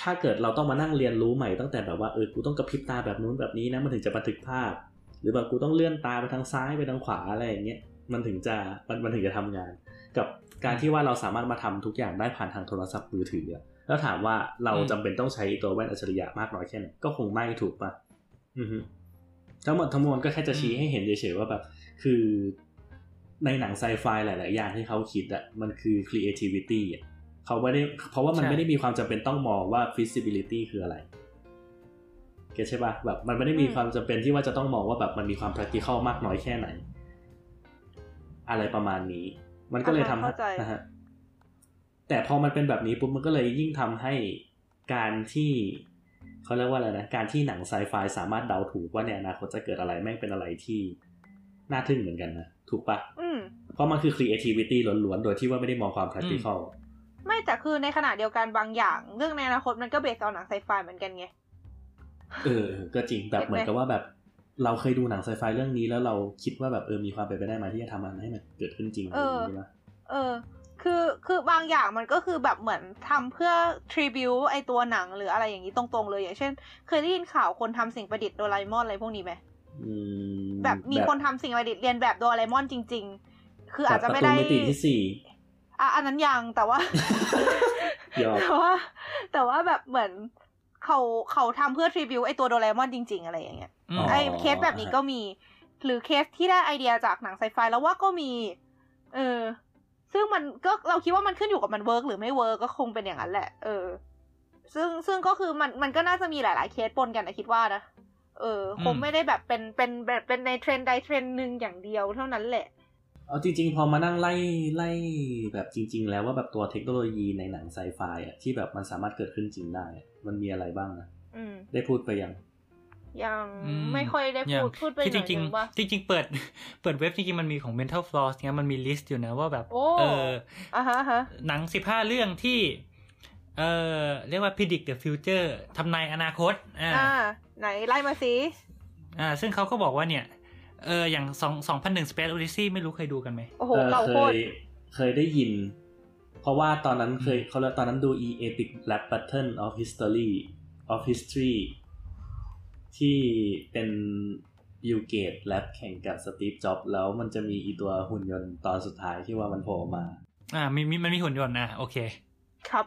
Speaker 4: ถ้าเกิดเราต้องมานั่งเรียนรู้ใหม่ตั้งแต่แบบว่าเออกูต้องกระพริบตาแบบนู้นแบบนี้นะมันถึงจะบันทึกภาพ หรือแบบกูต้องเลื่อนตาไปทางซ้ายไปทางขวาอะไรอย่างเงี้ยมันถึงจะมันมันถึงจะทำงาน กับการที่ว่าเราสามารถมาทำทุกอย่างได้ผ่านทางโทรศัพท์มือถือแล้วถามว่าเรา
Speaker 3: อืม
Speaker 4: จำเป็นต้องใช้ตัวแว่นอัจฉริยะมากน้อยแค่ไหนก็คงไม่ถูกปะอือฮึทั้งหมดทั้งมวลก็แค่จะชี้ให้เห็นเฉยๆว่าแบบ คือในหนังไซไฟหลาย ๆ อย่างที่เขาคิดอะมันคือ creativity อะ เขาไม่ได้เพราะว่ามัน
Speaker 3: ใช่
Speaker 4: ไม่ได้มีความจำเป็นต้องมองว่า feasibility คืออะไรเก็ตใช่ปะแบบมันไม่ได้มีความจำเป็นที่ว่าจะต้องมองว่าแบบมันมีความ practical มากน้อยแค่ไหน อะไรประมาณนี้ มันก็เลยทำให้
Speaker 2: เข้าใจ
Speaker 4: นะฮะแต่พอมันเป็นแบบนี้ปุ๊บมันก็เลยยิ่งทำให้การที่เขาเรียกว่าอะไรนะการที่หนังไซไฟสามารถเดาถูกว่าในอนาคตจะเกิดอะไรแม่งเป็นอะไรที่น่าทึ่งเหมือนกันนะ ถูกปะ
Speaker 2: อืม
Speaker 4: เพราะมันคือ creativity ล้วนๆ โดยที่ว่าไม่ได้มองความ practical
Speaker 2: ไม่แต่คือในขณะเดียวกันบางอย่าง เรื่องในอนาคตมันก็เบสเอาหนังไซไฟเหมือนกันไง
Speaker 4: เออก็จริงแบบ
Speaker 2: เห็นไหม
Speaker 4: เหมือนกับว่าแบบ เราเคยดูหนังไซไฟเรื่องนี้แล้วเราคิดว่าแบบเออมีความเป็นไปได้ไหมที่จะทำมันให้มันเกิดขึ้นจริงอะไรอย่างนี้ปะ
Speaker 2: เออ คือคือบางอย่างมันก็คือแบบเหมือนทำเพื่อทริบิวไอตัวหนังหรืออะไรอย่างนี้ตรงๆเลยอย่างเช่น เคยได้ยินข่าวคนทำสิ่งประดิษฐ์โดราเอมอนอะไรพวกนี้ไหม
Speaker 4: อืม
Speaker 2: แบบมีคนทำสิ่งประดิษฐ์เรียนแบบโดราเอมอนจริงคืออาจจะไม่ได้
Speaker 4: แบบประตูมิติที่สี่
Speaker 2: อะอันนั้นยังแต่ว่า
Speaker 4: ยอม
Speaker 2: แต่ว่า แต่ว่าแบบเหมือนเขาเขาทำเพื่อ tribute ไอตัวโดเรมอนจริง ๆ อะไรอย่างเงี้ย
Speaker 3: อืม
Speaker 2: ไอเคสแบบนี้ก็มี หรือเคสที่ได้ไอเดียจากหนังไซไฟแล้วว่าก็มี เออ ซึ่งมันก็เราคิดว่ามันขึ้นอยู่กับมัน work หรือไม่ work ก็คงเป็นอย่างนั้นแหละ เออ ซึ่งซึ่งก็คือมันมันก็น่าจะมีหลาย ๆ เคสปนกันนะคิดว่านะเออคงไม่ได้แบบเป็นเป็นแบบเป็นในเทรนด์ใดเทรนด์หนึ่งอย่างเดียวเท่านั้นแหละ
Speaker 4: เอาจริง ๆ พอมานั่งไล่ไล่แบบจริง ๆ แล้วว่าแบบตัวเทคโนโลยีในหนังไซไฟอะที่แบบมันสามารถเกิดขึ้นจริงได้อะมันมีอะไรบ้างนะ
Speaker 2: อืม
Speaker 4: ได้พูดไปยัง
Speaker 2: ยัง
Speaker 3: อืม
Speaker 2: ไม่ค่อยได้
Speaker 3: อย่า
Speaker 2: พู
Speaker 3: ง
Speaker 2: ดพูดไป
Speaker 3: คือ
Speaker 2: ห
Speaker 3: จ
Speaker 2: น่อย
Speaker 3: ริง
Speaker 2: นึงว่า
Speaker 3: ๆจริง ๆ เปิดเปิดเว็บจริงๆมันมีของ Mental Floss เนี่ยมันมีลิสต์อยู่นะว่าแบบ
Speaker 2: โอ้
Speaker 3: เออ
Speaker 2: อะฮะอะฮะ
Speaker 3: หนังสิบห้าเรื่องที่ เออเรียกว่า predict the future ทำนายอนาคต อ่า
Speaker 2: อ่าไหนไล่มาสิ
Speaker 3: อ่า ซึ่งเขาก็บอกว่าเนี่ย เอออย่างสองสองพันหนึ่ง Space Odyssey ไม่รู้เคยดูกันไหม
Speaker 2: โอ้โห
Speaker 4: เออ
Speaker 2: เก่า
Speaker 4: เค
Speaker 2: โคตร
Speaker 4: ยเคยได้ยิน เพราะว่าตอนนั้นเคยเขาเรียกตอนนั้นดู e epic rap battle of history of history ที่เป็นบิลเกตแรปแข่งกับสตีฟจ็อบแล้วมันจะมีอีตัวหุ่นยนต์ตอนสุดท้ายที่ว่ามันโผล่มา
Speaker 3: อ่ามีมีมันมีหุ่นยนต์นะโอเค
Speaker 2: ครับ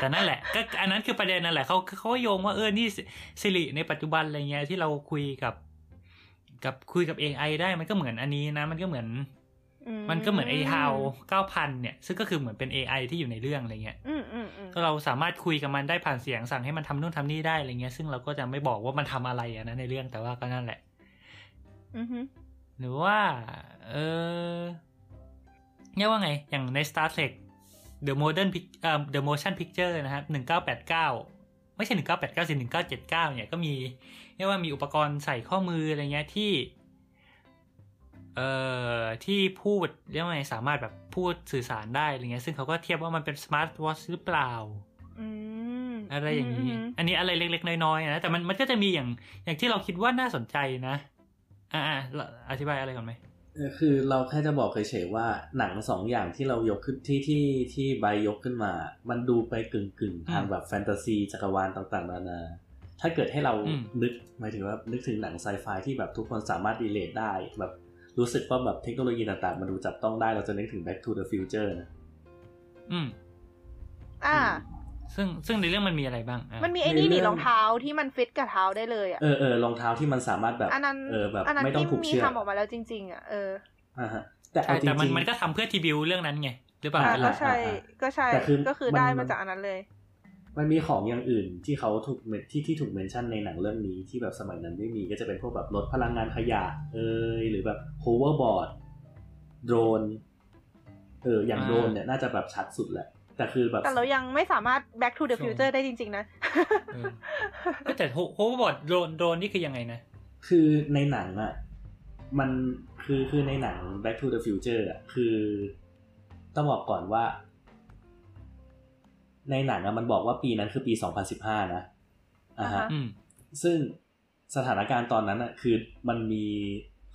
Speaker 3: แต่นั่นแหละ ก็อันนั้นคือประเด็นนั่นแหละเขาเขาก็โยงว่าเออนี่ Siri ในปัจจุบันอะไรเงี้ยที่เราคุยกับ กับคุยกับ AI ได้มันก็เหมือนอันนี้นะ มันก็เหมือน มันก็เหมือนไอ้ฮาวเก้าพันเนี่ย ซึ่งก็คือเหมือนเป็น AI ที่อยู่ในเรื่องอะไรเงี้ย
Speaker 2: อืมอืมอืม
Speaker 3: ก็เราสามารถคุยกับมันได้ผ่านเสียงสั่งให้มันทำนู่นทำนี่ได้อะไรเงี้ย ซึ่งเราก็จะไม่บอกว่ามันทำอะไรอะนะในเรื่องแต่ว่าก็นั่นแหละ
Speaker 2: อือฮึ
Speaker 3: หรือว่า เออเรียกว่าไง อย่างใน Star Trek The Modern Pic เอ่อ The Motion Picture นะครับหนึ่งเก้าแปดเก้าไม่ใช่หนึ่งเก้าแปดเก้าสิหนึ่งเก้าเจ็ดเก้าเนี่ยก็มี เรียกว่ามีอุปกรณ์ใส่ข้อมืออะไรเงี้ยที่เอ่อที่พูดเรียกว่าไงสามารถแบบพูดสื่อสารได้อะไรเงี้ยซึ่งเขาก็เทียบว่ามันเป็นสมาร์ทวอทหรือเปล่า
Speaker 2: อืม
Speaker 3: อะไรอย่างนี้
Speaker 2: ม
Speaker 3: อันนี้อะไรเล็ก ๆ น้อยๆนะแต่มันมันก็จะมีอย่างอย่างที่เราคิดว่าน่าสนใจนะ อ่าๆเราอธิบายอะไรก่อนไหม
Speaker 4: เออคือเราแค่จะบอกเฉยๆว่าหนังสองอย่างที่เรายกขึ้นที่ที่ที่ใบยกขึ้นมา มันดูไปกึ่งกึ่งๆทางแบบแฟนตาซีจักรวาลต่างๆนานา ถ้าเกิดให้เรานึกหมายถึงว่านึกถึงหนังไซไฟที่แบบทุกคนสามารถดีเลทได้ แบบรู้สึกว่าแบบเทคโนโลยีต่างๆ มันดูจับต้องได้เราจะนึกถึง Back to the Future นะ
Speaker 3: อืม
Speaker 2: อ่า
Speaker 3: ซึ่งซึ่งในเรื่องมันมีอะไรบ้างอะ
Speaker 2: มันมีไอ้นี่
Speaker 4: ในเรื่
Speaker 2: นี่
Speaker 4: อง
Speaker 2: รองเท้าที่มันฟิตกับเท้าได้เลยอะ
Speaker 4: เออเออรองเท้าที่มันสามารถแบบ
Speaker 2: อันนั้น
Speaker 4: เออแบบ
Speaker 2: อันนั้น
Speaker 4: ไม่ต้อง
Speaker 2: ที่
Speaker 4: ผูก
Speaker 2: มี
Speaker 4: เชือก
Speaker 2: ทำออกมาแล้วจริง ๆ อะเออ
Speaker 4: อ่าฮะแต่
Speaker 3: ใช่
Speaker 4: เอาจริ
Speaker 3: แต่มัน
Speaker 4: ง
Speaker 3: มันก็ทำเพื่อทีบิวเรื่องนั้นไงหรือเปล่า
Speaker 2: อ่า
Speaker 3: เป็นห
Speaker 2: ก็
Speaker 3: ลัก
Speaker 2: ใช่
Speaker 4: อ่า
Speaker 2: ก็ใช่
Speaker 4: แต่คือ
Speaker 2: ก็คือ
Speaker 4: มัน
Speaker 2: ได้
Speaker 4: มั
Speaker 2: มานจากอันนั้นเลย
Speaker 4: มันมีของอย่างอื่นที่เขาถูกเมนที่ที่ถูกเมนชั่นในหนังเรื่องนี้ที่แบบสมัยนั้นไม่มีก็จะเป็นพวกแบบลดพลังงานขยะเอยหรือแบบ hoverboard โดรนเอออย่างโดรนเนี่ยน่าจะแบบชัดสุดแหละแต่คือแบบ
Speaker 2: แต่เรายังไม่สามารถ back to the future ได้จริง ๆ นะ
Speaker 3: เออเอ้ยแต่โฮเวอร์บอร์ดโดรนโดรนนี่คือยังไงนะ
Speaker 4: คือในหนังอะมันคือคือในหนัง Back to the Future อะคือต้องบอกก่อนว่า ในหนังอะมันบอกว่าปีนั้นคือปี 2015 นะอ่าฮะ
Speaker 2: อ่าฮะ
Speaker 3: อืม
Speaker 4: ซึ่งสถานการณ์ตอนนั้นอะคือมันมี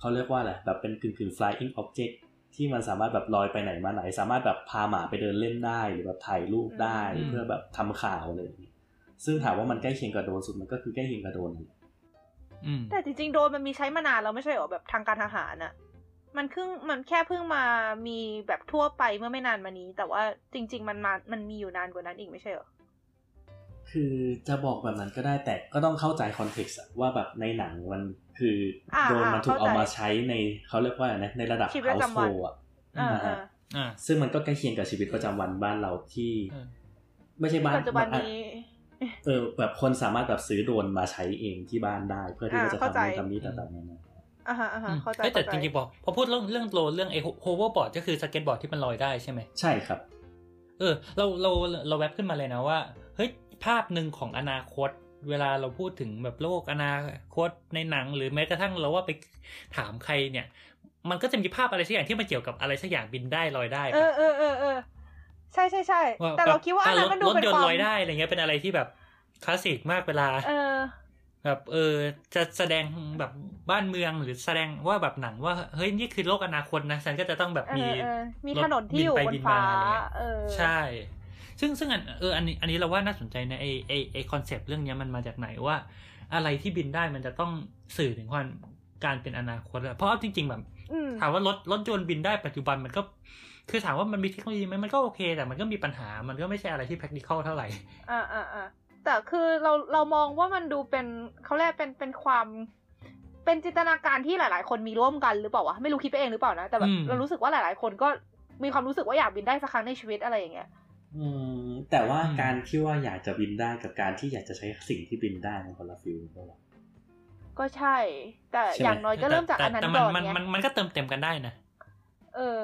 Speaker 4: เขาเรียกว่าอะไรแบบเป็นกึ่งกึ่ง flying object ที่มันสามารถแบบลอยไปไหนมาไหน สามารถแบบพาหมาไปเดินเล่นได้หรือแบบถ่ายรูปได้
Speaker 3: อืม
Speaker 4: เพื่อแบบทำข่าวอะไรอย่างนี้ซึ่งถามว่ามันใกล้เคียงกับโดรนสุดมันก็คือใกล้เคียงกับโดรนนั่นแหละ
Speaker 3: อืม
Speaker 2: แต่จริงๆโดรนมันมีใช้มานานแล้วไม่ใช่เหรอแบบทางการทหารอะ มันเพิ่งมันแค่เพิ่งมามีแบบทั่วไปเมื่อไม่นานมานี้ แต่ว่าจริง ๆ มันมามันมีอยู่นานกว่านั้นอีกไม่ใช่เหรอ
Speaker 4: คือจะบอกแบบนั้นก็ได้แต่ก็ต้องเข้าใจคอนเท็กซ์ว่าแบบในหนังมันคืออาโดรนมันถูก
Speaker 2: เข้าใจ
Speaker 4: เอามาใช้ในเขาเรียกว่าอะไรนะในระดับ
Speaker 2: ชีวิตประจำวัน
Speaker 4: household อะ
Speaker 2: เออ
Speaker 4: อ่า
Speaker 2: เอ
Speaker 4: ฮะ
Speaker 2: อ
Speaker 3: อ่า
Speaker 4: ซึ่งมันก็ใกล้เคียงกับชีวิตประจำวันบ้านเราที่
Speaker 3: เออ
Speaker 4: ไม่ใช่บ้าน
Speaker 2: ปัจจุบัน
Speaker 4: อะ
Speaker 2: นี้
Speaker 4: เออแบบคนสามารถแบบซื้อโดรนมาใช้เองที่บ้านได้ เพื่อที่
Speaker 2: อ่า
Speaker 4: ว่าจะ
Speaker 2: เข้า
Speaker 4: ทำ
Speaker 2: ใจ
Speaker 4: นู่นทำนี่ต่างๆนานา
Speaker 2: อ่าฮะอ่าฮะ
Speaker 3: อืม
Speaker 2: เข้าใจ
Speaker 3: เอ้ยแต่
Speaker 2: เข้า
Speaker 3: จ
Speaker 2: ใจ
Speaker 3: ริงๆพอพอพูดเรื่องเรื่องโดรนเรื่องไอ้ hoverboard ก็คือสเก็ตบอร์ดที่มันลอยได้ใช่ไหม
Speaker 4: ใช่ครับ
Speaker 3: เออ เราเราเราแวบขึ้นมาเลยนะว่าเฮ้ยภาพหนึ่งของอนาคต เวลาเราพูดถึงแบบโลกอนาคตในหนัง หรือแม้กระทั่งเราว่าไปถามใครเนี่ย มันก็จะมีภาพอะไรสักอย่างที่มันเกี่ยวกับอะไรสักอย่างบินได้ลอยได้
Speaker 2: เอ
Speaker 3: ปะ
Speaker 2: อเออเออเออใช่ใช่ใช่
Speaker 3: ว่า
Speaker 2: แต่เราคิดว่าอันนั้นมันดู
Speaker 3: รถ
Speaker 2: เป็น
Speaker 3: ยน
Speaker 2: ค
Speaker 3: ต์
Speaker 2: วาม
Speaker 3: ลอยได้อะไรเงี้ยเป็นอะไรที่แบบคลาสสิกมากเวลา
Speaker 2: เออ
Speaker 3: แบบเออจะแสดงแบบบ้านเมืองหรือแสดงว่าแบบหนังว่าเฮ้ยนี่คือโลกอนาคตนะฉันก็จะต้องแบบ
Speaker 2: เอ
Speaker 3: มี
Speaker 2: อเออมีถนนที่อยู่
Speaker 3: รถ
Speaker 2: บ
Speaker 3: บิ
Speaker 2: น
Speaker 3: นไป
Speaker 2: ฟ้า
Speaker 3: บินมาอะไรเงี้ย
Speaker 2: เออ
Speaker 3: ใช่ ซึ่งซึ่งอันเอออันนี้อันนี้เราว่าน่าสนใจนะไอไอไอคอนเซปต์เรื่องเนี้ยมันมาจากไหนว่า อะไรที่บินได้มันจะต้องสื่อถึงความการเป็นอนาคตอะเพราะว่าจริง ๆ แบบ
Speaker 2: อืม
Speaker 3: ถามว่ารถรถยนต์บินได้ปัจจุบันมันก็ คือถามว่ามันมีเทคโนโลยีไหมมันก็โอเค แต่มันก็มีปัญหามันก็ไม่ใช่อะไรที่ practical เท่าไหร่
Speaker 2: อ่าอ่าอ่า แต่คือเราเรามองว่ามันดูเป็นเขาเรียกเป็นเป็นความเป็นจินตนาการที่หลาย ๆ คนมีร่วมกันหรือเปล่าวะไม่รู้คิดไปเองหรือเปล่านะแต่แบบ
Speaker 3: อืม
Speaker 2: เรารู้สึกว่าหลาย ๆ คนก็มีความรู้สึกว่าอยากบินได้สักครั้งในชีวิตอะไรอย่างเงี้ย
Speaker 4: อืมแต่ว่า
Speaker 3: อืม
Speaker 4: การที่ว่าอยากจะบินได้กับการที่อยากจะใช้สิ่งที่บินได้มันคนละฟิลกันหรอ
Speaker 2: ก็ใช่ แต่
Speaker 4: ใช่ไหม
Speaker 2: อย่างน้อยก็เริ่มจากอันนั้น
Speaker 3: แต่
Speaker 2: ก่อน
Speaker 3: มัน
Speaker 2: ไง
Speaker 3: มันมันก็เติมเต็มกันได้นะ
Speaker 2: เออ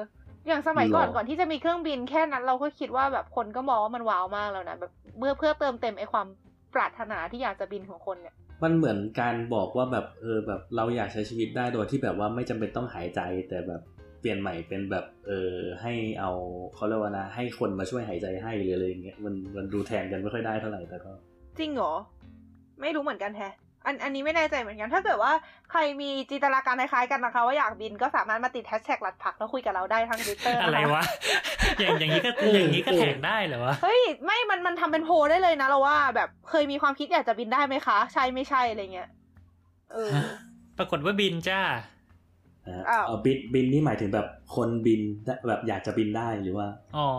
Speaker 2: อย่างสมัยก่อน
Speaker 4: หรอ
Speaker 2: ก่อนที่จะมีเครื่องบินแค่นั้นเราก็คิดว่าแบบคนก็มองว่ามันว้าวมากแล้วนะแบบเมื่อเพื่อเติมเต็มไอความปรารถนาที่อยากจะบินของคนเนี่ย
Speaker 4: มันเหมือนการบอกว่าแบบเออแบบเราอยากใช้ชีวิตได้โดยที่แบบว่าไม่จำเป็นต้องหายใจแต่แบบเปลี่ยนใหม่เป็นแบบเออให้เอาเขาเรียกว่านะให้คนมาช่วยหายใจให้หรืออะไรอย่างเงี้ยมันมันดูแทนกันไม่ค่อยได้เท่าไหร่แต่ก็
Speaker 2: จริงเหรอ ไม่รู้เหมือนกันแฮะ อันอันนี้ไม่แน่ใจเหมือนกัน ถ้าเกิดว่าใครมีจินตนาการคล้ายๆกันนะคะ ว่าอยากบินก็สามารถมาติดแฮชแท็กสลัดผักแล้วคุยกับเราได้ทางทวิตเตอร์
Speaker 3: อะไรวะ อย่างอย่างนี้ก็อย่างนี้ก็ tag ได้เหรอวะ
Speaker 2: เฮ้ย ไม่ มันมันทำเป็นโพลได้เลยนะเราว่าแบบเคยมีความคิดอยากจะบินได้ไหมคะ ใช่ไม่ใช่อะไรเงี้ยเออ
Speaker 3: ปรากฏว่าบินจ้า
Speaker 4: นะฮะ
Speaker 2: อ้าว
Speaker 4: เอาบินบินนี่หมายถึงแบบคนบินได้แบบอยากจะบินได้หรือว่า
Speaker 3: อ๋อ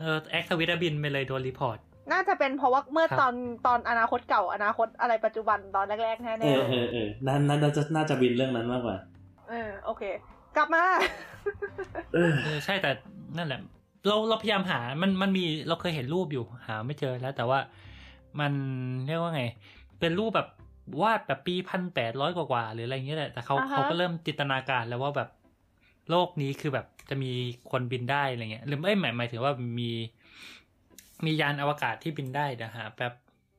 Speaker 3: เออแอคทวิตบินไปเลยโดน report
Speaker 2: น่าจะเป็นเพราะว่าเมื่อ
Speaker 3: ครับ
Speaker 2: ตอนตอนอนาคตเก่าอนาคตอะไรปัจจุบันตอนแรกๆแน่
Speaker 4: เออเออเออน่าน่าจะน่าจะบินเรื่องนั้นมากกว่า
Speaker 2: ๆเออโอเค กลับมา
Speaker 4: เออ
Speaker 3: เออใช่แต่นั่นแหละ เราเราพยายามหามันมันมีเราเคยเห็นรูปอยู่หาไม่เจอแล้ว แต่ว่ามันเรียกว่าไง เป็นรูปแบบวาดแบบปีพันแปดร้อยกว่าๆหรืออะไรอย่างเงี้ยแหละแต่เขา
Speaker 2: อ่าฮะ
Speaker 3: เขาก็เริ่มจินตนาการแล้วว่าแบบโลกนี้คือแบบจะมีคนบินได้อะไรเงี้ยหรือไม่หมายหมายถึงว่ามี มียานอวกาศที่บินได้นะฮะแบบ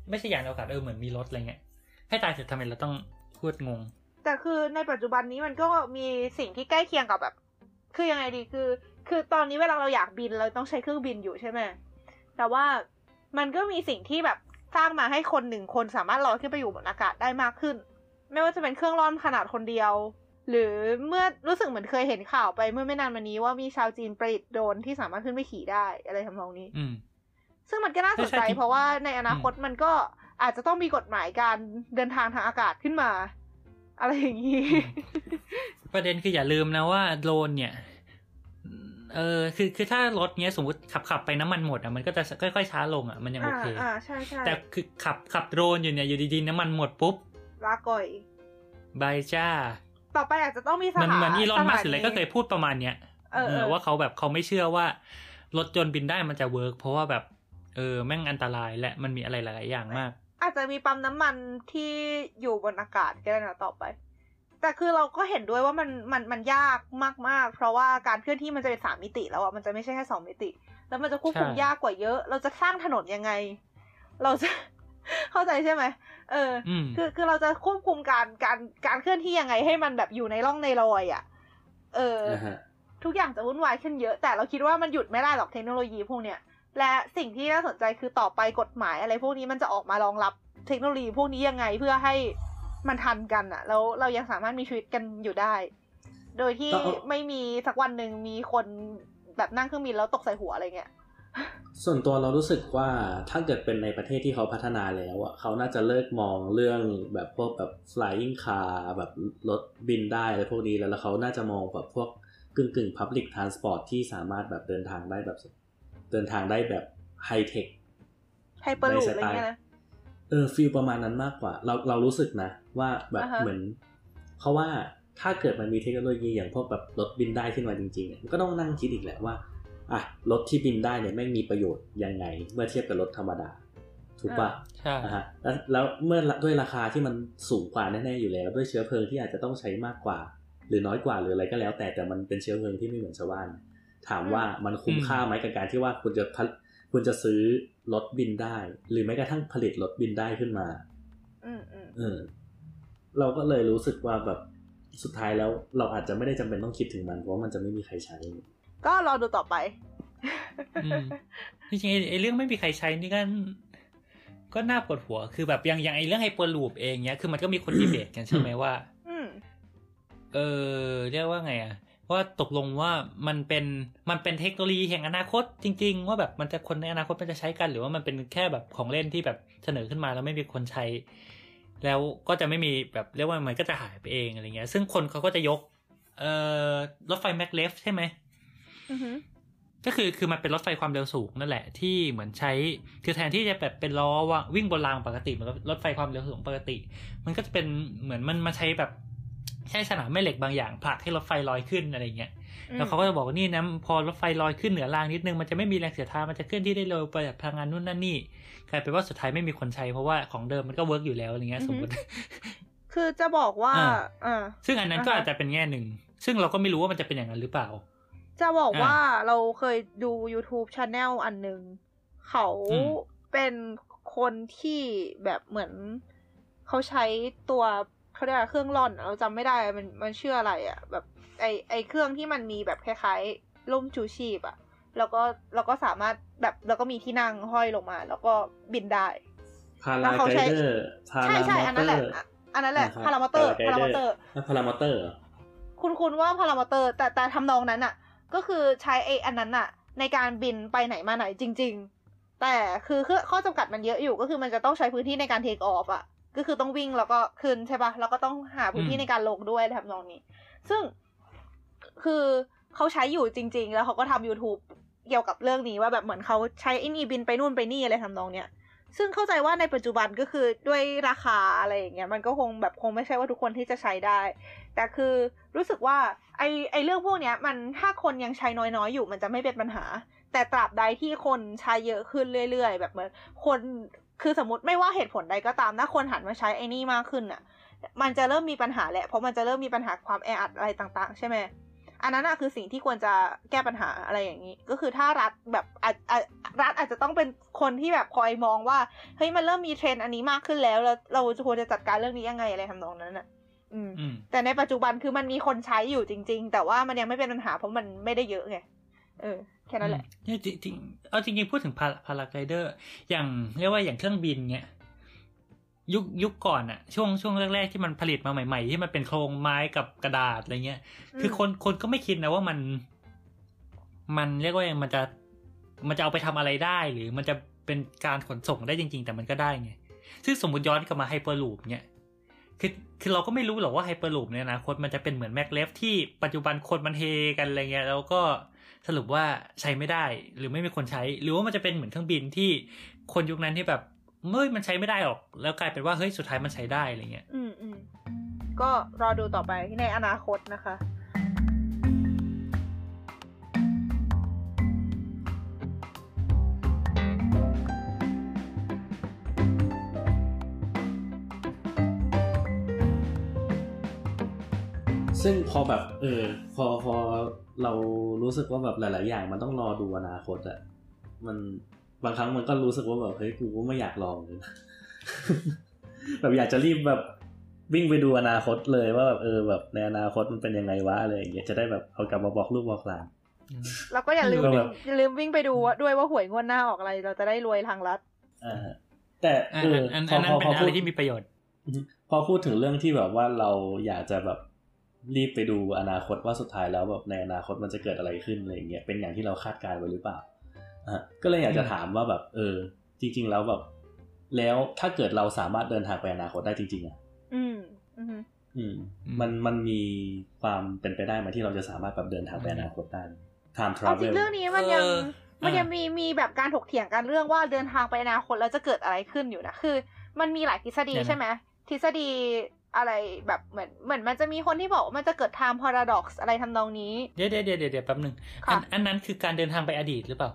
Speaker 3: ไม่ใช่ยานอวกาศเออเหมือนมีรถอะไรเงี้ยให้ตายเสร็จทำไมเราต้องพูดงง
Speaker 2: แต่คือในปัจจุบันนี้มันก็มีสิ่งที่ใกล้เคียงกับแบบ คือยังไงดีคือ คือตอนนี้เวลาเราอยากบินเราต้องใช้เครื่องบินอยู่ใช่ไหมแต่ว่ามันก็มีสิ่งที่แบบสร้างมาให้คนหนึ่งคนสามารถลอยขึ้นไปอยู่บนอากาศได้มากขึ้น ไม่ว่าจะเป็นเครื่องร่อนขนาดคนเดียว หรือเมื่อรู้สึกเหมือนเคยเห็นข่าวไปเมื่อไม่นานมานี้ว่ามีชาวจีนประดิษฐ์โดรนที่สามารถขึ้นไปขี่ได้อะไรทำนองนี้
Speaker 3: อืม
Speaker 2: ซึ่งมันก็น่าสนใจ
Speaker 3: ใช่จริง
Speaker 2: เพราะว่าในอนาคตมันก็อาจจะต้องมีกฎหมายการเดินทางทางอากาศขึ้นมา อะไรอย่างนี้
Speaker 3: ประเด็นคืออย่าลืมนะว่าโดรนเนี่ยเออคือคือถ้ารถเนี้ยสมมติขับขับไปน้ำมันหมดอะมันก็จะค่อยๆช้าลงอะมันยังโอ
Speaker 2: อ่า
Speaker 3: เค
Speaker 2: อ่าใช่ใช่
Speaker 3: แต่คือขับขับโดรนอยู่เนี่ยอยู่ดีๆน้ำมันหมดปุ๊บ
Speaker 2: ลาก่อย
Speaker 3: bye จ้า
Speaker 2: ต่อไปอาจจะต้องมีส
Speaker 3: มัน
Speaker 2: ถาน
Speaker 3: เหมือนอีลอนมัส
Speaker 2: ก์ปะ
Speaker 3: หรืออะไรก็เคยพูดประมาณเนี้ย
Speaker 2: เออเออ
Speaker 3: ว่าเขาแบบเขาไม่เชื่อว่ารถยนต์บินได้มันจะ work เพราะว่าแบบ เออแม่งอันตรายและมันมีอะไรหลายๆอย่างมาก
Speaker 2: อาจจะมีปั๊มน้ำมันที่อยู่บนอากาศก็ได้นะต่อไป แต่คือเราก็เห็นด้วยว่ามันมันมันยากมากๆ เพราะว่าการเคลื่อนที่มันจะเป็นสามมิติแล้วอะมันจะไม่ใช่แค่สองมิติ แล้วมันจะควบคุม
Speaker 3: ใช่
Speaker 2: ยากกว่าเยอะ เราจะสร้างถนนยังไง เราจะเข้าใจใช่ไหมเอออ
Speaker 3: อืม
Speaker 2: คือคือเราจะควบคุมการการการเคลื่อนที่ยังไงให้มันแบบอยู่ในร่องในรอยอะเออ
Speaker 4: นะฮะ
Speaker 2: ทุกอย่างจะวุ่นวายขึ้นเยอะ แต่เราคิดว่ามันหยุดไม่ได้หรอกเทคโนโลยีพวกเนี้ย และสิ่งที่น่าสนใจคือต่อไปกฎหมายอะไรพวกนี้มันจะออกมารองรับเทคโนโลยีพวกนี้ยังไงเพื่อให้มันทันกันอะแล้วเรายังสามารถมีชีวิตกันอยู่ได้ โดยที่
Speaker 4: ก็เอา
Speaker 2: ไม่มีสักวันหนึ่งมีคนแบบนั่งเครื่องบินแล้วตกใส่หัวอะไรเงี้ย
Speaker 4: ส่วนตัวเรารู้สึกว่าถ้าเกิดเป็นในประเทศที่เขาพัฒนาแล้วอะเขาน่าจะเลิกมองเรื่องแบบพวกแบบ flying car แบบรถบินได้อะไรพวกนี้แล้วแล้วเขาน่าจะมองแบบพวกกึ่งกึ่ง public transport ที่สามารถแบบเดินทางได้แบบ เดินทางได้แบบไฮเทค
Speaker 2: Hyperloop อะไรเงี้ยนะ
Speaker 4: เออ feel ประมาณนั้นมากกว่า เราเรารู้สึกนะ ว่าแบบ
Speaker 2: อ่าฮะ
Speaker 4: เหมือน เพราะว่าถ้าเกิดมันมีเทคโนโลยีอย่างพวกแบบรถบินได้ขึ้นมาจริงๆเนี่ยมันก็ต้องนั่งคิดอีกแหละว่าอะรถที่บินได้เนี่ยแม่งมีประโยชน์ยังไง เมื่อเทียบกับรถธรรมดา ถูกปะ
Speaker 3: ใช่
Speaker 4: อะฮะแล้วแล้วเมื่อด้วยราคาที่มันสูงกว่าแน่ๆอยู่แล้ว ด้วยเชื้อเพลิงที่อาจจะต้องใช้มากกว่า หรือน้อยกว่าหรืออะไรก็แล้ว แต่แต่มันเป็นเชื้อเพลิงที่ไม่เหมือนชาวบ้าน ถามว่ามันคุ้มค่าไหมกับการที่ว่าคุณจะผลิตคุณจะซื้อรถบินได้ หรือแม้กระทั่งผลิตรถบินได้ขึ้นมา
Speaker 2: อืมอืม
Speaker 4: เออเราก็เลยรู้สึกว่าแบบสุดท้ายแล้ว เราอาจจะไม่ได้จำเป็นต้องคิดถึงมันเพราะว่ามันจะไม่มีใครใช้
Speaker 2: ก็รอดูต่อไป
Speaker 3: อืมจริงๆไอ้ไอ้เรื่องไม่มีใครใช้นี่ก็ก็น่าปวดหัว คือแบบอย่างอย่างไอ้เรื่องไฮเปอร์ลูปเองเนี้ย คือมันก็มีคนดีเบตกันใช่ไหมว่า
Speaker 2: อืม
Speaker 3: เออเรียกว่าไงอะ ว่าตกลงว่ามันเป็นมันเป็นเทคโนโลยีแห่งอนาคตจริง ๆ ว่าแบบมันจะคนในอนาคตมันจะใช้กัน หรือว่ามันเป็นแค่แบบของเล่นที่แบบเสนอขึ้นมาแล้วไม่มีคนใช้ แล้วก็จะไม่มีแบบเรียกว่ามันก็จะหายไปเองอะไรเงี้ย ซึ่งคนเขาก็จะยก เอ่อรถไฟแม็กเลฟใช่ไหม
Speaker 2: อือหือ
Speaker 3: ก็คือคือมันเป็นรถไฟความเร็วสูงนั่นแหละที่เหมือนใช้คือแทนที่จะแบบเป็นล้อว่าวิ่งบนรางปกติเหมือนกับรถไฟความเร็วสูงปกติ มันก็จะเป็นเหมือนมันมาใช้แบบ ใช้สนามแม่เหล็กบางอย่างผลักให้รถไฟลอยขึ้นอะไรเงี้ยแล้วเขาก็จะบอกว่านี่นะพอรถไฟลอยขึ้นเหนือรางนิดนึงมันจะไม่มีแรงเสียดทานมันจะเคลื่อนที่ได้เร็วไปแบบพลังงานนู่นนั่นนี่กลายเป็นว่าสุดท้ายไม่มีคนใช้เพราะว่าของเดิมมันก็เวิร์กอยู่แล้วอะไรเงี้ยสมมติ
Speaker 2: คือจะบอกว่า
Speaker 3: อ่า
Speaker 2: อ่า
Speaker 3: ซึ่งอันนั้นก็
Speaker 2: อ่าฮะ
Speaker 3: อาจจะเป็นแง่หนึ่งซึ่งเราก็ไม่รู้ว่ามันจะเป็นอย่างนั้นหรือเปล่า
Speaker 2: จะบอก
Speaker 3: อ่า
Speaker 2: ว่าเราเคยดู YouTube Channel อันหนึ่งเขา
Speaker 3: อืม
Speaker 2: เป็นคนที่แบบเหมือนเขาใช้ตัว เขาเรียกอะไรเครื่องร่อนอะเราจำไม่ได้มันมันชื่ออะไรอะ่ะ แบบไอไอเครื่องที่มันมีแบบคล้ายๆล่มชูชีพอะ่ะ แล้วก็แล้วก็สามารถแบบแล้วก็มีที่นั่งห้อยลงมา แล้วก็บินได้
Speaker 4: พา
Speaker 2: แล้
Speaker 4: ราว
Speaker 2: เขา
Speaker 4: ไก
Speaker 2: ใช้
Speaker 4: เดอร์พา
Speaker 2: ใช่
Speaker 4: รา
Speaker 2: ใช่
Speaker 4: มอ
Speaker 2: อัน
Speaker 4: เต
Speaker 2: นั้
Speaker 4: อน
Speaker 2: แหละ
Speaker 4: ร์
Speaker 2: อะอันนั้นแหละ
Speaker 4: อ่าครับ
Speaker 2: พารามอเตอร์
Speaker 4: Paraglider
Speaker 2: พารามอเตอร์
Speaker 4: พารามอเตอร์
Speaker 2: คุณคุณว่าพารามอเตอร์ แต่แต่ทำนองนั้นอะก็คือใช้ไอ้อันนั้นอะในการบินไปไหนมาไหนจริง ๆ แต่คือคือข้อจำกัดมันเยอะอยู่ก็คือมันจะต้องใช้พื้นที่ในการเทคออฟอะ ก็คือต้องวิ่งแล้วก็ขึ้นใช่ปะแล้วก็ต้องหาพื้นที่
Speaker 3: อืม
Speaker 2: ในการลงด้วยทำนองนี้ ซึ่งคือเขาใช้อยู่จริง ๆ แล้วเขาก็ทำ YouTube เกี่ยวกับเรื่องนี้ว่าแบบเหมือนเขาใช้ไอ้นี่บินไปนู่นไปนี่อะไรทำนองเนี้ยซึ่งเข้าใจว่าในปัจจุบันก็คือด้วยราคาอะไรอย่างเงี้ยมันก็คงแบบคงไม่ใช่ว่าทุกคนที่จะใช้ได้ แต่คือรู้สึกว่าไอไอเรื่องพวกเนี้ย มันถ้าคนยังใช้น้อยๆอยู่มันจะไม่เป็นปัญหา แต่ตราบใดที่คนใช้เยอะขึ้นเรื่อย ๆ แบบเหมือนคน คือสมมติไม่ว่าเหตุผลใดก็ตามถ้าคนหันมาใช้ไอ้นี่มากขึ้นอะ มันจะเริ่มมีปัญหาแหละเพราะมันจะเริ่มมีปัญหาความแออัดอะไรต่าง ๆ ใช่ไหมอันนั้นอะคือสิ่งที่ควรจะแก้ปัญหาอะไรอย่างนี้ ก็คือถ้ารัฐแบบอาจอาจรัฐอาจจะต้องเป็นคนที่แบบคอยมองว่าเฮ้ยมันเริ่มมีเทรนด์อันนี้มากขึ้นแล้วแล้วเราจะควรจะจัดการเรื่องนี้ยังไงอะไรทำนองนั้นอะอืม
Speaker 3: อืม
Speaker 2: แต่ในปัจจุบันคือมันมีคนใช้อยู่จริง ๆ แต่ว่ามันยังไม่เป็นปัญหาเพราะมันไม่ได้เยอะไง เออแค่นั้นแหละ
Speaker 3: เนี่ยจริงๆเอาจริงๆพูดถึงพาพาราไกเดอร์ อย่างเรียกว่าอย่างเครื่องบินเนี่ยยุคยุคก่อนอะช่วงช่วงแรกๆที่มันผลิตมาใหม่ ๆ ที่มันเป็นโครงไม้กับกระดาษอะไรเงี้ย คือคนคนก็ไม่คิดนะว่ามัน มันเรียกว่ายังมันจะมันจะเอาไปทำอะไรได้ หรือมันจะเป็นการขนส่งได้จริง ๆ แต่มันก็ได้ไงซึ่งสมมติย้อนกลับมาไฮเปอร์ลูปเนี่ยคือคือเราก็ไม่รู้หรอกว่าไฮเปอร์ลูปเนี่ยนะคตมันจะเป็นเหมือนแม็กเลฟที่ปัจจุบันคนมันเฮกันอะไรเงี้ยแล้วก็ สรุปว่าใช้ไม่ได้หรือไม่มีคนใช้ หรือว่ามันจะเป็นเหมือนเครื่องบินที่คนยุคนั้นที่แบบเมื่อมันใช้ไม่ได้หรอก แล้วกลายเป็นว่าเฮ้ยสุดท้ายมันใช้ได้อะไรเงี้ย
Speaker 2: อืมอืมก็รอดูต่อไปในอนาคตนะคะ
Speaker 4: ซึ่งพอแบบเออพอพอเรารู้สึกว่าแบบหลาย ๆ อย่างมันต้องรอดูอนาคตอะมันบางครั้งมันก็รู้สึกว่าแบบเฮ้ยกูก็ไม่อยากลองเลยแบบอยากจะรีบแบบวิ่งไปดูอนาคตเลยว่าแบบเออแบบในอนาคตมันเป็นยังไงวะอะไรอย่างเงี้ยจะได้แบบเอากลับมาบอกลูกบอกหลาน
Speaker 2: แล้วก็อย่าลืม
Speaker 4: ก็แบบ
Speaker 2: อย่าลืมวิ่งไปดูว่าด้วยว่าหวยงวดหน้าออกอะไร เราจะได้รวยทางรัฐ
Speaker 4: อ่าฮะแต่
Speaker 3: อัน
Speaker 4: เออ
Speaker 3: อัน
Speaker 4: พ
Speaker 3: อั
Speaker 4: อน
Speaker 3: นั้น
Speaker 4: พอ
Speaker 3: เป็
Speaker 4: พ
Speaker 3: น
Speaker 4: อ
Speaker 3: อะ
Speaker 4: พู
Speaker 3: ไร
Speaker 4: ด
Speaker 3: ที่มีประโยชน์
Speaker 4: อือฮึพอพูดถึงเรื่องที่แบบว่าเราอยากจะแบบ รีบไปดูอนาคตว่าสุดท้ายแล้วแบบในอนาคตมันจะเกิดอะไรขึ้นอะไรอย่างเงี้ยเป็นอย่างที่เราคาดการณ์ไว้หรือเปล่าอะก็เลยอยากจะถามว่าแบบเออ จริง ๆ แล้วแบบ แล้วถ้าเกิดเราสามารถเดินทางไปอนาคตได้จริง ๆอะ
Speaker 2: อืมอืม
Speaker 4: อืม
Speaker 3: อืม
Speaker 4: มันมันมีความเป็นไปได้ไหมที่เราจะสามารถแบบเดินทางไปอนาคตได้ time
Speaker 2: เอาจริง
Speaker 4: travel
Speaker 2: เรื่องนี้มันยัง
Speaker 3: เออ
Speaker 2: มันยัง
Speaker 3: อ่ามี
Speaker 2: มีมีแบบการถกเถียงกันเรื่องว่าเดินทางไปอนาคตแล้วจะเกิดอะไรขึ้นอยู่นะคือ มันมีหลายทฤษฎี
Speaker 3: เดี๋ยวนะ
Speaker 2: ใช่ไหมทฤษฎี อะไรแบบเหมือนเหมือนมันจะมีคนที่บอกว่ามันจะเกิด time paradox อะไรทำนองนี้
Speaker 3: เดี๋ยวเดี๋ยวเดี๋ยวเดี๋ยวแป๊บหนึง
Speaker 2: ค่ะ
Speaker 3: อันอันนั้นคือการเดินทางไปอดีตหรือเปล่า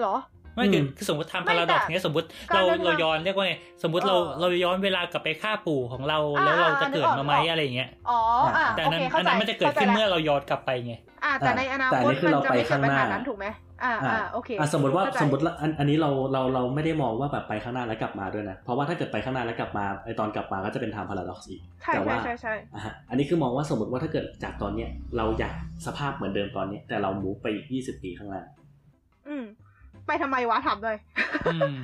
Speaker 2: เหรอ
Speaker 3: ไม่คือ
Speaker 4: อืม
Speaker 3: คือสมมติทำ
Speaker 2: ไม่
Speaker 3: พาราดอก
Speaker 2: แต่
Speaker 3: เนี้ยสมมติ
Speaker 2: การ
Speaker 3: เรา
Speaker 2: เดินทาง
Speaker 3: เราย้อนเรียกว่าไงสมมติเรา
Speaker 2: เออ
Speaker 3: เราย้อนเวลากลับไปฆ่าปู่ของเรา
Speaker 2: อ่า
Speaker 3: แล้วเราจะ
Speaker 2: อ่า
Speaker 3: เกิดมาไหม
Speaker 2: นึกออก
Speaker 3: อะไรอย่างเงี้ย
Speaker 2: อ๋ออะ
Speaker 3: แต่
Speaker 2: โอ
Speaker 3: อันนั้
Speaker 2: เคนเข้า
Speaker 3: อัน
Speaker 2: ใจ
Speaker 3: นั้นมันจะเกิดขึ้น
Speaker 2: ข้าใจ
Speaker 3: เมื่อ
Speaker 2: ละ
Speaker 3: เราย้อนกลับไปไง
Speaker 2: อ่าแต่ในอนา
Speaker 4: แต่อั
Speaker 2: คนต
Speaker 4: นี้คือ
Speaker 2: มัน
Speaker 4: เรา
Speaker 2: จะ
Speaker 4: ไป
Speaker 2: ไม่เกิดปัญหา
Speaker 4: ข้างหน้า
Speaker 2: นั้นถูกไหม อ่าอ่าโอเค
Speaker 4: อะสมมติว่า
Speaker 2: เข้ใจ
Speaker 4: สมมติละอันอันนี้เราเราเราไม่ได้มองว่าแบบไปข้างหน้าแล้วกลับมาด้วยนะ เพราะว่าถ้าเกิดไปข้างหน้าแล้วกลับมาไอตอนกลับมาก็จะเป็น time paradox อีก
Speaker 2: ใช่
Speaker 4: แต่
Speaker 2: ใช่
Speaker 4: ว่า
Speaker 2: ใช่ใช่
Speaker 4: อะฮะอันนี้คือมองว่าสมมติว่าถ้าเกิดจากตอนเนี้ยเราอยากสภาพเหมือนเดิมตอนเนี้ยแต่เรามูฟไปอีก20ปีข้างหน้า
Speaker 2: อืมไปทำไมวะถามเลย
Speaker 3: อืม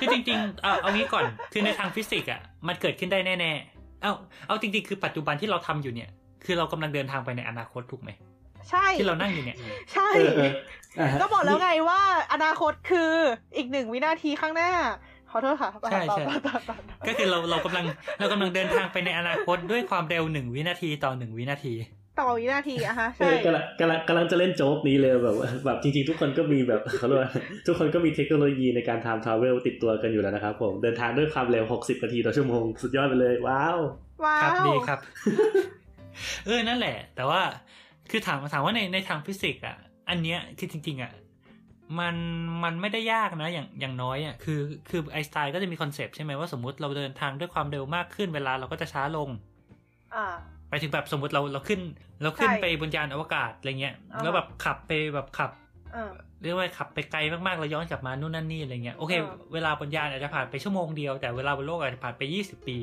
Speaker 3: คือจริงๆ เอาเอางี้ก่อน คือในทางฟิสิกส์อะ มันเกิดขึ้นได้แน่ๆ เอาเอาจริงๆ คือปัจจุบันที่เราทำอยู่เนี่ย คือเรากำลังเดินทางไปในอนาคตถูกไหม
Speaker 2: ใช่
Speaker 3: ที่เรานั่งอยู่เนี่ย
Speaker 2: ใช่
Speaker 4: เออเอออะฮะ
Speaker 2: ก็บอกแล้วไงว่าอนาคตคืออีกหนึ่งวินาทีข้างหน้าขอโทษค่ะ
Speaker 3: ใช่ใช่
Speaker 2: ต่อต่อต่อต่อ
Speaker 3: ก็คือเราเรากำลังเรากำลังเดินทางไปในอนาคตด้วยความเร็วหนึ่งวินาทีต่อหนึ่งวินาที
Speaker 2: ต่อวินาทีอะฮะ
Speaker 4: เอ
Speaker 2: ใช่
Speaker 4: อกำลังกำลังกำลังจะเล่นโจ๊กนี้เลยแบบว่าแบบจริงๆ ทุกคนก็มีแบบเขาเรียกว่าทุกคนก็มีเทคโนโลยีในการทำทราเวลติดตัวกันอยู่แล้วนะครับผมเดินทางด้วยความเร็ว 60 นาทีต่อชั่วโมง สุดยอดไปเลย ว้าว
Speaker 2: ว้า
Speaker 3: ครับ
Speaker 2: ว
Speaker 3: ดีครับ เออนั่นแหละ แต่ว่า คือถามถามว่าในในทางฟิสิกส์อะ อันเนี้ยคือจริง ๆ อะ มันมันไม่ได้ยากนะอย่างอย่างน้อยอะคือคือไอน์สไตน์ก็จะมี concept ใช่ไหมว่าสมมติเราเดินทางด้วยความเร็วมากขึ้นเวลาเราก็จะช้าลง
Speaker 2: อ่า
Speaker 3: ไปถึงแบบสมมติเราเราขึ้น เราขึ้น
Speaker 2: ใช่
Speaker 3: ไปบนยานอวกาศอะไรเงี้ย
Speaker 2: อ่าฮะ
Speaker 3: แล้วแบบขับไปแบบขับ
Speaker 2: เออ
Speaker 3: เรียกว่าขับไปไกลมากๆแล้วย้อนกลับมานู่นนั่นนี่อะไรเงี้ยโอเค
Speaker 2: อ่า
Speaker 3: เวลาบนยานอาจจะผ่านไปชั่วโมงเดียวแต่เวลาบนโลกอาจจะผ่านไปยี่สิบปี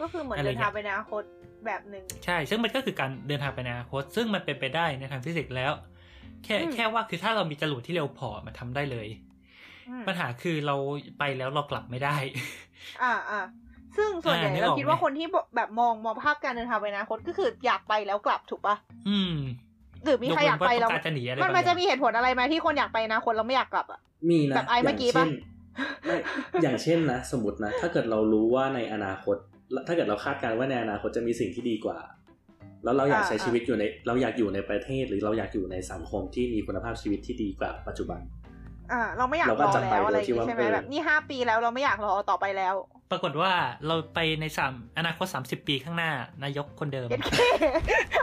Speaker 2: ก็คือเหมือน
Speaker 3: อะไร
Speaker 2: เดินทาง
Speaker 3: เงี้ย
Speaker 2: ไปในอนาคตแบบหนึ่ง
Speaker 3: ใช่ ซึ่งมันก็คือการเดินทางไปในอนาคต ซึ่งมันเป็นไปได้ในทางฟิสิกส์แล้ว แค่
Speaker 2: อืม
Speaker 3: แค่ว่าคือถ้าเรามีจรวดที่เร็วพอมันทำได้เลย
Speaker 2: อืม
Speaker 3: ปัญหาคือเราไปแล้วเรากลับไม่ได้
Speaker 2: อ่าอ่าซึ่งส่วนใหญ่
Speaker 3: อ่านึกอ
Speaker 2: เรา
Speaker 3: อก
Speaker 2: คิดว่า
Speaker 3: ไหม
Speaker 2: คนที่แบบมองมองภาพการเดินทางไปในอนาคตก็คืออยากไปแล้วกลับถูกปะ
Speaker 3: อืม
Speaker 2: หรือมีใครอยากไป
Speaker 3: ย
Speaker 2: แล้ว
Speaker 3: เว้นว่าต้องการจะหนีอะไร
Speaker 2: มัน
Speaker 3: บาง
Speaker 2: มันจะ
Speaker 3: อย่าง
Speaker 2: มีเหตุผลอะไรไหมที่คนอยากไปอนาคตแล้วไม่อยากกลับอะ
Speaker 4: มีนะ
Speaker 2: แบบไอ้เมื่อกี้ปะ
Speaker 4: ย่างช่นไม่อย่างเช่นนะ สมมตินะ ถ้าเกิดเรารู้ว่าในอนาคต ถ้าเกิดเราคาดการณ์ว่าในอนาคตจะมีสิ่งที่ดีกว่า แล้วเราอยาก
Speaker 2: อ่า
Speaker 4: ใช้
Speaker 2: อ่า
Speaker 4: ชีวิตอยู่ใน เราอยากอยู่ในประเทศหรือเราอยากอยู่ในสังคมที่มีคุณภาพชีวิตที่ดีกว่าปัจจุบัน
Speaker 2: อ่าเราไม่อยาก
Speaker 4: เรา
Speaker 2: ร
Speaker 4: ก็
Speaker 2: อ
Speaker 4: จะไป
Speaker 2: แล้วอะไรอย่าง
Speaker 4: โดยที่
Speaker 2: งี้
Speaker 4: ว่า
Speaker 2: ใช่ไหม
Speaker 4: เออ
Speaker 2: แบบนี่ห้าปีแล้วเราไม่อยากรอต่อไปแล้ว
Speaker 3: ปรากฏว่าเราไปในสามอนาคตสามสิบปีข้างหน้านายกคนเดิม
Speaker 2: เอ็ดเค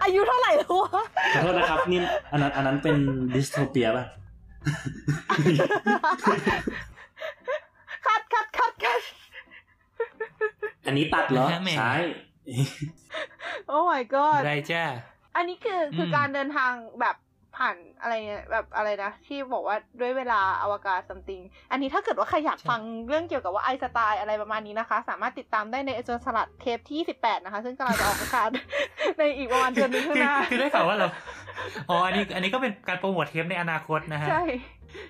Speaker 2: อายุเท่าไหร่แล้ววะ
Speaker 4: ขอโทษนะครับนี่อันนั้นอันนั้นเป็นdystopia ป่ะ
Speaker 2: cut cut cut cut
Speaker 4: อันนี้ตัดเหรอ
Speaker 3: นะฮะแหม
Speaker 4: ใช่
Speaker 2: oh my god
Speaker 3: ไรจ้า
Speaker 2: อันนี้คือคืออ
Speaker 3: ม
Speaker 2: การเดินทางแบบผ่านอะไรเนี่ยแบบอะไรนะ ที่บอกว่าด้วยเวลาอวกาศ something อันนี้ถ้าเกิดว่าใครอยากฟังเรื่องเกี่ยวกับว่าไอน์สไตน์อะไรประมาณนี้นะคะ สามารถติดตามได้ในเอเจอร์สลัดเทปที่18นะคะ ซึ่งกำลังจะออกอากาศในอีกประมาณเดือนหนึงข้าง
Speaker 3: คือ
Speaker 2: หน้า
Speaker 3: คือได้ข่าวว่าเราอ๋ออันนี้อันนี้ก็เป็นการโปรโมทเทปในอนาคตนะฮะ
Speaker 2: ใช่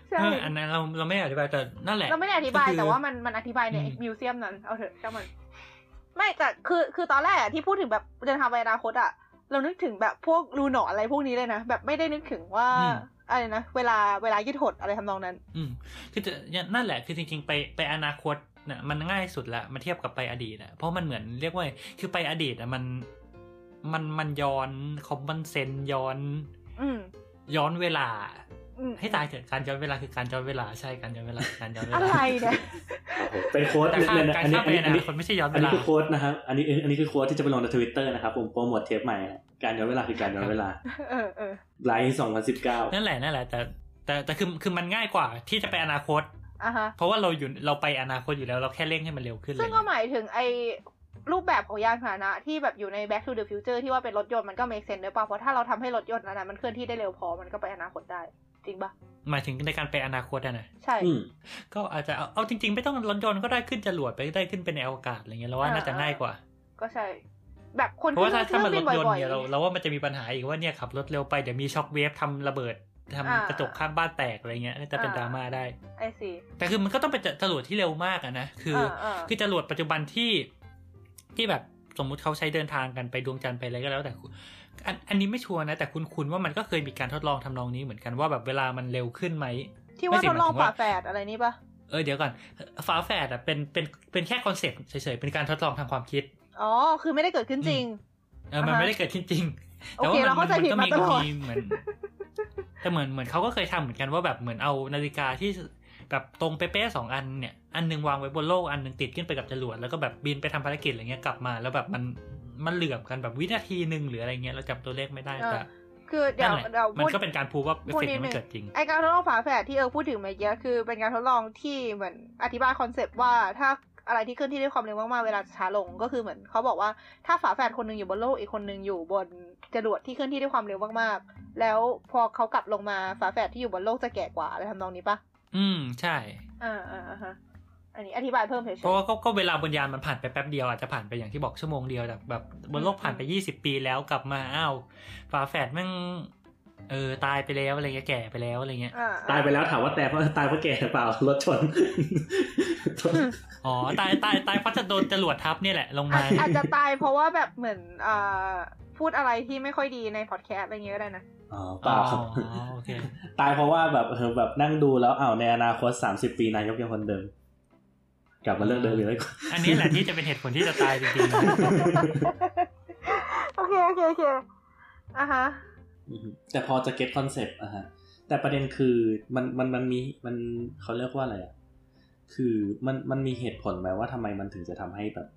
Speaker 2: ใช่
Speaker 3: เอออันนั้นเราเราไม่ได้อธิบายแต่นั่นแหละ
Speaker 2: เราไม่ได้อธิบาย
Speaker 3: ก็คือ
Speaker 2: แต่ว่ามันมันอธิบายใน
Speaker 3: อืม
Speaker 2: มิวเซียมนั้นเอาเถอะช่างมัน ไม่แต่คือคือตอนแรกอะที่พูดถึงแบบเดินทางไปอนาคตอะเรานึกถึงแบบพวกรูหนอนอะไรพวกนี้เลยนะแบบไม่ได้นึกถึงว่าอะไรนะเวลาเวลายืดหดอะไรทำนองนั้น
Speaker 3: อืมคือจะนั่นแหละคือจริงๆ ไปไปอนาคตเนี่ยมันง่ายสุดละมาเทียบกับไปอดีตอะเพราะมันเหมือนเรียกว่าคือไปอดีตอะมันมันมันย้อนคอมมอนเซนย้อน
Speaker 2: อืม
Speaker 3: ย้อนเวลา
Speaker 2: อืม
Speaker 3: ให้ตายเถอะการย้อนเวลาคือการย้อนเวลาใช่การย้อนเวลาการย้อนเว
Speaker 2: อะ
Speaker 3: ลา
Speaker 2: ไรเนี่ย
Speaker 4: เป็นโค้ด
Speaker 3: แต่ข้าม
Speaker 4: เนี่ยนะ
Speaker 3: การ
Speaker 4: อันนี้
Speaker 3: ข้ามไป
Speaker 4: อัน
Speaker 3: อ
Speaker 4: นี้อัน
Speaker 3: นา
Speaker 4: นี้
Speaker 3: คตไม่ใช่ย้อน
Speaker 4: อั
Speaker 3: เวน
Speaker 4: นี้
Speaker 3: ลา
Speaker 4: คือโค้ดนะครับอันนี้อันนี้คือโค้ดที่จะไปลงในทวิตเตอร์นะครับผมโปรโมทเทปใหม่นะการย้อนเวลาคือการย้อนเวลา
Speaker 2: เออเออ
Speaker 4: ไลฟ์สองพันสิบเก้า
Speaker 3: นั่นแหละนั่นแหละแต่ แต่แต่คือคือมันง่ายกว่าที่จะไปอนาคต
Speaker 2: อะฮะ
Speaker 3: เพราะว่าเราอยู่เราไปอนาคตอยู่แล้วเราแค่เร่งให้มันเร็วขึ้นเล
Speaker 2: ซึ่ง
Speaker 3: ย
Speaker 2: ก็หมายถึงไอ้รูปแบบของยานพาหนะที่แบบอยู่ใน Back to the Future ที่ว่าเป็นรถยนต์มันก็ make sense ด้วยป่ะเพราะถ้าเราทำให้รถยนต์นั้นนะมันเคลื่อนที่ได้เร็วพอมันก็ไปอนาคตได้ จริงป่ะ
Speaker 3: หมายถึงในการไปอนาคตอะนะ
Speaker 2: ใช่
Speaker 4: อืม
Speaker 3: ก็อาจจะเอาเอาจริง ๆ ไม่ต้องรถยนต์ก็ได้ขึ้นจรวดไปได้ขึ้นไปในอวกาศอะไรเงี้ยเราว่า
Speaker 2: อ่า
Speaker 3: น่าจะง่ายกว่า
Speaker 2: ก็ใช่แบบคน
Speaker 3: เพราะว่าถ้า
Speaker 2: เค
Speaker 3: ถ้า
Speaker 2: รื่
Speaker 3: มัน
Speaker 2: บิ
Speaker 3: รถยนต์
Speaker 2: บ่อย
Speaker 3: เนี่ยเราเราว่ามันจะมีปัญหาอีกว่าเนี่ยขับรถเร็วไปเดี๋ยวมีช็อคเวฟทำระเบิดทำ
Speaker 2: อ่าก
Speaker 3: ระจกข้างบ้านแตกอะไรเงี้ยก็จะเป็น
Speaker 2: อ่า
Speaker 3: ดราม่าได้
Speaker 2: I see
Speaker 3: แต่คือมันก็ต้องเป็นจรวดที่เร็วมากอะนะคืออ
Speaker 2: อ่า
Speaker 3: คือจรวดปัจจุบันที่ที่แบบสมมุติเขาใช้เดินทางกันไปดวงจันทร์ไปอะไรก็แล้วแต่ อันอันนี้ไม่ชัวร์นะ แต่คุณคุณว่ามันก็เคยมีการทดลองทำนองนี้เหมือนกันว่าแบบเวลามันเร็วขึ้นไหม
Speaker 2: ที่ว่า
Speaker 3: ไม่สิ
Speaker 2: ทดลอง
Speaker 3: หมายถึงว่า
Speaker 2: ฝาแฝดอะไรนี่ป่ะ
Speaker 3: เออเดี๋ยวก่อนฝาแฝดอะเป็นเป็นเป็นแค่ concept เฉยๆเป็นการทดลองทางความคิด
Speaker 2: อ๋อคือไม่ได้เกิดขึ้นจริง
Speaker 3: เออมัน
Speaker 2: อ่าฮะ
Speaker 3: ไม่ได้เกิดขึ้นจริง
Speaker 2: โอเคเราเข้าใจผิด
Speaker 3: ก็
Speaker 2: มา
Speaker 3: มี
Speaker 2: ตลอด
Speaker 3: มีเหมือนแต่เหมือนเหมือนเขาก็เคยทำเหมือนกันว่าแบบเหมือนเอานาฬิกาที่แบบตรงเป๊ะๆสองอันเนี่ย อันหนึงวางไว้บนโลกอันหนึงติดขึ้นไปกับจรวดแล้วก็แบบบินไปทำภารกิจอะไรเงี้ยกลับมา แล้วแบบมัน มันเหลื่อมกันแบบวินาทีหนึ่งหรืออะไรเงี้ยเราจำตัวเลขไม่ได้แต่
Speaker 2: คือเดี๋ย
Speaker 3: นั่
Speaker 2: วน
Speaker 3: แหละ
Speaker 2: เดี๋ยว
Speaker 3: มัน
Speaker 2: พูด
Speaker 3: ก็เป็นการพูดว่าเอฟ
Speaker 2: พูด
Speaker 3: เฟก
Speaker 2: นิด
Speaker 3: ต์มัน
Speaker 2: นึง
Speaker 3: เกิดจริง
Speaker 2: ไอการทดลองฝาแฝดที่เออพูดถึงเมื่อกี้คือเป็นการทดลองที่เหมือนอธิบายคอนเซปต์ว่าถ้าอะไรที่เคลื่อนที่ด้วยความเร็วมากๆเวลาช้าลงก็คือเหมือนเขาบอกว่าถ้าฝาแฝดคนหนึงอยู่บนโลกอีกคนหนึงอยู่บนจรวดที่เคลื่อนที่ด้วยความเร็วมากๆ แล้วพอเขากลับลงมาฝาแฝดที่อยู่บนโลกจะแก่กว่าอะไรทำนองนี้ปะ
Speaker 3: อืมใช่
Speaker 2: อ่าอ่าอ่าฮะ อันนี้อธิบายเพิ่มเฉย
Speaker 3: เพราะว่าก็ก็เวลาบนยานมันผ่านไปแป๊บเดียวอาจจะผ่านไปอย่างที่บอกชั่วโมงเดียวแต่แบบบนโลกผ่านไปยี่สิบปีแล้วกลับมาอ้าวฝาแฝดแม่งเออตายไปแล้วอะไรเงี้ยแก่ไปแล้วอะไรเงี้ย
Speaker 2: ๆอ่า
Speaker 4: ตายไปแล้วถามว่าแต่เพราะตายเพราะแก่หรือเปล่ารถชน
Speaker 3: อ๋อตายตายตายเพราะจะโดนจรวดทับเนี่ยแหละลง
Speaker 2: อา
Speaker 3: มา
Speaker 2: จอาจจะตายเพราะว่าแบบเหมือนอ่าพูดอะไรที่ไม่ค่อยดีในพอดแคสต์อะไรเงี้ยก็ได้นะ
Speaker 4: อ๋อเป
Speaker 3: อ๋อ
Speaker 4: ล่าครับ
Speaker 3: โอเค
Speaker 4: ตายเพราะว่าแบบเออแบบนั่งดูแล้วอ้าวในอนาคตสามสิบปีนายกยังคนเดิม กลับมาเรื่องเดิมอีกแล้ว
Speaker 3: อันนี้แหละที่จะเป็นเหตุผลที่จะตายจริงๆนะ
Speaker 2: โอเคโอเคโอเคอะฮะ
Speaker 4: อือฮึแต่พอจะ get concept อะฮะแต่ประเด็นคือมันมันมันมีมันเขาเรียกว่าอะไรอะคือมันมันมีเหตุผลไหมว่าทำไมมันถึงจะทำให้แบบ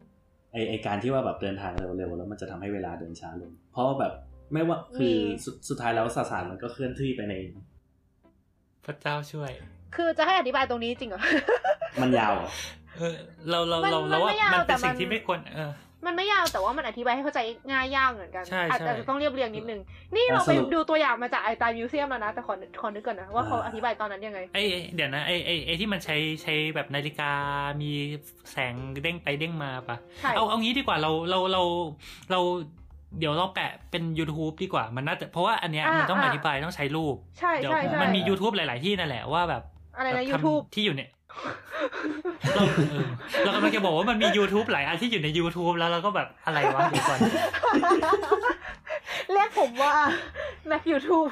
Speaker 4: ไอไอการที่ว่าแบบเดินทางเร็วๆแล้วมันจะทำให้เวลาเดินช้าลง เพราะว่าแบบไม่ว่าคือสุดสุดท้ายแล้วสสารมันก็เคลื่อนที่ไปใน
Speaker 3: พระเจ้าช่วย
Speaker 2: คือจะให้อธิบายตรงนี้จริงเหรอ
Speaker 4: มันยาว เหรอ
Speaker 3: เออเราเรา
Speaker 2: มัน
Speaker 3: เรา
Speaker 2: มัน
Speaker 3: เราว่า
Speaker 2: ไม่ยาว
Speaker 3: มันเป็น
Speaker 2: แต่มัน
Speaker 3: สิ่งที่ไม่ควรเออ
Speaker 2: มันไม่ยาวแต่ว่ามันอธิบายให้เข้าใจง่ายยากเหมือนกัน
Speaker 3: ใช่
Speaker 2: อาจ
Speaker 3: ใช่
Speaker 2: จะต้องเรียบเรียงนิดนึง นี่เราไปดูตัวอย่างมาจากไอตามิวเซียมแล้วนะ แต่ขอขอนึกก่อนนะ ว่าเขาอธิบายตอนนั้นยังไง
Speaker 3: ไอไอ้เดี๋ยวนะไอไอไอที่มันใช้ใช้แบบนาฬิกามีแสงเด้งไปเด้งมาปะ
Speaker 2: ใช่
Speaker 3: เอาเอางี้ดีกว่าเราเราเราเราเดี๋ยวเราแปะเป็น YouTube ดีกว่ามันน่าจะเพราะว่าอันเนี้ย
Speaker 2: อ่า
Speaker 3: มันต้อง
Speaker 2: อ่า
Speaker 3: อธิบายต้องใช้รูป
Speaker 2: ใช่
Speaker 3: เดี๋ยว
Speaker 2: ใช่ใช่
Speaker 3: มันมี YouTube หลาย ๆ ที่นั่นแหละว่าแบบ
Speaker 2: อะไรนะ
Speaker 3: แบบทำ
Speaker 2: YouTube
Speaker 3: ที่อยู่เนี่ย เราเออเรากำลังจะบอกว่ามันมี YouTube หลายอันที่อยู่ใน YouTube แล้วเราก็แบบอะไรวะเดี๋ยวก่อน
Speaker 2: เรียกผมว่าแม็กยูทูบ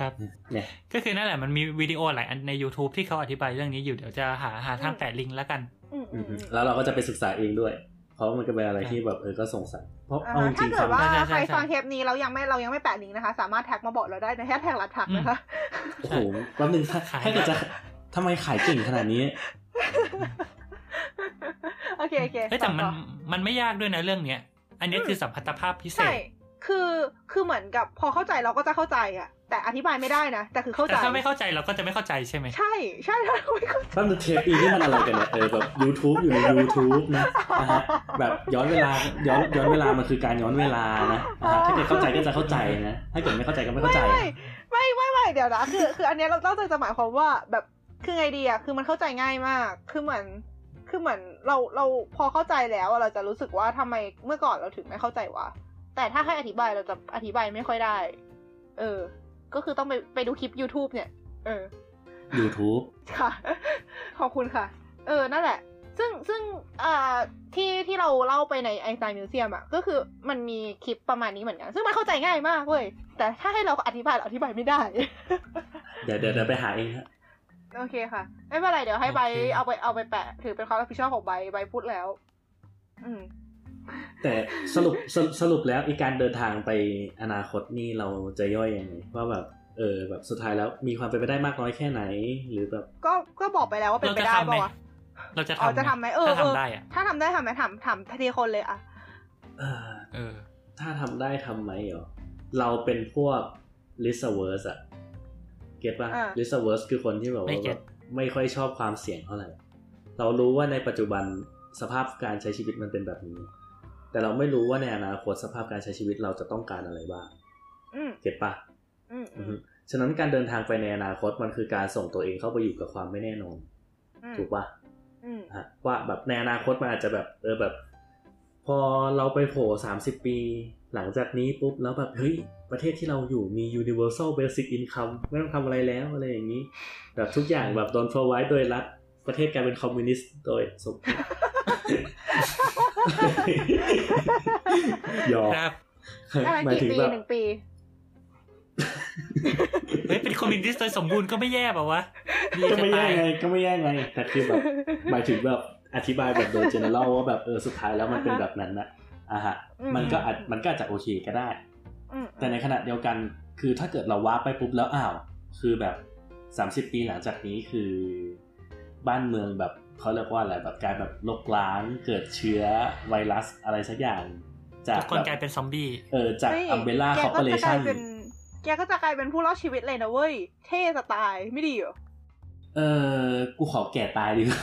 Speaker 3: ครับ
Speaker 4: เนี่ย
Speaker 3: ก็คือนั่นแหละมันมีวิดีโอหลายอันใน YouTube ที่เขาอธิบายเรื่องนี้อยู่เดี๋ยวจะหาหาทางแปะลิงก์แล้วกัน
Speaker 2: อืมอืมอืม
Speaker 4: แล้วเราก็จะไปศึกษาเองด้วย เพราะมันก็เป็นอะไรที่แบบเออก็สงสัยเพราะ
Speaker 2: อ่า
Speaker 4: เอาจ
Speaker 2: ถ้า
Speaker 4: ริงๆ
Speaker 2: เกิ
Speaker 4: ฟั
Speaker 2: ด
Speaker 4: ง
Speaker 2: ว่า
Speaker 3: ใช่ใช่
Speaker 2: ใคร
Speaker 3: ใช่
Speaker 2: ฟังเทปนี้เรายังไม่เรายังไม่แปะลิงก์นะคะ สามารถ tag มาบอกเราได้ในแฮชแท็กสลัดผักนะคะ
Speaker 4: โอ้โหแป๊บนึงถ้า
Speaker 3: ขาย
Speaker 4: ถ้าเกิดจะ ทำไมขายเก่งขนาดนี้
Speaker 2: โอเคโอเค
Speaker 3: เฮ้ยแต่มัน
Speaker 2: ต่อ
Speaker 3: มันไม่ยากด้วยนะเรื่องเนี้ย อันเนี้ย
Speaker 2: อืม
Speaker 3: คือสัมพันธภาพพิเศ
Speaker 2: ใช่
Speaker 3: ษ
Speaker 2: คือคือเหมือนกับพอเข้าใจเราก็จะเข้าใจอะแต่อธิบายไม่ได้นะแต่คือเข้าใจ
Speaker 3: แต่ถ้าไม่เข้าใจเราก็จะไม่เข้าใจใช่ไหม
Speaker 2: ใช่ใช่ถ้าเราไม่เข้าใจ
Speaker 4: แป๊บนึงเทปอีนี่มันอะไรกันเนี่ยเออแบบ YouTube อยู่ใน YouTube นะนะฮะแบบย้อนเวลาย้อนย้อนเวลามันคือการย้อนเวลานะนะฮะถ้าเกิดเข้าใจก็จะเข้าใจนะถ้าเกิดไม่เข้าใจก็ไม่เข้าใจ
Speaker 2: ไม่ไม่ไม่ไม่เดี๋ยวนะคือคืออันเนี้ยเราต้องจะหมายความว่าแบบ คือไงดีอะคือมันเข้าใจง่ายมาก คือเหมือน คือเหมือนเราเราพอเข้าใจแล้วอะเราจะรู้สึกว่าทำไมเมื่อก่อนเราถึงไม่เข้าใจวะแต่ถ้าให้อธิบายเราจะอธิบายไม่ค่อยได้ เออ ก็คือต้องไปไปดูคลิป YouTube เนี่ย เออ
Speaker 4: YouTube
Speaker 2: ค่ะ ขอบคุณค่ะ เออ นั่นแหละ ซึ่งซึ่งอ่าที่ที่เราเล่าไปในไอ n ์ t มิวเซียมอะก็คือมันมีคลิปประมาณนี้เหมือนกัน ซึ่งมันเข้าใจง่ายมากเว้ย แต่ถ้าให้เราอธิบายเราอธิบายไม่ได้
Speaker 4: เดี๋ยวเดี๋ยวเดี๋ยวไปหาเองฮะ
Speaker 2: โอเคค่ะ ไม่เป็นไรเดี๋ยวให้ใบ
Speaker 3: โอเค
Speaker 2: เอาไปเอาไปแปะ ถือเป็นความรับผิดชอบของใบใบพูดแล้ว อืม
Speaker 4: แต่สรุปสรุปสรุปแล้วอีการเดินทางไปอนาคตนี่เราจะย่อยยังไงว่าแบบเออแบบสุดท้ายแล้วมีความเป็นไปได้มากน้อยแค่ไหน หรือแบบ
Speaker 2: ก็ก็บอกไปแล้วว่าเป็น
Speaker 3: เรา
Speaker 2: ไป
Speaker 3: จะ
Speaker 2: ได้
Speaker 3: ทำไหม
Speaker 2: ปะวะ
Speaker 3: เราจะ
Speaker 2: อ๋อ
Speaker 3: ทำ
Speaker 2: จะทำไหมเออ
Speaker 3: ถ้า
Speaker 2: เออ
Speaker 3: ทำได้อะ
Speaker 2: ถ้าทำได้ทำไหมถามถามทีคนเลยอะ
Speaker 4: เอ่อ
Speaker 3: เออ
Speaker 4: ถ้าทำได้ทำไหมเหรอเราเป็นพวก l i s t e r v e r s อะ เก็ตป่ะ l i s t e r v e r s คือคนที่แบบ
Speaker 3: ไม่
Speaker 4: ว่า
Speaker 3: เก็
Speaker 4: แบ
Speaker 3: ต
Speaker 4: บไม่ค่อยชอบความเสี่ยงเท่าไหร่ เรารู้ว่าในปัจจุบันสภาพการใช้ชีวิตมันเป็นแบบนี้ แต่เราไม่รู้ว่าในอนาคตสภาพการใช้ชีวิตเราจะต้องการอะไรบ้าง
Speaker 2: อืม
Speaker 4: เก็ตป่ะ
Speaker 2: อืมอื
Speaker 4: อือ
Speaker 2: ม
Speaker 4: ฮึฉะนั้นการเดินทางไปในอนาคตมันคือการส่งตัวเองเข้าไปอยู่กับความไม่แน่นอน
Speaker 2: อืม
Speaker 4: ถูกป่ะ
Speaker 2: อืม
Speaker 4: ฮะว่าแบบในอนาคตมันอาจจะแบบเออแบบ พอเราไปโผล่สามสิบปี หลังจากนี้ปุ๊บแล้วแบบเฮ้ย ประเทศที่เราอยู่มี universal basic income ไม่ต้องทำอะไรแล้วอะไรอย่างนี้ แบบทุกอย่างแบบโดน provide โดยรัฐประเทศกลายเป็นคอมมิวนิสต์โดยสมยอม
Speaker 3: ครับ
Speaker 2: อะไร
Speaker 4: หมาย
Speaker 2: กี่
Speaker 4: ถึง
Speaker 2: ปี
Speaker 4: แบบ
Speaker 2: หนึ่งปี
Speaker 3: เฮ้ยเป็นคอมมิวนิสต์โดยสมบูรณ์ก็ไม่แย่ป่าวะดี
Speaker 4: ก็
Speaker 3: จะ
Speaker 4: ไม่แย่
Speaker 3: ตาย
Speaker 4: ไงก็ไม่แย่ไงแต่คือแบบหมายถึงแบบ อธิบายแบบโดย general ว่าแบบเออสุดท้ายแล้วมันเป็นแบบนั้นนะอะฮะ
Speaker 2: อืม
Speaker 4: มันก็อาจมันก็อาจจะโอเคก็ได้
Speaker 2: อืม
Speaker 4: แต่ในขณะเดียวกันคือถ้าเกิดเราว้าไปปุ๊บแล้วอ้าว คือแบบสามสิบปีหลังจากนี้คือบ้านเมืองแบบเขาเรียกว่าอะไรแบบการแบบลกล้างเกิดเชื้อไวรัสอะไรสักอย่าง จาก
Speaker 3: ทุกคน
Speaker 4: แบบ
Speaker 3: กลายเป็นซอมบี้
Speaker 4: เออจาก
Speaker 2: ฮ้ย
Speaker 4: อัมเบล่า
Speaker 2: แก
Speaker 4: คอร์ปอ
Speaker 2: ก็
Speaker 4: เร
Speaker 2: จะกลา
Speaker 4: ชั่
Speaker 2: ย
Speaker 4: น
Speaker 2: เป็นแกก็จะกลายเป็นผู้รอดชีวิตเลยนะเว้ย เท่สไตล์ไม่ดีเหรอ
Speaker 4: เออกูขอแก่ตายดีกว่า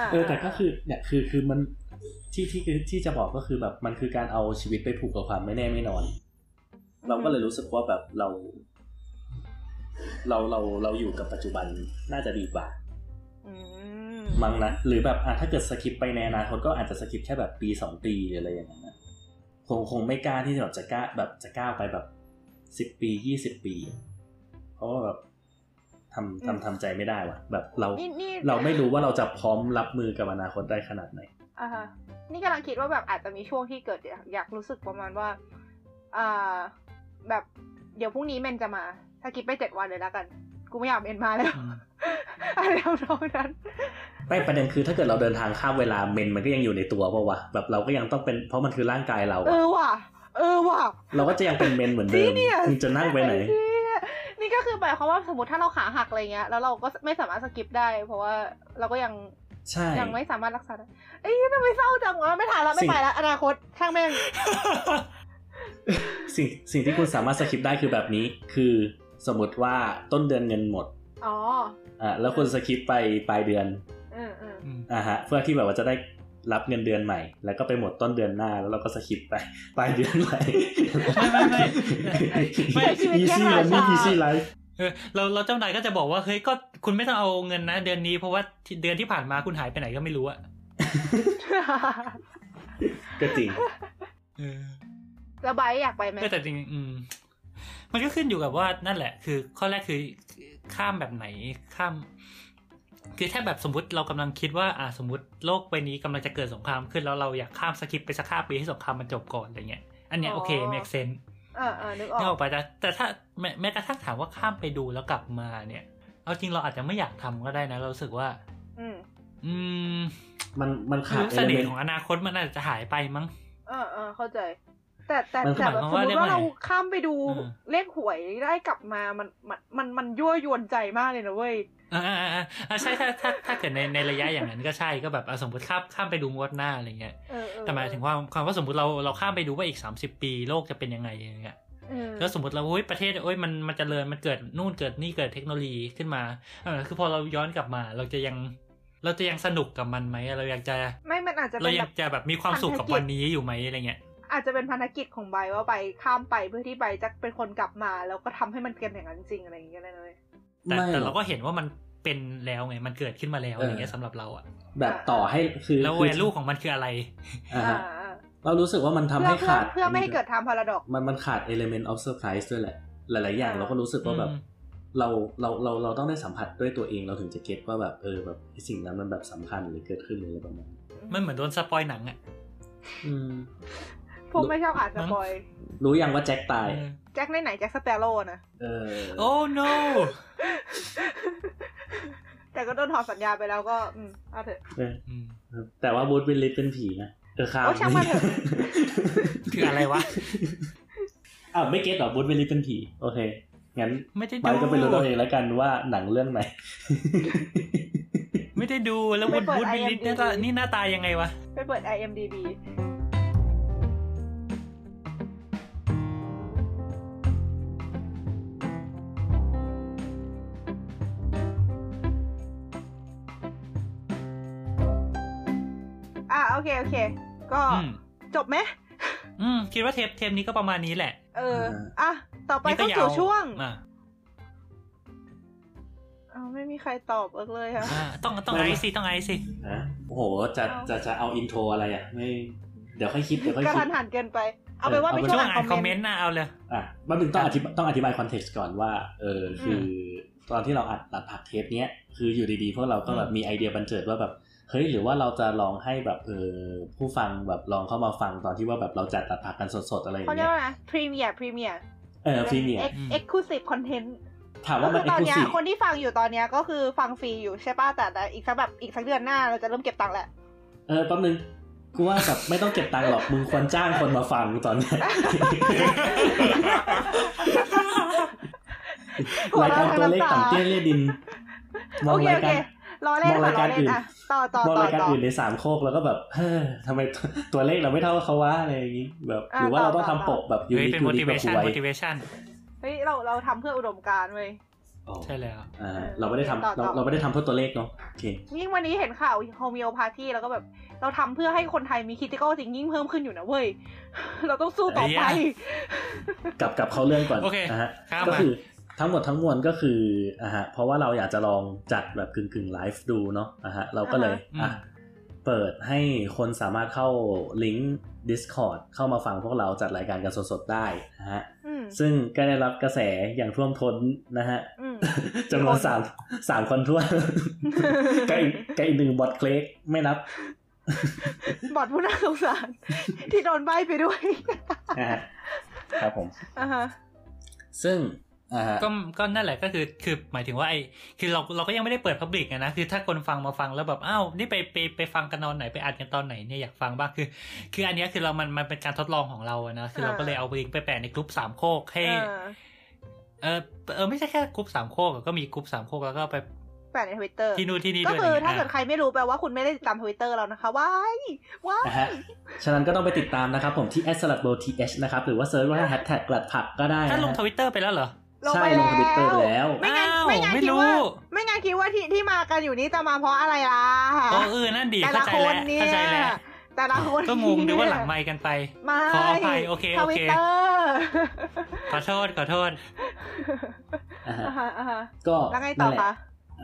Speaker 4: าเออแต่ก็คือเนี่ยคือคือมันที่ที่คือที่จะบอกก็คือแบบมันคือการเอาชีวิตไปผูกกับความไม่แน่ไม่นอน เราก็เลยรู้สึกว่าแบบเรา เราเราเราอยู่กับปัจจุบันน่าจะดีกว่า
Speaker 2: อืม
Speaker 4: มั้งนะหรือแบบอะถ้าเกิดสคิปไปในอนาคตก็อาจจะสคิปแค่แบบปีสองปีหรืออะไรอย่างนั้นนะคงคงไม่กล้าที่จะแบบจะกล้าแบบจะก้าวไปแบบสิบปียี่สิบปี เพราะว่าแบบทำทำทำใจไม่ได้ว่ะ แบบเรา
Speaker 2: นี่นี่
Speaker 4: เราไม่รู้ว่าเราจะพร้อมรับมือกับอนาคตได้ขนาดไหน
Speaker 2: อ่าฮะนี่กำลังคิดว่าแบบอาจจะมีช่วงที่เกิดอยากอยากรู้สึกประมาณว่าอ่าแบบเดี๋ยวพรุ่งนี้เมนจะมา ถ้าคิดไปเจ็ดวันเลยแล้วกัน กูไม่อยากเมนมาแล้ว
Speaker 3: อืม
Speaker 2: อะไรทำนองนั้น
Speaker 4: ไม่ประเด็นคือถ้าเกิดเราเดินทางข้ามเวลาเมนมันก็ยังอยู่ในตัวเปล่าวะแบบเราก็ยังต้องเป็นเพราะมันคือร่างกายเรา
Speaker 2: เอ
Speaker 4: อะ
Speaker 2: อว่ะ เออว่ะ
Speaker 4: เราก็จะยังเป็นเมนเหมือนเดิม
Speaker 2: Genius
Speaker 4: มึงจะนั่งไปไหน
Speaker 2: เชี่ย นี่ก็คือหมายความว่าสมมติถ้าเราขาหักอะไรเงี้ยแล้วเราก็ไม่สามารถสกิปได้ เพราะว่าเราก็ยัง
Speaker 4: ใช่
Speaker 2: ยังไม่สามารถรักษาได้เอ้ยทำไมเศร้าจังวะไม่ถ่ายแล้วไม่
Speaker 4: สิ่ง
Speaker 2: ไปแล้วอนาคตช่างแม่ง
Speaker 4: สิ่งสิ่งที่คุณสามารถสคิปได้คือแบบนี้คือสมมติว่าต้นเดือนเงินหมด
Speaker 2: อ๋อ
Speaker 4: อะแล้วคุณสคิปไปปลายเดือน
Speaker 2: เออเออ
Speaker 3: อืม
Speaker 4: อะฮะเพื่อที่แบบว่าจะได้ รับเงินเดือนใหม่ แล้วก็ไปหมดต้นเดือนหน้าแล้วเราก็สคิปไปปลายเดือนใหม่
Speaker 3: ไม่ไม่ไม่ไม่
Speaker 4: easy money easy life
Speaker 3: เออเราเราเจ้านายก็จะบอกว่าเฮ้ยก็คุณไม่ต้องเอาเงินนะ เดือนนี้เพราะว่าเดือนที่ผ่านมาคุณหายไปไหนก็ไม่รู้อะ
Speaker 4: ก็จริง
Speaker 3: เออ
Speaker 2: แล้วไบร์ทอยากไปไหม
Speaker 3: ก็แต่จริงอืมมันก็ขึ้นอยู่กับว่านั่นแหละ คือข้อแรกคือข้ามแบบไหนข้าม คือถ้าแบบสมมติเรากำลังคิดว่าอ่าสมมติโลกใบนี้กำลังจะเกิดสงครามขึ้นแล้วเราอยากข้ามสกิปไปสักห้าปีให้สงครามมันจบก่อนอะไรเงี้ย อันเนี้ยโอเค make sense
Speaker 2: เออเออนึกออ
Speaker 3: นึกออก
Speaker 2: ก
Speaker 3: ไปแต่แต่ถ้าแม้แม้กระทั่งถามว่าข้ามไปดูแล้วกลับมาเนี่ย เอาจริงเราอาจจะไม่อยากทำก็ได้นะ เรารู้สึกว่า
Speaker 2: อืม
Speaker 3: อืม
Speaker 4: มันมัน
Speaker 3: คื
Speaker 4: ขา
Speaker 3: อ
Speaker 4: ด
Speaker 3: เสน่ห์
Speaker 4: element
Speaker 3: ของอนาคตมันอาจจะหายไปมั้ง
Speaker 2: เออเออเข้าใจ แต่แต่
Speaker 4: มัน
Speaker 2: แต่แบบ
Speaker 3: หมายความ
Speaker 2: สมมติว่า
Speaker 3: ว่าเรียกว่า
Speaker 2: เรา
Speaker 3: ไง
Speaker 2: ข้ามไปดู
Speaker 3: อืม
Speaker 2: เลขหวยได้กลับมามันมันมันมันยั่วยวนใจมากเลยนะเว้ย
Speaker 3: อ่าอ่าอ่าอ่าใช่ถ้าถ้าถ้าเกิดในในระยะอย่างนั้นก็ใช่ก็แบบอะสมมติข้ามข้ามไปดูงวดหน้าอะไรเงี้ย
Speaker 2: เออเออ
Speaker 3: แต่หมายถึงว่าความว่าสมมติเราเราข้ามไปดูว่าอีกสามสิบปีโลกจะเป็นยังไงอย่างเงี้ย
Speaker 2: เออ
Speaker 3: แล้วสมมติเราเฮ้ยประเทศเอ้ยมันมันจเจริญมันเกิดนู่นเกิดนี่เกิดเทคโนโลยีขึ้นมาเออคือพอเราย้อนกลับมาเราจะยังเราจะยังสนุกกับมันไหมเราอยากจะ
Speaker 2: ไม่มันอาจจะ
Speaker 3: เรา
Speaker 2: เป็น
Speaker 3: อ
Speaker 2: แบ
Speaker 3: ยาก
Speaker 2: บ
Speaker 3: จะแบบมีความสุขกับวันนี้อยู่ไหมอะไรเงี้ย
Speaker 2: อาจจะเป็นพันธกิจของใบว่าใบข้ามไปเพื่อที่ใบจะเป็นคนกลับมา แล้วก็ทำให้มันเป็นอย่างนั้นจริงอะไรอย่างเงี้ยเลย
Speaker 3: แต่
Speaker 4: ไม่
Speaker 3: แต่
Speaker 4: หร
Speaker 3: เรา
Speaker 4: อก
Speaker 3: ก็เห็นว่ามันเป็นแล้วไงมันเกิดขึ้นมาแล้วอะไรเงี้ย
Speaker 4: เออ
Speaker 3: สำหรับเราอะ
Speaker 4: แบบต่อให้คือ
Speaker 3: แล้ว
Speaker 4: คื
Speaker 3: แวลูของมันคืออะไร
Speaker 4: อ่า
Speaker 2: อ่า
Speaker 4: ฮะ
Speaker 2: อ่า
Speaker 4: เรารู้สึกว่ามันทำ
Speaker 2: เพื่อ
Speaker 4: ให้
Speaker 2: เพื่อ
Speaker 4: ขาด
Speaker 2: เพื่อไม่ให้เกิดทางพาราดอก
Speaker 4: มันมันขาด element of surprise ด้วยแหละ หลาย ๆ อย่าง
Speaker 2: อ่า
Speaker 4: เราก็รู้สึกว่าแบบ
Speaker 3: อืม
Speaker 4: เราเราเราเราต้องได้สัมผัสด้วยตัวเองเราถึงจะเก็ตว่าแบบเออแบบไอ้สิ่งนั้นมันแบบสำคัญหรือเกิดขึ้นหรืออะไรประมาณนั้น
Speaker 3: มันเหมือนโดน spoil หนังอะ
Speaker 4: อืม
Speaker 2: ผมไม่ชอบอ่าน spoil
Speaker 4: รู้ยังว่าแจ็คตาย
Speaker 3: เออ
Speaker 2: แจ็คในไหนแจ็คสแปร์โรว์นะ
Speaker 4: เออ
Speaker 3: โอ้ no
Speaker 2: แต่ก็โดนถอดสัญญาไปแล้วก็ อืมเอาเถอะ
Speaker 4: เออ
Speaker 3: อืม
Speaker 4: แต่ว่าบรูซวิลลิสเป็นผีนะเออข้าม
Speaker 2: โอ้ช่างมันเถอะ
Speaker 3: คืออะไรวะ
Speaker 4: อ้าวไม่ get หรอบรูซวิลลิสเป็นผี โอเค งั้น
Speaker 3: ไม่ได้
Speaker 4: ไป
Speaker 3: ดู
Speaker 4: ก็ไปรู้ตัวเองแล้วกันว่าหนังเรื่องไหน
Speaker 3: ไม่ได้ดูแล้ว
Speaker 2: ไม่
Speaker 3: วุฒ
Speaker 2: เปิด
Speaker 3: วุฒวิลลิส
Speaker 2: IMDb
Speaker 3: เนี่ยก็นี่หน้าตายังไงวะ
Speaker 2: ไปเปิด IMDb โอเค โอเค ก็
Speaker 3: อืม
Speaker 2: จบไหม
Speaker 3: อืม คิดว่าเทปเทปนี้ก็ประมาณนี้แหละ
Speaker 2: เออ
Speaker 4: อ่า
Speaker 2: อะต่อไป
Speaker 3: นี่ก็
Speaker 2: เข้ายสู่ช่วง
Speaker 3: อ่า
Speaker 2: อ้าวไม่มีใครตอบเอิกเลยค่ะ
Speaker 3: อ่าต้องต้อง
Speaker 4: ไม่
Speaker 3: ไอ
Speaker 4: ไม่
Speaker 3: ซิต้องไอซิ
Speaker 4: นะโอ้โหจะ
Speaker 2: เอา
Speaker 4: จะจะเอาอินโทรอะไรอะ ไม่ เดี๋ยวค่อยคิดเดี๋ยวค่อย
Speaker 2: กระ
Speaker 4: คิ
Speaker 2: ทั
Speaker 4: ด
Speaker 2: นหันเกินไป เอาไปนว่า
Speaker 4: เออ
Speaker 2: เป็น
Speaker 3: ช่
Speaker 2: ช่
Speaker 3: ว
Speaker 2: ว
Speaker 3: ง
Speaker 2: ง
Speaker 3: อ่า
Speaker 2: อ่านน
Speaker 3: ค
Speaker 2: ค
Speaker 3: อ
Speaker 2: อ
Speaker 3: ม
Speaker 2: ม
Speaker 3: เม
Speaker 2: เม
Speaker 3: น
Speaker 2: น
Speaker 3: ต์
Speaker 2: ต์
Speaker 3: นะเอาเลย
Speaker 4: อะบ้านหนึ่งต้องอธิบายต้องอธิบายคอนเท็กซ์ก่อนว่า เออคือตอนที่เราอัดตัดผักเทปเนี้ยคืออยู่ดีๆพวกเราก็แบบมีไอเดียบันเจิดว่าแบบ เฮ้ยหรือว่าเราจะลองให้แบบเออผู้ฟังแบบลองเข้ามาฟังตอนที่ว่าแบบเราจัดตัดผักกันสดๆอะไรอย่าง
Speaker 2: เขาเรีย
Speaker 4: เงี้
Speaker 2: ก
Speaker 4: ย
Speaker 2: ว่าไง premiere premiereเอ
Speaker 4: อฟรีเนี่ย
Speaker 2: เอ็ exclusive content
Speaker 4: ถามว่ามัน
Speaker 2: ก็คือตอนเนี้ย
Speaker 4: exclusive
Speaker 2: คนที่ฟังอยู่ตอนเนี้ยก็คือฟังฟรีอยู่ใช่ป่ะแต่แต่อีกสักแบบอีกสักเดือนหน้าเราจะเริ่มเก็บตังค์แหละ
Speaker 4: เออแป๊บนึงกูว่าแบบไม่ต้องเก็บตังค์หรอกมึงควรจ้างคนมาฟังตอนเนี้ย
Speaker 2: หัว
Speaker 4: ราย
Speaker 2: เราะทั้งน้ำตา ราย
Speaker 4: การตัวเลข
Speaker 2: ต่ำ
Speaker 4: เตี้ยเรี่ยดินมอ
Speaker 2: โองเค
Speaker 4: รา
Speaker 2: โอยเค
Speaker 4: การ
Speaker 2: รอเล่น
Speaker 4: มอง
Speaker 2: ค่ะ
Speaker 4: รายการ
Speaker 2: รอเล่น
Speaker 4: อื่น
Speaker 2: อะต่อต่อ
Speaker 4: มอง
Speaker 2: ต่อ
Speaker 4: รายการ
Speaker 2: ต่อ
Speaker 4: อื่นในสามโคกแล้วก็แบบเฮ้ยทำไมตัวเลขเราไม่เท่าเขาวะอะไรอย่างงี้แบบ
Speaker 2: อ่า
Speaker 4: หรือว่าเราต้อง
Speaker 2: ต่อ
Speaker 4: ทำ
Speaker 2: ต่อ
Speaker 4: ปกแบบยู
Speaker 3: เฮ้ย
Speaker 4: นิค
Speaker 3: เป็น
Speaker 4: ยูนิคแบบ
Speaker 3: motivation
Speaker 4: หวย
Speaker 3: motivation
Speaker 2: เฮ้ยเราเราทำเพื่ออุดมการณ์เว้ย
Speaker 4: อ๋อ
Speaker 3: ใช่แล้ว
Speaker 4: อ่าเราไม่ได้ทำ
Speaker 2: ต่อต่
Speaker 4: เรา
Speaker 2: อ
Speaker 4: เราไม่ได้ทำเพื่อตัวเลขเนาะโอเค
Speaker 2: ยิ่งวันนี้เห็นข่าวโฮมิโอพาธีแล้วก็แบบ เราทำเพื่อให้คนไทยมีคิติคอลจริงยิ่งเพิ่มขึ้นอยู่นะเว้ย เราต้องสู้ต่อไป
Speaker 3: ไอ้ยะ
Speaker 4: กลับกลับเข้าเรื่องก่อน
Speaker 3: โอเค
Speaker 4: นะฮะ
Speaker 3: ข้าม
Speaker 4: ก็
Speaker 3: มา
Speaker 4: คือ ทั้งหมดทั้งมวลก็คืออะฮะเพราะว่าเราอยากจะลองจัดแบบกึ่งกึ่งไลฟ์ดูเนาะอะฮะเราก็เลย
Speaker 3: อ่าฮะ
Speaker 4: อะเปิดให้คนสามารถเข้าลิงก์ Discord เข้ามาฟังพวกเราจัดรายการกันสดๆได้นะฮะ
Speaker 2: อืม
Speaker 4: ซึ่งก็ได้รับกระแสอย่างท่วมท้นนะฮะ
Speaker 2: อืม
Speaker 4: จำนวนสามสามคนทั่วนกับอีกกับอีกหนึ่งบอทเคลกไม่นับ
Speaker 2: บอดผู้น่าสงสาร ที่โดนใบไปด้วย
Speaker 4: นะฮะครับผม
Speaker 2: อ่าฮะ
Speaker 4: ซึ่งอ่าฮะ
Speaker 3: ก็ก็นั่นแหละก็คือคือหมายถึงว่าไอ้คือเราเราก็ยังไม่ได้เปิด public นะคือถ้าคนฟังมาฟังแล้วแบบอ้าวนี่ไปไปไปฟังกันตอนไหนไปอัดกันตอนไหนเนี่ยอยากฟังบ้างคือ คืออันเนี้ยคือเรามันมันเป็นการทดลองของเราอะนะคือเราก็เลยเอาลิงก์ไปแปะในกลุ่มสามโคกให้
Speaker 2: เออ
Speaker 3: เออเออไม่ใช่แค่กลุ่มสามโคกอะก็มีกลุ่มสามโคกแล้วก็ไป
Speaker 2: แปะในทวิตเตอร์
Speaker 3: ที่นู่นที่นี่
Speaker 2: ก็
Speaker 3: ด้วย
Speaker 2: คือ
Speaker 3: อะไร
Speaker 2: ถ้า
Speaker 3: เงี้ย
Speaker 2: เกิดใครไม่รู้แปลว่าคุณไม่ได้ติดตามทวิตเตอร์เรานะคะว้ายว้าย
Speaker 4: นะฮะฉะนั้นก็ต้องไปติดตามนะครับผมที่ s l a t b o t h นะครับหรือว่าเซิร์ชว่าแฮชแท็กกลัดผักก็ได้
Speaker 3: ถ้า
Speaker 4: นะ
Speaker 3: ลง
Speaker 4: ฮะ
Speaker 3: ทวิตเตอร์ไปแล้วเหรอ
Speaker 2: ลง
Speaker 4: ใช่
Speaker 2: ไป
Speaker 4: ลงทวิตเตอร์แล้ว
Speaker 2: ไม่งั้น
Speaker 3: อ้าว
Speaker 2: ไม่งั้น
Speaker 3: ไม่
Speaker 2: คิด
Speaker 3: รู้
Speaker 2: ว่าไม่งั้นคิดว่าที่ที่มากันอยู่นี่จะมาเพราะอะไรล่ะ
Speaker 3: อ๋อเออนั่นดี
Speaker 2: แต่
Speaker 3: เข้า
Speaker 2: ละ
Speaker 3: ใจ
Speaker 2: ค
Speaker 3: แล้
Speaker 2: น
Speaker 3: ว
Speaker 2: เนี่ย
Speaker 3: เข้าใจแล้ว
Speaker 2: แต่ละคน
Speaker 3: ก็งงดูว่าหลังไมค์กันไป
Speaker 2: ไม่
Speaker 3: ขออภัยโอเค
Speaker 2: ท
Speaker 3: โอ
Speaker 2: วิ
Speaker 3: เค
Speaker 2: ตเตอร์
Speaker 3: ขอโทษขอโทษ
Speaker 4: อ่าฮะ
Speaker 2: อ่าฮะอ่าฮะ
Speaker 4: ก็
Speaker 2: แล้วไงต่อ
Speaker 4: นั่นแหละ
Speaker 2: คะ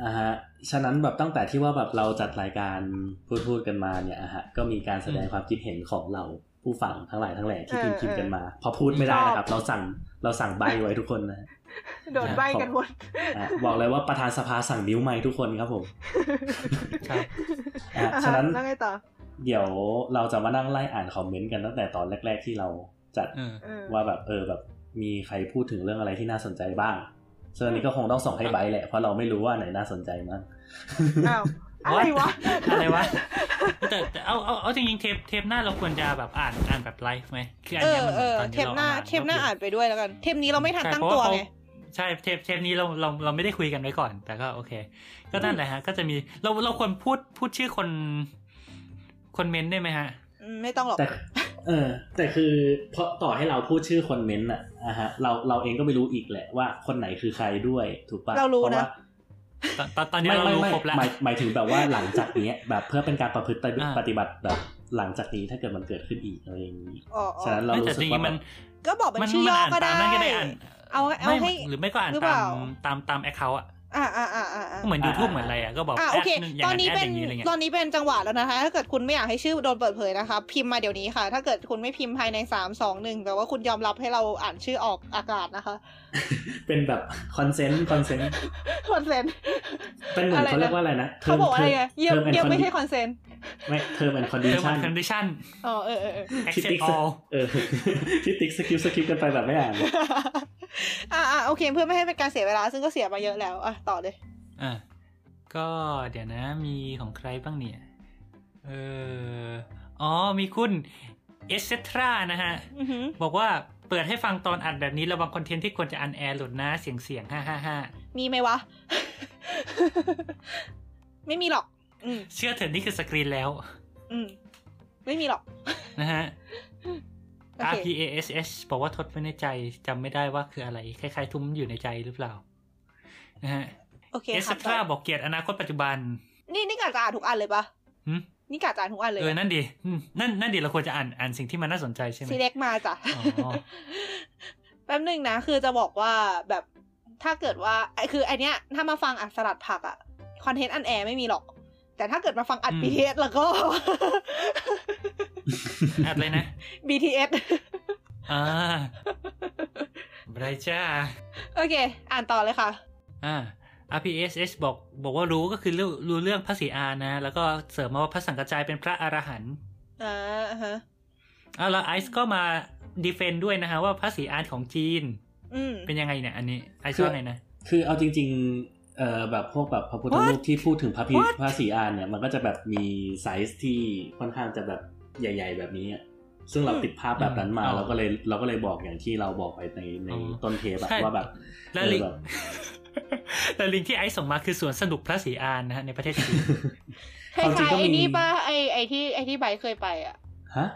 Speaker 4: อ่าฮะฉะนั้นแบบตั้งแต่ที่ว่าแบบเราจัดรายการพูดพูดกันมาเนี่ยอะฮะก็มีการแสดงความคิดเห็นของเราผู้ฟังทั้งหลายทั้งแหล่ที่พิมพ์พิมพ์กันมา พอพูดไม่ได้นะครับ เราสั่งเราสั่งใบไว้ทุกคนนะฮะ
Speaker 2: โดนใบกันหมด
Speaker 4: อะบอกเลยว่าประธานสภาสั่งบิ้วไม้ทุกคนครับผม
Speaker 3: ครับ
Speaker 4: อะฉะนั้น
Speaker 2: แล้วไงต่อ
Speaker 4: เดี๋ยวเราจะมานั่งไล่อ่านคอมเมนต์กันตั้งแต่ตอนแรก ๆ ที่เราจัด
Speaker 3: เออ
Speaker 2: เออ
Speaker 4: ว่าแบบเออแบบมีใครพูดถึงเรื่องอะไรที่น่าสนใจบ้างซึ่งอันนี้ก็คงต้องส่งให้ไบร์ทแหละ เพราะเราไม่รู้ว่าไหนน่าสนใจมั้ง
Speaker 2: อ้าวอะไรวะ
Speaker 3: อะไรวะแต่แต่เอาเอาเอาจริงๆเทปเทปหน้าเราควรจะแบบอ่านอ่านแบบไลฟ์ไหมคืออัน
Speaker 2: เอ
Speaker 3: เนี้
Speaker 2: อย
Speaker 3: มัน
Speaker 2: เออ
Speaker 3: ตอน
Speaker 2: เท
Speaker 3: นี้
Speaker 2: ป
Speaker 3: เรา
Speaker 2: หน้าเทปหน้าอ่านไปด้วยแล้วกัน เทปนี้เราไม่ทัน
Speaker 3: ใช่
Speaker 2: ตั้ง
Speaker 3: เพราะ
Speaker 2: ตัว
Speaker 3: ว่าเขา
Speaker 2: ไง
Speaker 3: ใช่เทปเทปนี้เราเราเราไม่ได้คุยกันไว้ก่อน แต่ก็โอเค ก็นั่นแหละฮะ ก็จะมีเราเราควรพูดพูดชื่อคน คนเมนต์ได้ไหมฮะ
Speaker 2: อืมไม่ต้องหรอก
Speaker 4: แต่เออ แต่คือเพราะต่อให้เราพูดชื่อคนเม้นต์อะอะฮะ เราเราเองก็ไม่รู้อีกแหละว่าคนไหนคือใครด้วยถูกปะ
Speaker 2: เรารู้
Speaker 4: เพราะ
Speaker 2: นะ
Speaker 4: ว่า
Speaker 3: ตอนตอนตอนนี้
Speaker 4: ไม่
Speaker 3: เรา
Speaker 4: ไม่
Speaker 3: รู้
Speaker 4: ไม่
Speaker 3: ครบแล้ว
Speaker 4: หมายหมายถึงแบบว่าหลังจากเนี้ยแบบเพื่อเป็นการประพฤติ
Speaker 3: อ่า
Speaker 4: ปฏิบัติแบบหลังจากนี้ถ้าเกิดมันเกิดขึ้นอีกอะไรอย่างนี้
Speaker 2: อ๋ออ๋อ
Speaker 4: ฉะนั้นเรา
Speaker 3: ไม่แต่
Speaker 4: รู้สึ
Speaker 3: จ
Speaker 4: ก
Speaker 3: ริ
Speaker 4: ว่าง
Speaker 3: ๆมัน
Speaker 2: ก็บอกเป็น
Speaker 3: มัน
Speaker 2: ชื่อ
Speaker 3: มัน
Speaker 2: ย่อ
Speaker 3: อ่าน
Speaker 2: ก็
Speaker 3: ตา
Speaker 2: ได้
Speaker 3: มนั่นก็ได้อ่าน
Speaker 2: เอาเอา
Speaker 3: ไม่
Speaker 2: ให้
Speaker 3: หรือไม่ก็อ่าน
Speaker 2: หรือเป
Speaker 3: ตา
Speaker 2: ล่า
Speaker 3: มตามตามแอคเคาท์อะ
Speaker 2: อ่าอ่าอ่าอ่าอ่า
Speaker 3: เหมือน
Speaker 4: อ่า
Speaker 3: YouTube เหมือนอะไรอะก็บอก
Speaker 2: อ่า
Speaker 3: แอ
Speaker 2: โอ
Speaker 3: ด
Speaker 2: เค
Speaker 3: อย่าง
Speaker 2: ตอน
Speaker 3: นั้น
Speaker 2: นี้
Speaker 3: แอด
Speaker 2: เป็
Speaker 3: อนย่างนี้อะไรเงี้ย
Speaker 2: ตอนนี้เป็นจังหวะแล้วนะคะ ถ้าเกิดคุณไม่อยากให้ชื่อโดนเปิดเผยนะคะ พิมพ์มาเดี๋ยวนี้ค่ะ ถ้าเกิดคุณไม่พิมพ์ภายในสามสองหนึ่งแต่ว่าคุณยอมรับให้เราอ่านชื่อออกอากาศนะคะ
Speaker 4: เป็นแบบ consent consent consent เป็นเหมือน
Speaker 2: อะไรนะ
Speaker 4: เขาเรียกว่าอะไรนะ
Speaker 2: เขาบอกว่าอะไรอะเยี่ยม
Speaker 4: term and
Speaker 2: เยี่ยมไม่ใช่
Speaker 4: condi-
Speaker 2: consent
Speaker 4: ไม่ term and condition conditionอ๋อ
Speaker 3: เออ
Speaker 2: เออเออ
Speaker 4: ที่ติ๊ก
Speaker 3: accept all
Speaker 4: เออที่ติ๊ก skip skip กันไปแบบไม่อ่าน
Speaker 2: อ่าอ่าโอเค เพื่อไม่ให้เป็นการเสียเวลาซึ่งก็เสียมาเยอะแล้วอะต่อเลย
Speaker 3: อะ ก็เดี๋ยวนะมีของใครบ้างเนี่ย เออ อ๋อ มีคุณเอสเซทรานะฮะ
Speaker 2: อือหือ
Speaker 3: บอกว่าเปิดให้ฟังตอนอัดแบบนี้ระวัง content ที่ควรจะ unair หลุดนะเสียงเสียงห้าห้าห้า
Speaker 2: มีไหมวะ ไม่มีหรอกอืม
Speaker 3: เชื่อเถอะนี่คือสกรีนแล้ว
Speaker 2: อืม ไม่มีหรอก
Speaker 3: นะฮะ
Speaker 2: โอเค
Speaker 3: R P A S H บอกว่าทดไว้ในใจจำไม่ได้ว่าคืออะไร คล้ายๆ ทุ่มอยู่ในใจหรือเปล่า นะฮะ
Speaker 2: โอเค
Speaker 3: เอส
Speaker 2: ค่ะ
Speaker 3: ตราบอกเกลียดอนาคตปัจจุบัน
Speaker 2: นี่นี่กาจะอ่านทุกอันเลยปะ
Speaker 3: หึ
Speaker 2: นี่กาจะอ่านทุกอันเลย
Speaker 3: เออนั่นดีอืมนั่นนั่นดีเราควรจะอ่านอ่านสิ่งที่มันน่าสนใจใช่ไหม
Speaker 2: ซีเล็กมาจ้ะ
Speaker 3: อ๋อ
Speaker 2: แป๊บหนึ่งนะ คือจะบอกว่าแบบถ้าเกิดว่าไอคือไอเนี้ยถ้ามาฟังอัดสลัดผักอะคอนเทนต์อันแอร์ไม่มีหรอก แต่ถ้าเกิดมาฟังอัด BTS แล้วก็
Speaker 3: อัดเลยนะ
Speaker 2: BTS
Speaker 3: อ่าไบรจ้า
Speaker 2: โอเค อ่านต่อเลยค่ะ
Speaker 3: อ่า RPSH บอกบอกว่ารู้ก็คือรู้รู้เรื่องพระศรีอานนะ แล้วก็เสริมมาว่าพระสังกัจจายเป็นพระอรหันต์
Speaker 2: อ่าอ่าฮะ
Speaker 3: อ่าแล้วไอซ์ก็มา defend ด้วยนะฮะว่าพระศรีอานของจีน
Speaker 2: อืม
Speaker 3: เป็นยังไงเนี่ย อันนี้ไอซ์
Speaker 4: คือ
Speaker 3: ว่าไงนะ
Speaker 4: คือเอาจริง ๆ เอ่อแบบพวกแบบพระพุทธ
Speaker 3: What?
Speaker 4: รูปที่พูดถึงพระพิ
Speaker 3: What?
Speaker 4: พระศรีอานเนี่ยมันก็จะแบบมีไซส์ที่ค่อนข้างจะแบบใหญ่ ๆ แบบนี้อะซึ่งเรา
Speaker 2: อืม
Speaker 4: ติดภาพแบบนั้นมา
Speaker 3: อ๋อ
Speaker 4: เราก็เลยเราก็เลยบอกอย่างที่เราบอกไปในใน
Speaker 3: อ๋อ
Speaker 4: ต้นเทปอะ
Speaker 3: ใช่
Speaker 4: ว่าแบบ
Speaker 3: แล้ว
Speaker 4: เอ
Speaker 3: ลิ
Speaker 4: อง แบบ
Speaker 3: แต่ลิงก์ที่ไอซ์ส่งมาคือสวนสนุกพระศรีอานนะฮะในประเทศจีน
Speaker 2: คล้ายๆไอ้นี่ป่ะไอไอที่ไอที่ไบร์ทเคยไปอะ
Speaker 4: ฮะ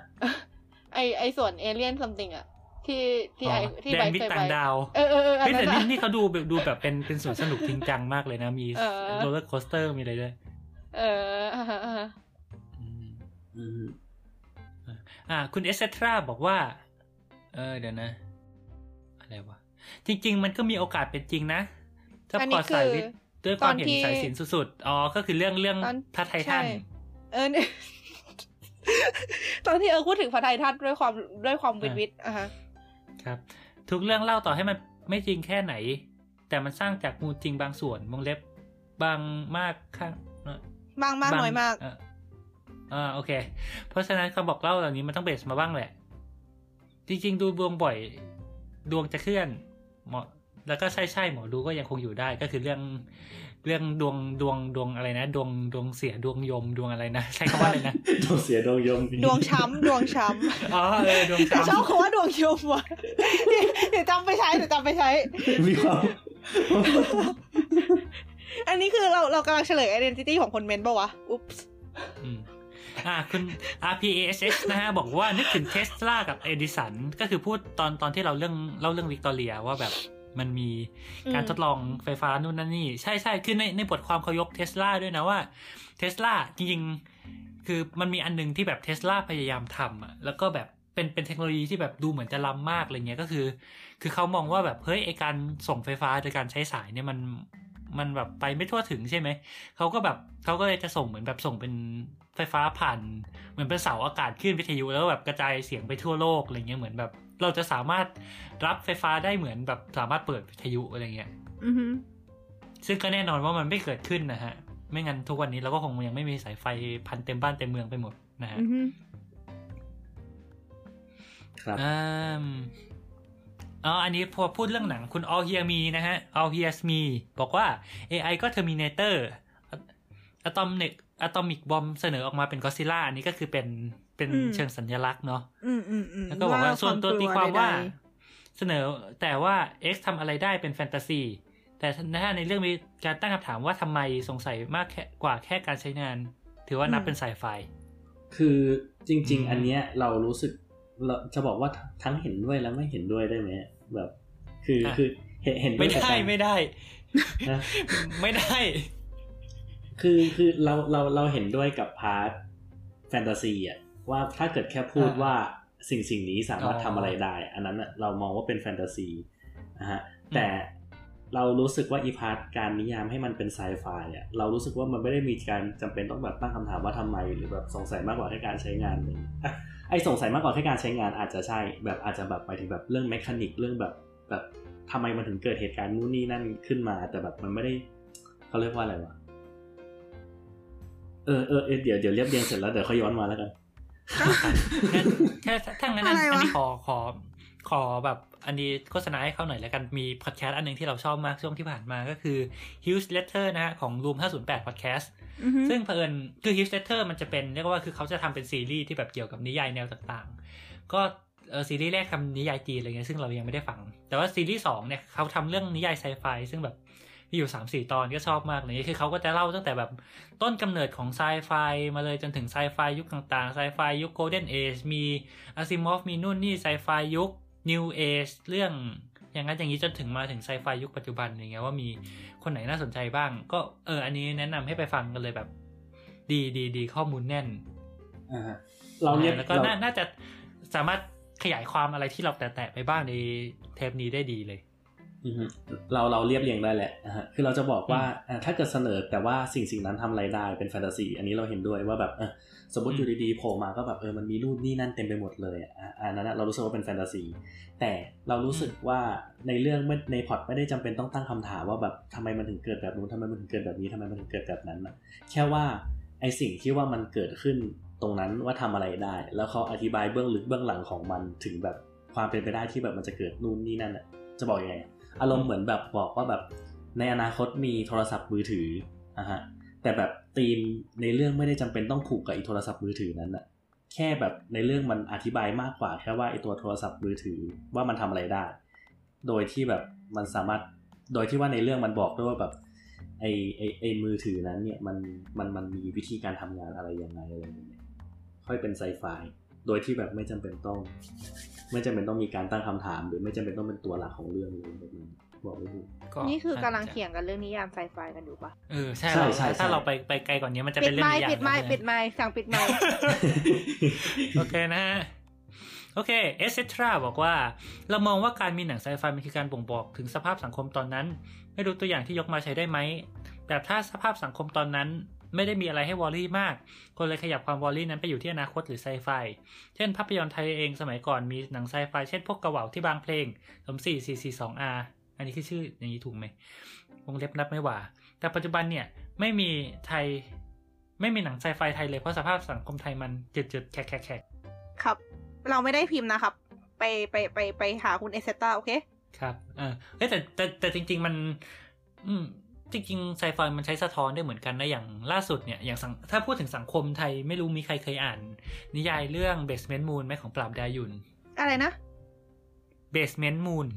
Speaker 2: ไอไอส่วนเอเลี่ยนซัมติงอะที่ที่ไอที่
Speaker 3: แด
Speaker 2: ไบ
Speaker 3: น
Speaker 2: ร์ท
Speaker 3: มิต
Speaker 2: เคย
Speaker 3: ต่า
Speaker 2: ไป
Speaker 3: งดาว
Speaker 2: เออเออเอออัน
Speaker 3: เฮ้ย
Speaker 2: นั้
Speaker 3: แต่
Speaker 2: น
Speaker 3: นี่
Speaker 2: อะ
Speaker 3: นี่เขาดูแบบดูแบบเป็นเป็นสวนสนุกจริงจังมากเลยนะ มี
Speaker 2: เออ
Speaker 3: โรลเลอร์โคสเตอร์มีอะไรด้วย
Speaker 2: เอออ่าฮะอ่าฮะ
Speaker 3: อืม
Speaker 4: อืม
Speaker 3: อ่า คุณเอสเซทราบอกว่า เออเดี๋ยวนะ อะไรวะ จริง ๆ มันก็มีโอกาสเป็นจริงนะ ถ้า
Speaker 2: อัน
Speaker 3: พอ
Speaker 2: นี้คื
Speaker 3: สาย
Speaker 2: อ
Speaker 3: วิทย์ด้วยความเห็น
Speaker 2: ตอนที่
Speaker 3: สายสินสุดๆ อ๋อ ก็คือเรื่องเรื่อง
Speaker 2: ตอน
Speaker 3: พระไททัน
Speaker 2: ใช่เออเนี่ยตอนที่เออพูดถึงพระไททันด้วยความด้วยความวิทวิทอะฮะ
Speaker 3: ครับ ทุกเรื่องเล่าต่อให้มันไม่จริงแค่ไหน แต่มันสร้างจากมูลจริงบางส่วนวงเล็บบางมากข้าง
Speaker 2: มากมาก
Speaker 3: บง
Speaker 2: น้อยมาก
Speaker 3: เอ่ออ่าโอเค เพราะฉะนั้นคำบอกเล่าเหล่านี้มันต้องเบสมาบ้างแหละ จริง ๆ ดูดวงบ่อย ดวงจะเคลื่อนเหมาะ แล้วก็ใช่ใช่หมอดูก็ยังคงอยู่ได้ก็คือเรื่องเรื่องดวงดวงดวงอะไรนะ ดวงดวงเสียดวงยมดวงอะไรนะใช้คำว่าอะไรนะ
Speaker 4: ดวงเสียดวงยม
Speaker 2: ดวงช้ำดวงช้
Speaker 3: อ๋อเออดวงำ
Speaker 2: แต่ชอบ
Speaker 3: ช้ำ
Speaker 2: คำว่าดวงยมว่ะเดี๋ยวจำไปใช้เดี๋ยวจำไปใช้
Speaker 4: มีความ
Speaker 2: อันนี้คือเราเรากำลังเฉลย identity ของคนเมนต์ปะวะ oops
Speaker 3: อืมอ่าคุณ RPASH นะฮะ บอกว่านึกถึงเทสลากับเอดิสัน ก็คือพูดตอนตอนที่เราเรื่องเล่าเรื่องวิกตอเรียว่าแบบ มันมีการทดลองไฟฟ้านู่นนั่นนี่ ใช่ใช่คือในในบทความเขายกเทสลาด้วยนะว่าเทสลาจริงๆ คือมันมีอันหนึ่งที่แบบเทสลาพยายามทำอะแล้วก็แบบเป็นเป็นเทคโนโลยีที่แบบดูเหมือนจะล้ำมากอะไรเงี้ยก็คือ คือเขามองว่าแบบเฮ้ยไอการส่งไฟฟ้าโดยการใช้สายเนี่ยมันมันแบบไปไม่ทั่วถึงใช่ไหม เขาก็แบบเขาก็เลยจะส่งเหมือนแบบส่งเป็นไฟฟ้าผ่าน เหมือนเป็นเสาอากาศขึ้นวิทยุแล้วแบบกระจายเสียงไปทั่วโลกอะไรเงี้ยเหมือนแบบ เราจะสามารถรับไฟฟ้าได้เหมือนแบบสามารถเปิดวิทยุอะไรเงี้ย
Speaker 2: อือฮึ
Speaker 3: ซึ่งก็แน่นอนว่ามันไม่เกิดขึ้นนะฮะ ไม่งั้นทุกวันนี้เราก็คงยังไม่มีสายไฟพันเต็มบ้านเต็มเมืองไปหมดนะฮะ
Speaker 2: อือฮึ
Speaker 4: ครับ
Speaker 3: อืมอ๋ออันนี้พอพูดเรื่องหนังคุณ All Hear Me นะฮะ All Hears Me บอกว่า AI ก็ Terminator Atomic Atomic Bomb เสนอออกมาเป็น Godzilla อันนี้ก็คือเป็น เป็นเชิงสัญลักษณ์เนาะ
Speaker 2: อืมอืมอืม
Speaker 3: แล้วก็บอกว่าส่วนตัวตีความว่า
Speaker 2: ใด
Speaker 3: เสนอแต่ว่า X ทำอะไรได้เป็นแฟนตาซี แต่ถ้าในเรื่องมีการตั้งคำถามว่าทำไมสงสัยมากแค่กว่าแค่การใช้งาน ถือว่านับเป็นไซไฟ
Speaker 4: คือจริง
Speaker 3: อืม
Speaker 4: ๆอันเนี้ยเรารู้สึกเราจะบอกว่าทั้งเห็นด้วยและไม่เห็นด้วยได้ไหมแบบ คือคือเห็นเห็นด้ว
Speaker 3: ไม่
Speaker 4: ยกับ
Speaker 3: ได้
Speaker 4: การ
Speaker 3: ไม่ได้
Speaker 4: นะ
Speaker 3: ไม่ได้
Speaker 4: คือคือเราเราเราเห็นด้วยกับ part แฟนตาซีอะ ว่าถ้าเกิดแค่พูด
Speaker 3: อ่า
Speaker 4: ว่าสิ่งสิ่งนี้สามารถ
Speaker 3: อ๋อ
Speaker 4: ทำอะไรได้ อันนั้นน่ะเรามองว่าเป็นแฟนตาซีนะฮะแต่เรารู้สึกว่าอี part การนิยามให้มันเป็นไซไฟอะเรารู้สึกว่ามันไม่ได้มีการจำเป็นต้องแบบตั้งคำถามว่าทำไมหรือแบบสงสัยมากกว่าแค่การใช้งานเลยอะไอสงสัยมากกว่าแค่การใช้งานอาจจะใช่ แบบอาจจะแบบไปถึงแบบเรื่อง mechanic เรื่องแบบแบบทำไมมันถึงเกิดเหตุการณ์นู่นนี่นั่นขึ้นมา แต่แบบมันไม่ได้เขาเรียกว่าอะไรวะเออเออเออเดี๋ยวเดี๋ยวเรียบเรียงเสร็จแล้วเดี๋ยวค่อยย้อนมาแล้วกัน
Speaker 3: งั้น แค่ถ้างั้นอัน
Speaker 2: อั
Speaker 3: นนี้ขอขอขอแบบอันนี้โฆษณาให้เขาหน่อยแล้วกันมีพอดแคสต์อันหนึ่งที่เราชอบมากช่วงที่ผ่านมาก็คือ Hughes Letter นะฮะของ Room 508 Podcast
Speaker 2: อือฮึ
Speaker 3: ซึ่งเผอิญคือ Hughes Letter มันจะเป็นเรียกว่าคือเขาจะทำเป็นซีรีส์ที่แบบเกี่ยวกับนิยายแนวต่างๆ ก็ซีรีส์แรกทำนิยายจีนอะไรเงี้ยซึ่งเรายังไม่ได้ฟัง แต่ว่าซีรีส์สองเนี่ยเขาทำเรื่องนิยายไซไฟซึ่งแบบ มีอยู่สามสี่ตอนก็ชอบมากเลยคือเขาก็จะเล่าตั้งแต่แบบต้นกำเนิดของไซไฟมาเลยจนถึงไซไฟยุคต่างๆไซไฟยุคโกลเด้นเอจมีอาซิมอฟมีนู่นนี่ไซไฟยุคนิวเอจเรื่องอย่างนั้นอย่างนี้จนถึงมาถึงไซไฟยุคปัจจุบันอย่างเงี้ยว่ามีคนไหนน่าสนใจบ้าง ก็เออ อันนี้แนะนำให้ไปฟังกันเลยแบบ ดีดีดีข้อมูลแน่น
Speaker 4: อ่าฮะเราเรียก
Speaker 3: แล้วก็
Speaker 4: เรา
Speaker 3: น่าน่าจะสามารถขยายความอะไรที่เราแตะๆไปบ้างในเทปนี้ได้ดีเลย
Speaker 4: อือฮึ เราเราเรียบเรียงได้แหละนะฮะคือเราจะบอกว่าอ่าถ้าเกิดเสนอแต่ว่าสิ่งสิ่งนั้นทำอะไรได้เป็นแฟนตาซีอันนี้เราเห็นด้วยว่าแบบเออสมมติ
Speaker 3: อืม
Speaker 4: อยู่ดีๆโผล่มาก็แบบเออมันมีรูปนี่นั่นเต็มไปหมดเลยอะอะอันนั้นอะเรารู้สึกว่าเป็นแฟนตาซีแต่เรารู้สึกว่าในเรื่องไม่ในพล็อตไม่ได้จำเป็นต้องตั้งคำถามว่าแบบทำไมมันถึงเกิดแบบนู้นทำไมมันถึงเกิดแบบนี้ทำไมมันถึงเกิดแบบนั้นอะแค่ว่าไอสิ่งที่ว่ามันเกิดขึ้นตรงนั้นว่าทำอะไรได้ แล้วเขาอธิบายเบื้องลึกเบื้องหลังของมันถึงแบบความเป็นไปได้ที่แบบมันจะเกิดนู่นนี่นั่นอะจะบอกยังไงอ อารมณ์เหมือนแบบบอกว่าแบบในอนาคตมีโทรศัพท์มือถืออะฮะแต่แบบธีมในเรื่องไม่ได้จำเป็นต้องผูกกับไอีโทรศัพท์มือถือนั้นอะแค่แบบในเรื่องมันอธิบายมากกว่าแค่ว่าไอตัวโทรศัพท์มือถือว่ามันทำอะไรได้ โดยที่แบบมันสามารถโดยที่ว่าในเรื่องมันบอกด้วยว่าแบบไอไอไอมือถือนั้นเนี่ยมันมันมันมีวิธีการทำงานอะไรยังไงอะไรอย่างเงี้ยค่อยเป็นไซไฟ โดยที่แบบไม่จำเป็นต้อง ไม่จำเป็นต้องมีการตั้งคำถาม หรือไม่จำเป็นต้องเป็นตัวหลักของเรื่องเลยแบบนี้บอกไม่ถูก
Speaker 3: ก็
Speaker 2: นี่คือกำลังา
Speaker 3: จจะ
Speaker 2: เถียงกันเรื่องนิยามไซไฟกันอยู่ปะ
Speaker 3: เออใช่
Speaker 4: ใช่
Speaker 3: เรา
Speaker 4: ใช่ใช่
Speaker 3: ถ้าเราไปไปไกลกว่านี้มันจะ
Speaker 2: ปิ
Speaker 3: เป็
Speaker 2: ด
Speaker 3: นเรื่อ
Speaker 2: ไม้
Speaker 3: งใหญ่
Speaker 2: ปิดไมค์
Speaker 3: แล้วนะ
Speaker 2: ปิดไมค์สั่งปิดไมค์
Speaker 3: โอเคนะฮะโอเค เอสเซทราบอกว่า เรามองว่าการมีหนังไซไฟมันคือการบ่งบอกถึงสภาพสังคมตอนนั้น ไม่รู้ตัวอย่างที่ยกมาใช้ได้ไหมแต่ถ้าสภาพสังคมตอนนั้น ไม่ได้มีอะไรให้ worry มาก คนเลยขยับความ worry นั้นไปอยู่ที่อนาคตหรือไซไฟ เช่นภาพยนตร์ไทยเองสมัยก่อนมีหนังไซไฟเช่นพวกกาเหว่าที่บางเพลงสมสี่สี่สี่สองอาอันนี้คือชื่ออย่างนี้ถูกไหมวงเล็บนับไม่หว่า แต่ปัจจุบันเนี่ยไม่มีไทยไม่มีหนังไซไฟไทยเลยเพราะสภาพสังคมไทยมันจืดๆแขกๆ
Speaker 2: ครับ เราไม่ได้พิมพ์นะครับ ไปไปไปไปหาคุณเอเซต้าโอเค
Speaker 3: ครับ เออเอ้ยแต่แต่แต่จริง ๆ มัน อืม จริงๆไซไฟมันใช้สะท้อนได้เหมือนกันนะอย่างล่าสุดเนี่ยอย่างสังถ้าพูดถึงสังคมไทยไม่รู้มีใครเคยอ่าน นิยายเรื่อง Basement Moon ไหมของปราบดายุน
Speaker 2: อะไรนะ
Speaker 3: Basement Moon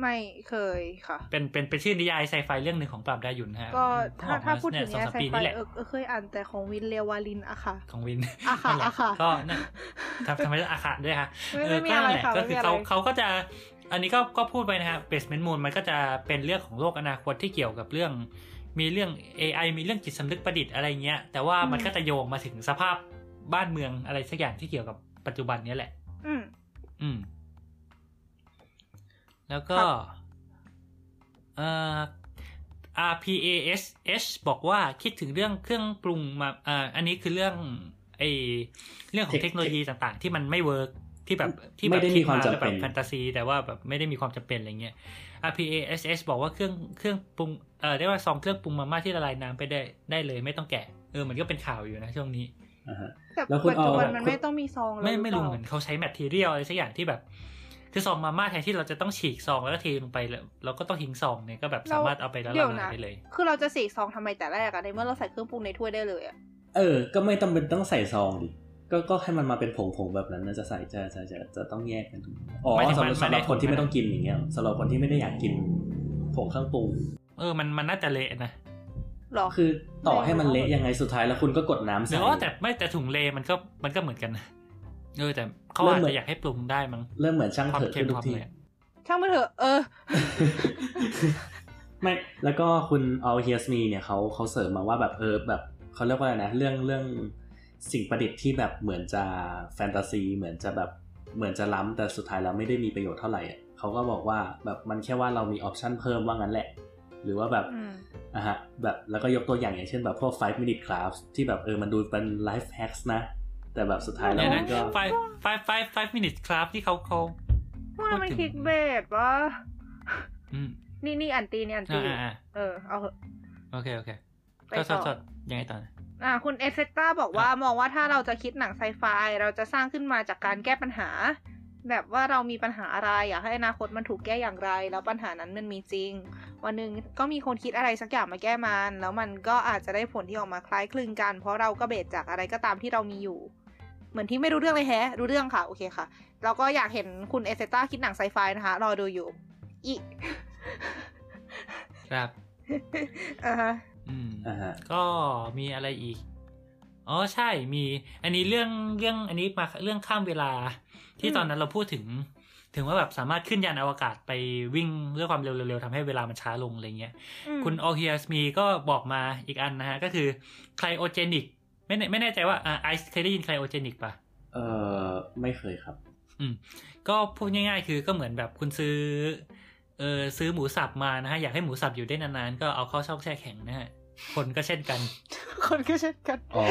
Speaker 2: ไม่เคยค่ะ
Speaker 3: เป็นเป็นเป็นชื่อนิยายไซไฟเรื่องหนึ่งของปราบดายุนฮะ
Speaker 2: ก็
Speaker 3: เพิ่ง
Speaker 2: ถ้า
Speaker 3: ออกม
Speaker 2: ถ้าพูดถึง
Speaker 3: สอง
Speaker 2: เนี่ย
Speaker 3: สาม
Speaker 2: ไซ
Speaker 3: ปี
Speaker 2: ไฟ
Speaker 3: นี่แหละ
Speaker 2: เออเออเคยอ่านแต่ของวินเลวาลินอะค่ะ
Speaker 3: ของวิน
Speaker 2: อาค่ะ
Speaker 3: นั่นแหล
Speaker 2: อาค่ะ
Speaker 3: ก็นั่นทำทำไมต้องอาคะด้วยฮะ
Speaker 2: ไม่
Speaker 3: เอ
Speaker 2: ไม่
Speaker 3: อ
Speaker 2: มี
Speaker 3: ก็
Speaker 2: อะไร
Speaker 3: นั่นแหละ
Speaker 2: ค่ะ
Speaker 3: ก็
Speaker 2: ไม่
Speaker 3: คื
Speaker 2: มี
Speaker 3: อ
Speaker 2: อะไร
Speaker 3: เขาเขาก็จะ อันนี้ก็ก็พูดไปนะฮะ basement moon มันก็จะเป็นเรื่องของโลกอนาคตที่เกี่ยวกับเรื่อง มีเรื่อง AI มีเรื่องจิตสำนึกประดิษฐ์อะไรเงี้ย แต่ว่ามันก็จะโยงมาถึงสภาพบ้านเมืองอะไรสักอย่างที่เกี่ยวกับปัจจุบันเนี้ยแหละ
Speaker 2: อืม
Speaker 3: อืม แล้วก็
Speaker 2: ครับ
Speaker 3: เอ่อ RPASH บอกว่าคิดถึงเรื่องเครื่องปรุงมาอ่าอันนี้คือเรื่องไอเรื่องของเทคโนโลยีต่างๆ ที่มันไม่เวิร์ก ที่แบบที่แบบ
Speaker 4: ไม่ได้มีความ
Speaker 3: ด
Speaker 4: จำ
Speaker 3: แล้ว
Speaker 4: เป็
Speaker 3: แบ
Speaker 4: น
Speaker 3: บแฟนตาซี แต่ว่าแบบไม่ได้มีความจำเป็นอะไรเงี้ย RPASH บอกว่าเครื่องเครื่องปรุงเอ่อเรียกว่าซองเครื่องปรุงมาม่าที่ละลายน้ำไปได้ได้เลยไม่ต้องแกะเออมันก็เป็นข่าวอยู่นะช่วงนี้
Speaker 4: อ่าฮะ
Speaker 2: แต่
Speaker 4: แล้วคุณ
Speaker 2: ปัจจุบัน
Speaker 4: เอามั
Speaker 2: มัน
Speaker 4: คุณ
Speaker 2: ไม่ต้องมีซองแล้ว
Speaker 3: ไม่
Speaker 2: ห
Speaker 3: ไม่
Speaker 2: เป
Speaker 3: รู้
Speaker 2: ล่า
Speaker 3: เหมือนเขาใช้แมทเทียลอะไรสักอย่างที่แบบ คือซองมาม่าแทนที่เราจะต้องฉีกซองแล้วก็เทลงไปแล้วเราก็ต้องทิ้งซองเนี่ยก็แบบสามารถเอาไปแล้ว
Speaker 2: เดี๋
Speaker 3: ละ
Speaker 2: ยว
Speaker 3: ลา
Speaker 2: นะ
Speaker 3: ยได้เลย
Speaker 2: คือเราจะสีกซองทำไมแต่แรกอะในเมื่อเราใส่เครื่องปรุงในถ้วยได้เลยอะ
Speaker 4: เออ ก็ไม่ต้องเป็นต้องใส่ซองดิ ก็ก็ให้มันมาเป็นผงๆแบบนั้นนะจะใส่จะจะจะจะต้องแยกกันอ๋อ
Speaker 3: หมายถึง
Speaker 4: สำห
Speaker 3: มั
Speaker 4: รับ
Speaker 3: น
Speaker 4: สำหรับ
Speaker 3: มันใน
Speaker 4: คนที่
Speaker 3: ถุง
Speaker 4: ไม่
Speaker 3: นะ
Speaker 4: ต้องกินอย่างเงี้ยสำหรับคนที่ไม่ได้อยากกินผงเครื่องปรุง
Speaker 3: เออมันมันน่าจะเละนะ
Speaker 2: หรอ
Speaker 4: คือต่อให้มันเละยังไงสุดท้ายแล้วคุณก็กดน้ำ
Speaker 3: หรื
Speaker 4: ใส่
Speaker 3: อว่าแต่ไม่แต่ถุงเลมันก็มันก็เหมือนกันนะเออแต่เขา
Speaker 4: เริ่ม
Speaker 3: อาจ
Speaker 4: เหมือน
Speaker 3: จะอยากให้ปรุงได้มั้ง
Speaker 4: เริ่มเหมือนช่าง
Speaker 3: ความ
Speaker 4: เถอะ
Speaker 3: เค็
Speaker 4: ขึ้
Speaker 3: ม
Speaker 4: นทุ
Speaker 3: ค
Speaker 4: ก
Speaker 3: วาม
Speaker 4: ที
Speaker 3: เลย
Speaker 2: ช่างมันเถอะเออ
Speaker 4: ไม่แล้วก็คุณ All Hears Me เนี่ยเขาเขาเสริมมาว่าแบบเออแบบเขาเรียกว่าอะไรนะเรื่องเรื่อง สิ่งประดิษฐ์ที่แบบเหมือนจะแฟนตาซี เหมือนจะแบบเหมือนจะล้ำแต่สุดท้ายแล้วไม่ได้มีประโยชน์เท่าไหร่อะเขาก็บอกว่าแบบมันแค่ว่าเรามีออปชันเพิ่มว่างั้นแหละ หรือว่าแบบ
Speaker 2: อืม
Speaker 4: อะฮะแบบแล้วก็ยกตัวอย่างอย่างเช่นแบบพวก 5 minute crafts ที่แบบเออมันดูเป็น life hacks นะ แต่แบบสุดท้ายแล้
Speaker 3: เนี่
Speaker 4: วยมั
Speaker 3: นะ
Speaker 4: นก็
Speaker 3: five five five five minutes craft ที่เขาเขา
Speaker 2: พวกนั้นมัน
Speaker 3: พูดถึง
Speaker 2: คลิกเบสวะ
Speaker 3: อืม
Speaker 2: นี่นี่อันตีนี่อันตี
Speaker 3: อ่าอ่า
Speaker 2: เออเอาเถอะ
Speaker 3: โอเคโอเค
Speaker 2: ไป
Speaker 3: ก็
Speaker 2: ต่อ
Speaker 3: สดยังไงต่อนะ
Speaker 2: อ่าคุณเอเซตราบอกว่ามองว่าถ้าเราจะคิดหนังไซไฟเราจะสร้างขึ้นมาจากการแก้ปัญหา แบบว่าเรามีปัญหาอะไรอยากให้อนาคตมันถูกแก้อย่างไร แล้วปัญหานั้นมันมีจริง วันหนึ่งก็มีคนคิดอะไรสักอย่างมาแก้มัน แล้วมันก็อาจจะได้ผลที่ออกมาคล้ายคลึงกัน เพราะเราก็เบสจากอะไรก็ตามที่เรามีอยู่ เหมือนที่ไม่รู้เรื่องเลยแฮะ รู้เรื่องค่ะโอเคค่ะแล้วก็อยากเห็นคุณเอเซตราคิดหนังไซไฟนะคะรอดูอยู่อี
Speaker 3: ครับ
Speaker 2: อ่าฮะ
Speaker 3: อืม
Speaker 4: อ่าฮะ
Speaker 3: ก็มีอะไรอีก อ๋อใช่มี อันนี้เรื่องเรื่องอันนี้มาเรื่องข้ามเวลา ที่
Speaker 2: อืม
Speaker 3: ตอนนั้นเราพูดถึง ถึงว่าแบบสามารถขึ้นยานอวกาศไปวิ่งด้วยความเร็วๆทำให้เวลามันช้าลงอะไรเงี้ย
Speaker 2: อืม
Speaker 3: คุณโอเฮียสมีก็บอกมาอีกอันนะฮะ ก็คือไคลโอเจนิกไม่แน่ไม่แน่ใจว่าอ่าไอซ์เคยได้ยินไคลโอเจนิกปะ
Speaker 4: เออไม่เคยครับ
Speaker 3: อืม ก็พูดง่ายๆ คือก็เหมือนแบบคุณซื้อ เออซื้อหมูสับมานะฮะอยากให้หมูสับอยู่ได้นานๆก็เอาเข้าช่องแช่แข็งนะฮะคนก็เช่นกัน
Speaker 2: คนก็เช่นกัน
Speaker 4: อ๋อ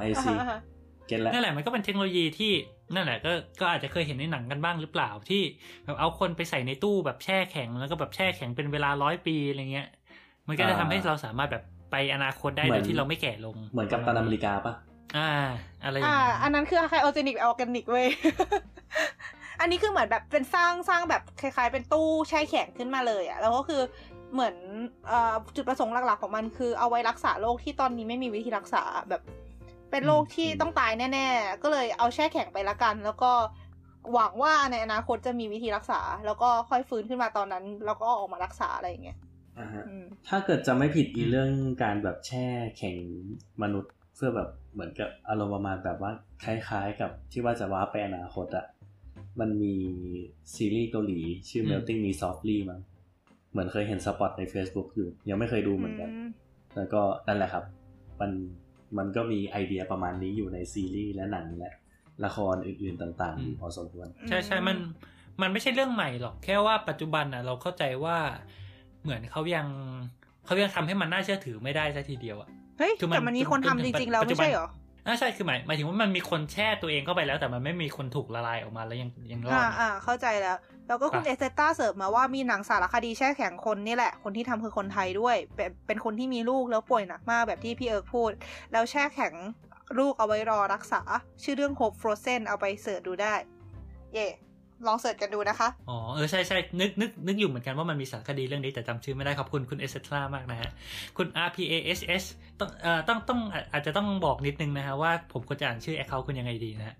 Speaker 4: I see
Speaker 2: อ่าฮะ
Speaker 4: get แล้ว
Speaker 3: นั่นแหละมันก็เป็นเทคโนโลยีที่นั่นแหละก็ก็อาจจะเคยเห็นในหนังกันบ้างหรือเปล่าที่แบบเอาคนไปใส่ในตู้แบบแช่แข็งแล้วก็แบบแช่แข็งเป็นเวลาร้อยปีอะไรเงี้ย มันก็จะทำให้เราสามารถแบบไปอนาคตได้โดยที่เราไม่แก่ลง
Speaker 4: เหมือนกับกัปตันอเมริกาปะ
Speaker 3: อ่า อะไรอย่าง
Speaker 2: อ่า
Speaker 3: เงี้ย
Speaker 2: อันนั้นคือ cryogenic organic เว้ย อันนี้คือเหมือนแบบเป็นสร้างสร้างแบบคล้ายๆ เป็นตู้แช่แข็งขึ้นมาเลยอะแล้วก็คือเหมือนเอ่อจุดประสงค์หลักๆของมันคือเอาไว้รักษาโรคที่ตอนนี้ไม่มีวิธีรักษาแบบเป็นโรคที่ต้องตายแน่ๆ ก็เลยเอาแช่แข็งไปละกัน แล้วก็หวังว่าในอนาคตจะมีวิธีรักษา แล้วก็ค่อยฟื้นขึ้นมาตอนนั้น แล้วก็ออกมารักษาอะไรอย่างเงี้ย
Speaker 4: อ่าฮะ
Speaker 2: อืม
Speaker 4: ถ้าเกิดจะไม่ผิดอีเรื่องการแบบแช่แข็งมนุษย์เพื่อแบบเหมือนกับอารมณ์ประมาณแบบว่าคล้ายๆ กับที่ว่าจะว้าร์ปไปอนาคตอะ มันมีซีรีส์เกาหลี ชื่อ Melting Me Softly มั้งเหมือนเคยเห็นสปอตใน Facebook อยู่ ยังไม่เคยดูเหมือนกัน แล้วก็นั่นแหละครับ มันมันก็มีไอเดียประมาณนี้อยู่ในซีรีส์และหนังและละครอื่นๆต่างๆอยู่พอสมควร
Speaker 3: ใช่ใช่มันมันไม่ใช่เรื่องใหม่หรอก แค่ว่าปัจจุบันอะ เราเข้าใจว่าเหมือนเขายังเขายังทำให้มันน่าเชื่อถือไม่ได้ซะทีเดียวอะ
Speaker 2: เฮ้ย
Speaker 3: คือมัน
Speaker 2: แต่มันมีคนทำจริง ๆ แล้ว
Speaker 3: ปัจจุ
Speaker 2: ไม่
Speaker 3: บัน
Speaker 2: ใช่เหรอ
Speaker 3: อ่าใช่คือหมายหมายถึงว่ามันมีคนแช่ตัวเองเข้าไปแล้ว แต่มันไม่มีคนถูกละลายออกมาแล้วยังยังรอด
Speaker 2: อ่า
Speaker 3: นะ
Speaker 2: อ่าเข้าใจแล้ว แล้วก็คุณ
Speaker 3: ปะ
Speaker 2: เอเซต้าเสริมมาว่ามีหนังสารคดีแช่แข็งคนนี่แหละ คนที่ทำคือคนไทยด้วย เป็นเป็นคนที่มีลูกแล้วป่วยหนักมากแบบที่พี่เอิร์กพูด แล้วแช่แข็งลูกเอาไว้รอรักษา ชื่อเรื่อง Hope Frozen เอาไป search ดูได้ เย่ ลอง search กันดูนะคะ
Speaker 3: อ๋อ เออ ใช่ใช่นึกนึกนึกอยู่เหมือนกันว่ามันมีสารคดีเรื่องนี้แต่จำชื่อไม่ได้ขอบคุณคุณเอสเตรามากนะฮะ คุณ RPASS ต้องเอ่อต้องต้องอาจจะต้องบอกนิดนึงนะฮะว่าผมควรจะอ่านชื่อ account คุณยังไงดีนะฮะ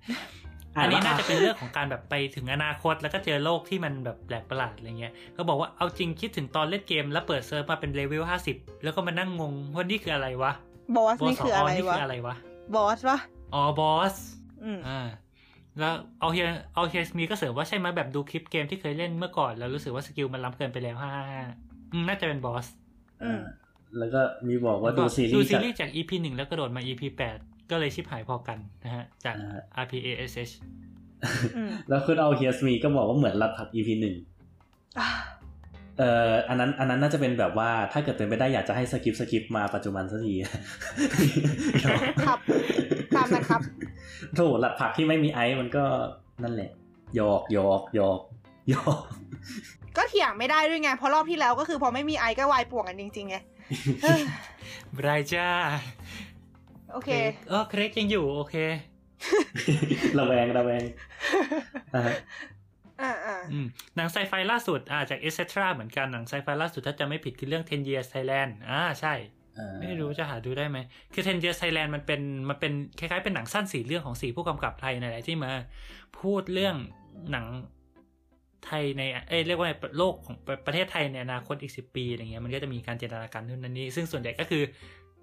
Speaker 3: อันนี้น่าจะเป็นเรื่องของการแบบไปถึงอนาคตแล้วก็เจอโลกที่มันแบบแปลกประหลาดอะไรเงี้ย ก็บอกว่าเอาจริงคิดถึงตอนเล่นเกมแล้วเปิดเซิร์ฟมาเป็นเลเวลห้าสิบแล้วก็มานั่งงงว่านี่คืออะไรวะ
Speaker 2: boss นี่คืออะไร
Speaker 3: นี่
Speaker 2: วะ
Speaker 3: คืออะไรวะ
Speaker 2: boss วะ
Speaker 3: อ๋อ boss อื
Speaker 2: ม
Speaker 3: อ่า แล้วเอาเฮียเอาเฮียมีก็เสริมว่าใช่ไหมแบบดูคลิปเกมที่เคยเล่นเมื่อก่อนแล้วรู้สึกว่า skill มันล้ำเกินไปแล้วฮ่าน่าจะเป็นบอส
Speaker 2: อืม
Speaker 4: แล้วก็มีบอกว่าดูซีรี
Speaker 3: ดู
Speaker 4: ส์
Speaker 3: ซี
Speaker 4: จาก
Speaker 3: รีส์จาก EP หนึ่งแล้วกระโดดมา EP แปดก็เลยชิบหายพอกันนะฮะ จาก
Speaker 4: อ่า
Speaker 3: RPASH
Speaker 2: อืม
Speaker 4: แล้วคุณเอาเฮียสมีก็บอกว่าเหมือนรัดผัก EP หนึ่ง
Speaker 2: อ่า
Speaker 4: เอ่ออันนั้นอันนั้นน่าจะเป็นแบบว่าถ้าเกิดเป็นไปได้อยากจะให้สกิปสกิปมาปัจจุบันสักที
Speaker 2: ครับตามนะครับ
Speaker 4: โถหลัดผักที่ไม่มีไอซ์มันก็นั่นแหละหยอกหยอกหยอกหยอก
Speaker 2: ก็เถียงไม่ได้ด้วยไงเพราะรอบที่แล้วก็คือพอไม่มีไอก็วายป่วงกันจริงๆไงเฮ้ย
Speaker 3: บรายจ้า
Speaker 2: โอเค
Speaker 3: เออเครกยังอยู่โอเค
Speaker 4: ระแวงระแวง อ่าฮะ
Speaker 2: อ่าอ่า
Speaker 3: อืมหนังไซไฟล่าสุดอ่าจาก e อ c เ t r a เหมือนกันหนังไซไฟล่าสุดถ้าจะไม่ผิดคือเรื่อง 10 years Thailand อ่าใช่
Speaker 4: อ่า
Speaker 3: ไม่รู้จะหาดูได้ไหม คือ 10 years Thailand มันเป็นมันเป็นคล้ายๆเป็นหนังสั้นสี่เรื่องของสี่ผู้กำกับไทยนั่นแหละที่มา พูดเรื่องหนังไทยใน เอ้ยเรียกว่าในโลกของประประเทศไทยในอนาคตอีกสิบปีอะไรเงี้ยมันก็จะมีการจินตนาการนู่นนั่นนี่ซึ่งส่วนใหญ่ก็คือ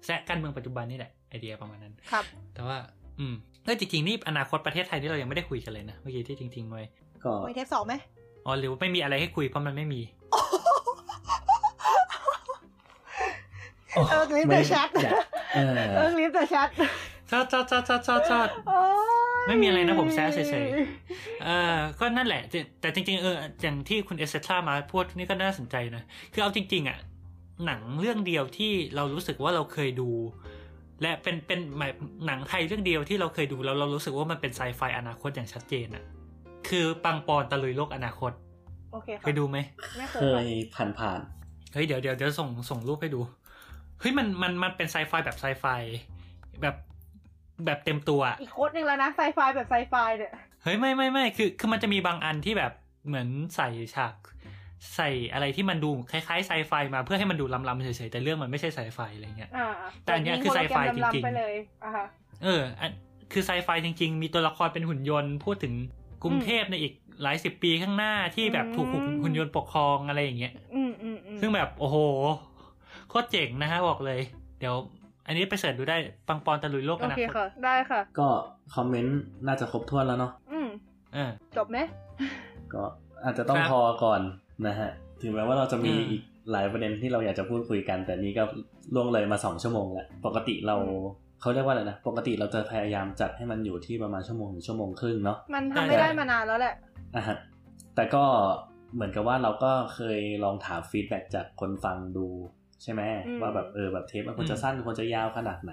Speaker 3: แซะการเมืองปัจจุบันนี่แหละไอเดียประมาณนั้น
Speaker 2: ครับ
Speaker 3: แต่ว่า อืมเออจริงๆนี่อนาคตประเทศไทยนี่เรายังไม่ได้คุยกันเลยนะเมื่อกี้ที่จริงๆไว้
Speaker 4: ก็
Speaker 2: ไว้เทปสองไหม
Speaker 3: อ๋อหรือว่าไม่มีอะไรให้คุยเพราะมันไม่มี
Speaker 4: โอ้
Speaker 2: เออ leave the chat อ
Speaker 4: ยากเออ
Speaker 2: เออ leave the chat ช
Speaker 3: อดชอดชอดชอดชอดชอด
Speaker 2: โอ้ย
Speaker 3: ไม่มีอะไรนะผมแซะเฉยเออก็นั่นแหละแต่แต่จริง ๆ เอออย่างที่คุณเอสเซทรามาพูดนี่ก็น่าสนใจนะ คือเอาจริง ๆ อะ หนังเรื่องเดียวที่เรารู้สึกว่าเราเคยดู และเป็นเป็นหมายหนังไทยเรื่องเดียวที่เราเคยดูแล้วเรารู้สึกว่ามันเป็นไซไฟอนาคตอย่างชัดเจนอะ คือปังปอนด์ตะลุยโลกอนาคต
Speaker 2: โอเค
Speaker 3: เคยดูไหม
Speaker 2: ไม่เค
Speaker 4: เค
Speaker 2: ย
Speaker 4: ยผ่านผ่าน
Speaker 3: เฮ้ยเดี๋ยวเดี๋ยวเดี๋ยวส่งส่งรูปให้ดูเฮ้ยมันมันมันเป็นไซไฟแบบไซไฟแบบแบบเต็มตัวอะ
Speaker 2: อีกโค้ดหนึ่งแล้วนะไซไฟแบบไซไฟเนี่ย
Speaker 3: เฮ้ยไม่ไม่ไม่คือคือมันจะมีบางอันที่แบบเหมือนใส่ฉาก ใส่อะไรที่มันดูคล้ายๆไซไฟมาเพื่อให้มันดูล้ำๆเฉยๆแต่เรื่องมันไม่ใช่ไซไฟอะไรเงี้ย
Speaker 2: อ่า
Speaker 3: แต่อันเนี้ยคือไซไฟจริงๆ
Speaker 2: ๆไปเลยอะฮะ
Speaker 3: เอออันคือไซไฟจริง ๆ มีตัวละครเป็นหุ่นยนต์พูดถึง กรุงเทพในอีกหลายสิบปีข้างหน้าที่แบบถูกหุ่นหุ่นยนต์ปกครองอะไรอย่างเงี้ย
Speaker 2: อืมอืมอืม
Speaker 3: ซึ่งแบบโอ้โหโคตรเจ๋งนะฮะบอกเลย เดี๋ยว อันนี้ไปเสิร์ชดูได้ปังปอนตะลุยโลก
Speaker 2: โอ
Speaker 3: อนา
Speaker 2: เค
Speaker 3: คต
Speaker 2: ค่ะ ได้ค่ะ
Speaker 4: ก็คอมเมนต์น่าจะครบถ้วนแล้วเนาะ
Speaker 2: อืม
Speaker 3: เออ
Speaker 2: จบไหม
Speaker 4: ก็อาจจะต้อง
Speaker 3: ครับ
Speaker 4: พอก่อนนะฮะ ถึงแม้ว่าเราจะมี
Speaker 3: อืม
Speaker 4: อีกหลายประเด็นที่เราอยากจะพูดคุยกัน แต่นี้ก็ล่วงเลยมาสองชั่วโมงแล้ว ปกติเรา เขาเรียกว่าอะไรนะปกติเราจะพยายามจัดให้มันอยู่ที่ประมาณชั่วโมงถึงชั่วโมงครึ่งเนาะ
Speaker 2: มันทำไม่ได้มานานแล้วแหละ
Speaker 4: อะฮะแต่ก็เหมือนกับว่าเราก็เคยลองถาม feedback จากคนฟังดูใช่ไหม
Speaker 2: อืม
Speaker 4: ว่าแบบเออแบบเทปมันควรจะ
Speaker 3: อืม
Speaker 4: สั้นควรจะยาวขนาดไหน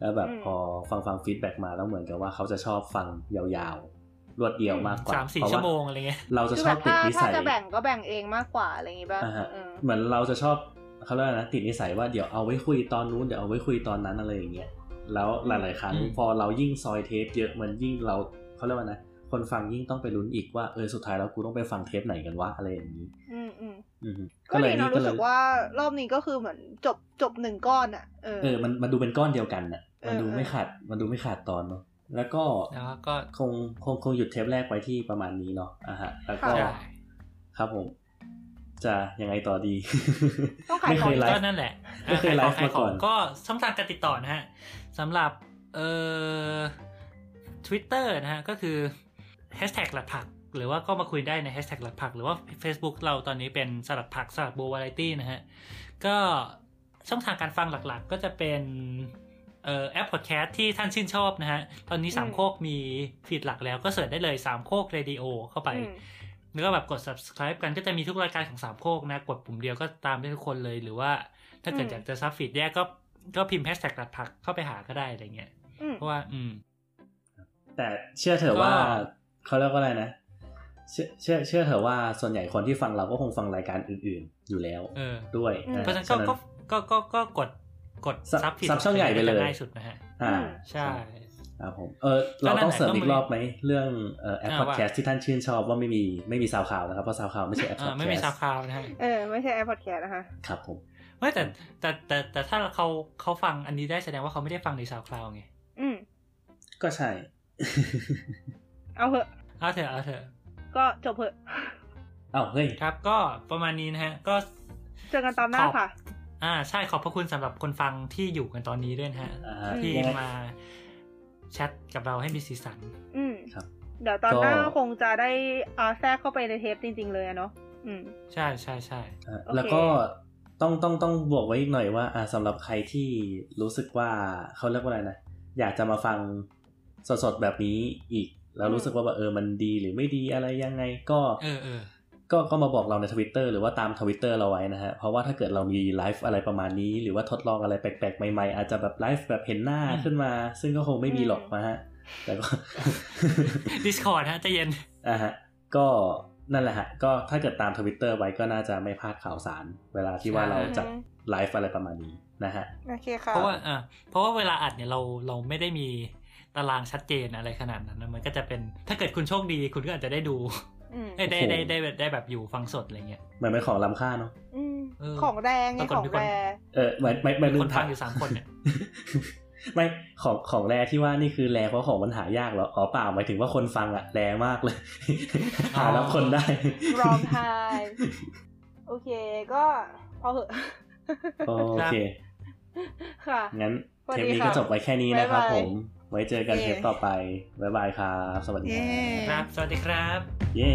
Speaker 4: แล้วแบบ
Speaker 2: อืม
Speaker 4: พอฟังฟัง feedback มาแล้วเหมือนกับว่าเขาจะชอบฟังยาวๆ รวดเดียวมากกว่า
Speaker 3: สามสี่
Speaker 4: เพระ
Speaker 3: ชั่วโมงอะไรเงี้ย
Speaker 4: เราจะ
Speaker 2: คือ
Speaker 4: ช
Speaker 2: แบ
Speaker 4: อบบติด
Speaker 2: ถ้า
Speaker 4: นิ
Speaker 2: ถ้า
Speaker 4: สัย
Speaker 2: จะแบ่งก็แบ่งเองมากกว่าอะไรอย่างงี้ป่ะ
Speaker 4: อ่าฮะ
Speaker 2: เออ
Speaker 4: เหมือนเราจะชอบเขาเรียกว่านะติดนิสัยว่าเดี๋ยวเอาไว้คุยตอนนู้นเดี๋ยวเอาไว้คุยตอนนั้นอะไรอย่างเงี้ย แล้วหลาย ๆ ครั้ง
Speaker 3: อืม
Speaker 4: พอเรายิ่งซอยเทปเยอะมันยิ่งเราเขาเรียกว่านะคนฟังยิ่งต้องไปลุ้นอีกว่าเออสุดท้ายแล้วกูต้องไปฟังเทปไหนกันวะอะไรอย่างนี้
Speaker 2: อืมอืม
Speaker 4: อือฮึ
Speaker 2: ก็ดี
Speaker 4: นี่
Speaker 2: นะรู้สึกว่ารอบนี้ก็คือเหมือนจบจบหนึ่งก้อนอะเออ
Speaker 4: เออมันมันดูเป็นก้อนเดียวกันน่ะ มันดู
Speaker 2: เออ
Speaker 4: ไม่ขาดมันดูไม่ขาดตอนเนาะแล้วก็
Speaker 3: แล้วก็
Speaker 4: คงคงคงหยุดเทปแรกไว้ที่ประมาณนี้เนาะอะฮะ แล้วก็
Speaker 3: ใช่
Speaker 4: ครับผม จะยังไงต่อดี
Speaker 2: ต้องขาย
Speaker 4: ไม่
Speaker 2: ข
Speaker 4: เค
Speaker 2: อง
Speaker 4: ยไล
Speaker 3: ก็
Speaker 4: ฟ์
Speaker 3: นั่นแหละ
Speaker 4: ไม่เคยไลฟ์
Speaker 3: ขายข
Speaker 4: มาก่
Speaker 3: อ
Speaker 4: องน
Speaker 3: ก็ช่องทางการติดต่อนะฮะ สำหรับเอ่อ Twitter นะฮะก็คือ hashtag หลัดผัก หรือว่าก็มาคุยได้ใน hashtag หลัดผัก หรือว่า Facebook เราตอนนี้เป็นสลัดผักสลัดโบวาไรตี้นะฮะ ก็ช่องทางการฟังหลักๆ ก็จะเป็นเอ่อแอปพอดแคสต์ที่ท่านชื่นชอบนะฮะ ตอนนี้สามโคกมีfeed หลักแล้วก็ search ได้เลยสามโคกเรดิโอเข้าไป
Speaker 2: อืม
Speaker 3: แล้วก็แบบกด subscribe กันก็จะมีทุกรายการของสามโคกนะ กดปุ่มเดียวก็ตามได้ทุกคนเลยหรือว่า ถ้าเกิด
Speaker 2: อืม
Speaker 3: อยากจะ sub feed แยกก็ ก็พิมพ์แฮชแท็กหลัดผักเข้าไปหาก็ได้อะไรเงี้ย
Speaker 2: อืม
Speaker 3: เพราะว่า อืม
Speaker 4: แต่เชื่อเถอะ
Speaker 3: ก็
Speaker 4: ว่าเขาเรียกว่าอะไรนะเชื่อเชื่อเชื่อเถอะว่าส่วนใหญ่คนที่ฟังเราก็คงฟังรายการอื่น ๆ อยู่แล้ว
Speaker 3: เออ
Speaker 4: ด้วย
Speaker 2: อืม
Speaker 4: นะ
Speaker 3: เพราะฉะนั้นก็ก็ก็ก็ก็กดกด sub sub
Speaker 4: feed sub ช่องใหญ่ไปเลย
Speaker 3: ง่ายสุดนะฮะ
Speaker 4: อ่า
Speaker 3: ใช่
Speaker 4: เครับผมเออเราต้องเสริมอีกรอบไหมเรื่องเอ่อแอปพอดแคสต์ที่ท่านชื่นชอบว่าไม่มีไม่มี SoundCloud นะครับเพราะ SoundCloud ไม่ใช่แอปพอด
Speaker 3: อ่า
Speaker 4: แคสต์
Speaker 3: ไม่มีซาวคลาวนะฮะ
Speaker 2: เออไม่ใช่แอปพอดแคสต์นะคะ
Speaker 4: ครับผม
Speaker 3: ไม่แต่แต่แต่แต่ถ้าเขาเขาฟังอันนี้ได้แสดงว่าเขาไม่ได้ฟังใน SoundCloud ไง
Speaker 2: อืม
Speaker 4: ก็ใช่
Speaker 2: เอาเหอะ
Speaker 3: เอาเถอะเอาเถอะ
Speaker 2: ก็จบเหอะ
Speaker 4: เอ้าเฮ้ย
Speaker 3: ครับ ก็ประมาณนี้นะฮะ ก็
Speaker 2: เจอกันตอนหน้า
Speaker 3: ขอบ
Speaker 2: ค่ะ
Speaker 3: อ่า ใช่ขอบพระคุณสำหรับคนฟังที่อยู่กันตอนนี้ด้วยนะฮะ
Speaker 4: อ่าฮะ
Speaker 3: ที่
Speaker 4: ยังไง
Speaker 3: มาแชทกับเราให้มีสีสัน
Speaker 2: อืม
Speaker 4: ครับ
Speaker 2: เดี๋ยวตอนหน้า
Speaker 4: ก็
Speaker 2: คงจะได้อ่าแทรกเข้าไปในเทปจริง ๆ เลยอะเนาะอืม
Speaker 3: ใช่ใช่ใช่
Speaker 4: อะ
Speaker 2: โอเค
Speaker 4: แล้วก็ ต้องต้องต้องบวกไว้อีกหน่อยว่าอ่าสำหรับใครที่รู้สึกว่าเขาเรียกว่าอะไรนะอยากจะมาฟังสดๆแบบนี้อีก แล้วรู้สึกว่าแบบเออมันดีหรือไม่ดีอะไรยังไงก็
Speaker 3: เออเออ
Speaker 4: ก็ก็มาบอกเราในทวิตเตอร์หรือว่าตามทวิตเตอร์เราไว้นะฮะ เพราะว่าถ้าเกิดเรามีไลฟ์อะไรประมาณนี้ หรือว่าทดลองอะไรแปลกๆ ใหม่ๆ อาจจะแบบไลฟ์แบบเห็นหน้า
Speaker 3: อืม
Speaker 4: ขึ้นมา ซึ่งก็คงไม่มีหรอกนะฮะ แต่ก็
Speaker 3: Discord ฮะใจะเย็น
Speaker 4: อะฮะ ก็ นั่นแหละฮะก็ถ้าเกิดตามทวิตเตอร์ไว้ก็น่าจะไม่พลาดข่าวสาร เวลาที่ว่า
Speaker 3: ใช่
Speaker 4: เราจัดไลฟ์อะไรประมาณนี้นะฮะ
Speaker 2: โอเคค่ะ
Speaker 3: เพราะว่าอ่าเพราะว่าเวลาอัดเนี่ยเราเราไม่ได้มีตารางชัดเจนอะไรขนาดนั้นนะมันก็จะเป็นถ้าเกิดคุณโชคดีคุณก็อาจจะได้ดู
Speaker 2: อืม
Speaker 3: เอ้ยได้
Speaker 4: โอ้โห
Speaker 3: ได้ได้ได้ได้แบบอยู่ฟังสดอะไรเงี้ย
Speaker 4: เหมือนเป็นของล้ำค่าเนาะ
Speaker 2: อืม
Speaker 3: เออ
Speaker 2: ของแรงไง
Speaker 3: ปรากฏ
Speaker 2: ของ
Speaker 3: มีคน
Speaker 2: แรง
Speaker 4: เออไม่ไม่ไม่ลื
Speaker 3: ค
Speaker 4: ม
Speaker 3: น
Speaker 4: ถา
Speaker 3: ฟัง
Speaker 4: ม
Speaker 3: อยู่สามคนเนี่ย
Speaker 4: ไม่ของของแรที่ว่านี่คือแรเพราะของมันหายากเหรออ๋อเปล่าหมายถึงว่าคนฟังอะแรมากเลยหารับคนได้
Speaker 2: ร้องไห้โอเคก็พอเหอะ
Speaker 4: โอเค
Speaker 2: ค่ะ
Speaker 4: งั้น
Speaker 2: สวัส
Speaker 4: เท
Speaker 2: ดี
Speaker 4: ปนี้
Speaker 2: ค่ะ
Speaker 4: ก็จบไว้แค่นี้นะครับ
Speaker 2: บ๊ายบาย
Speaker 4: ผม ไว้เจอกัน
Speaker 2: เย้
Speaker 4: เทปต่อไป บ๊ายบายครับ สวัสดีค
Speaker 2: เย้
Speaker 4: รับ
Speaker 3: ครับ สวัสดีครับ
Speaker 4: เย้